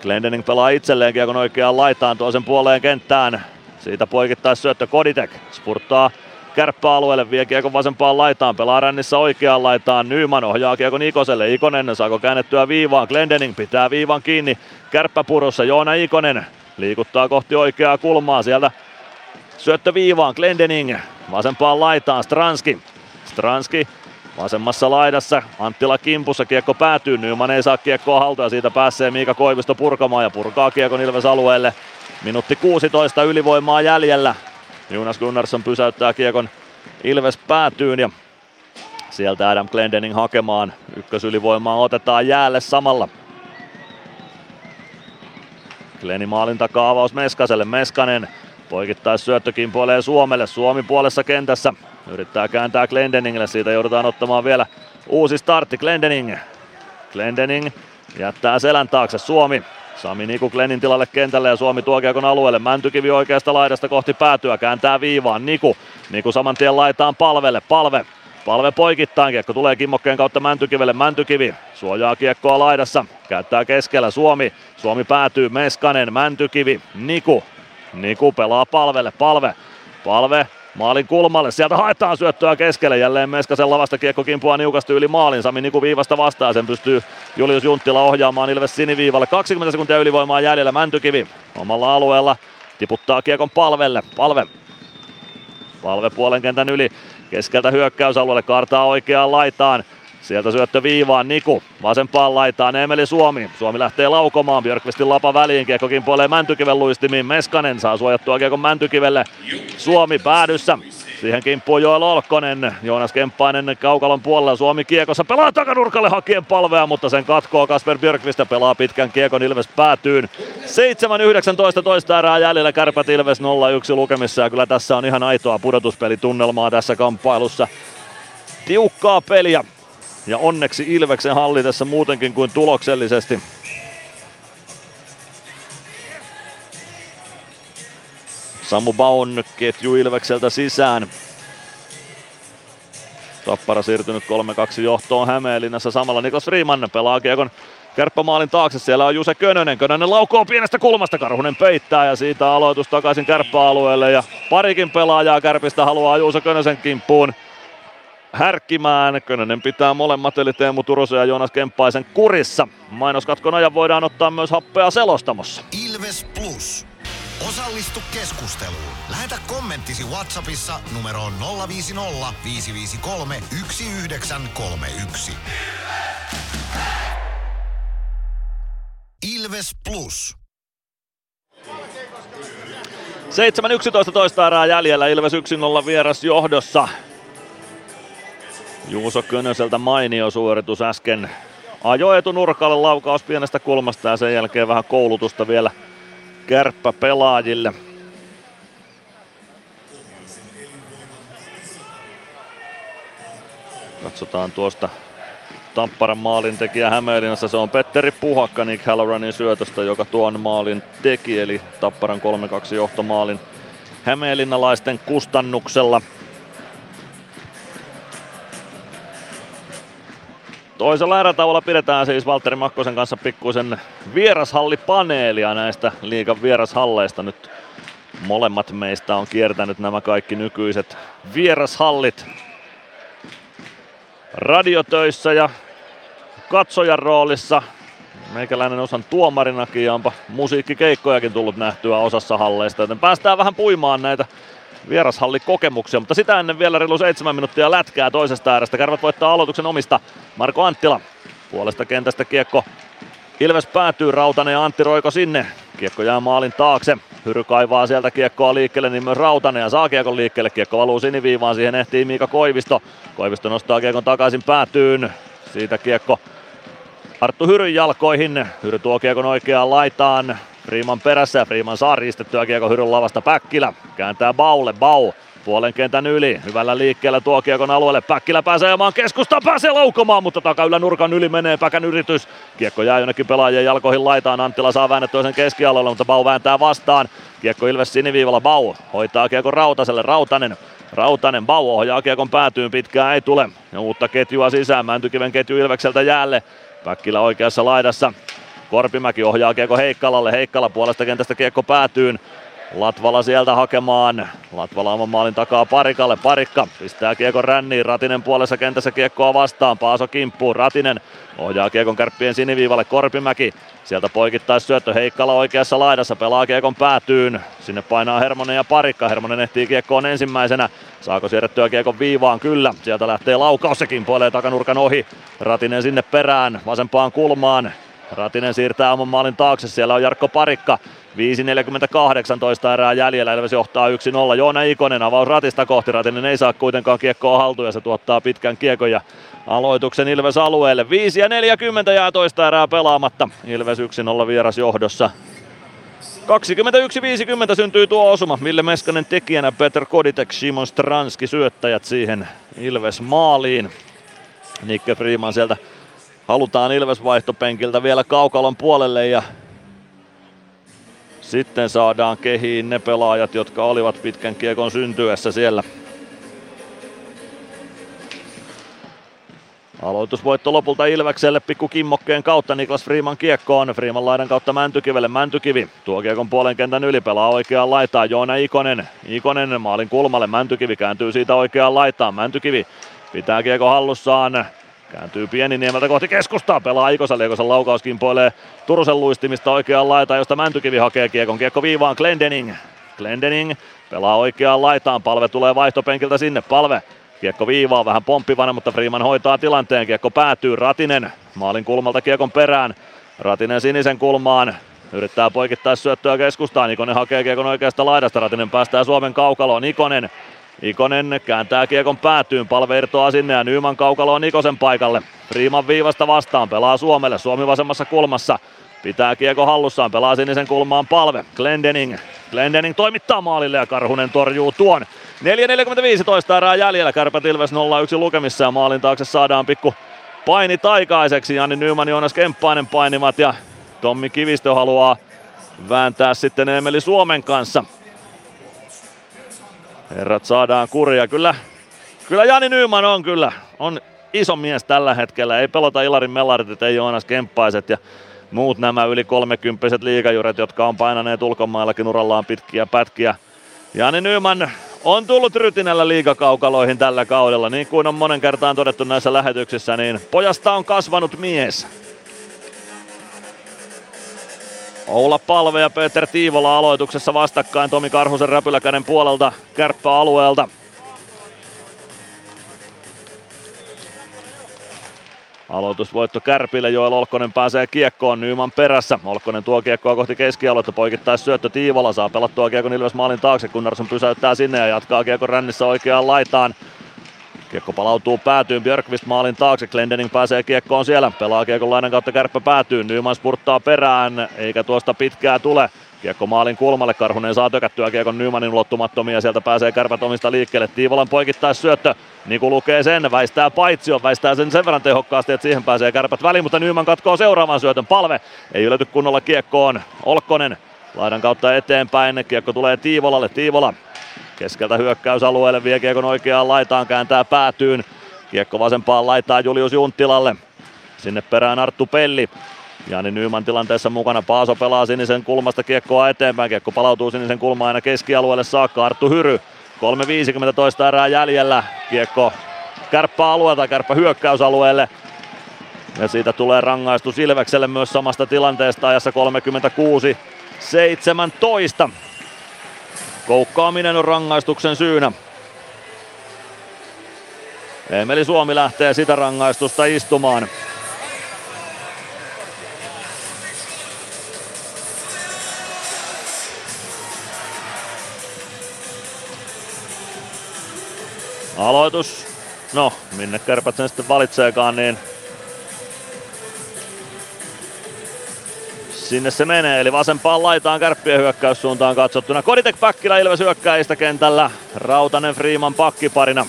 Glendening pelaa itselleen kiekon oikeaan laitaan toisen puoleen kenttään. Siitä poikittais syöttö Koditek. Spurttaa kärppäalueelle, vie kiekon vasempaan laitaan, pelaa rännissä oikeaan laitaan, Nyman ohjaa kiekon Ikoselle, Ikonen saako käännettyä viivaan, Glendening pitää viivan kiinni, kärppäpurussa. Joona Ikonen liikuttaa kohti oikeaa kulmaa, sieltä syöttö viivaan, Glendening vasempaan laitaan, Stranski, Stranski vasemmassa laidassa, Anttila kimpussa, kiekko päätyy, Nyman ei saa kiekkoa haltuun ja siitä pääsee Miika Koivisto purkamaan ja purkaa kiekon Ilves alueelle. Minuutti 16 ylivoimaa jäljellä, Jonas Gunnarsson pysäyttää kiekon Ilves päätyyn ja sieltä Adam Glendening hakemaan. Ykkösylivoimaa otetaan jäälle samalla. Gleni maalin takaa avaus Meskaselle. Meskanen poikittais syöttö kimpoilee Suomelle. Suomi puolessa kentässä. Yrittää kääntää Glendeningille. Siitä joudutaan ottamaan vielä uusi startti. Glendening. Glendening jättää selän taakse. Suomi Sami Niku Glennin tilalle kentälle ja Suomi tuo kiekon alueelle. Mäntykivi oikeasta laidasta kohti päätyä, kääntää viivaan. Niku, Niku saman tien laitaan palvelle. Palve, palve poikittain, kiekko tulee kimmokkeen kautta Mäntykivelle. Mäntykivi suojaa kiekkoa laidassa, käyttää keskellä Suomi. Suomi päätyy Meskanen, Mäntykivi, Niku. Niku pelaa palvelle, palve, palve Maalin kulmalle, sieltä haetaan syöttöä keskelle, jälleen Meskasen lavasta kiekko kimpuaa niukasti yli maalin, Sami Niku viivasta vastaan, sen pystyy Julius Junttila ohjaamaan. Ilves siniviivalle, 20 sekuntia ylivoimaa jäljellä, Mäntykivi omalla alueella tiputtaa kiekon palvelle, palve, palve puolen kentän yli, keskeltä hyökkäysalueelle, kaartaa oikeaan laitaan, Sieltä syöttö viivaan Niku. Vasempaan laitaan Emeli Suomi. Suomi lähtee laukomaan. Björkvistin lapa väliin. Kiekko kimpoilee Mäntykiven luistimiin. Meskanen saa suojattua kiekon Mäntykivelle. Suomi päädyssä. Siihen kimppuu Joel Olkkonen. Joonas Kemppainen kaukalon puolella. Suomi kiekossa pelaa takanurkalle hakien palvea, mutta sen katkoo Kasper Björkvist ja pelaa pitkän kiekon Ilves päätyyn. 7-19 toista erää jäljellä Kärpät Ilves 0-1 lukemissa ja kyllä tässä on ihan aitoa pudotuspelitunnelmaa tässä kamppailussa. Tiukkaa peliä ja onneksi Ilveksen halli tässä muutenkin kuin tuloksellisesti. Samu Baun ketju Ilvekseltä sisään. Tappara siirtynyt 3-2 johtoon Hämeenlinnassa. Samalla Niklas Freeman pelaa Kiekon kärppämaalin taakse. Siellä on Juse Könönen. Könönen laukoo pienestä kulmasta. Karhunen peittää ja siitä aloitus takaisin kärppäalueelle. Ja parikin pelaajaa kärpistä haluaa Juuse Könösen kimppuun härkkimään. Könönen pitää molemmat eli Teemu Turusen ja Joonas Kemppaisen kurissa. Mainoskatkon ajan voidaan ottaa myös happea selostamossa. Ilves Plus. Osallistu keskusteluun. Lähetä kommenttisi Whatsappissa numeroon 050 553 1931. Ilves Plus. 7-11 toista erää jäljellä, Ilves 1-0 vieras johdossa. Juuso Könöseltä mainio suoritus äsken. Ajo etunurkalle laukaus pienestä kulmasta ja sen jälkeen vähän koulutusta vielä kärppä pelaajille. Katsotaan tuosta Tapparan maalin tekijä Hämeenlinnassa. Se on Petteri Puhakka Nick Halloranin syötöstä, joka tuon maalin teki. Eli Tapparan 3-2 johtomaalin Hämeenlinnalaisten kustannuksella. Toisella erätauolla pidetään siis Valtteri Makkosen kanssa pikkuisen vierashallipaneelia näistä liikan vierashalleista. Nyt molemmat meistä on kiertänyt nämä kaikki nykyiset vierashallit radiotöissä ja katsojan roolissa. Meikäläinen osan tuomarinakin ja onpa musiikkikeikkojakin tullut nähtyä osassa halleista, joten päästään vähän puimaan näitä vierashallikokemuksia, mutta sitä ennen vielä reilu seitsemän minuuttia lätkää toisesta äärestä. Kärvät voittaa aloituksen omista. Marko Anttila puolesta kentästä kiekko. Ilves päätyy, Rautanen ja Antti Roiko sinne. Kiekko jää maalin taakse. Hyry kaivaa sieltä kiekkoa liikkeelle, niin myös Rautanen ja saa kiekon liikkeelle. Kiekko valuu siniviivaan, siihen ehtii Miika Koivisto. Koivisto nostaa kiekon takaisin päätyyn. Siitä kiekko Arttu Hyryn jalkoihin. Hyry tuo kiekon oikeaan laitaan. Freeman perässä Freeman saa riistettyä kiekko Hyryn lavasta Päkkilä. Kääntää Baulle, Bau puolen kentän yli. Hyvällä liikkeellä tuo kiekon alueelle. Päkkilä pääsee ajamaan keskusta, pääsee laukomaan, mutta takaylä nurkan yli menee Päkän yritys. Kiekko jää jonnekin pelaajien jalkoihin laitaan. Anttila saa väännettyä sen keskialueelle, mutta Bau vääntää vastaan. Kiekko Ilves siniviivalla, Bau hoitaa kiekon Rautaselle, Rautanen Rautanen Bau ohjaa kiekon päätyyn, pitkään ei tule. Ja uutta ketjua sisään, Mäntykiven ketju Ilvekseltä jäälle. Päkkilä oikeassa laidassa. Korpimäki ohjaa kiekko Heikkalalle. Heikkala puolesta kentästä kiekko päätyyn. Latvala sieltä hakemaan. Latvala oman maalin takaa Parikalle. Parikka pistää kiekon ränniin. Ratinen puolessa kentässä kiekkoa vastaan. Paaso kimppuu. Ratinen ohjaa kiekon kärppien siniviivalle. Korpimäki. Sieltä poikittais syöttö Heikkala oikeassa laidassa. Pelaa kiekon päätyyn. Sinne painaa Hermonen ja Parikka. Hermonen ehtii kiekkoon ensimmäisenä. Saako siirrettyä kiekon viivaan? Kyllä. Sieltä lähtee laukaus. Se kimpoilee takanurkan ohi. Ratinen sinne perään. Vasempaan kulmaan. Ratinen siirtää oman maalin taakse, siellä on Jarkko Parikka. 5.48 erää jäljellä, Ilves johtaa 1-0. Joona Ikonen avaus ratista kohti, Ratinen ei saa kuitenkaan kiekkoa haltuun ja se tuottaa pitkän kiekon ja aloituksen Ilves alueelle. 5 ja 40 jää toista erää pelaamatta. Ilves 1-0 vieras johdossa. 21.50 syntyy tuo osuma. Ville Meskanen tekijänä, Peter Koditek, Simon Stranski syöttäjät siihen Ilves maaliin. Nikke Freeman sieltä halutaan Ilves vaihtopenkiltä vielä kaukalon puolelle ja sitten saadaan kehiin ne pelaajat, jotka olivat pitkän kiekon syntyessä siellä. Aloitusvoitto lopulta Ilvekselle pikku kimmokkeen kautta Niklas Freeman kiekkoon. Freeman laidan kautta Mäntykivelle. Mäntykivi tuo kiekon puolen kentän yli pelaa oikeaan laitaan. Joona Ikonen. Ikonen maalin kulmalle. Mäntykivi kääntyy siitä oikeaan laitaan. Mäntykivi pitää kiekko hallussaan. Kääntyy Pieniniemeltä kohti keskustaa, pelaa Ikoselle, Ikosen laukaus kimpoilee Turusen luistimista oikeaan laitaan, josta Mäntykivi hakee kiekon. Kiekko viivaan Glendening. Glendening pelaa oikeaan laitaan, palve tulee vaihtopenkiltä sinne, palve Kiekko viivaa vähän pomppivana, mutta Freeman hoitaa tilanteen. Kiekko päätyy Ratinen maalin kulmalta kiekon perään. Ratinen sinisen kulmaan. Yrittää poikittaa syöttöä keskustaan. Ikonen hakee kiekon oikeasta laidasta. Ratinen päästää Suomen kaukaloon. Ikonen Ikonen kääntää kiekon päätyyn, palve irtoaa sinne ja Nyman kaukalo on Ikosen paikalle. Riiman viivasta vastaan, pelaa Suomelle, Suomi vasemmassa kulmassa. Pitää kiekko hallussaan, pelaa sinisen kulmaan palve. Glendening. Glendening toimittaa maalille ja Karhunen torjuu tuon. 4.45 erää jäljellä, Kärpät Ilves 0-1 lukemissa ja maalin taakse saadaan pikku paini taikaiseksi. Jani Nyman, Joonas Kemppainen painivat ja Tommi Kivistö haluaa vääntää sitten Emeli Suomen kanssa Herrat saadaan kuria. Kyllä, kyllä Jani Nyman on kyllä. On iso mies tällä hetkellä. Ei pelota Ilarin Mellarit, ei Joonas Kemppaiset ja muut nämä yli 30 liigajuret, jotka on painaneet ulkomaillakin urallaan pitkiä pätkiä. Jani Nyman on tullut rytinällä liigakaukaloihin tällä kaudella. Niin kuin on monen kertaan todettu näissä lähetyksissä, niin pojasta on kasvanut mies. Oula Palve ja Peter Tiivola aloituksessa vastakkain Tomi Karhusen räpyläkäden puolelta kärppäalueelta. Aloitusvoitto Kärpille, Joel Olkkonen pääsee kiekkoon Nyman perässä. Olkkonen tuo kiekkoa kohti keskialuetta, poikittais syöttö Tiivola saa pelattua kiekon Ilves maalin taakse, Gunnarsson pysäyttää sinne ja jatkaa kiekon rännissä oikeaan laitaan. Kiekko palautuu päätyyn. Björkvist maalin taakse, Glendening pääsee kiekkoon siellä, pelaa kiekon lainan kautta. Kärppä päätyy, Nyman spurttaa perään, eikä tuosta pitkää tule. Kiekko maalin kulmalle, Karhunen saa tökättyä kiekon Nymanin ulottumattomia, sieltä pääsee kärpät omista liikkeelle. Tiivolan poikittais syöttö, Niku lukee sen, väistää paitsion, väistää sen sen verran tehokkaasti, että siihen pääsee kärpät väliin, mutta Nyman katkoo seuraavan syötön. Palve ei ylety kunnolla kiekkoon. Olkkonen laidan kautta eteenpäin, kiekko tulee Tiivolalle, Tiivola keskeltä hyökkäysalueelle, vie kiekon oikeaan laitaan, kääntää päätyyn. Kiekko vasempaan laitaa Julius Junttilalle. Sinne perään Arttu Pelli. Jani Nyman tilanteessa mukana. Paaso pelaa sinisen kulmasta kiekkoa eteenpäin. Kiekko palautuu sinisen kulmaan aina keskialueelle saakka. Arttu Hyry. 3.50 toista erää jäljellä. Kiekko kärppä alueelta, kärppä hyökkäysalueelle. Ja siitä tulee rangaistus Ilvekselle myös samasta tilanteesta ajassa 36 17. Koukkaaminen on rangaistuksen syynä. Emeli Suomi lähtee sitä rangaistusta istumaan. Aloitus. No, minne kärpät sen sitten valitseekaan, niin sinne se menee, eli vasempaan laitaan kärppien hyökkäyssuuntaan katsottuna. Koditek Päkkilä Ilves hyökkäistä kentällä, Rautanen Freeman pakkiparina.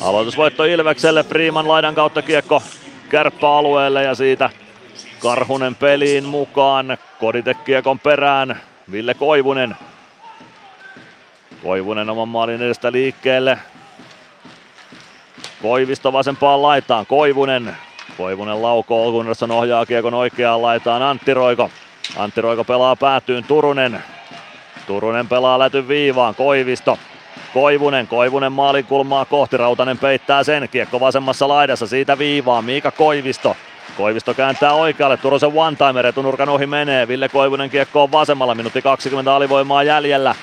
Aloitusvoitto Ilvekselle, Freeman laidan kautta kiekko kärppäalueelle ja siitä Karhunen peliin mukaan. Koditek kiekon perään, Ville Koivunen Koivunen oman maalin edestä liikkeelle. Koivisto vasempaan laitaan. Koivunen. Koivunen laukoo. Gunnarsson ohjaa kiekon oikeaan laitaan. Antti Roiko. Antti Roiko pelaa päätyyn. Turunen. Turunen pelaa läty viivaan. Koivisto. Koivunen, Koivunen maalin kulmaa kohti, Rautanen peittää sen, kiekko vasemmassa laidassa, siitä viivaa, Miika Koivisto. Koivisto kääntää oikealle, Turusen one-timer, etunurkan ohi menee, Ville Koivunen kiekko on vasemmalla, minuutti 20 alivoimaa jäljellä.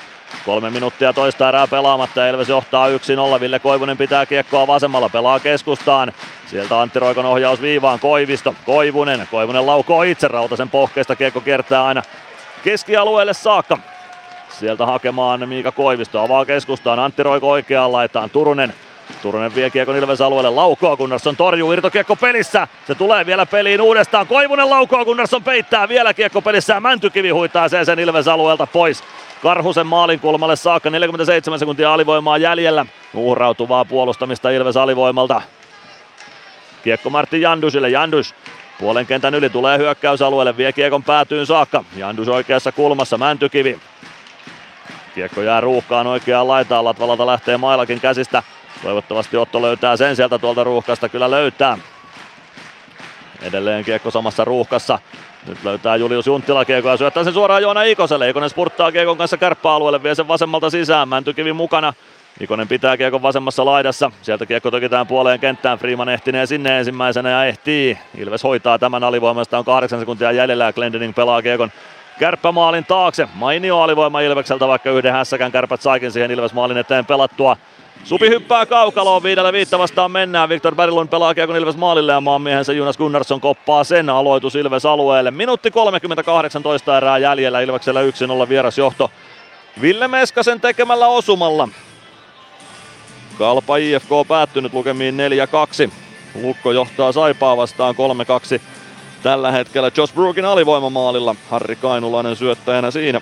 Kolme minuuttia toista erää pelaamatta. Elves johtaa 1-0. Ville Koivunen pitää kiekkoa vasemmalla. Pelaa keskustaan. Sieltä Antti Roikon ohjaus viivaan. Koivisto. Koivunen. Koivunen laukoo itse Rautasen pohkeesta. Kiekko kiertää aina keskialueelle saakka. Sieltä hakemaan Miika Koivisto. Avaa keskustaan. Antti Roiko oikeaan laitaan. Turunen. Turunen vie kiekon Ilves alueelle, laukoo Gunnarsson torjuu, irtokiekko pelissä, se tulee vielä peliin uudestaan, Koivunen laukoo, Gunnarsson peittää vielä kiekko pelissä Mäntykivi huittaa sen, sen Ilves alueelta pois. Karhusen maalin kulmalle saakka, 47 sekuntia alivoimaa jäljellä. Uhrautuvaa puolustamista Ilves alivoimalta. Kiekko Martti Jandusille, Jandus puolen kentän yli tulee hyökkäysalueelle, vie kiekon päätyyn saakka. Jandus oikeassa kulmassa, Mäntykivi. Kiekko jää ruuhkaan oikeaan laitaan, Latvalalta lähtee mailakin käsistä. Toivottavasti Otto löytää sen sieltä tuolta ruuhkasta, kyllä löytää. Edelleen kiekko samassa ruuhkassa. Nyt löytää Julius Junttila kiekko ja syöttää sen suoraan Joona Ikoselle. Ikonen spurttaa kiekon kanssa kärppäalueelle, vie sen vasemmalta sisään. Mäntykivi mukana. Ikonen pitää kiekon vasemmassa laidassa. Sieltä kiekko tokitään puoleen kenttään. Freeman ehtinee sinne ensimmäisenä ja ehtii. Ilves hoitaa tämän alivoimasta. On kahdeksan sekuntia jäljellä ja Glendening pelaa kiekon kärppämaalin taakse. Mainio alivoima Ilvekseltä, vaikka yhden hässäkän kärpät saikin siihen Ilves maalin eteen pelattua. Supi hyppää kaukaloon, viidellä viittä vastaan mennään. Viktor Berglund pelaa kiekon Ilves maalille ja maanmiehensä Jonas Gunnarsson koppaa sen aloitus Ilves alueelle. Minuutti 38 toista erää jäljellä Ilveksellä 1-0 vierasjohto. Ville Meskasen tekemällä osumalla. Kalpa IFK päättynyt lukemiin 4-2. Lukko johtaa Saipaa vastaan 3-2. Tällä hetkellä Josh Brookin alivoimamaalilla. Harri Kainulainen syöttäjänä siinä.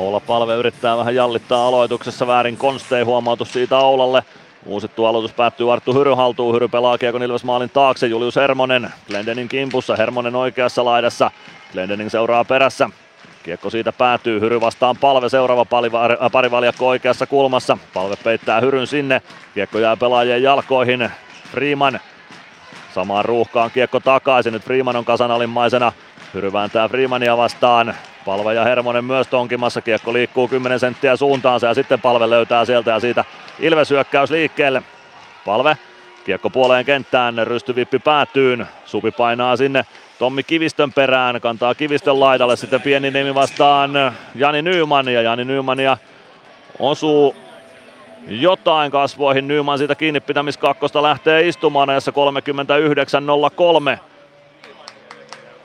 Oula Palve yrittää vähän jallittaa aloituksessa väärin konstei, huomautus siitä Oulalle. Uusittu aloitus päättyy Arttu Hyry haltuun. Hyry pelaa Kiekon Ilves maalin taakse. Julius Hermonen Glendenin kimpussa. Hermonen oikeassa laidassa. Glendening seuraa perässä. Kiekko siitä päätyy, Hyry vastaan palve, seuraava parivaljakko oikeassa kulmassa. Palve peittää Hyryn sinne, kiekko jää pelaajien jalkoihin. Freeman samaan ruuhkaan kiekko takaisin, nyt Freeman on kasanalimmaisena. Hyry vääntää Freemania vastaan. Palve ja Hermonen myös tonkimassa, kiekko liikkuu 10 senttiä suuntaansa ja sitten Palve löytää sieltä ja siitä Ilves liikkeelle. Palve Kiekko puoleen kenttään, rystyvippi päätyyn. Supi painaa sinne Tommi Kivistön perään, kantaa Kivistön laidalle, sitten pieni nimi vastaan Jani Nyman ja Jani Nymania osuu jotain kasvoihin. Nyman siitä kiinni pitämiskakkosta lähtee istumaan ajassa 39.03.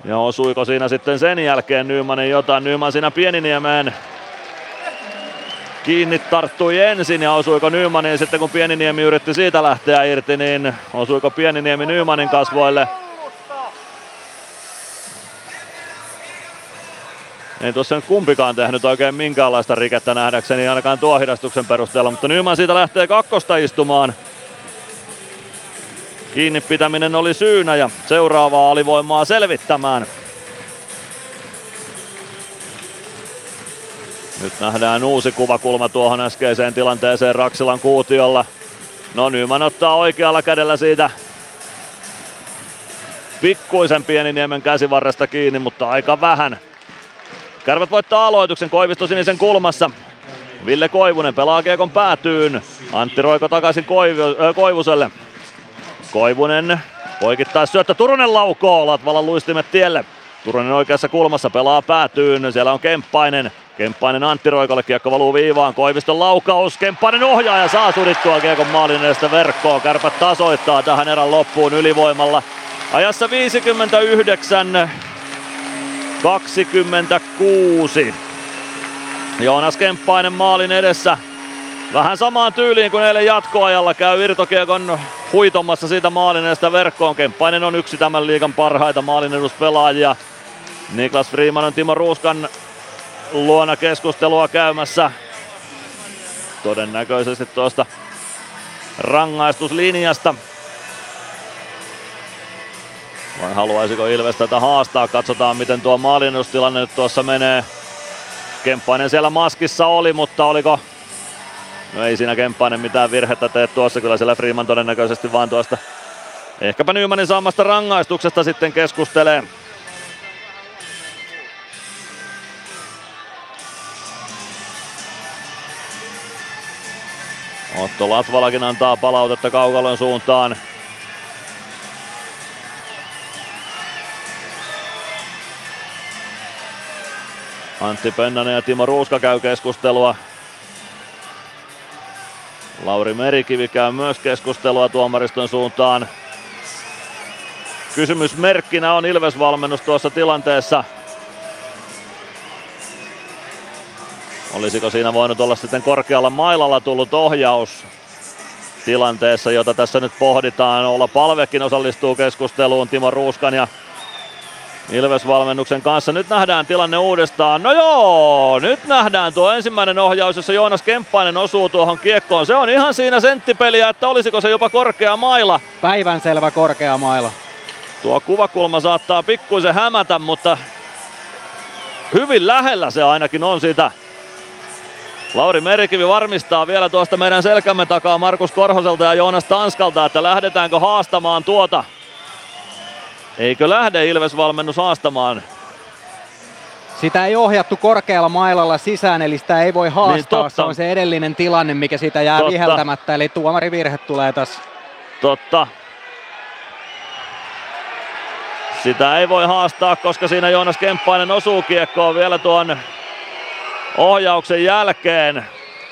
Ja osuiko siinä sitten sen jälkeen Nymanin jotain? Nyman siinä Pieniniemeen kiinni tarttui ensin ja osuiko Nymanin sitten kun Pieniniemi yritti siitä lähteä irti, niin osuiko Pieniniemi Nymanin kasvoille? Ei tuossa nyt kumpikaan tehnyt oikein minkäänlaista rikettä nähdäkseni ainakaan tuo hidastuksen perusteella, mutta Nyman siitä lähtee kakkosta istumaan. Kiinni pitäminen oli syynä ja seuraavaa alivoimaa selvittämään. Nyt nähdään uusi kuvakulma tuohon äskeiseen tilanteeseen Raksilan kuutiolla. No Nyman ottaa oikealla kädellä siitä pikkuisen Pieniniemen käsivarresta kiinni, mutta aika vähän. Kärvät voittaa aloituksen Koivisto sinisen kulmassa. Ville Koivunen pelaa Kiekon päätyyn. Antti Roiko takaisin Koivu, äh, Koivuselle. Koivunen poikittaa syöttö. Turunen laukoo. Latvalan luistimet tielle. Turunen oikeassa kulmassa pelaa päätyyn. Siellä on Kemppainen. Kemppainen Antti Roikolle, kiekko valuu viivaan, Koiviston laukaus, Kemppainen ohjaa ja saa sudittua kiekon maalin edestä verkkoon. Kärpät tasoittaa tähän erän loppuun ylivoimalla. Ajassa 59 26. Joonas Kemppainen maalin edessä. Vähän samaan tyyliin kuin eilen jatkoajalla käy irtokiekon huitomassa siitä maalin edestä verkkoon. Kemppainen on yksi tämän liigan parhaita maalin eduspelaajia. Niklas Freeman on Timo Ruuskan luona keskustelua käymässä. Todennäköisesti tuosta rangaistuslinjasta. Vai haluaisiko Ilves tätä haastaa? Katsotaan miten tuo maalinnustilanne nyt tuossa menee. Kemppainen siellä maskissa oli, mutta oliko... No ei siinä Kemppainen mitään virhettä tee tuossa. Kyllä siellä Freeman todennäköisesti vaan tuosta ehkäpä Nymanin saamasta rangaistuksesta sitten keskustelee. Otto Latvalakin antaa palautetta Kaukalon suuntaan. Antti Pennanen ja Timo Ruuska käy keskustelua. Lauri Merikivi käy myös keskustelua tuomariston suuntaan. Kysymysmerkkinä on Ilves-valmennus tuossa tilanteessa. Olisiko siinä voinut olla sitten korkealla mailalla tullut ohjaus tilanteessa, jota tässä nyt pohditaan. Olla Palvekin osallistuu keskusteluun Timo Ruuskan ja Ilves-valmennuksen kanssa. Nyt nähdään tilanne uudestaan. No joo, nyt nähdään tuo ensimmäinen ohjaus, jossa Joonas Kemppainen osuu tuohon kiekkoon. Se on ihan siinä senttipeliä, että olisiko se jopa korkea maila. Päivänselvä korkea maila. Tuo kuvakulma saattaa pikkuisen hämätä, mutta hyvin lähellä se ainakin on sitä Lauri Merikivi varmistaa vielä tuosta meidän selkämme takaa Markus Korhoselta ja Joonas Tanskalta, että lähdetäänkö haastamaan tuota. Eikö lähde Ilves-valmennus haastamaan? Sitä ei ohjattu korkealla mailalla sisään, eli sitä ei voi haastaa. Niin, se on se edellinen tilanne, mikä siitä jää totta. viheltämättä, eli tuomarivirhe tulee tässä. Totta. Sitä ei voi haastaa, koska siinä Joonas Kemppainen osuu kiekkoon vielä tuon ohjauksen jälkeen.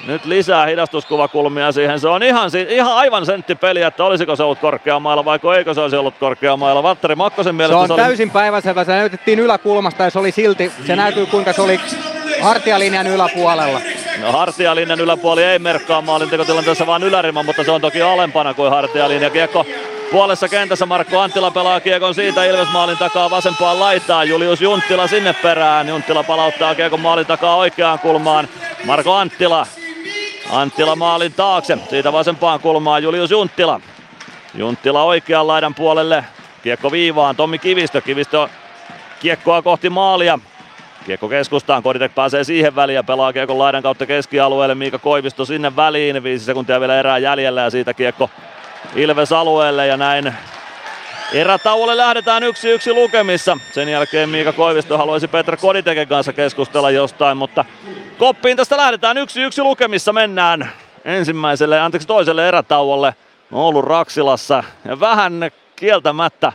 Nyt lisää hidastuskuvakulmia siihen. Se on ihan, ihan aivan senttipeli, että olisiko se ollut korkeamailla vai eikö se olisi ollut korkeamailla. Vatteri Makkosen mielestä se on se oli... täysin päiväselvä. Se näytettiin yläkulmasta ja se oli silti, se näkyy kuinka se oli hartialinjan yläpuolella. No hartialinjan yläpuoli ei merkkaa maalintekotilanteessa vaan ylärima, mutta se on toki alempana kuin hartialinja. Kiekko Puolessa kentässä Markko Anttila pelaa kiekon siitä Ilves maalin takaa vasempaan laitaan. Julius Junttila sinne perään. Junttila palauttaa kiekon maalin takaa oikeaan kulmaan. Marko Anttila. Anttila maalin taakse. Siitä vasempaan kulmaan Julius Junttila. Junttila oikean laidan puolelle. Kiekko viivaan. Tommi Kivistö. Kivistö kiekkoa kohti maalia. Kiekko keskustaan, Koditek pääsee siihen väliin ja pelaa kiekon laidan kautta keskialueelle. Miika Koivisto sinne väliin, viisi sekuntia vielä erää jäljellä ja siitä kiekko Ilves alueelle ja näin Erätauolle lähdetään yksi yksi lukemissa. Sen jälkeen Miika Koivisto haluaisi Petra Koditeken kanssa keskustella jostain, mutta koppiin tästä lähdetään yksi yksi lukemissa. Mennään ensimmäiselle, anteeksi toiselle erätauolle Oulun Raksilassa. Ja vähän kieltämättä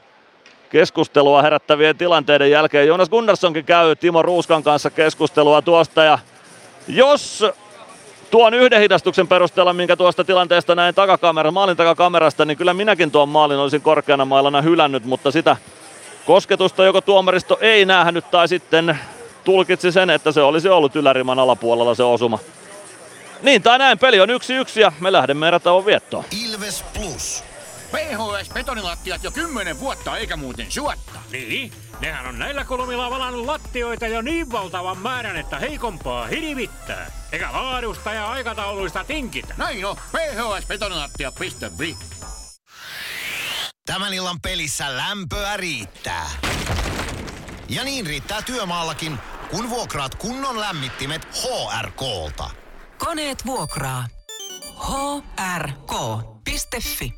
keskustelua herättävien tilanteiden jälkeen. Jonas Gunnarssonkin käy Timo Ruuskan kanssa keskustelua tuosta ja jos tuon yhden hidastuksen perusteella, minkä tuosta tilanteesta näin takakamera, maalin takakamerasta, niin kyllä minäkin tuon maalin olisin korkeana mailana hylännyt, mutta sitä kosketusta joko tuomaristo ei nähnyt tai sitten tulkitsi sen, että se olisi ollut yläriman alapuolella se osuma. Niin tai näin, peli on yksi yksi ja me lähdemme erätauon viettoon. Ilves Plus. PHS betonilattiat jo kymmenen vuotta eikä muuten suotta. Niin, nehän on näillä kolmilla valannut lattioita jo niin valtavan määrän, että heikompaa hirvittää. Eikä laadusta ja aikatauluista tinkitä. Näin on, phsbetonilattia.fi. Tämän illan pelissä lämpöä riittää. Ja niin riittää työmaallakin, kun vuokraat kunnon lämmittimet HRKlta. Koneet vuokraa. hrk.fi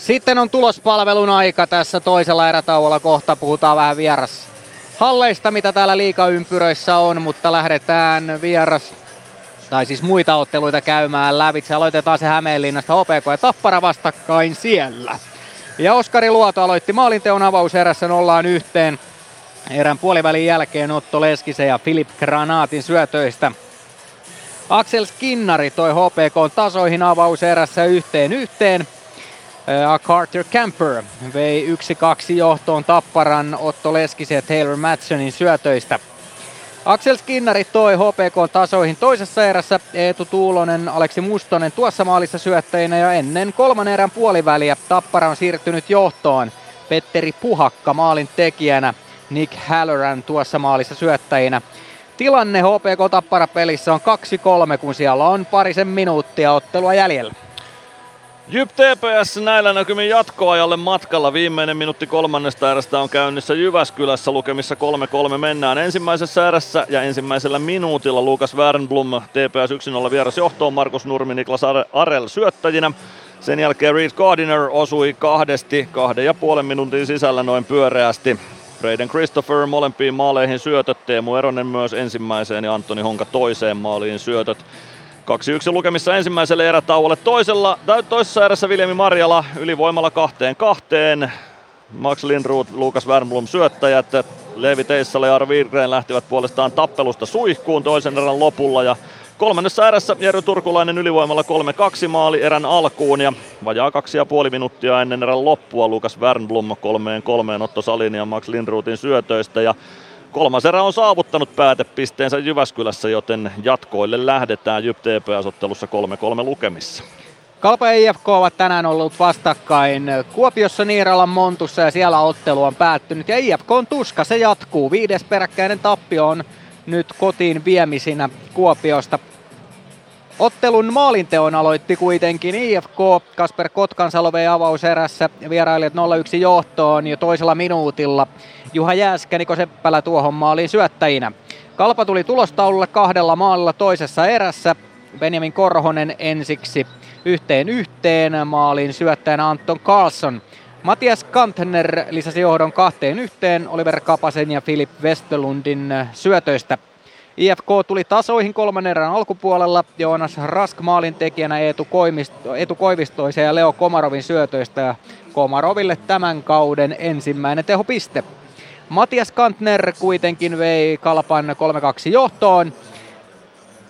Sitten on tulospalvelun aika tässä toisella erätauolla. Kohta puhutaan vähän vieras halleista, mitä täällä liikaympyröissä on, mutta lähdetään vieras tai siis muita otteluita käymään lävitse. Aloitetaan se Hämeenlinnasta, HPK ja Tappara vastakkain siellä. Ja Oskari Luoto aloitti maalinteon avauserässä nollaan yhteen. Erän puolivälin jälkeen Otto Leskisen ja Filip Granaatin syötöistä. Axel Skinnari toi HPK tasoihin avauserässä yhteen yhteen. Carter Camper vei 1-2 johtoon Tapparan Otto Leskisen ja Taylor Matsonin syötöistä. Axel Skinnari toi HPK tasoihin toisessa erässä, Eetu Tuulonen, Aleksi Mustonen tuossa maalissa syöttäjinä ja ennen kolmannen erän puoliväliä Tappara on siirtynyt johtoon. Petteri Puhakka maalin tekijänä, Nick Halloran tuossa maalissa syöttäjinä. Tilanne HPK Tappara pelissä on 2-3, kun siellä on parisen minuuttia ottelua jäljellä. Jyp TPS näillä näkymin jatkoajalle matkalla. Viimeinen minuutti kolmannesta erästä on käynnissä Jyväskylässä. Lukemissa 3-3 mennään ensimmäisessä erässä ja ensimmäisellä minuutilla Lukas Wernblom TPS 1-0 vieras johtoon. Markus Nurmi, Niklas Arel syöttäjinä. Sen jälkeen Reed Gardiner osui kahdesti kahden ja puolen minuutin sisällä noin pyöreästi. Braden Christopher molempiin maaleihin syötöt, Teemu Eronen myös ensimmäiseen ja Antoni Honka toiseen maaliin syötöt. 2-1 lukemissa ensimmäiselle erätauolle. Toisella, toisessa erässä Viljami Marjala ylivoimalla kahteen kahteen. Max Lindroth, Lukas Wernblom syöttäjät. Leevi Teissale ja Arvi Virgren lähtivät puolestaan tappelusta suihkuun toisen erän lopulla. Ja kolmannessa erässä Jerry Turkulainen ylivoimalla 3-2 maali erän alkuun ja vajaa kaksi ja puoli minuuttia ennen erän loppua Lukas Wernblom kolmeen kolmeen Otto Salin ja Max Lindruthin syötöistä ja Kolmas erä on saavuttanut päätepisteensä Jyväskylässä, joten jatkoille lähdetään Jyp TPS-ottelussa 3-3 lukemissa. Kalpa ja IFK ovat tänään ollut vastakkain Kuopiossa Niiralan Montussa ja siellä ottelu on päättynyt. Ja IFK on tuska, se jatkuu. Viides peräkkäinen tappio on nyt kotiin viemisinä Kuopiosta. Ottelun maalinteon aloitti kuitenkin IFK. Kasper Kotkansalo vei avauserässä vierailijat 0-1 johtoon jo toisella minuutilla. Juha Jääskä, Niko Seppälä tuohon maaliin syöttäjinä. Kalpa tuli tulostaululle kahdella maalilla toisessa erässä. Benjamin Korhonen ensiksi yhteen yhteen maaliin syöttäjänä Anton Carlson. Matias Kantner lisäsi johdon kahteen yhteen Oliver Kapasen ja Filip Westerlundin syötöistä. IFK tuli tasoihin kolmannen erän alkupuolella. Joonas Rask maalin tekijänä Eetu, Koimisto, Eetu Koivistoisen ja Leo Komarovin syötöistä. Ja Komaroville tämän kauden ensimmäinen tehopiste. Matias Kantner kuitenkin vei Kalpan 3-2 johtoon.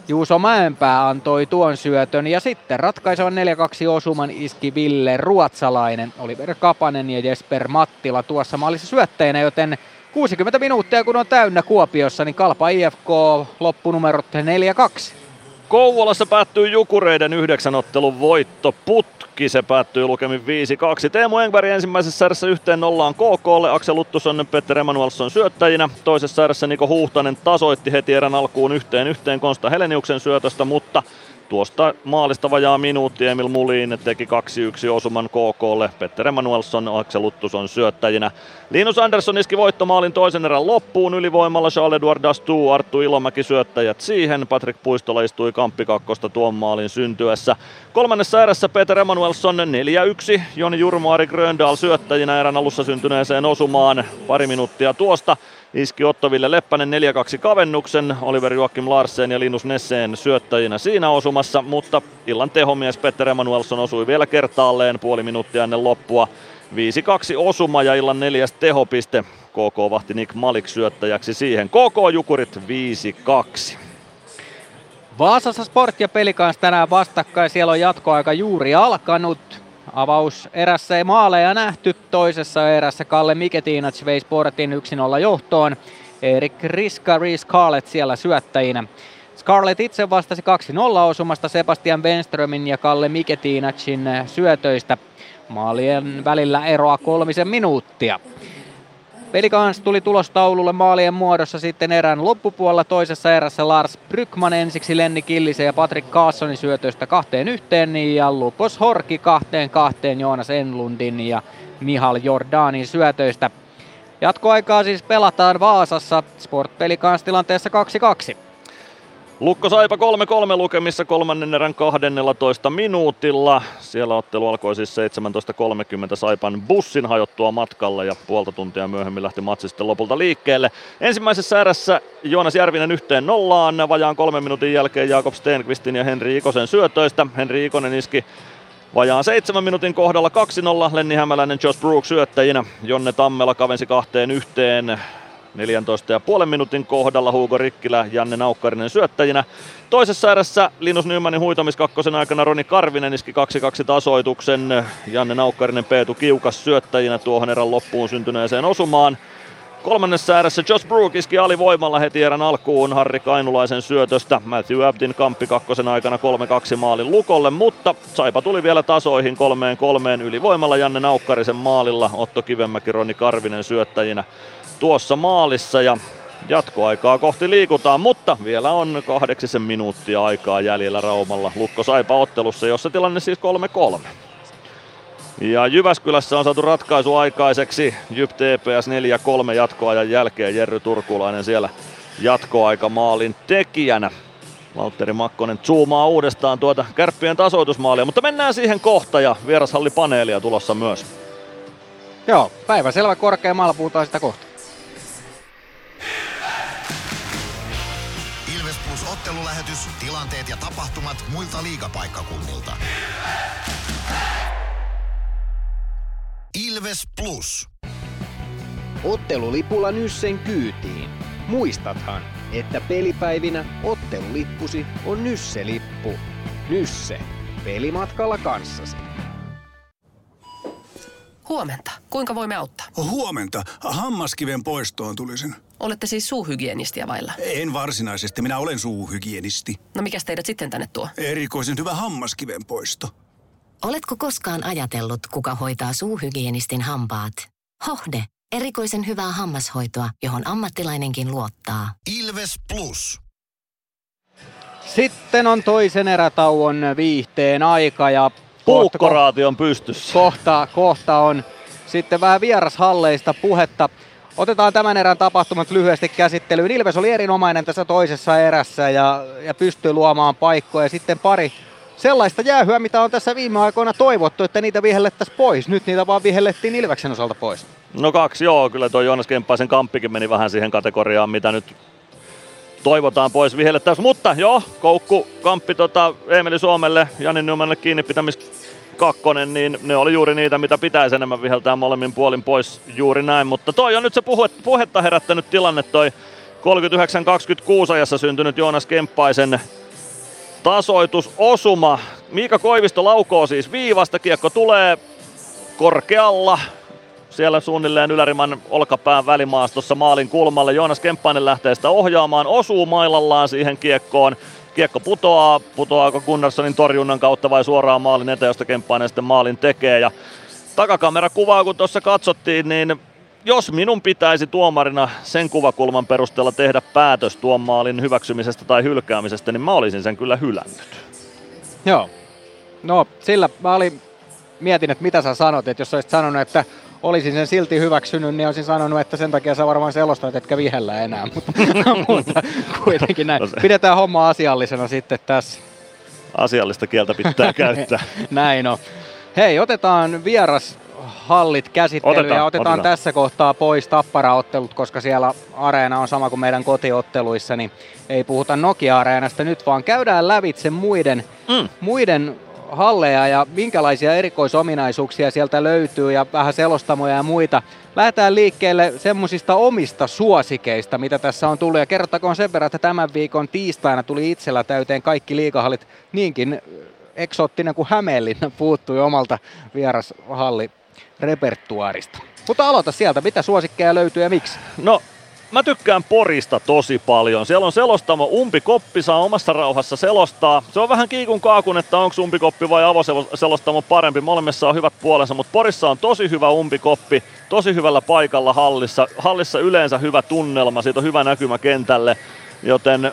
Juuso Mäenpää antoi tuon syötön ja sitten ratkaisevan 4-2 osuman iski Ville Ruotsalainen, Oliver Kapanen ja Jesper Mattila tuossa maalissa syöttäjänä, joten 60 minuuttia kun on täynnä Kuopiossa, niin Kalpa IFK loppunumerot 4-2. Kouvolassa päättyy Jukureiden yhdeksänottelun voitto putki. Se päättyy lukemin 5-2. Teemu Engberg ensimmäisessä erässä yhteen nollaan KKlle. Aksel Luttusson Petter Emanuelsson syöttäjinä. Toisessa erässä Niko Huhtanen tasoitti heti erän alkuun yhteen yhteen Konsta Heleniuksen syötöstä, mutta Tuosta maalista vajaa minuutti Emil Mulin teki 2-1 osuman KKlle. Petter Emanuelsson, Axel Luttuson syöttäjinä. Linus Andersson iski voittomaalin toisen erän loppuun ylivoimalla. Charles-Edouard Dastu, Arttu Ilomäki syöttäjät siihen. Patrick Puistola istui kamppikakkosta tuon maalin syntyessä. Kolmannessa erässä Peter Emanuelsson 4-1. Joni Jurmo, Ari Gröndal syöttäjinä erän alussa syntyneeseen osumaan. Pari minuuttia tuosta iski Ottoville Leppänen 4-2 kavennuksen, Oliver Joakim Larsen ja Linus Nesseen syöttäjinä siinä osumassa, mutta illan tehomies Petter Emanuelsson osui vielä kertaalleen puoli minuuttia ennen loppua. 5-2 osuma ja illan neljäs tehopiste. KK vahti Nick Malik syöttäjäksi siihen. KK Jukurit 5-2. Vaasassa Sport ja peli kanssa tänään vastakkain. Siellä on jatkoaika juuri alkanut. Avaus erässä ei maaleja nähty, toisessa erässä Kalle Miketinac vei Sportin 1-0 johtoon. Erik Riska, Reese Scarlett siellä syöttäjinä. Scarlett itse vastasi 2-0 osumasta Sebastian Wenströmin ja Kalle Miketinacin syötöistä. Maalien välillä eroa kolmisen minuuttia. Pelikans tuli tulostaululle maalien muodossa sitten erän loppupuolella toisessa erässä Lars Brykman ensiksi Lenni Killisen ja Patrick Kaassonin syötöistä kahteen yhteen ja Lupos Horki kahteen kahteen Joonas Enlundin ja Mihal Jordanin syötöistä. Jatkoaikaa siis pelataan Vaasassa Sport Pelikans tilanteessa 2-2. Lukko Saipa 3-3 lukemissa kolmannen erän 12 minuutilla. Siellä ottelu alkoi siis 17.30 Saipan bussin hajottua matkalla ja puolta tuntia myöhemmin lähti matsi sitten lopulta liikkeelle. Ensimmäisessä erässä Joonas Järvinen yhteen nollaan vajaan kolmen minuutin jälkeen Jakob Stenqvistin ja Henri Ikosen syötöistä. Henri Ikonen iski Vajaan seitsemän minuutin kohdalla 2-0 Lenni Hämäläinen Josh Brooks syöttäjinä. Jonne Tammela kavensi kahteen yhteen 14,5 minuutin kohdalla Hugo Rikkilä, Janne Naukkarinen syöttäjinä. Toisessa erässä Linus Nymanin huitomiskakkosen aikana Roni Karvinen iski 2-2 tasoituksen. Janne Naukkarinen Peetu Kiukas syöttäjinä tuohon erän loppuun syntyneeseen osumaan. Kolmannessa ääressä Josh Brook iski alivoimalla heti erän alkuun Harri Kainulaisen syötöstä. Matthew Abdin kamppi kakkosen aikana 3-2 maalin lukolle, mutta Saipa tuli vielä tasoihin kolmeen kolmeen ylivoimalla Janne Naukkarisen maalilla. Otto Kivemäki, Roni Karvinen syöttäjinä tuossa maalissa ja jatkoaikaa kohti liikutaan, mutta vielä on kahdeksisen minuuttia aikaa jäljellä Raumalla Lukko Saipa ottelussa, jossa tilanne siis 3-3. Ja Jyväskylässä on saatu ratkaisu aikaiseksi. Jyp TPS 4-3 jatkoajan jälkeen. Jerry Turkulainen siellä jatkoaikamaalin tekijänä. Valtteri Makkonen zoomaa uudestaan tuota kärppien tasoitusmaalia, mutta mennään siihen kohta ja vierashallipaneelia tulossa myös. Joo, päivä selvä korkeammalla, puhutaan sitä kohta. Ilves Plus ottelulähetys, tilanteet ja tapahtumat muilta liigapaikkakunnilta. Ilves Plus. Ottelulipulla Nyssen kyytiin. Muistathan, että pelipäivinä ottelulippusi on Nysse-lippu. Nysse. Pelimatkalla kanssasi. Huomenta. Kuinka voimme auttaa? Huomenta. Hammaskiven poistoon tulisin. Olette siis suuhygienistiä vailla? En varsinaisesti. Minä olen suuhygienisti. No mikä teidät sitten tänne tuo? Erikoisen hyvä hammaskiven poisto. Oletko koskaan ajatellut, kuka hoitaa suuhygienistin hampaat? Hohde. Erikoisen hyvää hammashoitoa, johon ammattilainenkin luottaa. Ilves Plus. Sitten on toisen erätauon viihteen aika ja Puukkoraati on pystyssä. Kohta, kohta on sitten vähän vierashalleista puhetta. Otetaan tämän erän tapahtumat lyhyesti käsittelyyn. Ilves oli erinomainen tässä toisessa erässä ja, ja pystyy luomaan paikkoja. Sitten pari sellaista jäähyä, mitä on tässä viime aikoina toivottu, että niitä vihellettäisiin pois. Nyt niitä vaan vihellettiin Ilveksen osalta pois. No kaksi, joo. Kyllä tuo Joonas Kemppaisen kamppikin meni vähän siihen kategoriaan, mitä nyt toivotaan pois vihellettäisiin. Mutta joo, koukku, kamppi tota, Emeli Suomelle, Jani Nymanille kiinni kakkonen, niin ne oli juuri niitä, mitä pitäisi enemmän viheltää molemmin puolin pois juuri näin. Mutta toi on nyt se puhe, puhetta herättänyt tilanne toi 39-26 ajassa syntynyt Joonas Kemppaisen tasoitusosuma. Miika Koivisto laukoo siis viivasta, kiekko tulee korkealla, siellä suunnilleen Yläriman olkapään välimaastossa maalin kulmalle. Joonas Kemppainen lähtee sitä ohjaamaan, osuu mailallaan siihen kiekkoon. Kiekko putoaa, putoaako Gunnarssonin torjunnan kautta vai suoraan maalin eteen, josta Kemppainen sitten maalin tekee. Ja takakamera kuvaa, kun tuossa katsottiin, niin jos minun pitäisi tuomarina sen kuvakulman perusteella tehdä päätös tuon maalin hyväksymisestä tai hylkäämisestä, niin mä olisin sen kyllä hylännyt. Joo. No sillä mä olin, mietin, että mitä sä sanot, että jos olisit sanonut, että olisin sen silti hyväksynyt, niin olisin sanonut, että sen takia sä varmaan selostat, etkä vihellä enää. Mutta, mutta kuitenkin näin. Pidetään homma asiallisena sitten tässä. Asiallista kieltä pitää käyttää. näin on. Hei, otetaan vieras hallit käsittelyyn otetaan, ja otetaan, otetaan tässä kohtaa pois tapparaottelut, koska siellä areena on sama kuin meidän kotiotteluissa, niin ei puhuta Nokia-areenasta nyt, vaan käydään lävitse muiden, mm. muiden halleja ja minkälaisia erikoisominaisuuksia sieltä löytyy ja vähän selostamoja ja muita. Lähdetään liikkeelle semmoisista omista suosikeista, mitä tässä on tullut. Ja kerrottakoon sen verran, että tämän viikon tiistaina tuli itsellä täyteen kaikki liikahallit niinkin eksoottinen kuin Hämeenlinna puuttui omalta vierashalli repertuaarista. Mutta aloita sieltä, mitä suosikkeja löytyy ja miksi? No mä tykkään Porista tosi paljon. Siellä on selostamo umpikoppi, saa omassa rauhassa selostaa. Se on vähän kiikun kaakun, että onko umpikoppi vai avoselostamo parempi. Molemmissa on hyvät puolensa, mutta Porissa on tosi hyvä umpikoppi, tosi hyvällä paikalla hallissa. Hallissa yleensä hyvä tunnelma, siitä on hyvä näkymä kentälle. Joten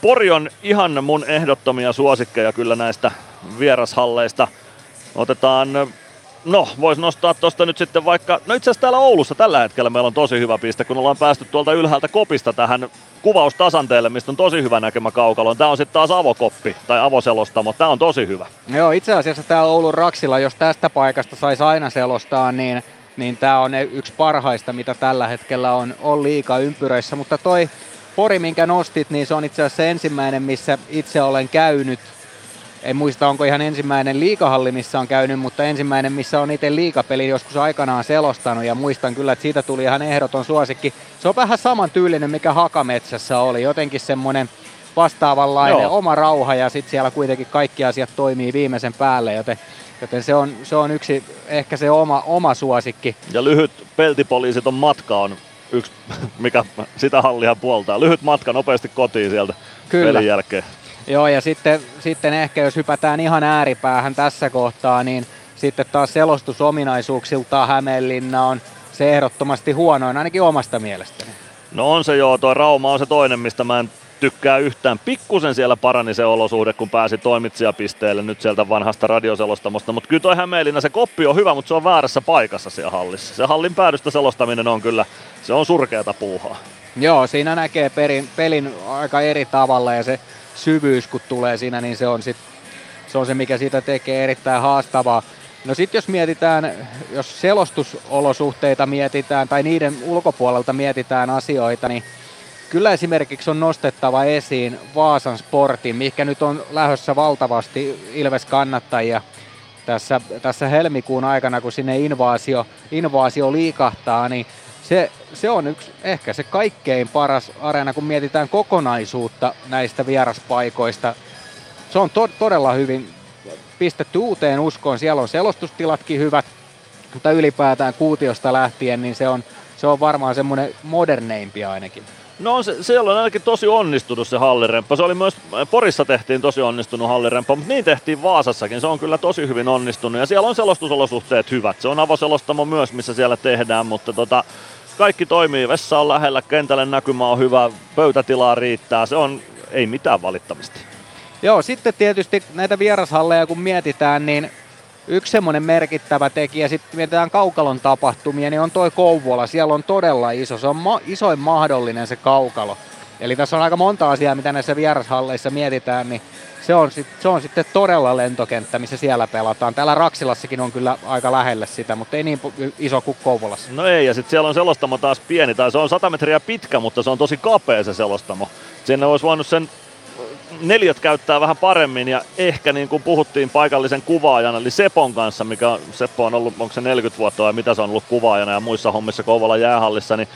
Pori on ihan mun ehdottomia suosikkeja kyllä näistä vierashalleista. Otetaan No, voisi nostaa tuosta nyt sitten vaikka, no itse asiassa täällä Oulussa tällä hetkellä meillä on tosi hyvä piste, kun ollaan päästy tuolta ylhäältä kopista tähän kuvaustasanteelle, mistä on tosi hyvä näkemä kaukaloon. Tämä on sitten taas avokoppi tai avoselostamo, tämä on tosi hyvä. Joo, itse asiassa täällä Oulun Raksilla, jos tästä paikasta saisi aina selostaa, niin, niin tämä on yksi parhaista, mitä tällä hetkellä on, on liika ympyröissä, mutta toi Pori, minkä nostit, niin se on itse asiassa ensimmäinen, missä itse olen käynyt en muista onko ihan ensimmäinen liikahalli, missä on käynyt, mutta ensimmäinen, missä on itse liikapeli joskus aikanaan selostanut ja muistan kyllä, että siitä tuli ihan ehdoton suosikki. Se on vähän saman tyylinen, mikä Hakametsässä oli, jotenkin semmoinen vastaavanlainen Joo. oma rauha ja sitten siellä kuitenkin kaikki asiat toimii viimeisen päälle, joten, joten se, on, se on yksi ehkä se oma, oma suosikki. Ja lyhyt peltipoliisit on matka on yksi, mikä sitä hallia puoltaa. Lyhyt matka nopeasti kotiin sieltä Kyllä. pelin jälkeen. Joo, ja sitten, sitten ehkä jos hypätään ihan ääripäähän tässä kohtaa, niin sitten taas selostusominaisuuksiltaan Hämeenlinna on se ehdottomasti huonoin, ainakin omasta mielestäni. No on se joo, tuo Rauma on se toinen, mistä mä en tykkää yhtään. Pikkusen siellä parani se olosuhde, kun pääsi toimitsijapisteelle nyt sieltä vanhasta radioselostamosta. Mutta kyllä toi Hämeenlinna, se koppi on hyvä, mutta se on väärässä paikassa siellä hallissa. Se hallin päädystä selostaminen on kyllä, se on surkeata puuhaa. Joo, siinä näkee perin, pelin aika eri tavalla ja se syvyys kun tulee siinä, niin se on, sit, se, on se, mikä siitä tekee erittäin haastavaa. No sitten jos mietitään, jos selostusolosuhteita mietitään tai niiden ulkopuolelta mietitään asioita, niin kyllä esimerkiksi on nostettava esiin Vaasan sportin, mikä nyt on lähdössä valtavasti Ilves-kannattajia tässä, tässä helmikuun aikana, kun sinne invaasio, invaasio liikahtaa, niin se, se on yksi, ehkä se kaikkein paras areena, kun mietitään kokonaisuutta näistä vieraspaikoista. Se on to, todella hyvin pistetty uuteen uskoon. Siellä on selostustilatkin hyvät, mutta ylipäätään kuutiosta lähtien, niin se on, se on varmaan semmoinen moderneimpia ainakin. No se, siellä on ainakin tosi onnistunut se halliremppa. Se oli myös, Porissa tehtiin tosi onnistunut halliremppa, mutta niin tehtiin Vaasassakin. Se on kyllä tosi hyvin onnistunut ja siellä on selostusolosuhteet hyvät. Se on avoselostamo myös, missä siellä tehdään, mutta tota, kaikki toimii. Vessa on lähellä, kentälle näkymä on hyvä, pöytätilaa riittää. Se on, ei mitään valittamista. Joo, sitten tietysti näitä vierashalleja kun mietitään, niin yksi semmoinen merkittävä tekijä, sitten mietitään Kaukalon tapahtumia, niin on toi Kouvola. Siellä on todella iso, se on ma- isoin mahdollinen se Kaukalo. Eli tässä on aika monta asiaa, mitä näissä vierashalleissa mietitään, niin se on, sit, se on sitten todella lentokenttä, missä siellä pelataan. Täällä Raksilassakin on kyllä aika lähellä sitä, mutta ei niin iso kuin Kouvolassa. No ei, ja sitten siellä on selostamo taas pieni, tai se on 100 metriä pitkä, mutta se on tosi kapea se selostamo. Sinne olisi voinut sen neljät käyttää vähän paremmin ja ehkä niin kuin puhuttiin paikallisen kuvaajan eli Sepon kanssa, mikä Seppo on ollut, onko se 40 vuotta vai mitä se on ollut kuvaajana ja muissa hommissa Kouvolan jäähallissa, niin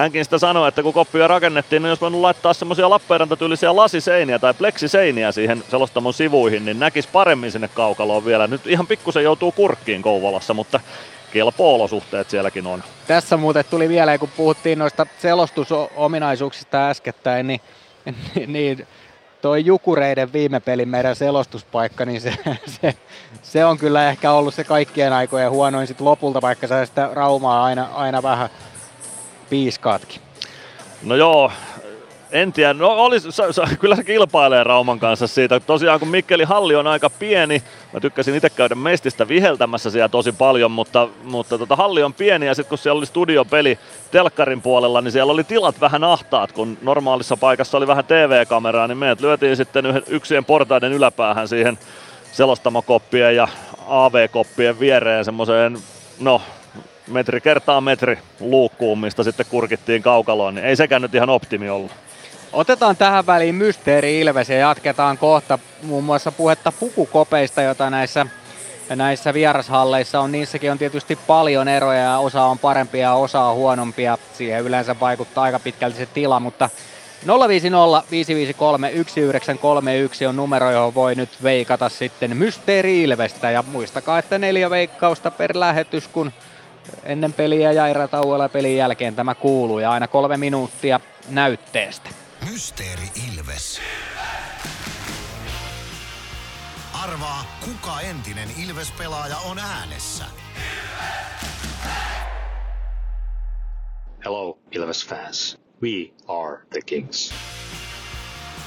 hänkin sitä sanoi, että kun koppia rakennettiin, niin jos voinut laittaa semmoisia Lappeenranta-tyylisiä lasiseiniä tai pleksiseiniä siihen selostamon sivuihin, niin näkisi paremmin sinne kaukaloon vielä. Nyt ihan pikkusen joutuu kurkkiin Kouvolassa, mutta kelpo-olosuhteet sielläkin on. Tässä muuten tuli vielä, kun puhuttiin noista selostusominaisuuksista äskettäin, niin, niin toi Jukureiden viime pelin meidän selostuspaikka, niin se, se, se, on kyllä ehkä ollut se kaikkien aikojen huonoin sit lopulta, vaikka sä sitä Raumaa aina, aina vähän piiskaatkin. No joo, en tiedä, no oli, sa, sa, kyllä se kilpailee Rauman kanssa siitä. Tosiaan kun Mikkeli Halli on aika pieni, mä tykkäsin itse käydä mestistä viheltämässä siellä tosi paljon, mutta, mutta tota, Halli on pieni ja sitten kun siellä oli studiopeli telkkarin puolella, niin siellä oli tilat vähän ahtaat, kun normaalissa paikassa oli vähän TV-kameraa, niin meidät lyötiin sitten yksien portaiden yläpäähän siihen selostamokoppien ja AV-koppien viereen semmoiseen, no metri kertaa metri luukkuun, mistä sitten kurkittiin kaukaloon, niin ei sekään nyt ihan optimi ollut. Otetaan tähän väliin Mysteeri Ilves ja jatketaan kohta muun muassa puhetta pukukopeista, jota näissä, näissä vierashalleissa on. Niissäkin on tietysti paljon eroja ja osa on parempia ja osa on huonompia. Siihen yleensä vaikuttaa aika pitkälti se tila, mutta 050 553 1931 on numero, johon voi nyt veikata sitten Mysteeri Ilvestä. Ja muistakaa, että neljä veikkausta per lähetys, kun ennen peliä ja erätauolla pelin jälkeen tämä kuuluu ja aina kolme minuuttia näytteestä. Mysteeri Ilves. Arvaa, kuka entinen Ilves-pelaaja on äänessä. Hello, Ilves fans. We are the Kings.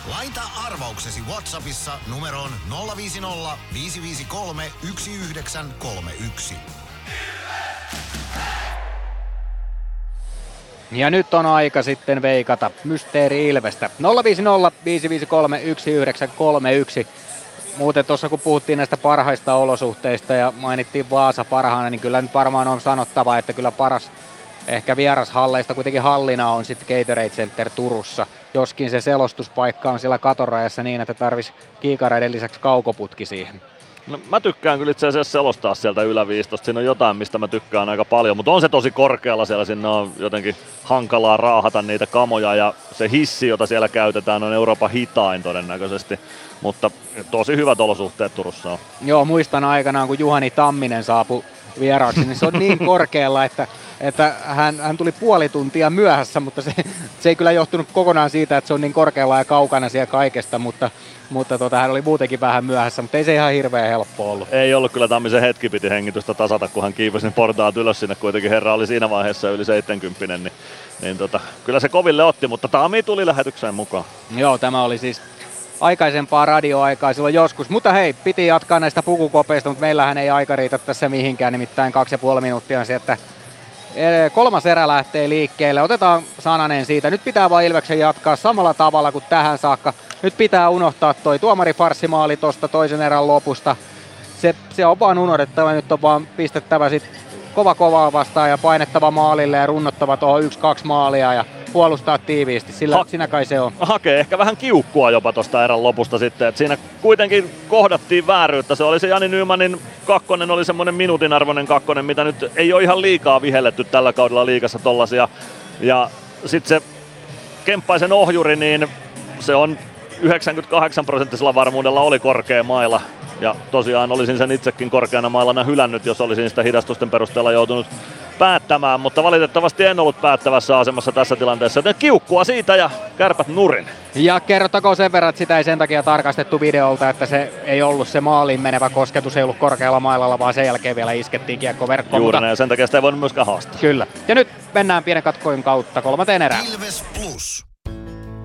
Laita arvauksesi Whatsappissa numeroon 050 553 1931. Ja nyt on aika sitten veikata Mysteeri Ilvestä. 050 553 1931. Muuten tuossa kun puhuttiin näistä parhaista olosuhteista ja mainittiin Vaasa parhaana, niin kyllä nyt varmaan on sanottava, että kyllä paras ehkä vierashalleista kuitenkin hallina on sitten Gatorade Center Turussa. Joskin se selostuspaikka on siellä katorajassa niin, että tarvisi kiikareiden lisäksi kaukoputki siihen. No, mä tykkään kyllä itse asiassa selostaa sieltä yläviistosta. Siinä on jotain, mistä mä tykkään aika paljon, mutta on se tosi korkealla siellä. Sinne on jotenkin hankalaa raahata niitä kamoja ja se hissi, jota siellä käytetään, on Euroopan hitain todennäköisesti. Mutta tosi hyvät olosuhteet Turussa on. Joo, muistan aikanaan, kun Juhani Tamminen saapui vieraaksi, niin se on niin korkealla, että, että hän, hän tuli puoli tuntia myöhässä, mutta se, se ei kyllä johtunut kokonaan siitä, että se on niin korkealla ja kaukana siellä kaikesta, mutta mutta tota, hän oli muutenkin vähän myöhässä, mutta ei se ihan hirveän helppo ollut. Ei ollut kyllä Tammisen hetki piti hengitystä tasata, kun hän kiipesi portaat ylös sinne. Kuitenkin herra oli siinä vaiheessa yli 70, niin, niin tota, kyllä se koville otti, mutta Tami tuli lähetykseen mukaan. Joo, tämä oli siis aikaisempaa radioaikaa silloin joskus. Mutta hei, piti jatkaa näistä pukukopeista, mutta meillähän ei aika riitä tässä mihinkään, nimittäin kaksi ja puoli minuuttia on se, että kolmas erä lähtee liikkeelle. Otetaan sananen siitä. Nyt pitää vain Ilveksen jatkaa samalla tavalla kuin tähän saakka. Nyt pitää unohtaa toi tuomari farsimaali tuosta toisen erän lopusta. Se, se on vaan unohdettava. Nyt on vaan pistettävä sit kova kovaa vastaan ja painettava maalille ja runnottava tuohon yksi kaksi maalia ja puolustaa tiiviisti, sillä ha- siinä kai se on. Hakee ehkä vähän kiukkua jopa tuosta erän lopusta sitten, että siinä kuitenkin kohdattiin vääryyttä. Se oli se Jani Nymanin kakkonen, oli semmoinen minuutin arvoinen kakkonen, mitä nyt ei ole ihan liikaa vihelletty tällä kaudella liikassa tollasia. Ja sitten se Kemppaisen ohjuri, niin se on 98 prosenttisella varmuudella oli korkea maila. Ja tosiaan olisin sen itsekin korkeana mailana hylännyt, jos olisin sitä hidastusten perusteella joutunut päättämään, mutta valitettavasti en ollut päättävässä asemassa tässä tilanteessa, joten kiukkua siitä ja kärpät nurin. Ja kerrottakoon sen verran, että sitä ei sen takia tarkastettu videolta, että se ei ollut se maaliin menevä kosketus, ei ollut korkealla mailalla, vaan sen jälkeen vielä iskettiin kiekko verkkoon. Juuri mutta... ja sen takia sitä ei voinut myöskään haastaa. Kyllä. Ja nyt mennään pienen katkoin kautta kolmanteen erään. Ilves Plus.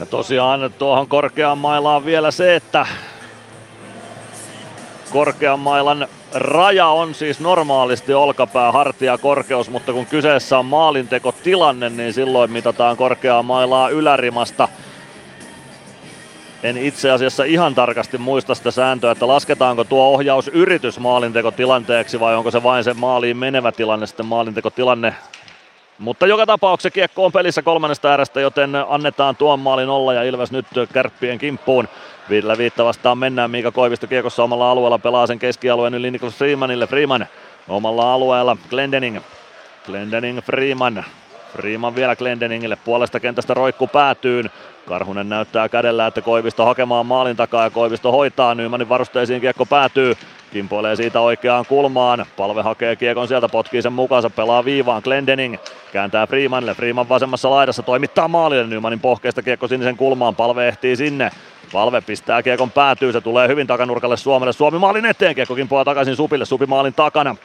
Ja tosiaan tuohon korkeaan mailaan vielä se, että korkean mailan raja on siis normaalisti olkapää, hartia, korkeus, mutta kun kyseessä on maalintekotilanne, niin silloin mitataan korkeaa mailaa ylärimasta. En itse asiassa ihan tarkasti muista sitä sääntöä, että lasketaanko tuo ohjausyritys maalintekotilanteeksi vai onko se vain se maaliin menevä tilanne sitten maalintekotilanne mutta joka tapauksessa kiekko on pelissä kolmannesta erästä, joten annetaan tuon maalin olla ja Ilves nyt kärppien kimppuun. Viidellä viitta vastaan mennään. Miika Koivisto kiekossa omalla alueella pelaa sen keskialueen yli Niklas Freemanille. Freeman omalla alueella Glendening. Glendening Freeman. Freeman vielä Glendeningille puolesta kentästä roikku päätyyn. Karhunen näyttää kädellä, että Koivisto hakemaan maalin takaa ja Koivisto hoitaa. Nymanin varusteisiin kiekko päätyy. Kimpoilee siitä oikeaan kulmaan. Palve hakee kiekon sieltä, potkii sen mukaansa, pelaa viivaan. Glendening kääntää Freemanille. Freeman vasemmassa laidassa toimittaa maalille. Nymanin pohkeesta kiekko sinisen kulmaan. Palve ehtii sinne. Palve pistää kiekon päätyy, se tulee hyvin takanurkalle Suomelle. Suomi maalin eteen, kiekko kimpoaa takaisin Supille, Supi maalin takana.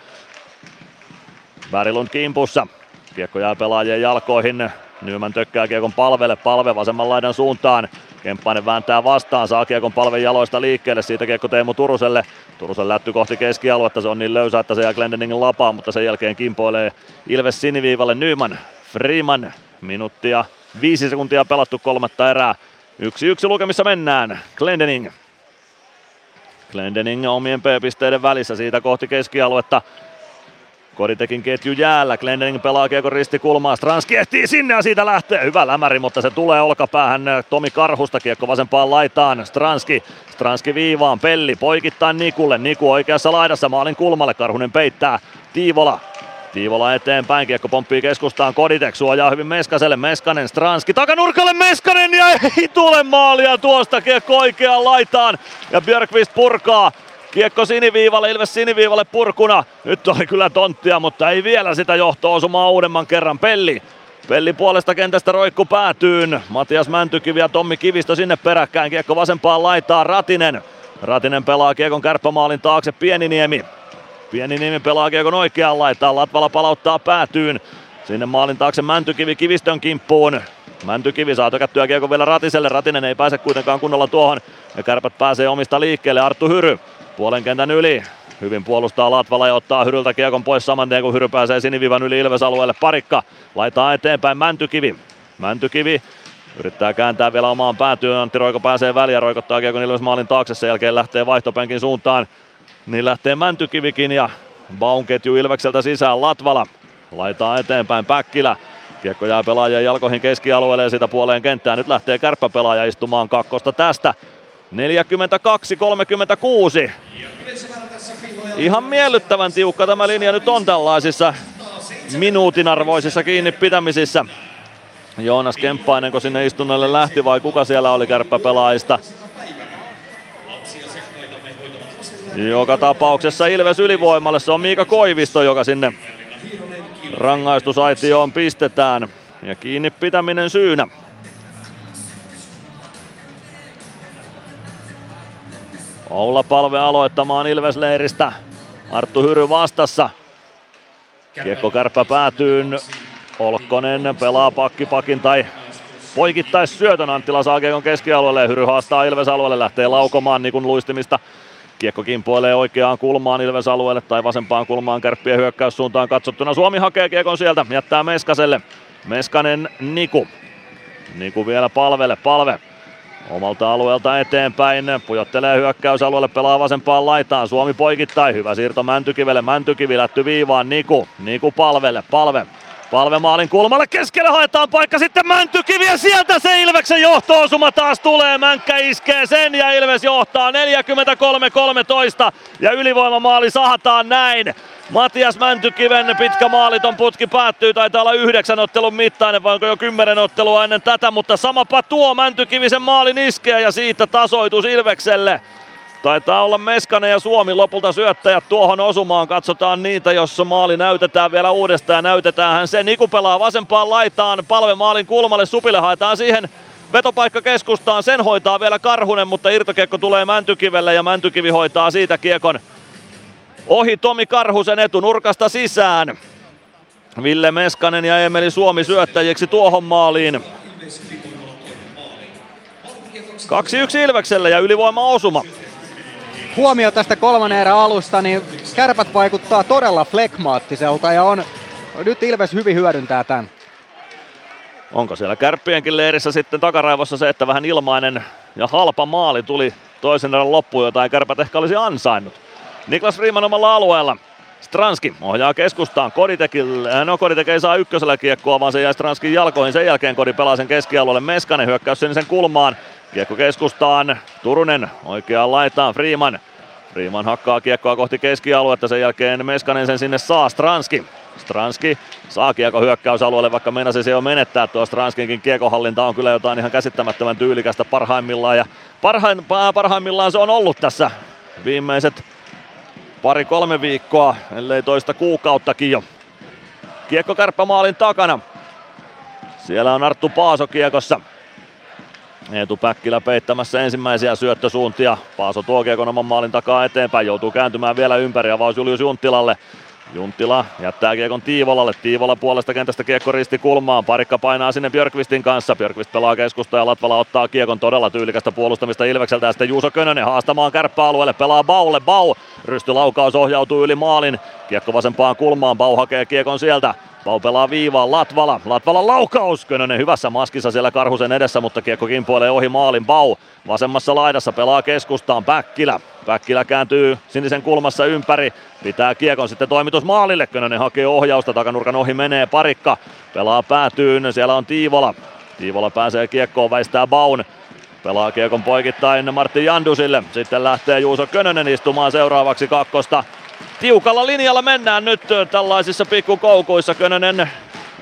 Värilund kimpussa. Kiekko jää pelaajien jalkoihin. Nyman tökkää kiekon palvelle, palve vasemman laidan suuntaan. Kemppainen vääntää vastaan, saa kiekon palven jaloista liikkeelle, siitä kiekko Teemu Turuselle. Turusen lätty kohti keskialuetta, se on niin löysä, että se jää Glendeningin lapaan, mutta sen jälkeen kimpoilee Ilves siniviivalle Nyman. Freeman, minuuttia, viisi sekuntia pelattu kolmatta erää. Yksi yksi lukemissa mennään. Glendening. Glendening omien P-pisteiden välissä siitä kohti keskialuetta. Koditekin ketju jäällä. Glendening pelaa kiekon ristikulmaa. Stranski ehtii sinne ja siitä lähtee. Hyvä lämäri, mutta se tulee olkapäähän Tomi Karhusta. Kiekko vasempaan laitaan. Stranski. Stranski viivaan. Pelli poikittaa Nikulle. Niku oikeassa laidassa maalin kulmalle. Karhunen peittää. Tiivola Tiivola eteenpäin, kiekko pomppii keskustaan, Koditek suojaa hyvin Meskaselle, Meskanen, Stranski, takanurkalle Meskanen ja ei tule maalia tuosta, kiekko oikeaan laitaan ja Björkvist purkaa. Kiekko siniviivalle, Ilves siniviivalle purkuna. Nyt oli kyllä tonttia, mutta ei vielä sitä johto-osumaa uudemman kerran. Pelli Pelli puolesta kentästä roikku päätyyn. Matias Mäntykivi ja Tommi Kivistö sinne peräkkäin. Kiekko vasempaan laitaa Ratinen. Ratinen pelaa kiekon kärppämaalin taakse Pieniniemi. Pieniniemi pelaa kiekon oikeaan laitaan. Latvala palauttaa päätyyn. Sinne maalin taakse Mäntykivi Kivistön kimppuun. Mäntykivi saa tökättyä kiekon vielä Ratiselle. Ratinen ei pääse kuitenkaan kunnolla tuohon. Ja kärpät pääsee omista liikkeelle. Arttu Hyry puolen kentän yli. Hyvin puolustaa Latvala ja ottaa Hyryltä kiekon pois saman tien, kun Hyry pääsee sinivivan yli Ilves-alueelle. Parikka laittaa eteenpäin Mäntykivi. Mäntykivi yrittää kääntää vielä omaan päätyyn. Antti Roiko pääsee väliä, roikottaa kiekon Ilves maalin taakse. Sen jälkeen lähtee vaihtopenkin suuntaan. Niin lähtee Mäntykivikin ja Baun ketju Ilvekseltä sisään. Latvala laitaa eteenpäin Päkkilä. Kiekko jää pelaajien jalkoihin keskialueelle ja sitä puoleen kenttään. Nyt lähtee kärppäpelaaja istumaan kakkosta tästä. 42-36. Ihan miellyttävän tiukka tämä linja nyt on tällaisissa minuutin arvoisissa kiinni pitämisissä. Joonas Kemppainen, kun sinne istunnolle lähti vai kuka siellä oli kärppäpelaajista? Joka tapauksessa Ilves ylivoimalle, se on Miika Koivisto, joka sinne rangaistusaitioon pistetään. Ja kiinni pitäminen syynä. Oula palve aloittamaan Ilves-leiristä. Arttu Hyry vastassa. Kiekko kärppä päätyyn. Olkkonen pelaa pakkipakin tai poikittais syötön. Anttila saa kiekon keskialueelle. Hyry haastaa Ilves-alueelle. Lähtee laukomaan niin kuin luistimista. Kiekko kimpoilee oikeaan kulmaan Ilves-alueelle tai vasempaan kulmaan kärppien hyökkäyssuuntaan katsottuna. Suomi hakee kiekon sieltä. Jättää Meskaselle. Meskanen Niku. Niku vielä palvelle. Palve Omalta alueelta eteenpäin, pujottelee hyökkäysalueelle, pelaa vasempaan laitaan, Suomi poikittain, hyvä siirto Mäntykivelle, Mäntykivi lätty viivaan, Niku, Niku palvelle, palve, palve maalin kulmalle, keskelle haetaan paikka, sitten Mäntykivi ja sieltä se Ilveksen johtoosuma taas tulee, Mänkkä iskee sen ja Ilves johtaa 43-13 ja ylivoimamaali sahataan näin. Matias Mäntykiven pitkä maaliton putki päättyy, taitaa olla yhdeksän ottelun mittainen, vai onko jo kymmenen ottelua ennen tätä, mutta samapa tuo Mäntykivisen maalin iskeä ja siitä tasoitus Ilvekselle. Taitaa olla Meskanen ja Suomi lopulta syöttäjät tuohon osumaan. Katsotaan niitä, jos maali näytetään vielä uudestaan. Näytetään se. Niku pelaa vasempaan laitaan. Palve maalin kulmalle. Supille haetaan siihen vetopaikka keskustaan. Sen hoitaa vielä Karhunen, mutta irtokiekko tulee Mäntykivelle ja Mäntykivi hoitaa siitä kiekon ohi Tomi Karhusen etunurkasta sisään. Ville Meskanen ja Emeli Suomi syöttäjiksi tuohon maaliin. 2-1 Ilvekselle ja ylivoima osuma huomio tästä kolmannen erän alusta, niin kärpät vaikuttaa todella flekmaattiselta ja on nyt Ilves hyvin hyödyntää tämän. Onko siellä kärppienkin leirissä sitten takaraivossa se, että vähän ilmainen ja halpa maali tuli toisen erän loppuun, jota ei kärpät ehkä olisi ansainnut. Niklas Freeman omalla alueella. Stranski ohjaa keskustaan. Koditekille, no Koditek ei saa ykkösellä kiekkoa, vaan se jää Stranskin jalkoihin. Sen jälkeen Kodi pelaa sen keskialueelle. Meskanen hyökkäys sen kulmaan. Kiekko keskustaan. Turunen oikeaan laitaan. Freeman. Freeman hakkaa kiekkoa kohti keskialuetta. Sen jälkeen Meskanen sen sinne saa. Stranski. Stranski saa kiekko hyökkäysalueelle, vaikka meinasi se jo menettää. Tuo Stranskinkin kiekohallinta on kyllä jotain ihan käsittämättömän tyylikästä parhaimmillaan. Ja parhain, parhaimmillaan se on ollut tässä viimeiset pari-kolme viikkoa, ellei toista kuukauttakin jo. Kiekko kärppämaalin takana. Siellä on Arttu Paaso kiekossa. Eetu Päkkilä peittämässä ensimmäisiä syöttösuuntia. Paaso tuo kiekon oman maalin takaa eteenpäin. Joutuu kääntymään vielä ympäri. Avaus Julius Junttilalle. Junttila jättää kiekon Tiivolalle. Tiivola puolesta kentästä kiekko risti kulmaan. Parikka painaa sinne Björkvistin kanssa. Björkvist pelaa keskusta ja Latvala ottaa kiekon todella tyylikästä puolustamista Ilvekseltä. Ja sitten Juuso Könönen haastamaan kärppäalueelle. Pelaa Baulle. Bau. Rystylaukaus ohjautuu yli maalin. Kiekko vasempaan kulmaan. Bau hakee kiekon sieltä. Pau pelaa viivaan, Latvala, Latvala laukaus, Könönen hyvässä maskissa siellä Karhusen edessä, mutta kiekko kimpoilee ohi maalin, Bau vasemmassa laidassa pelaa keskustaan, Päkkilä, Päkkilä kääntyy sinisen kulmassa ympäri, pitää kiekon sitten toimitus maalille, Könönen hakee ohjausta, takanurkan ohi menee parikka, pelaa päätyyn, siellä on Tiivola, Tiivola pääsee kiekkoon, väistää Baun, pelaa kiekon poikittain Martti Jandusille, sitten lähtee Juuso Könönen istumaan seuraavaksi kakkosta, tiukalla linjalla mennään nyt tällaisissa pikkukoukuissa. Könönen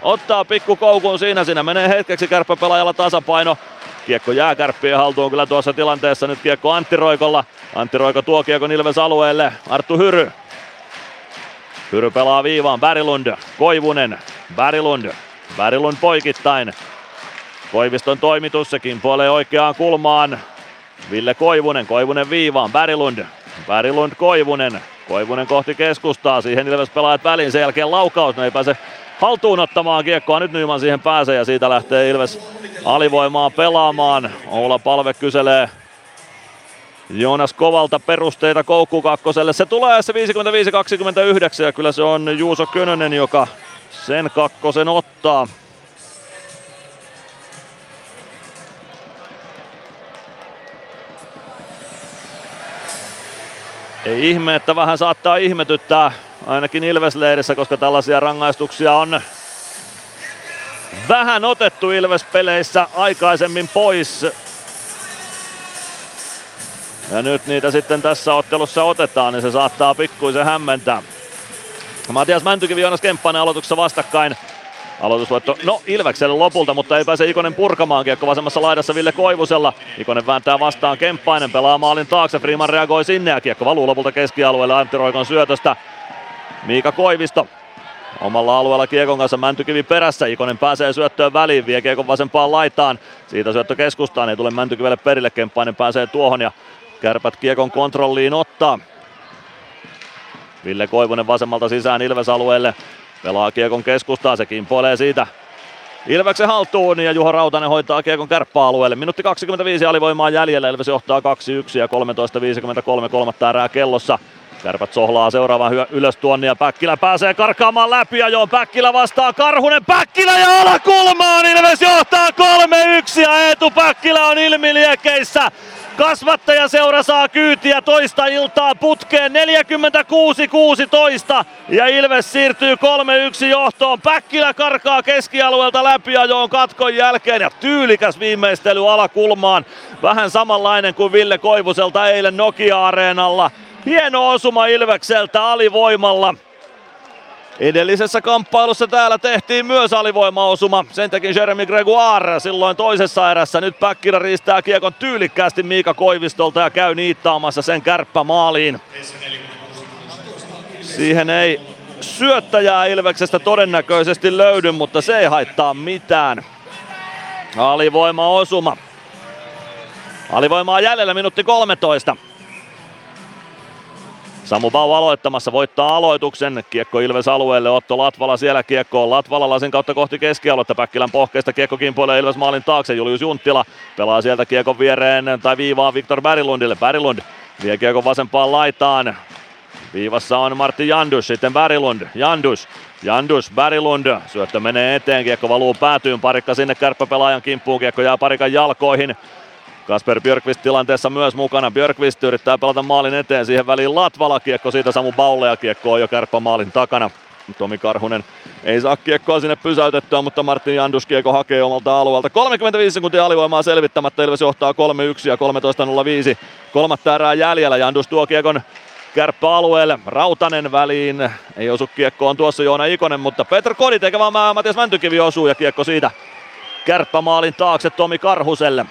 ottaa pikkukoukun siinä, siinä menee hetkeksi kärppäpelaajalla tasapaino. Kiekko jää kärppien haltuun kyllä tuossa tilanteessa. Nyt kiekko Antti Roikolla. Antti Roiko tuo kiekon Ilves alueelle. Arttu Hyry. Hyry pelaa viivaan. Bärilund. Koivunen. Bärilund. Bärilund poikittain. Koiviston toimitus. Sekin puolee oikeaan kulmaan. Ville Koivunen. Koivunen viivaan. Bärilund. Bärilund Koivunen. Koivunen kohti keskustaa, siihen Ilves pelaajat väliin, sen jälkeen laukaus, ne ei pääse haltuun ottamaan kiekkoa, nyt Nyman siihen pääsee ja siitä lähtee Ilves alivoimaa pelaamaan. Oula Palve kyselee Joonas Kovalta perusteita koukku kakkoselle. Se tulee se 55-29 ja kyllä se on Juuso Könönen, joka sen kakkosen ottaa. Ei ihme, että vähän saattaa ihmetyttää ainakin Ilves-leirissä, koska tällaisia rangaistuksia on vähän otettu Ilves-peleissä aikaisemmin pois. Ja nyt niitä sitten tässä ottelussa otetaan, niin se saattaa pikkuisen hämmentää. Matias Mäntykivi Joonas Kemppainen aloituksessa vastakkain. Aloitusvoitto, no Ilvekselle lopulta, mutta ei pääse Ikonen purkamaan kiekko vasemmassa laidassa Ville Koivusella. Ikonen vääntää vastaan Kemppainen, pelaa maalin taakse, Freeman reagoi sinne ja kiekko valuu lopulta keskialueelle Antti Roikon syötöstä. Miika Koivisto omalla alueella Kiekon kanssa Mäntykivi perässä. Ikonen pääsee syöttöön väliin, vie Kiekon vasempaan laitaan. Siitä syöttö keskustaan, ei tule Mäntykivelle perille. Kemppainen pääsee tuohon ja kärpät Kiekon kontrolliin ottaa. Ville Koivunen vasemmalta sisään Ilves-alueelle. Pelaa Kiekon keskustaan, se kimpoilee siitä Ilveksen haltuun ja Juha Rautanen hoitaa Kiekon kärppäalueelle. Minuutti 25 alivoimaa jäljellä, Ilves johtaa 2-1 ja 13.53 kolmatta erää kellossa. Kärpät sohlaa seuraavan hyö- ylös tuonne ja Päkkilä pääsee karkaamaan läpi ja joo Päkkilä vastaa Karhunen. Päkkilä ja alakulmaan Ilves johtaa 3-1 ja Eetu Päkkilä on ilmiliekeissä. Kasvattaja seura saa kyytiä toista iltaa putkeen 46-16 ja Ilves siirtyy 3-1 johtoon. Päkkilä karkaa keskialueelta läpi ajoon katkon jälkeen ja tyylikäs viimeistely alakulmaan. Vähän samanlainen kuin Ville Koivuselta eilen Nokia-areenalla. Hieno osuma Ilvekseltä alivoimalla. Edellisessä kamppailussa täällä tehtiin myös alivoimaosuma. Sen teki Jeremy Gregoire silloin toisessa erässä. Nyt Päkkilä riistää kiekon tyylikkäästi Miika Koivistolta ja käy niittaamassa sen kärppä maaliin. Siihen ei syöttäjää Ilveksestä todennäköisesti löydy, mutta se ei haittaa mitään. Alivoimaosuma. Alivoimaa jäljellä minuutti 13. Samu Bau aloittamassa, voittaa aloituksen. Kiekko Ilves alueelle, Otto Latvala siellä kiekko on Latvalalla sen kautta kohti keskialuetta. Päkkilän pohkeista kiekko kimpoilee Ilves maalin taakse. Julius Junttila pelaa sieltä kiekon viereen tai viivaan Viktor Berglundille. Berglund vie kiekon vasempaan laitaan. Viivassa on Martti Jandus, sitten Berglund, Jandus, Jandus, Berglund, syöttö menee eteen, kiekko valuu päätyyn, parikka sinne kärppäpelaajan kimppuun, kiekko jää parikan jalkoihin. Kasper Björkvist tilanteessa myös mukana. Björkvist yrittää pelata maalin eteen siihen väliin Latvala kiekko siitä Samu Baulle ja kiekko on jo kärppä maalin takana. Tomi Karhunen ei saa kiekkoa sinne pysäytettyä, mutta Martin Jandus kiekko hakee omalta alueelta. 35 sekuntia alivoimaa selvittämättä, Ilves johtaa 3-1 ja 13.05. Kolmatta erää jäljellä, Jandus tuo kiekon kärppäalueelle. Rautanen väliin, ei osu kiekkoon tuossa Joona Ikonen, mutta Petr Kodit eikä vaan Matias Mäntykivi osuu ja kiekko siitä kärppämaalin taakse Tomi Karhuselle.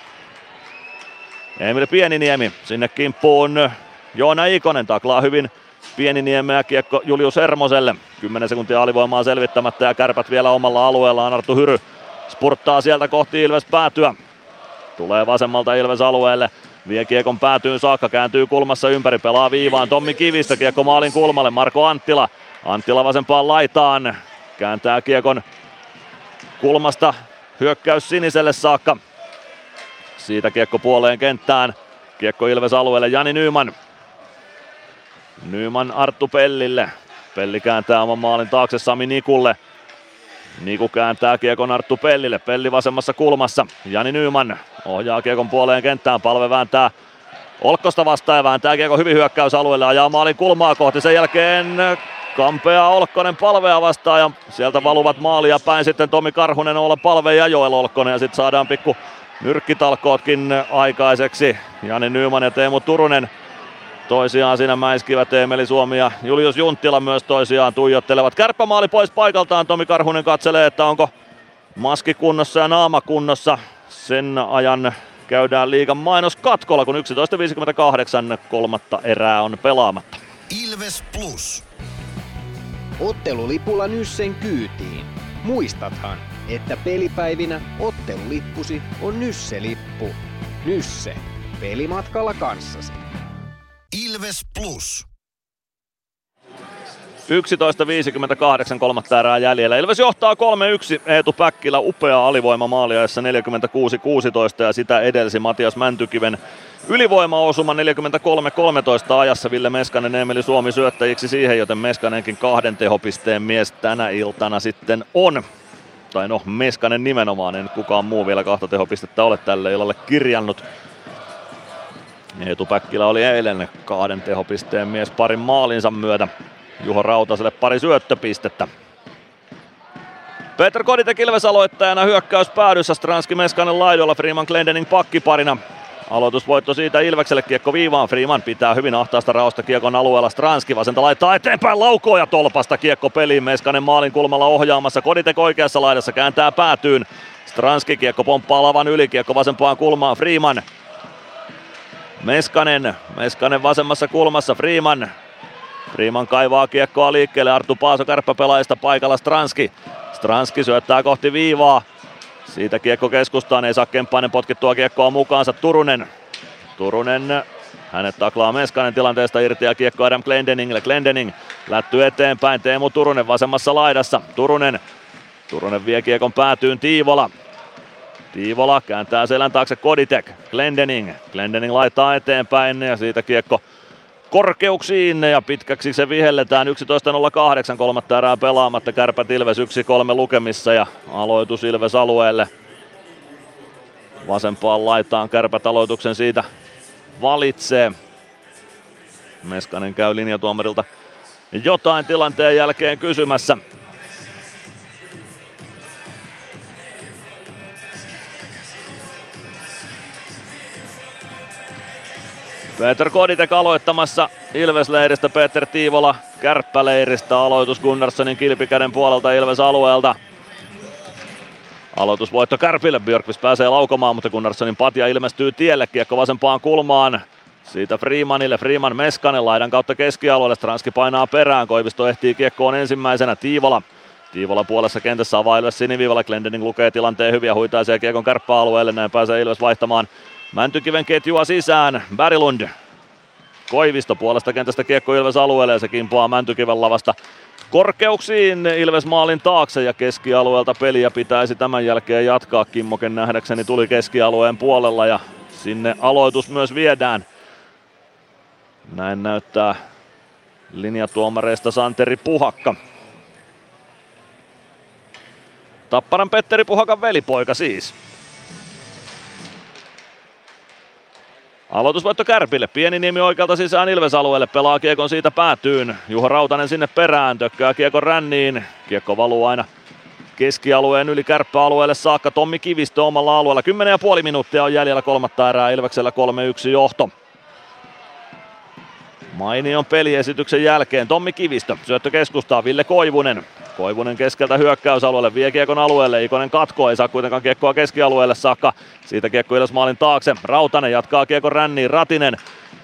Emil Pieniniemi sinne kimppuun. Joona Ikonen taklaa hyvin Pieniniemeä kiekko Julius Hermoselle. 10 sekuntia alivoimaa selvittämättä ja kärpät vielä omalla alueellaan. Arttu Hyry spurttaa sieltä kohti Ilves päätyä. Tulee vasemmalta Ilves alueelle. Vie kiekon päätyyn saakka, kääntyy kulmassa ympäri, pelaa viivaan. Tommi Kivistä kiekko maalin kulmalle, Marko Anttila. Anttila vasempaan laitaan, kääntää kiekon kulmasta, hyökkäys siniselle saakka. Siitä kiekko puoleen kenttään. Kiekko Ilves alueelle Jani Nyyman. Nyyman Arttu Pellille. Pelli kääntää oman maalin taakse Sami Nikulle. Niku kääntää kiekon Arttu Pellille. Pelli vasemmassa kulmassa. Jani Nyyman ohjaa kiekon puoleen kenttään. Palve vääntää Olkkosta vastaan ja vääntää kiekon hyvin hyökkäysalueelle. Ajaa maalin kulmaa kohti. Sen jälkeen Kampea Olkkonen palvea vastaan ja sieltä valuvat maalia päin sitten Tomi Karhunen olla palve ja Joel Olkkonen ja sitten saadaan pikku nyrkkitalkootkin aikaiseksi. Jani Nyman ja Teemu Turunen toisiaan siinä mäiskivät Emeli Suomi ja Julius Junttila myös toisiaan tuijottelevat. Kärppämaali pois paikaltaan. Tomi Karhunen katselee, että onko maski kunnossa ja naama kunnossa. Sen ajan käydään liigan mainos katkolla, kun 11.58 kolmatta erää on pelaamatta. Ilves Plus. Ottelulipulla Nyssen kyytiin. Muistathan, että pelipäivinä ottelulippusi on Nysse-lippu. Nysse. Pelimatkalla kanssasi. Ilves Plus. 11.58 kolmatta erää jäljellä. Ilves johtaa 3-1. Eetu Päkkilä upea alivoimamaali ajassa 46-16 ja sitä edelsi Matias Mäntykiven ylivoimaosuma 43-13 ajassa. Ville Meskanen Emeli Suomi syöttäjiksi siihen, joten Meskanenkin kahden tehopisteen mies tänä iltana sitten on. Tai no, Meskanen nimenomaan, en kukaan muu vielä kahta tehopistettä ole tälle illalle kirjannut. Eetu Päkkilä oli eilen kahden tehopisteen mies parin maalinsa myötä. Juho Rautaselle pari syöttöpistettä. Petr Kodite Kilves aloittajana hyökkäys päädyssä. Stranski Meskanen laidolla, Freeman Glendening pakkiparina. Aloitusvoitto siitä Ilvekselle kiekko viivaan. Freeman pitää hyvin ahtaasta raosta kiekon alueella. Stranski vasenta laittaa eteenpäin laukoo ja tolpasta kiekko peliin. Meskanen maalin kulmalla ohjaamassa. Koditek oikeassa laidassa kääntää päätyyn. Stranski kiekko pomppaa lavan yli. Kiekko vasempaan kulmaan. Freeman. Meskanen. Meskanen vasemmassa kulmassa. Freeman. Freeman kaivaa kiekkoa liikkeelle. Arttu Paaso kärppäpelaajista paikalla Stranski. Stranski syöttää kohti viivaa. Siitä kiekko keskustaan, ei saa Kemppainen potkittua kiekkoa mukaansa. Turunen. Turunen, hänet taklaa Meskanen tilanteesta irti ja kiekko Adam Glendeningille. Glendening lätty eteenpäin, Teemu Turunen vasemmassa laidassa. Turunen, Turunen vie kiekon päätyyn Tiivola. Tiivola kääntää selän taakse Koditek. Glendening. Glendening laittaa eteenpäin ja siitä kiekko korkeuksiin ja pitkäksi se vihelletään 11.08 kolmatta erää pelaamatta. Kärpät Ilves 1-3 lukemissa ja aloitus Ilves alueelle. Vasempaan laitaan kärpät aloituksen siitä valitsee. Meskanen käy linjatuomarilta jotain tilanteen jälkeen kysymässä. Peter Koditek aloittamassa Ilves-leiristä Peter Tiivola kärppäleiristä. Aloitus Gunnarssonin kilpikäden puolelta Ilves alueelta. Aloitusvoitto Kärpille. Björkvist pääsee laukomaan, mutta Gunnarssonin patja ilmestyy tielle. Kiekko vasempaan kulmaan. Siitä Freemanille, Freeman Meskanen laidan kautta keskialueelle, Stranski painaa perään, Koivisto ehtii kiekkoon ensimmäisenä, Tiivola Tiivola puolessa kentässä avaa Ilves siniviivalla, Glendening lukee tilanteen hyviä, huitaisee kiekon kärppäalueelle, näin pääsee Ilves vaihtamaan Mäntykiven ketjua sisään, Berglund Koivisto puolesta kentästä kiekko Ilves alueelle ja se kimpoaa Mäntykiven lavasta korkeuksiin Ilves maalin taakse ja keskialueelta peliä pitäisi tämän jälkeen jatkaa. Kimmoken nähdäkseni tuli keskialueen puolella ja sinne aloitus myös viedään. Näin näyttää linjatuomareista Santeri Puhakka. Tapparan Petteri Puhakan velipoika siis. Aloitusvoitto Kärpille. Pieni niemi oikealta sisään Ilves-alueelle. Pelaa kiekon siitä päätyyn. Juho Rautanen sinne perään. Tökkää kiekon ränniin. Kiekko valuu aina keskialueen yli kärppäalueelle saakka. Tommi Kivistö omalla alueella. 10,5 minuuttia on jäljellä kolmatta erää. Ilveksellä 3-1 johto. Mainion peliesityksen jälkeen Tommi Kivistö. Syöttö keskustaa Ville Koivunen. Koivunen keskeltä hyökkäysalueelle, vie kiekon alueelle, Ikonen katko, ei saa kuitenkaan kiekkoa keskialueelle saakka. Siitä kiekko Ilves maalin taakse, Rautanen jatkaa kiekon ränniin, Ratinen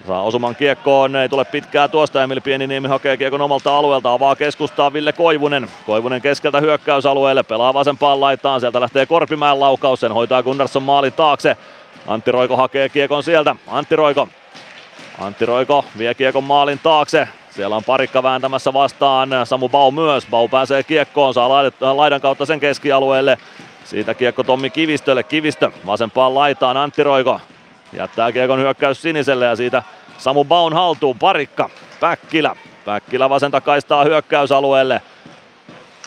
saa osuman kiekkoon, ei tule pitkää tuosta, Emil Pieniniemi hakee kiekon omalta alueelta, avaa keskustaa Ville Koivunen. Koivunen keskeltä hyökkäysalueelle, pelaa vasempaan laitaan, sieltä lähtee Korpimäen laukaus, sen hoitaa Gunnarsson maalin taakse. Antti Roiko hakee kiekon sieltä, Antti Roiko Antti Roiko vie kiekon maalin taakse. Siellä on parikka vääntämässä vastaan. Samu Bau myös. Bau pääsee kiekkoon, saa laidan kautta sen keskialueelle. Siitä kiekko Tommi Kivistölle. Kivistö vasempaan laitaan Antti Roiko. Jättää kiekon hyökkäys siniselle ja siitä Samu Baun haltuun. Parikka. Päkkilä. Päkkilä vasenta kaistaa hyökkäysalueelle.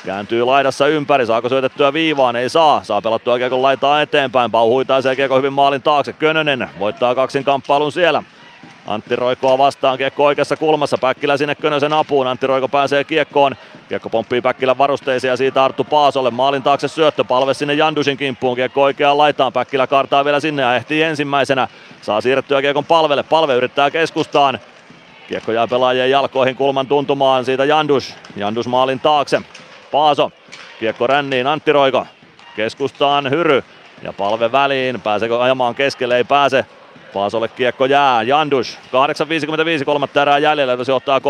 Kääntyy laidassa ympäri, saako syötettyä viivaan? Ei saa. Saa pelattua kiekon laitaa eteenpäin. Bau huitaisee kiekko hyvin maalin taakse. Könönen voittaa kaksin kamppailun siellä. Antti Roikoa vastaan, kiekko oikeassa kulmassa, Päkkilä sinne Könösen apuun, Antti Roiko pääsee kiekkoon, kiekko pomppii Päkkilän varusteisiin ja siitä Arttu Paasolle, maalin taakse syöttö, palve sinne Jandusin kimppuun, kiekko oikeaan laitaan, Päkkilä kartaa vielä sinne ja ehtii ensimmäisenä, saa siirrettyä kiekon palvelle, palve yrittää keskustaan, kiekko jää pelaajien jalkoihin kulman tuntumaan, siitä Jandus, Jandus maalin taakse, Paaso, kiekko ränniin, Antti Roiko, keskustaan Hyry, ja palve väliin, pääseekö ajamaan keskelle, ei pääse, Paasolle kiekko jää, Jandus, 8.55 kolmatta erää jäljellä, se ottaa 3-1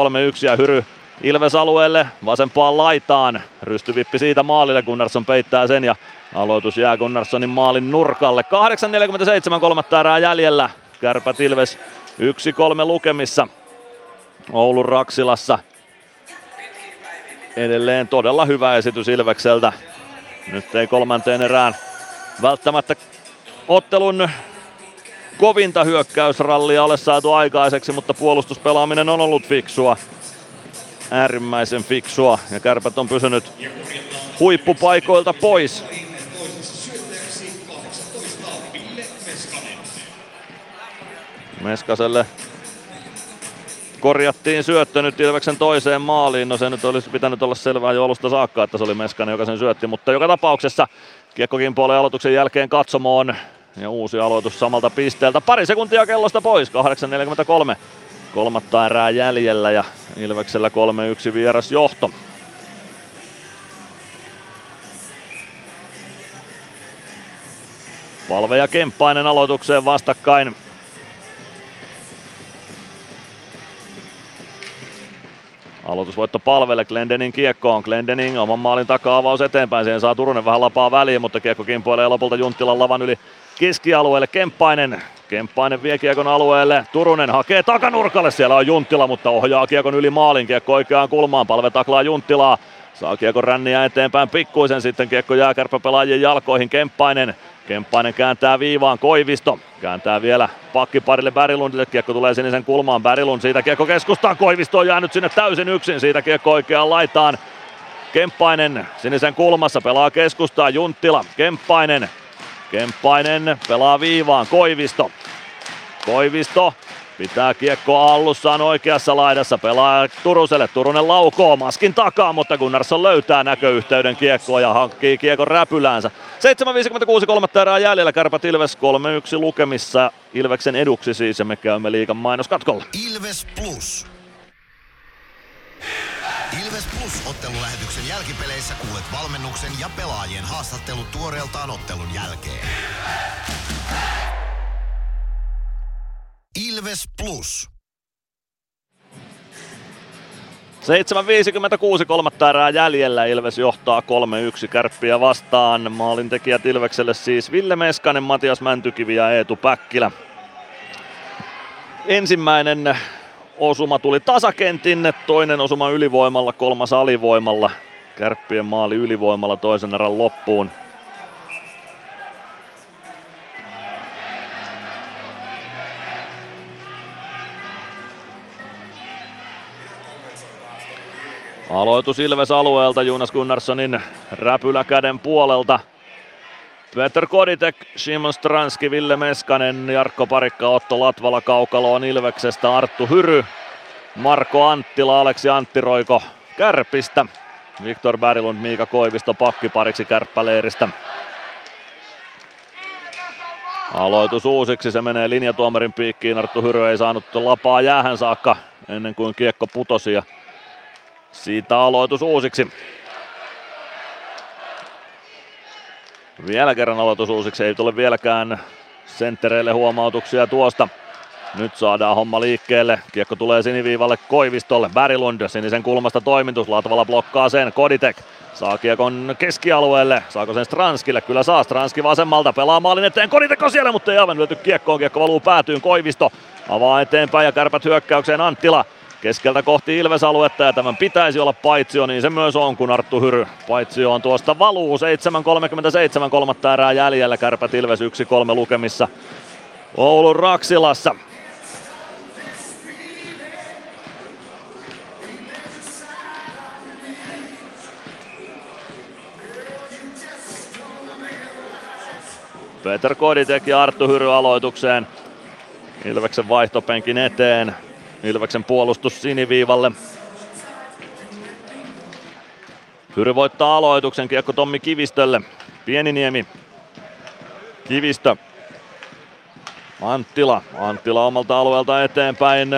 ja Hyry Ilves alueelle vasempaan laitaan. Rystyvippi siitä maalille, Gunnarsson peittää sen ja aloitus jää Gunnarssonin maalin nurkalle. 8.47 kolmatta erää jäljellä. Kärpät Ilves 1-3 lukemissa Oulun Raksilassa. Edelleen todella hyvä esitys Ilvekseltä. Nyt ei kolmanteen erään välttämättä ottelun kovinta hyökkäysrallia ole saatu aikaiseksi, mutta puolustuspelaaminen on ollut fiksua. Äärimmäisen fiksua ja kärpät on pysynyt huippupaikoilta pois. Meskaselle korjattiin syöttö nyt Ilveksen toiseen maaliin. No se nyt olisi pitänyt olla selvää jo alusta saakka, että se oli Meskanen, joka sen syötti. Mutta joka tapauksessa kiekkokin puolen aloituksen jälkeen katsomoon ja uusi aloitus samalta pisteeltä. Pari sekuntia kellosta pois, 8.43. Kolmatta erää jäljellä ja Ilveksellä 3-1 vieras johto. Palve ja Kemppainen aloitukseen vastakkain. Aloitusvoitto palvelle Glendenin kiekkoon. Glendening oman maalin takaa avaus eteenpäin. Siihen saa Turunen vähän lapaa väliin, mutta kiekko kimpoilee lopulta Junttilan lavan yli keskialueelle. Kemppainen. Kemppainen vie kiekon alueelle. Turunen hakee takanurkalle. Siellä on Junttila, mutta ohjaa kiekon yli maalin. Kiekko oikeaan kulmaan. Palve taklaa Junttilaa. Saa kiekon ränniä eteenpäin pikkuisen. Sitten kiekko jää pelaajien jalkoihin. Kemppainen. Kemppainen kääntää viivaan. Koivisto kääntää vielä pakkiparille Bärilundille. Kiekko tulee sinisen kulmaan. Bärilund siitä kiekko keskustaan. Koivisto on jäänyt sinne täysin yksin. Siitä kiekko oikeaan laitaan. Kemppainen sinisen kulmassa pelaa keskustaa. Junttila. Kemppainen Kemppainen pelaa viivaan, Koivisto. Koivisto pitää kiekko allussaan oikeassa laidassa, pelaa Turuselle, Turunen laukoo maskin takaa, mutta Gunnarsson löytää näköyhteyden kiekkoa ja hankkii kiekon räpyläänsä. 7.56 kolmatta erää jäljellä, Kärpät Ilves 3-1 lukemissa, Ilveksen eduksi siis ja me käymme liikan mainoskatkolla. Ilves Plus. Plus ottelulähetyksen jälkipeleissä kuulet valmennuksen ja pelaajien haastattelut tuoreeltaan ottelun jälkeen. Ilves Plus. 7.56 kolmatta erää jäljellä. Ilves johtaa 3-1 kärppiä vastaan. Maalintekijät Ilvekselle siis Ville Meskanen, Matias Mäntykivi ja Eetu Päkkilä. Ensimmäinen osuma tuli tasakentin, toinen osuma ylivoimalla, kolmas alivoimalla. Kärppien maali ylivoimalla toisen erän loppuun. Aloitus Ilves alueelta Jonas Gunnarssonin räpyläkäden puolelta. Peter Koditek, Simon Stranski, Ville Meskanen, Jarkko Parikka, Otto Latvala kaukaloon Ilveksestä, Arttu Hyry, Marko Anttila, Aleksi Anttiroiko Kärpistä, Viktor Berglund, Miika Koivisto pakkipariksi Kärppäleiristä. Aloitus uusiksi, se menee linjatuomarin piikkiin, Arttu Hyry ei saanut lapaa jäähän saakka ennen kuin kiekko putosi ja siitä aloitus uusiksi. Vielä kerran aloitus uusiksi, ei tule vieläkään senttereille huomautuksia tuosta. Nyt saadaan homma liikkeelle. Kiekko tulee siniviivalle Koivistolle. Bärilund sinisen kulmasta toimitus. Latvala blokkaa sen. Koditek saa kiekon keskialueelle. Saako sen Stranskille? Kyllä saa. Stranski vasemmalta pelaa maalin eteen. Koditek on siellä, mutta ei aivan lyöty kiekkoon. Kiekko valuu päätyyn. Koivisto avaa eteenpäin ja kärpät hyökkäykseen Anttila. Keskeltä kohti Ilves-aluetta ja tämän pitäisi olla paitsio, niin se myös on, kun Arttu Hyry paitsio on tuosta valuu. 7.37 kolmatta erää jäljellä, kärpät Ilves 1-3 lukemissa Oulun Raksilassa. Peter Koditek ja Arttu Hyry aloitukseen. Ilveksen vaihtopenkin eteen. Ilveksen puolustus siniviivalle. Hyry voittaa aloituksen, kiekko Tommi Kivistölle. Pieniniemi. Kivistö. Anttila. Anttila omalta alueelta eteenpäin.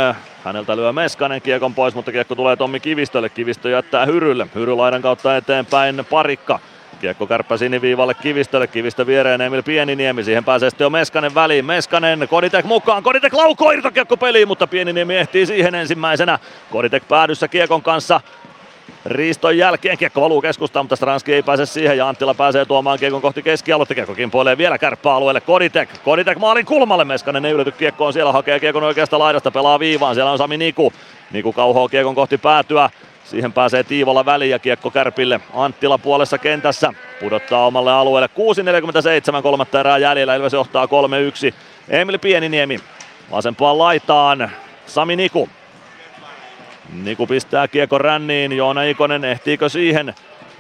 Häneltä lyö Meskanen kiekon pois, mutta kiekko tulee Tommi Kivistölle. Kivistö jättää Hyrylle. Hyry laidan kautta eteenpäin. Parikka. Kiekko kärppä siniviivalle Kivistölle, Kivistö viereen Emil Pieniniemi, siihen pääsee sitten jo Meskanen väliin, Meskanen, Koditek mukaan, Koditek laukoo irtokiekko peliin, mutta Pieniniemi ehtii siihen ensimmäisenä, Koditek päädyssä kiekon kanssa, Riiston jälkeen kiekko valuu keskustaan, mutta Stranski ei pääse siihen ja Anttila pääsee tuomaan kiekon kohti keskialuetta. Kiekko kimpoilee vielä kärppäalueelle Koditek. Koditek maalin kulmalle. Meskanen ei ylety kiekkoon siellä, hakee kiekon oikeasta laidasta, pelaa viivaan. Siellä on Sami Niku. Niku kauhoo kiekon kohti päätyä. Siihen pääsee Tiivola väliin ja kiekko Kärpille. Anttila puolessa kentässä pudottaa omalle alueelle. 6.47 kolmatta erää jäljellä. Ilves johtaa 3-1. Emil Pieniniemi vasempaan laitaan. Sami Niku. Niku pistää kiekko ränniin. Joona Ikonen ehtiikö siihen?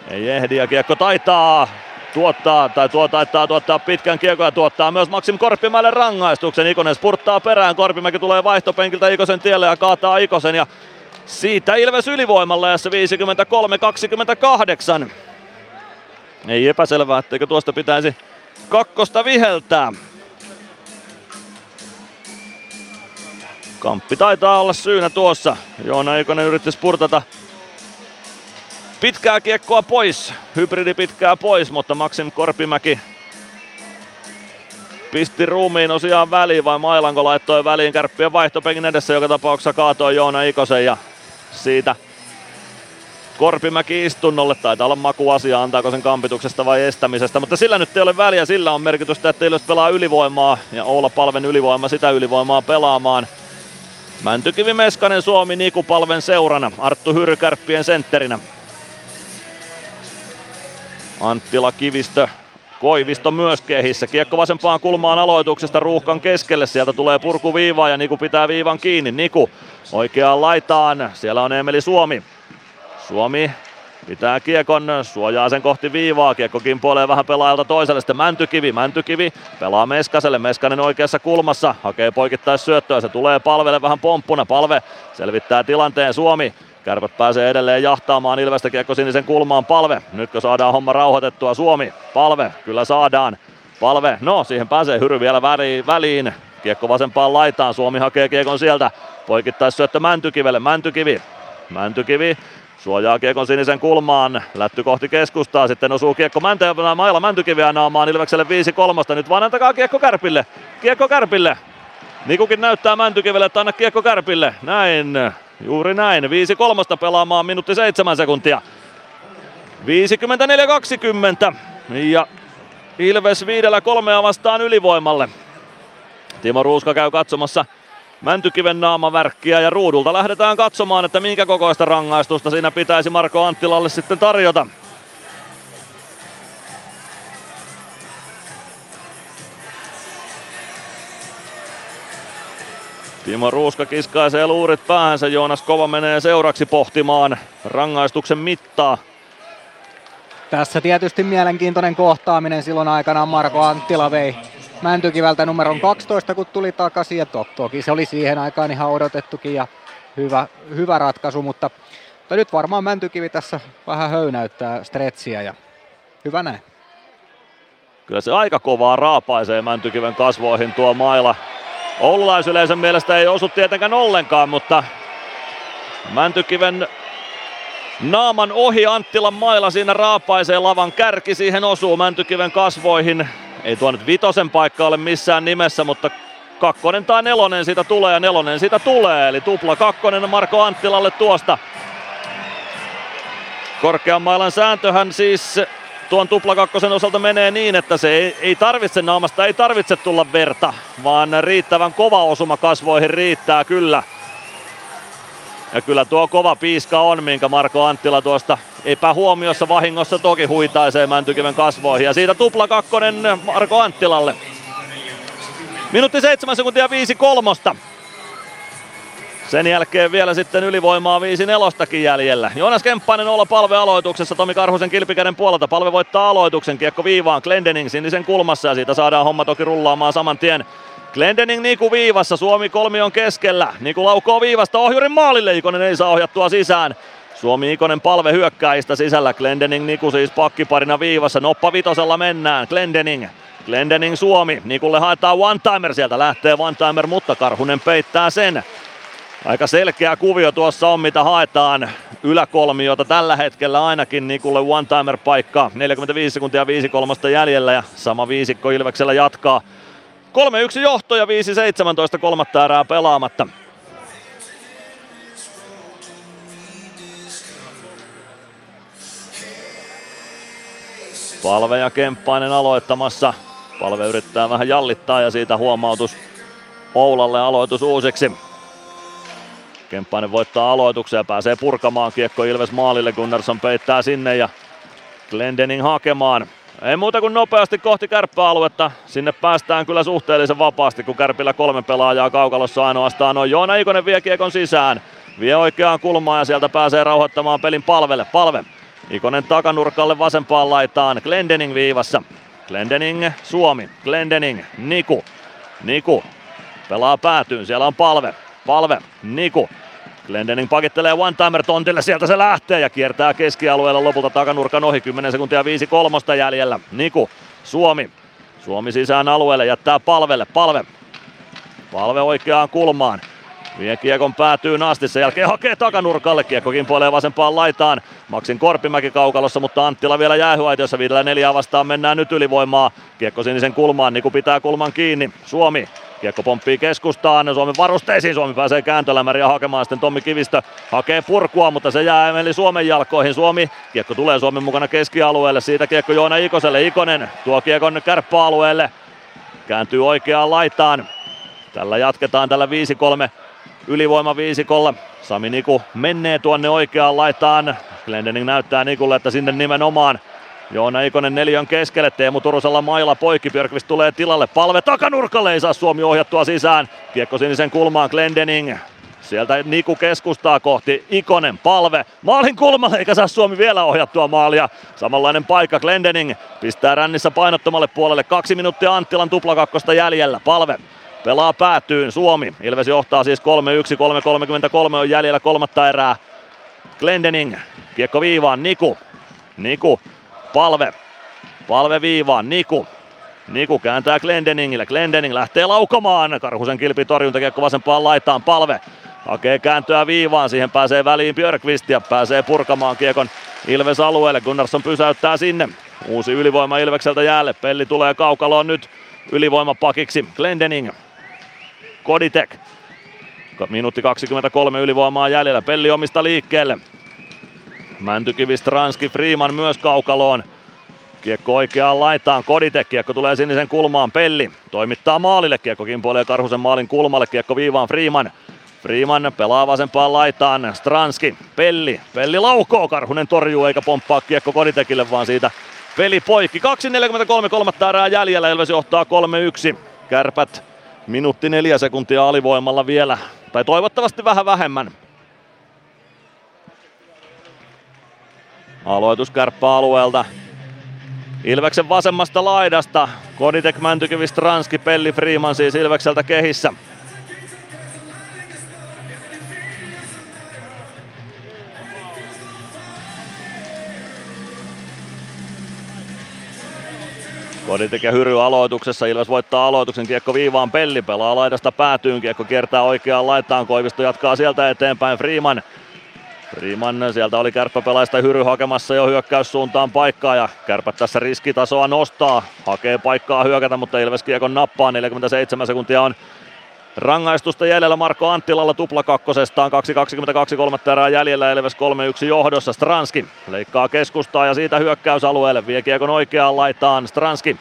Ei ehdi ja kiekko taitaa tuottaa, tai tuo taitaa tuottaa pitkän kiekon ja tuottaa myös Maksim Korpimäelle rangaistuksen. Ikonen spurttaa perään, Korpimäki tulee vaihtopenkiltä Ikosen tielle ja kaataa Ikosen ja siitä Ilves ylivoimalla ja 53-28. Ei epäselvää, etteikö tuosta pitäisi kakkosta viheltää. Kamppi taitaa olla syynä tuossa. Joona Ikonen yritti spurtata pitkää kiekkoa pois. Hybridi pitkää pois, mutta Maxim Korpimäki pisti ruumiin osiaan väliin vai Mailanko laittoi väliin kärppien vaihtopenkin edessä, joka tapauksessa kaatoi Joona Ikosen ja siitä Korpimäki istunnolle. Taitaa olla makuasia, antaako sen kampituksesta vai estämisestä, mutta sillä nyt ei ole väliä. Sillä on merkitystä, että Ilves pelaa ylivoimaa ja Oula Palven ylivoima sitä ylivoimaa pelaamaan. Mäntykivi Meskanen Suomi Nikupalven seurana. Arttu Hyrkärppien sentterinä. Anttila Kivistö Koivisto myös kehissä. Kiekko vasempaan kulmaan aloituksesta ruuhkan keskelle. Sieltä tulee purku viivaa ja Niku pitää viivan kiinni. Niku oikeaan laitaan. Siellä on Emeli Suomi. Suomi pitää kiekon, suojaa sen kohti viivaa. Kiekko kimpoilee vähän pelaajalta toiselle. Sitten Mäntykivi. Mäntykivi pelaa Meskaselle. Meskanen oikeassa kulmassa. Hakee poikittais syöttöä. Se tulee palvelle vähän pomppuna. Palve selvittää tilanteen. Suomi Kärpät pääsee edelleen jahtaamaan Ilvestä kiekko sinisen kulmaan palve. Nytkö saadaan homma rauhoitettua Suomi? Palve, kyllä saadaan. Palve, no siihen pääsee Hyry vielä väliin. Kiekko vasempaan laitaan, Suomi hakee kiekon sieltä. Poikittais syöttö Mäntykivelle, Mäntykivi. Mäntykivi Suojaa kiekon sinisen kulmaan. Lätty kohti keskustaa. Sitten osuu kiekko Mäntä Maila Mäntykiviä naamaan Ilvekselle 5-3. Nyt vaan antakaa kiekko Kärpille. Kiekko Kärpille. Nikukin näyttää Mäntykivelle, että anna kiekko Kärpille. Näin. Juuri näin. 5-3 pelaamaan minuutti 7 sekuntia. 54-20. Ja Ilves viidellä kolmea vastaan ylivoimalle. Timo Ruuska käy katsomassa Mäntykiven naamavärkkiä ja ruudulta lähdetään katsomaan, että minkä kokoista rangaistusta siinä pitäisi Marko Anttilalle sitten tarjota. Timo Ruuska kiskaisee luurit päähänsä, Joonas Kova menee seuraksi pohtimaan rangaistuksen mittaa. Tässä tietysti mielenkiintoinen kohtaaminen silloin aikanaan Marko Anttila vei Mäntykivältä numeron 12, kun tuli takaisin. Ja to, toki se oli siihen aikaan ihan odotettukin ja hyvä, hyvä ratkaisu, mutta, mutta nyt varmaan Mäntykivi tässä vähän höynäyttää stretchiä ja hyvä näin. Kyllä se aika kovaa raapaisee Mäntykiven kasvoihin tuo maila. Oululaisyleisön mielestä ei osu tietenkään ollenkaan, mutta Mäntykiven naaman ohi Anttilan maila siinä raapaisee lavan kärki, siihen osuu Mäntykiven kasvoihin. Ei tuo nyt vitosen paikka ole missään nimessä, mutta kakkonen tai nelonen siitä tulee ja nelonen siitä tulee. Eli tupla kakkonen Marko Anttilalle tuosta. Korkean mailan sääntöhän siis tuon tuplakakkosen osalta menee niin, että se ei, ei tarvitse naamasta, ei tarvitse tulla verta, vaan riittävän kova osuma kasvoihin riittää kyllä. Ja kyllä tuo kova piiska on, minkä Marko Anttila tuosta epähuomiossa vahingossa toki huitaisee Mäntykiven kasvoihin. Ja siitä tupla kakkonen Marko Anttilalle. Minuutti 7 sekuntia 5 kolmosta. Sen jälkeen vielä sitten ylivoimaa 5 nelostakin jäljellä. Joonas Kemppainen olla palve aloituksessa Tomi Karhusen kilpikäden puolelta. Palve voittaa aloituksen, kiekko viivaan Glendening sinisen kulmassa ja siitä saadaan homma toki rullaamaan saman tien. Glendening Niku viivassa, Suomi kolmi on keskellä. Niku laukoo viivasta ohjurin maalille, Ikonen ei saa ohjattua sisään. Suomi Ikonen palve hyökkäistä sisällä, Glendening Niku siis pakkiparina viivassa, noppa vitosella mennään, Glendening Glendening Suomi, Nikulle haetaan one-timer, sieltä lähtee one-timer, mutta Karhunen peittää sen. Aika selkeä kuvio tuossa on, mitä haetaan yläkolmiota tällä hetkellä ainakin Nikulle one-timer paikka. 45 sekuntia 5 kolmosta jäljellä ja sama viisikko Ilveksellä jatkaa. 3-1 johto ja 5-17 kolmatta erää pelaamatta. Palve ja Kemppainen aloittamassa. Palve yrittää vähän jallittaa ja siitä huomautus Oulalle aloitus uusiksi. Kemppainen voittaa aloituksen ja pääsee purkamaan kiekko Ilves maalille. Gunnarsson peittää sinne ja Glendening hakemaan. Ei muuta kuin nopeasti kohti kärppäaluetta. Sinne päästään kyllä suhteellisen vapaasti, kun kärpillä kolme pelaajaa kaukalossa ainoastaan on. Joona Ikonen vie kiekon sisään. Vie oikeaan kulmaan ja sieltä pääsee rauhoittamaan pelin palvelle. Palve. Ikonen takanurkalle vasempaan laitaan. Glendening viivassa. Glendening Suomi. Glendening Niku. Niku pelaa päätyyn. Siellä on palve. Palve. Niku. Glendening pakittelee one-timer tontille, sieltä se lähtee ja kiertää keskialueella lopulta takanurkan ohi. 10 sekuntia 5 kolmosta jäljellä. Niku, Suomi. Suomi sisään alueelle, jättää palvelle. Palve. Palve oikeaan kulmaan. Vie kiekon päätyy asti, sen jälkeen hakee takanurkalle, kiekko kimpoilee vasempaan laitaan. Maksin Korpimäki kaukalossa, mutta Anttila vielä jäähyaitiossa, viidellä neljää vastaan mennään nyt ylivoimaa. Kiekko sinisen kulmaan, Niku pitää kulman kiinni, Suomi Kiekko pomppii keskustaan, Suomen varusteisiin, Suomi pääsee kääntölämäriä hakemaan, sitten Tommi Kivistö hakee purkua, mutta se jää Emeli Suomen jalkoihin. Suomi, kiekko tulee Suomen mukana keskialueelle, siitä kiekko Joona Ikoselle, Ikonen tuo kiekon kärppäalueelle, kääntyy oikeaan laitaan. Tällä jatketaan tällä 5-3 ylivoima viisikolla. Sami Niku menee tuonne oikeaan laitaan. Glendening näyttää Nikulle, että sinne nimenomaan Joona Ikonen neljön keskelle, Teemu Turusella mailla poikki, Björkvist tulee tilalle, palve takanurkalle, ei saa Suomi ohjattua sisään. Kiekko sinisen kulmaan, Glendening. Sieltä Niku keskustaa kohti, Ikonen, palve, maalin kulmalle, eikä saa Suomi vielä ohjattua maalia. Samanlainen paikka, Glendening pistää rännissä painottomalle puolelle, kaksi minuuttia Anttilan tuplakakkosta jäljellä, palve pelaa päätyyn Suomi. Ilves johtaa siis 3-1, 3-33 on jäljellä kolmatta erää. Glendening, kiekko viivaan, Niku. Niku Palve. Palve viivaan. Niku. Niku kääntää Glendeningille. Glendening lähtee laukomaan. Karhusen kilpi torjuntakiekko vasempaan laitaan. Palve. Hakee kääntöä viivaan, siihen pääsee väliin Björkvist ja pääsee purkamaan kiekon Ilves alueelle. Gunnarsson pysäyttää sinne. Uusi ylivoima Ilvekseltä jäälle. Pelli tulee kaukaloon nyt ylivoimapakiksi. Glendening. Koditek. Minuutti 23 ylivoimaa jäljellä. Pelli omista liikkeelle. Mäntykivi, Stranski, Freeman myös kaukaloon. Kiekko oikeaan laitaan, Koditek, kiekko tulee sinisen kulmaan, Pelli toimittaa maalille, kiekko kimpoilee Karhusen maalin kulmalle, kiekko viivaan Freeman. Freeman pelaa vasempaan laitaan, Stranski, Pelli, Pelli laukoo, Karhunen torjuu eikä pomppaa kiekko Koditekille, vaan siitä peli poikki. 2.43 kolmatta erää jäljellä, Ilves johtaa 3-1. Kärpät minuutti neljä sekuntia alivoimalla vielä, tai toivottavasti vähän vähemmän. Aloitus kärppäalueelta. Ilveksen vasemmasta laidasta. Koditek, Mäntykivi, Stranski, Pelli, Freeman siis Ilvekseltä kehissä. Koditek ja Hyry aloituksessa. Ilves voittaa aloituksen. Kiekko viivaan Pelli pelaa laidasta päätyyn. Kiekko kiertää oikeaan laitaan. Koivisto jatkaa sieltä eteenpäin. Freeman Freeman sieltä oli kärppäpelaista Hyry hakemassa jo hyökkäyssuuntaan paikkaa ja kärpät tässä riskitasoa nostaa. Hakee paikkaa hyökätä, mutta Ilves kiekon nappaa. 47 sekuntia on rangaistusta jäljellä Marko Anttilalla tupla kakkosestaan. 2.22 kolmatta erää jäljellä Ilves 3-1 johdossa. Stranski leikkaa keskustaa ja siitä hyökkäysalueelle. Vie kiekon oikeaan laitaan Stranski.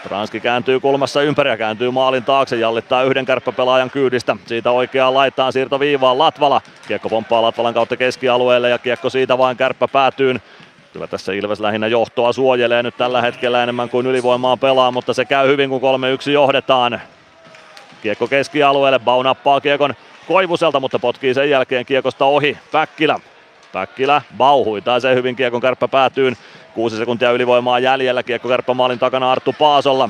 Stranski kääntyy kulmassa ympäri ja kääntyy maalin taakse, jallittaa yhden kärppäpelaajan kyydistä. Siitä oikeaan laittaa siirto viivaan Latvala. Kiekko pomppaa Latvalan kautta keskialueelle ja kiekko siitä vain kärppä päätyyn. Kyllä tässä Ilves lähinnä johtoa suojelee nyt tällä hetkellä enemmän kuin ylivoimaa pelaa, mutta se käy hyvin kun 3-1 johdetaan. Kiekko keskialueelle, Bau nappaa kiekon Koivuselta, mutta potkii sen jälkeen kiekosta ohi. Päkkilä. Päkkilä, Bau huitaa sen hyvin kiekon kärppä päätyyn. Kuusi sekuntia ylivoimaa jäljellä, kiekko kärppä maalin takana Arttu Paasolla.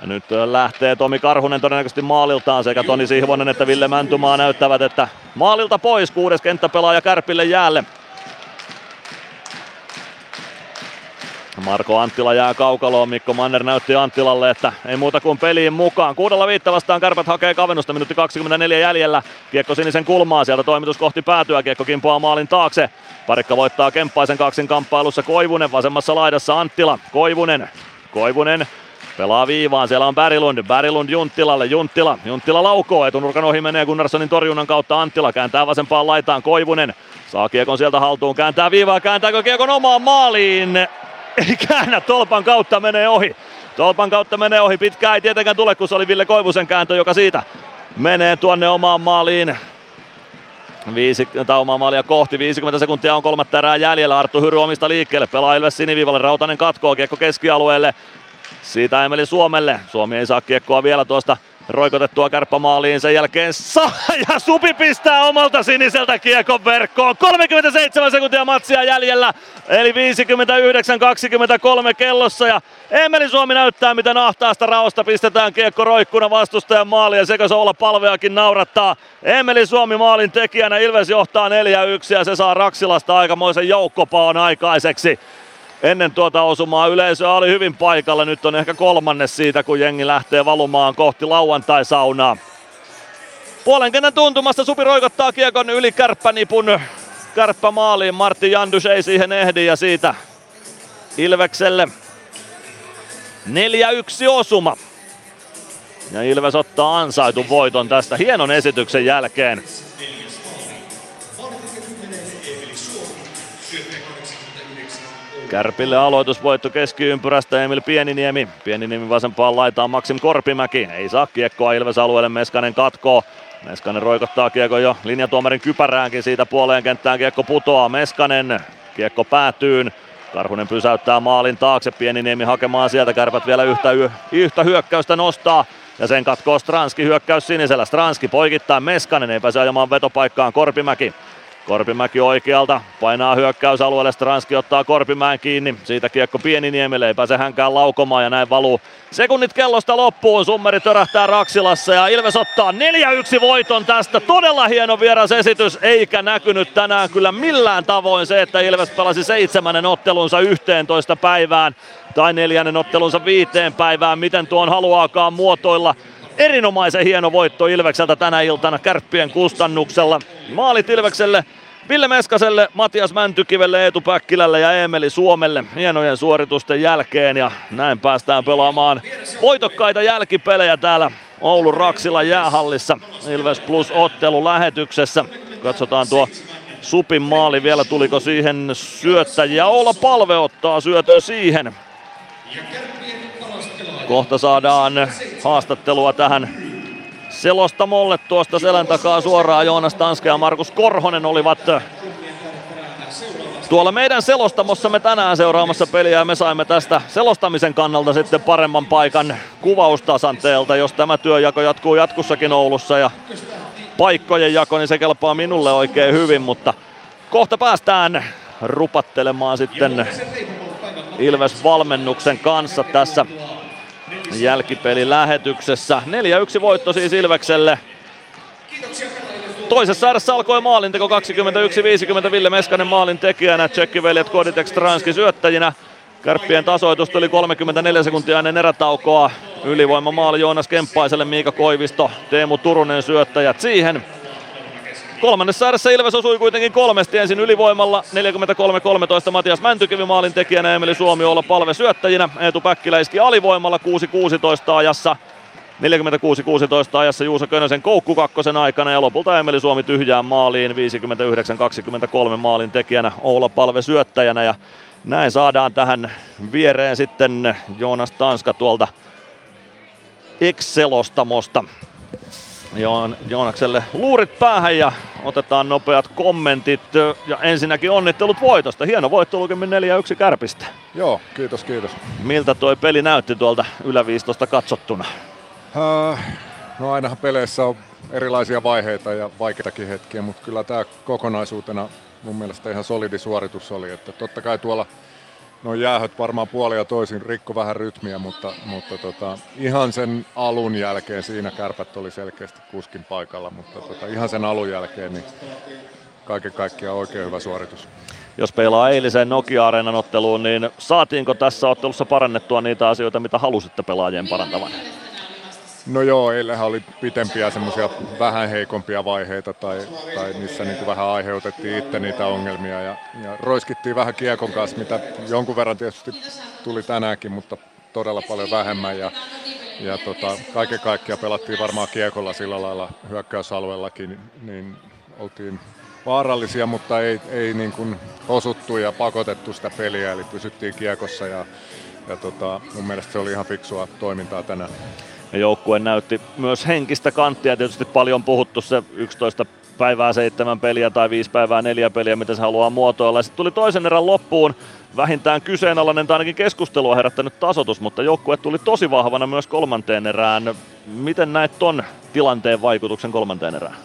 Ja nyt lähtee Tomi Karhunen todennäköisesti maaliltaan sekä Toni Sihvonen että Ville Mäntymaa näyttävät, että maalilta pois kuudes kenttäpelaaja Kärpille jäälle. Marko Anttila jää kaukaloon, Mikko Manner näytti Anttilalle, että ei muuta kuin peliin mukaan. Kuudella viitta vastaan Kärpät hakee kavennusta, minuutti 24 jäljellä. Kiekko sinisen kulmaa, sieltä toimitus kohti päätyä, kiekko kimpoaa maalin taakse. Parikka voittaa Kemppaisen kaksin kamppailussa Koivunen, vasemmassa laidassa. Anttila. Koivunen, Koivunen Pelaa viivaan, siellä on Bärilund, Bärilund Junttilalle, Junttila, Junttila laukoo, etunurkan ohi menee Gunnarssonin torjunnan kautta. Anttila, kääntää vasempaan laitaan. Koivunen, saa kiekon sieltä haltuun, kääntää viivaa, kääntääkö kiekon omaan maaliin, ei käännä, tolpan kautta menee ohi. Tolpan kautta menee ohi, pitkään ei tietenkään tule, kun se oli Ville Koivusen kääntö, joka siitä menee tuonne omaan maaliin. Viisi, tai omaa maalia kohti, 50 sekuntia on kolmatta erää jäljellä, Arttu Hyry omista liikkeelle, pelaa Ilves siniviivalle, Rautanen katkoo, kiekko keskialueelle, siitä Emeli Suomelle, Suomi ei saa kiekkoa vielä tuosta roikotettua kärppämaaliin sen jälkeen saa ja Supi pistää omalta siniseltä kiekon verkkoon. 37 sekuntia matsia jäljellä, eli 59-23 kellossa ja Emeli Suomi näyttää miten ahtaasta raosta pistetään kiekko roikkuna vastustajan maali ja sekö olla palveakin naurattaa. Emeli Suomi maalin tekijänä Ilves johtaa 4-1 ja se saa Raksilasta aikamoisen joukkopaon aikaiseksi ennen tuota osumaa yleisö oli hyvin paikalla. Nyt on ehkä kolmannes siitä, kun jengi lähtee valumaan kohti lauantai-saunaa. Puolen kentän tuntumassa Supi roikottaa kiekon yli kärppänipun kärppä maaliin. Martti Jandus ei siihen ehdi ja siitä Ilvekselle 4-1 osuma. Ja Ilves ottaa ansaitun voiton tästä hienon esityksen jälkeen. Kärpille aloitusvoitto keskiympyrästä Emil Pieniniemi. Pieniniemi vasempaan laitaan Maksim Korpimäki. Ei saa kiekkoa Ilves alueelle, Meskanen katkoo. Meskanen roikottaa kiekko jo linjatuomarin kypäräänkin siitä puoleen kenttään kiekko putoaa. Meskanen kiekko päätyyn. Karhunen pysäyttää maalin taakse, Pieniniemi hakemaan sieltä, kärpät vielä yhtä, yhtä hyökkäystä nostaa. Ja sen katkoo Stranski hyökkäys sinisellä. Stranski poikittaa Meskanen, ei pääse ajamaan vetopaikkaan Korpimäki. Korpimäki oikealta, painaa hyökkäysalueelle, Stranski ottaa Korpimäen kiinni, siitä kiekko Pieniniemelle, ei pääse hänkään laukomaan ja näin valuu. Sekunnit kellosta loppuun, summeri törähtää Raksilassa ja Ilves ottaa 4-1 voiton tästä, todella hieno vierasesitys, eikä näkynyt tänään kyllä millään tavoin se, että Ilves pelasi seitsemännen ottelunsa 11 päivään tai neljännen ottelunsa viiteen päivään, miten tuon haluaakaan muotoilla? Erinomaisen hieno voitto Ilvekseltä tänä iltana kärppien kustannuksella. Maalit Ilvekselle Ville Meskaselle, Matias Mäntykivelle, Eetu Päkkilälle ja Emeli Suomelle hienojen suoritusten jälkeen ja näin päästään pelaamaan voitokkaita jälkipelejä täällä Oulun Raksilan jäähallissa Ilves Plus ottelu lähetyksessä. Katsotaan tuo Supin maali vielä, tuliko siihen syöttäjiä. Olla palve ottaa syötön siihen. Kohta saadaan haastattelua tähän selostamolle tuosta selän takaa suoraan. Joonas Tanske ja Markus Korhonen olivat tuolla meidän selostamossamme tänään seuraamassa peliä ja me saimme tästä selostamisen kannalta sitten paremman paikan kuvaustasanteelta, jos tämä työjako jatkuu jatkossakin Oulussa ja paikkojen jako, niin se kelpaa minulle oikein hyvin, mutta kohta päästään rupattelemaan sitten Ilves-valmennuksen kanssa tässä jälkipelilähetyksessä. 4-1 voitto siis Ilvekselle. Toisessa erässä alkoi maalinteko 21-50 Ville Meskanen maalin tekijänä, tsekkiveljet Koditek Stranski syöttäjinä. Kärppien tasoitus tuli 34 sekuntia ennen erätaukoa. Ylivoima maali Joonas Kemppaiselle, Miika Koivisto, Teemu Turunen syöttäjät siihen. Kolmannessa erässä Ilves osui kuitenkin kolmesti ensin ylivoimalla 43-13 Matias Mäntykivi maalin tekijänä Emeli Suomi olla palve syöttäjinä. Eetu Päkkilä iski alivoimalla 6-16 ajassa. 46-16 ajassa Juuso Könösen koukku kakkosen aikana ja lopulta Emeli Suomi tyhjään maaliin 59-23 maalin tekijänä Oula Palve syöttäjänä ja näin saadaan tähän viereen sitten Joonas Tanska tuolta Excelostamosta. Joon, Joonakselle luurit päähän ja otetaan nopeat kommentit. Ja ensinnäkin onnittelut voitosta. Hieno voitto lukemin 4-1 kärpistä. Joo, kiitos, kiitos. Miltä tuo peli näytti tuolta yläviistosta katsottuna? Uh, no ainahan peleissä on erilaisia vaiheita ja vaikeitakin hetkiä, mutta kyllä tämä kokonaisuutena mun mielestä ihan solidi suoritus oli. Että totta kai tuolla no jäähöt varmaan puoli ja toisin rikko vähän rytmiä, mutta, mutta tota, ihan sen alun jälkeen siinä kärpät oli selkeästi kuskin paikalla, mutta tota, ihan sen alun jälkeen niin kaiken kaikkiaan oikein hyvä suoritus. Jos peilaa eiliseen Nokia-areenan otteluun, niin saatiinko tässä ottelussa parannettua niitä asioita, mitä halusitte pelaajien parantavan? No joo, eilähän oli pitempiä semmoisia vähän heikompia vaiheita tai, tai missä niin vähän aiheutettiin itse niitä ongelmia ja, ja roiskittiin vähän kiekon kanssa, mitä jonkun verran tietysti tuli tänäänkin, mutta todella paljon vähemmän ja, ja tota, kaiken kaikkiaan pelattiin varmaan kiekolla sillä lailla hyökkäysalueellakin, niin oltiin vaarallisia, mutta ei, ei niin kuin osuttu ja pakotettu sitä peliä, eli pysyttiin kiekossa ja, ja tota, mun mielestä se oli ihan fiksua toimintaa tänään. Joukkue näytti myös henkistä kanttia. Tietysti paljon puhuttu se 11 päivää seitsemän peliä tai viisi päivää neljä peliä, mitä se haluaa muotoilla. Sitten tuli toisen erän loppuun vähintään kyseenalainen tai ainakin keskustelua herättänyt tasotus, mutta joukkue tuli tosi vahvana myös kolmanteen erään. Miten näet ton tilanteen vaikutuksen kolmanteen erään?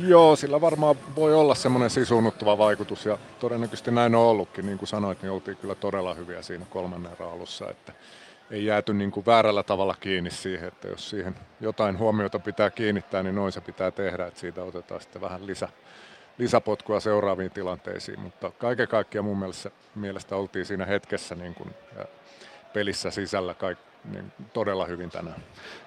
Joo, sillä varmaan voi olla semmoinen sisunnuttava vaikutus ja todennäköisesti näin on ollutkin. Niin kuin sanoit, niin oltiin kyllä todella hyviä siinä kolmannen erän alussa. Että ei jääty niin kuin väärällä tavalla kiinni siihen, että jos siihen jotain huomiota pitää kiinnittää, niin noin se pitää tehdä, että siitä otetaan sitten vähän lisä, lisäpotkua seuraaviin tilanteisiin, mutta kaiken kaikkiaan mun mielestä, mielestä oltiin siinä hetkessä niin kuin pelissä sisällä kaik, niin todella hyvin tänään.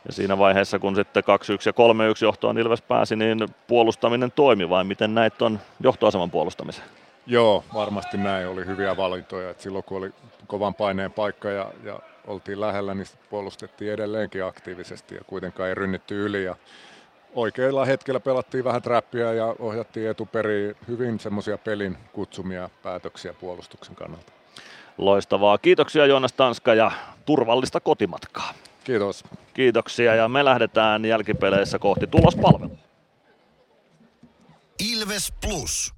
Ja siinä vaiheessa, kun sitten 2-1 ja 3-1 johtoon Ilves pääsi, niin puolustaminen toimi vai miten näit on johtoaseman puolustamisen? Joo, varmasti näin. Oli hyviä valintoja. Et silloin kun oli kovan paineen paikka ja, ja oltiin lähellä, niin puolustettiin edelleenkin aktiivisesti ja kuitenkaan ei rynnitty yli. Ja oikealla hetkellä pelattiin vähän trappia ja ohjattiin etuperiin hyvin semmoisia pelin kutsumia päätöksiä puolustuksen kannalta. Loistavaa. Kiitoksia Joonas Tanska ja turvallista kotimatkaa. Kiitos. Kiitoksia ja me lähdetään jälkipeleissä kohti tulospalvelua. Ilves Plus.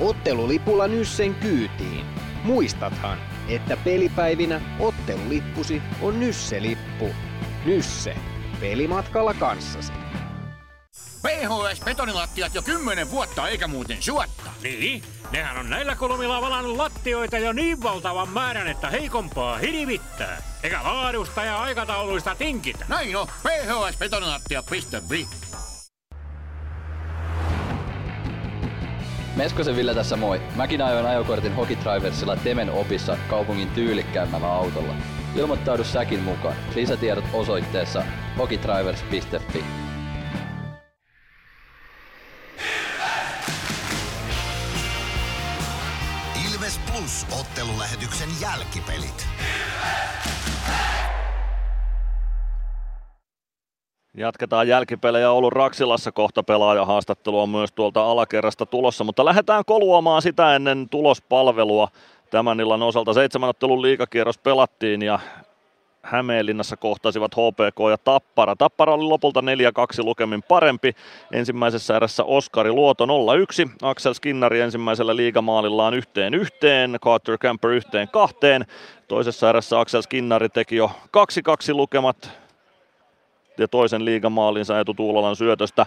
Ottelulipulla Nyssen kyytiin. Muistathan, että pelipäivinä ottelulippusi on Nysse-lippu. Nysse. Pelimatkalla kanssasi. PHS betonilattiat jo kymmenen vuotta eikä muuten suotta. Niin, nehän on näillä kolmilla valannut lattioita jo niin valtavan määrän, että heikompaa hirvittää. Eikä laadusta ja aikatauluista tinkitä. Näin on, phsbetonilattia.fi. Meskosen Ville tässä moi. Mäkin ajoin ajokortin Hokitriversilla Temen opissa kaupungin tyylikkäämmällä autolla. Ilmoittaudu säkin mukaan. Lisätiedot osoitteessa hokitrivers.fi. Ilves Plus ottelulähetyksen jälkipelit. Jatketaan jälkipelejä Oulun Raksilassa kohta haastattelu on myös tuolta alakerrasta tulossa, mutta lähdetään koluamaan sitä ennen tulospalvelua. Tämän illan osalta seitsemän ottelun liikakierros pelattiin ja Hämeenlinnassa kohtasivat HPK ja Tappara. Tappara oli lopulta 4-2 lukemin parempi. Ensimmäisessä erässä Oskari Luoto 0-1. Axel Skinnari ensimmäisellä liigamaalillaan yhteen yhteen. Carter Camper yhteen kahteen. Toisessa erässä Axel Skinnari teki jo 2-2 lukemat ja toisen liigamaalinsa Etu Tuulolan syötöstä.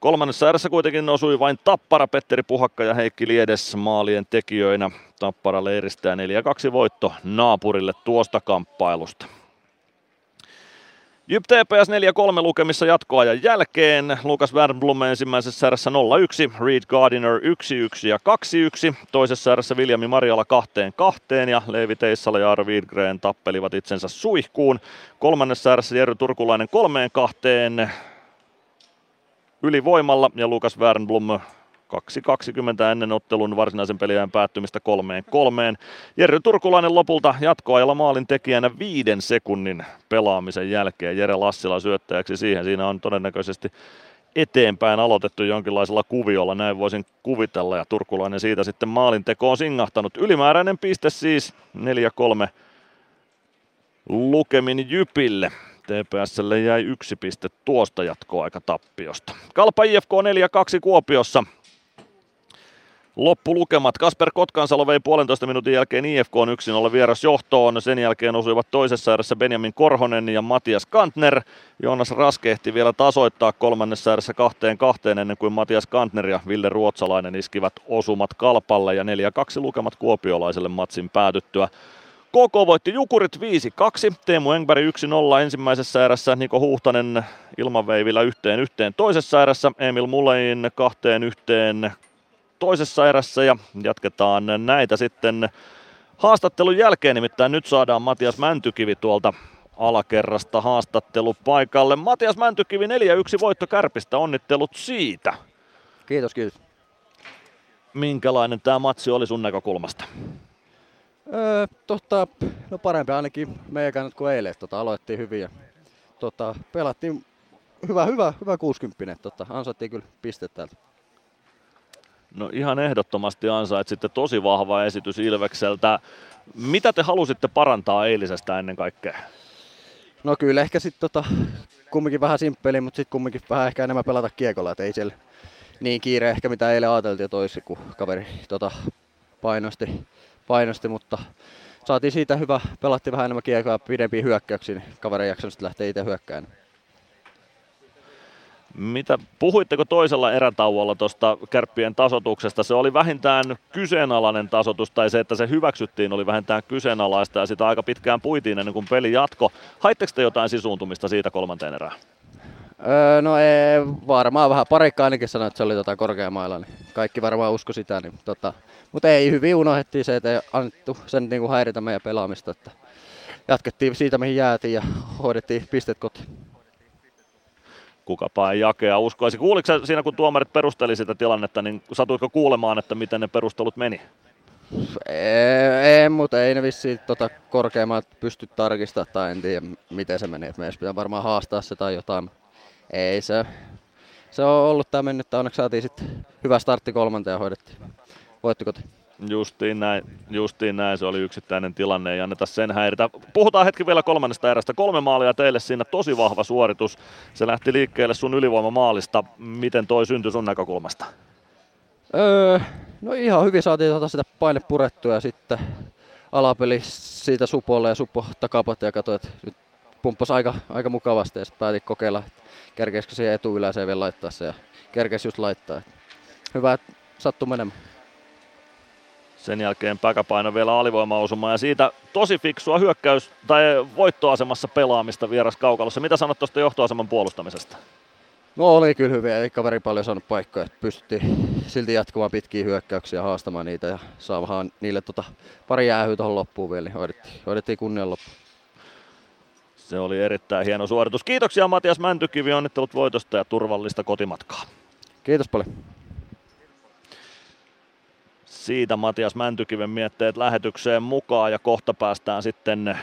Kolmannessa erässä kuitenkin osui vain Tappara, Petteri Puhakka ja Heikki Liedes maalien tekijöinä. Tappara leiristää 4-2 voitto naapurille tuosta kamppailusta. Jyp TPS 4-3 lukemissa jatkoajan jälkeen. Lukas Wernblom ensimmäisessä erässä 0-1, Reed Gardiner 1-1 ja 2-1. Toisessa erässä Viljami Marjala 2-2 ja Leevi Teissala ja Arvi Widgren tappelivat itsensä suihkuun. Kolmannessa erässä Jerry Turkulainen 3-2 ylivoimalla ja Lukas Wernblom 2.20 ennen ottelun varsinaisen peliajan päättymistä kolmeen kolmeen. Jerry Turkulainen lopulta jatkoajalla maalin tekijänä viiden sekunnin pelaamisen jälkeen. Jere Lassila syöttäjäksi siihen. Siinä on todennäköisesti eteenpäin aloitettu jonkinlaisella kuviolla, näin voisin kuvitella. Ja Turkulainen siitä sitten maalintekoon singahtanut. Ylimääräinen piste siis 4-3 lukemin Jypille. TPSlle jäi yksi piste tuosta jatkoaikatappiosta. Kalpa IFK 4-2 Kuopiossa. Loppulukemat. Kasper Kotkansalo vei puolentoista minuutin jälkeen IFK on yksin olla vieras johtoon. Sen jälkeen osuivat toisessa erässä Benjamin Korhonen ja Matias Kantner. Joonas Raske ehti vielä tasoittaa kolmannessa erässä kahteen kahteen ennen kuin Matias Kantner ja Ville Ruotsalainen iskivät osumat Kalpalle ja 4-2 lukemat kuopiolaiselle matsin päätyttyä. KK voitti Jukurit 5-2, Teemu Engberg 1-0 ensimmäisessä erässä, Niko Huhtanen ilmanveivillä yhteen yhteen toisessa erässä, Emil Mulein kahteen yhteen toisessa erässä ja jatketaan näitä sitten haastattelun jälkeen, nimittäin nyt saadaan Matias Mäntykivi tuolta alakerrasta haastattelupaikalle. Matias Mäntykivi 4-1 voitto Kärpistä, onnittelut siitä. Kiitos, kiitos. Minkälainen tämä matsi oli sun näkökulmasta? Öö, totta, no parempi ainakin meidän kannat kuin eilen. Tota, aloittiin hyvin ja tota, pelattiin hyvä, hyvä, hyvä 60. Tota, ansaittiin kyllä pistet täältä. No ihan ehdottomasti ansaitsitte tosi vahva esitys Ilvekseltä. Mitä te halusitte parantaa eilisestä ennen kaikkea? No kyllä ehkä sitten tota, kumminkin vähän simppeli, mutta sitten kumminkin vähän ehkä enemmän pelata kiekolla, että ei siellä niin kiire ehkä mitä eilen ajateltiin toisi, kun kaveri tota, painosti painosti, mutta saatiin siitä hyvä, pelattiin vähän enemmän kiekoa pidempiä hyökkäyksiä, niin kaveri jaksanut lähteä itse hyökkään. Mitä, puhuitteko toisella erätauolla tuosta kärppien tasotuksesta? Se oli vähintään kyseenalainen tasotus, tai se, että se hyväksyttiin, oli vähintään kyseenalaista, ja sitä aika pitkään puitiin ennen kuin peli jatko. Haitteko te jotain sisuuntumista siitä kolmanteen erään? Öö, no ei, varmaan vähän parikka ainakin sanoi, että se oli tota korkeamailla, niin kaikki varmaan usko sitä. Niin, tota, mutta ei, hyvin unohdettiin se, että ei annettu sen niin kuin häiritä meidän pelaamista. Että jatkettiin siitä, mihin jäätiin ja hoidettiin pistet kotiin. Kukapa ei jakea uskoisi. Kuuliko siinä, kun tuomarit perusteli sitä tilannetta, niin satuiko kuulemaan, että miten ne perustelut meni? Ei, mutta ei ne vissiin tota, korkeammat pysty tarkistamaan tai en tiedä miten se meni. Meidän pitää varmaan haastaa se tai jotain. Ei se, se on ollut tämä mennyt, onneksi saatiin sitten hyvä startti kolmanteen ja hoidettiin. Voitti koti. Justiin näin, justiin näin, se oli yksittäinen tilanne, ei anneta sen häiritä. Puhutaan hetki vielä kolmannesta erästä. Kolme maalia teille siinä, tosi vahva suoritus. Se lähti liikkeelle sun ylivoimamaalista. Miten toi syntyi sun näkökulmasta? Öö, no ihan hyvin saatiin tota sitä paine purettua ja sitten alapeli siitä Supolle ja Supo takapat ja katsoi, että nyt pumppasi aika, aika mukavasti ja sitten päätin kokeilla, kerkeisikö siihen etuyläiseen vielä laittaa se ja kerkeisi just laittaa. Hyvä, että sattui menemään. Sen jälkeen päkäpaino vielä alivoimausuma ja siitä tosi fiksua hyökkäys- tai voittoasemassa pelaamista vieras kaukalossa. Mitä sanot tuosta johtoaseman puolustamisesta? No oli kyllä hyvin, ei kaveri paljon saanut paikkoja. Pystyttiin silti jatkumaan pitkiä hyökkäyksiä haastamaan niitä ja saamaan niille tota pari jäähyä tuohon loppuun vielä, niin hoidettiin, hoidettiin kunnian loppuun. Se oli erittäin hieno suoritus. Kiitoksia Matias Mäntykivi, onnittelut voitosta ja turvallista kotimatkaa. Kiitos paljon. Siitä Matias Mäntykiven mietteet lähetykseen mukaan ja kohta päästään sitten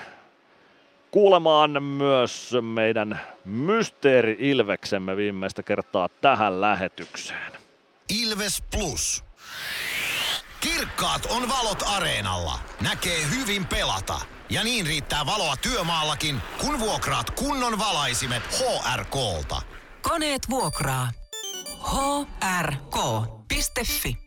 kuulemaan myös meidän Mysteeri Ilveksemme viimeistä kertaa tähän lähetykseen. Ilves Plus. Kirkkaat on valot areenalla. Näkee hyvin pelata. Ja niin riittää valoa työmaallakin, kun vuokraat kunnon valaisimet HRKlta. Koneet vuokraa. hrk.fi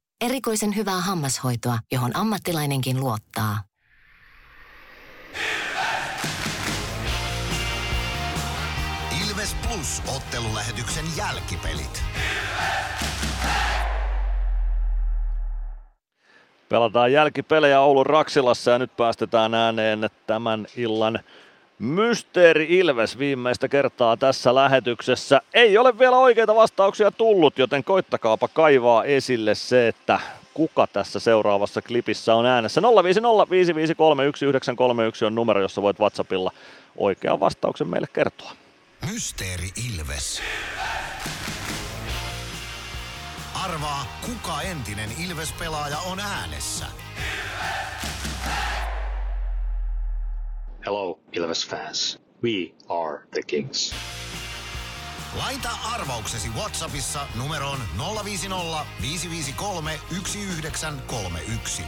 erikoisen hyvää hammashoitoa, johon ammattilainenkin luottaa. Ilves Plus ottelulähetyksen jälkipelit. Pelataan jälkipelejä Oulun Raksilassa ja nyt päästetään ääneen tämän illan Mysteeri Ilves viimeistä kertaa tässä lähetyksessä. Ei ole vielä oikeita vastauksia tullut, joten koittakaapa kaivaa esille se, että kuka tässä seuraavassa klipissä on äänessä. 050 on numero, jossa voit WhatsAppilla oikean vastauksen meille kertoa. Mysteeri Ilves. Arvaa, kuka entinen Ilves-pelaaja on äänessä. Hello, Ilves fans. We are the Kings. Laita arvauksesi Whatsappissa numeroon 050 553 1931.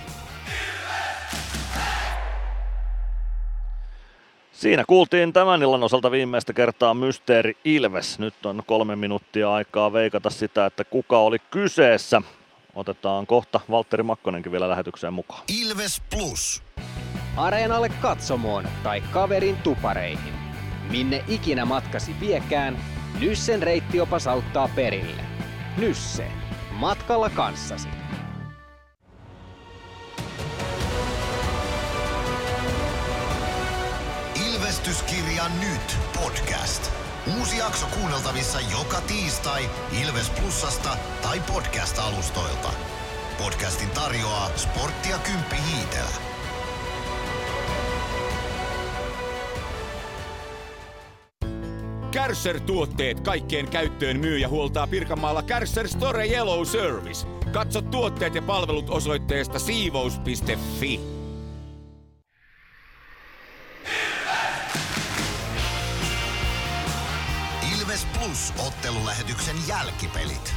Siinä kuultiin tämän illan osalta viimeistä kertaa Mysteeri Ilves. Nyt on kolme minuuttia aikaa veikata sitä, että kuka oli kyseessä. Otetaan kohta Valtteri Makkonenkin vielä lähetykseen mukaan. Ilves Plus. Areenalle katsomoon tai kaverin tupareihin. Minne ikinä matkasi viekään, Nyssen reittiopas auttaa perille. Nysse. Matkalla kanssasi. Ilvestyskirja nyt podcast. Uusi jakso kuunneltavissa joka tiistai Ilves Plusasta tai podcast-alustoilta. Podcastin tarjoaa Sporttia Kymppi Hiitelä. Kärsser-tuotteet kaikkeen käyttöön myy ja huoltaa Pirkanmaalla Kärsser Store Yellow Service. Katso tuotteet ja palvelut osoitteesta siivous.fi. Ilves Plus ottelulähetyksen jälkipelit.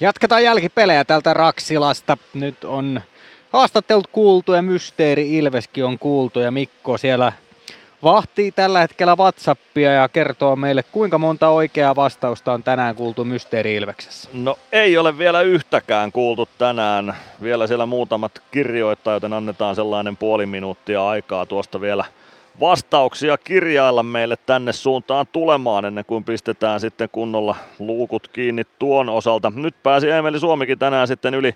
Jatketaan jälkipelejä tältä Raksilasta. Nyt on haastattelut kuultu ja Mysteeri Ilveskin on kuultu ja Mikko siellä vahtii tällä hetkellä Whatsappia ja kertoo meille, kuinka monta oikeaa vastausta on tänään kuultu Mysteeri Ilveksessä. No ei ole vielä yhtäkään kuultu tänään. Vielä siellä muutamat kirjoittaa, joten annetaan sellainen puoli minuuttia aikaa tuosta vielä vastauksia kirjailla meille tänne suuntaan tulemaan ennen kuin pistetään sitten kunnolla luukut kiinni tuon osalta. Nyt pääsi Emeli Suomikin tänään sitten yli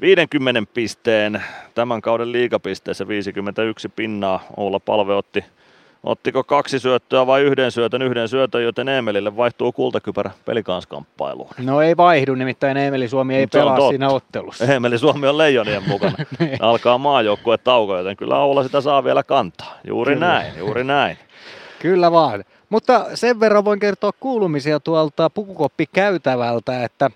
50 pisteen tämän kauden liigapisteessä 51 pinnaa. Oula Palve otti, ottiko kaksi syöttöä vai yhden syötön, yhden syötön, joten Emelille vaihtuu kultakypärä pelikanskamppailuun. No ei vaihdu, nimittäin Emeli Suomi ei Mut pelaa siinä ottelussa. Emeli Suomi on leijonien mukana. Alkaa maajoukkue tauko, joten kyllä Oula sitä saa vielä kantaa. Juuri Kyllä. näin, juuri näin. Kyllä vaan. Mutta sen verran voin kertoa kuulumisia tuolta pukukoppikäytävältä, että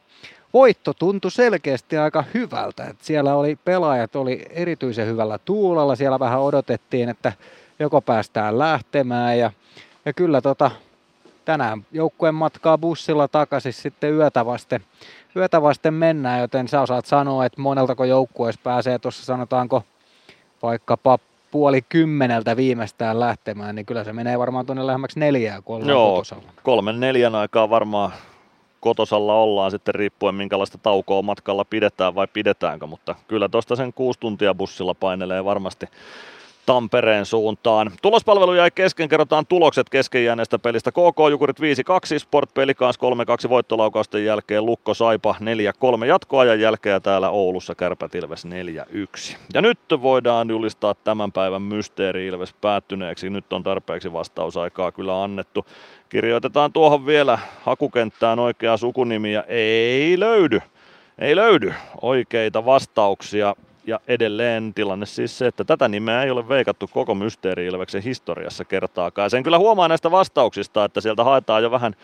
voitto tuntui selkeästi aika hyvältä. Että siellä oli pelaajat oli erityisen hyvällä tuulella, siellä vähän odotettiin, että joko päästään lähtemään ja, ja kyllä tota, tänään joukkueen matkaa bussilla takaisin sitten yötä vasten, yötä vasten mennään, joten sä osaat sanoa, että moneltako joukkueessa pääsee tuossa sanotaanko vaikkapa puoli kymmeneltä viimeistään lähtemään, niin kyllä se menee varmaan tuonne lähemmäksi neljää, kun ollaan Joo, kotosalla. kolmen neljän aikaa varmaan kotosalla ollaan sitten riippuen minkälaista taukoa matkalla pidetään vai pidetäänkö, mutta kyllä tuosta sen kuusi tuntia bussilla painelee varmasti Tampereen suuntaan. Tulospalvelu jäi kesken, kerrotaan tulokset kesken jääneestä pelistä. KK Jukurit 5-2, Sport Pelikans 3-2 voittolaukausten jälkeen, Lukko Saipa 4-3 jatkoajan jälkeen ja täällä Oulussa Kärpät Ilves 4-1. Ja nyt voidaan julistaa tämän päivän mysteeri Ilves päättyneeksi. Nyt on tarpeeksi vastausaikaa kyllä annettu. Kirjoitetaan tuohon vielä hakukenttään oikea sukunimi ja ei löydy. Ei löydy oikeita vastauksia ja edelleen tilanne siis se, että tätä nimeä ei ole veikattu koko Mysteeri historiassa kertaakaan. Sen kyllä huomaa näistä vastauksista, että sieltä haetaan jo vähän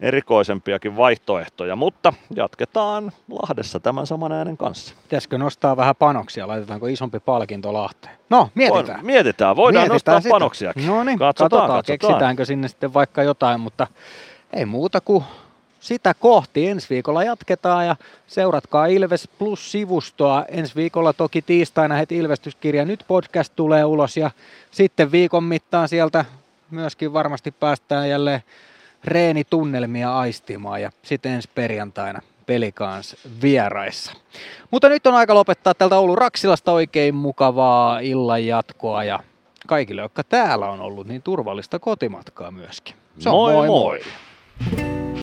erikoisempiakin vaihtoehtoja, mutta jatketaan Lahdessa tämän saman äänen kanssa. Pitäisikö nostaa vähän panoksia? Laitetaanko isompi palkinto Lahteen? No, mietitään. Voin, mietitään, voidaan mietitään nostaa sitä. panoksiakin. No niin, katsotaan, katsotaan, katsotaan. keksitäänkö sinne sitten vaikka jotain, mutta ei muuta kuin sitä kohti. Ensi viikolla jatketaan ja seuratkaa Ilves Plus-sivustoa. Ensi viikolla toki tiistaina heti Ilvestyskirja Nyt podcast tulee ulos ja sitten viikon mittaan sieltä myöskin varmasti päästään jälleen reenitunnelmia aistimaan ja sitten ensi perjantaina pelikans vieraissa. Mutta nyt on aika lopettaa tältä Oulun Raksilasta oikein mukavaa illan jatkoa ja kaikille, jotka täällä on ollut, niin turvallista kotimatkaa myöskin. Se on Moi moi. moi. moi.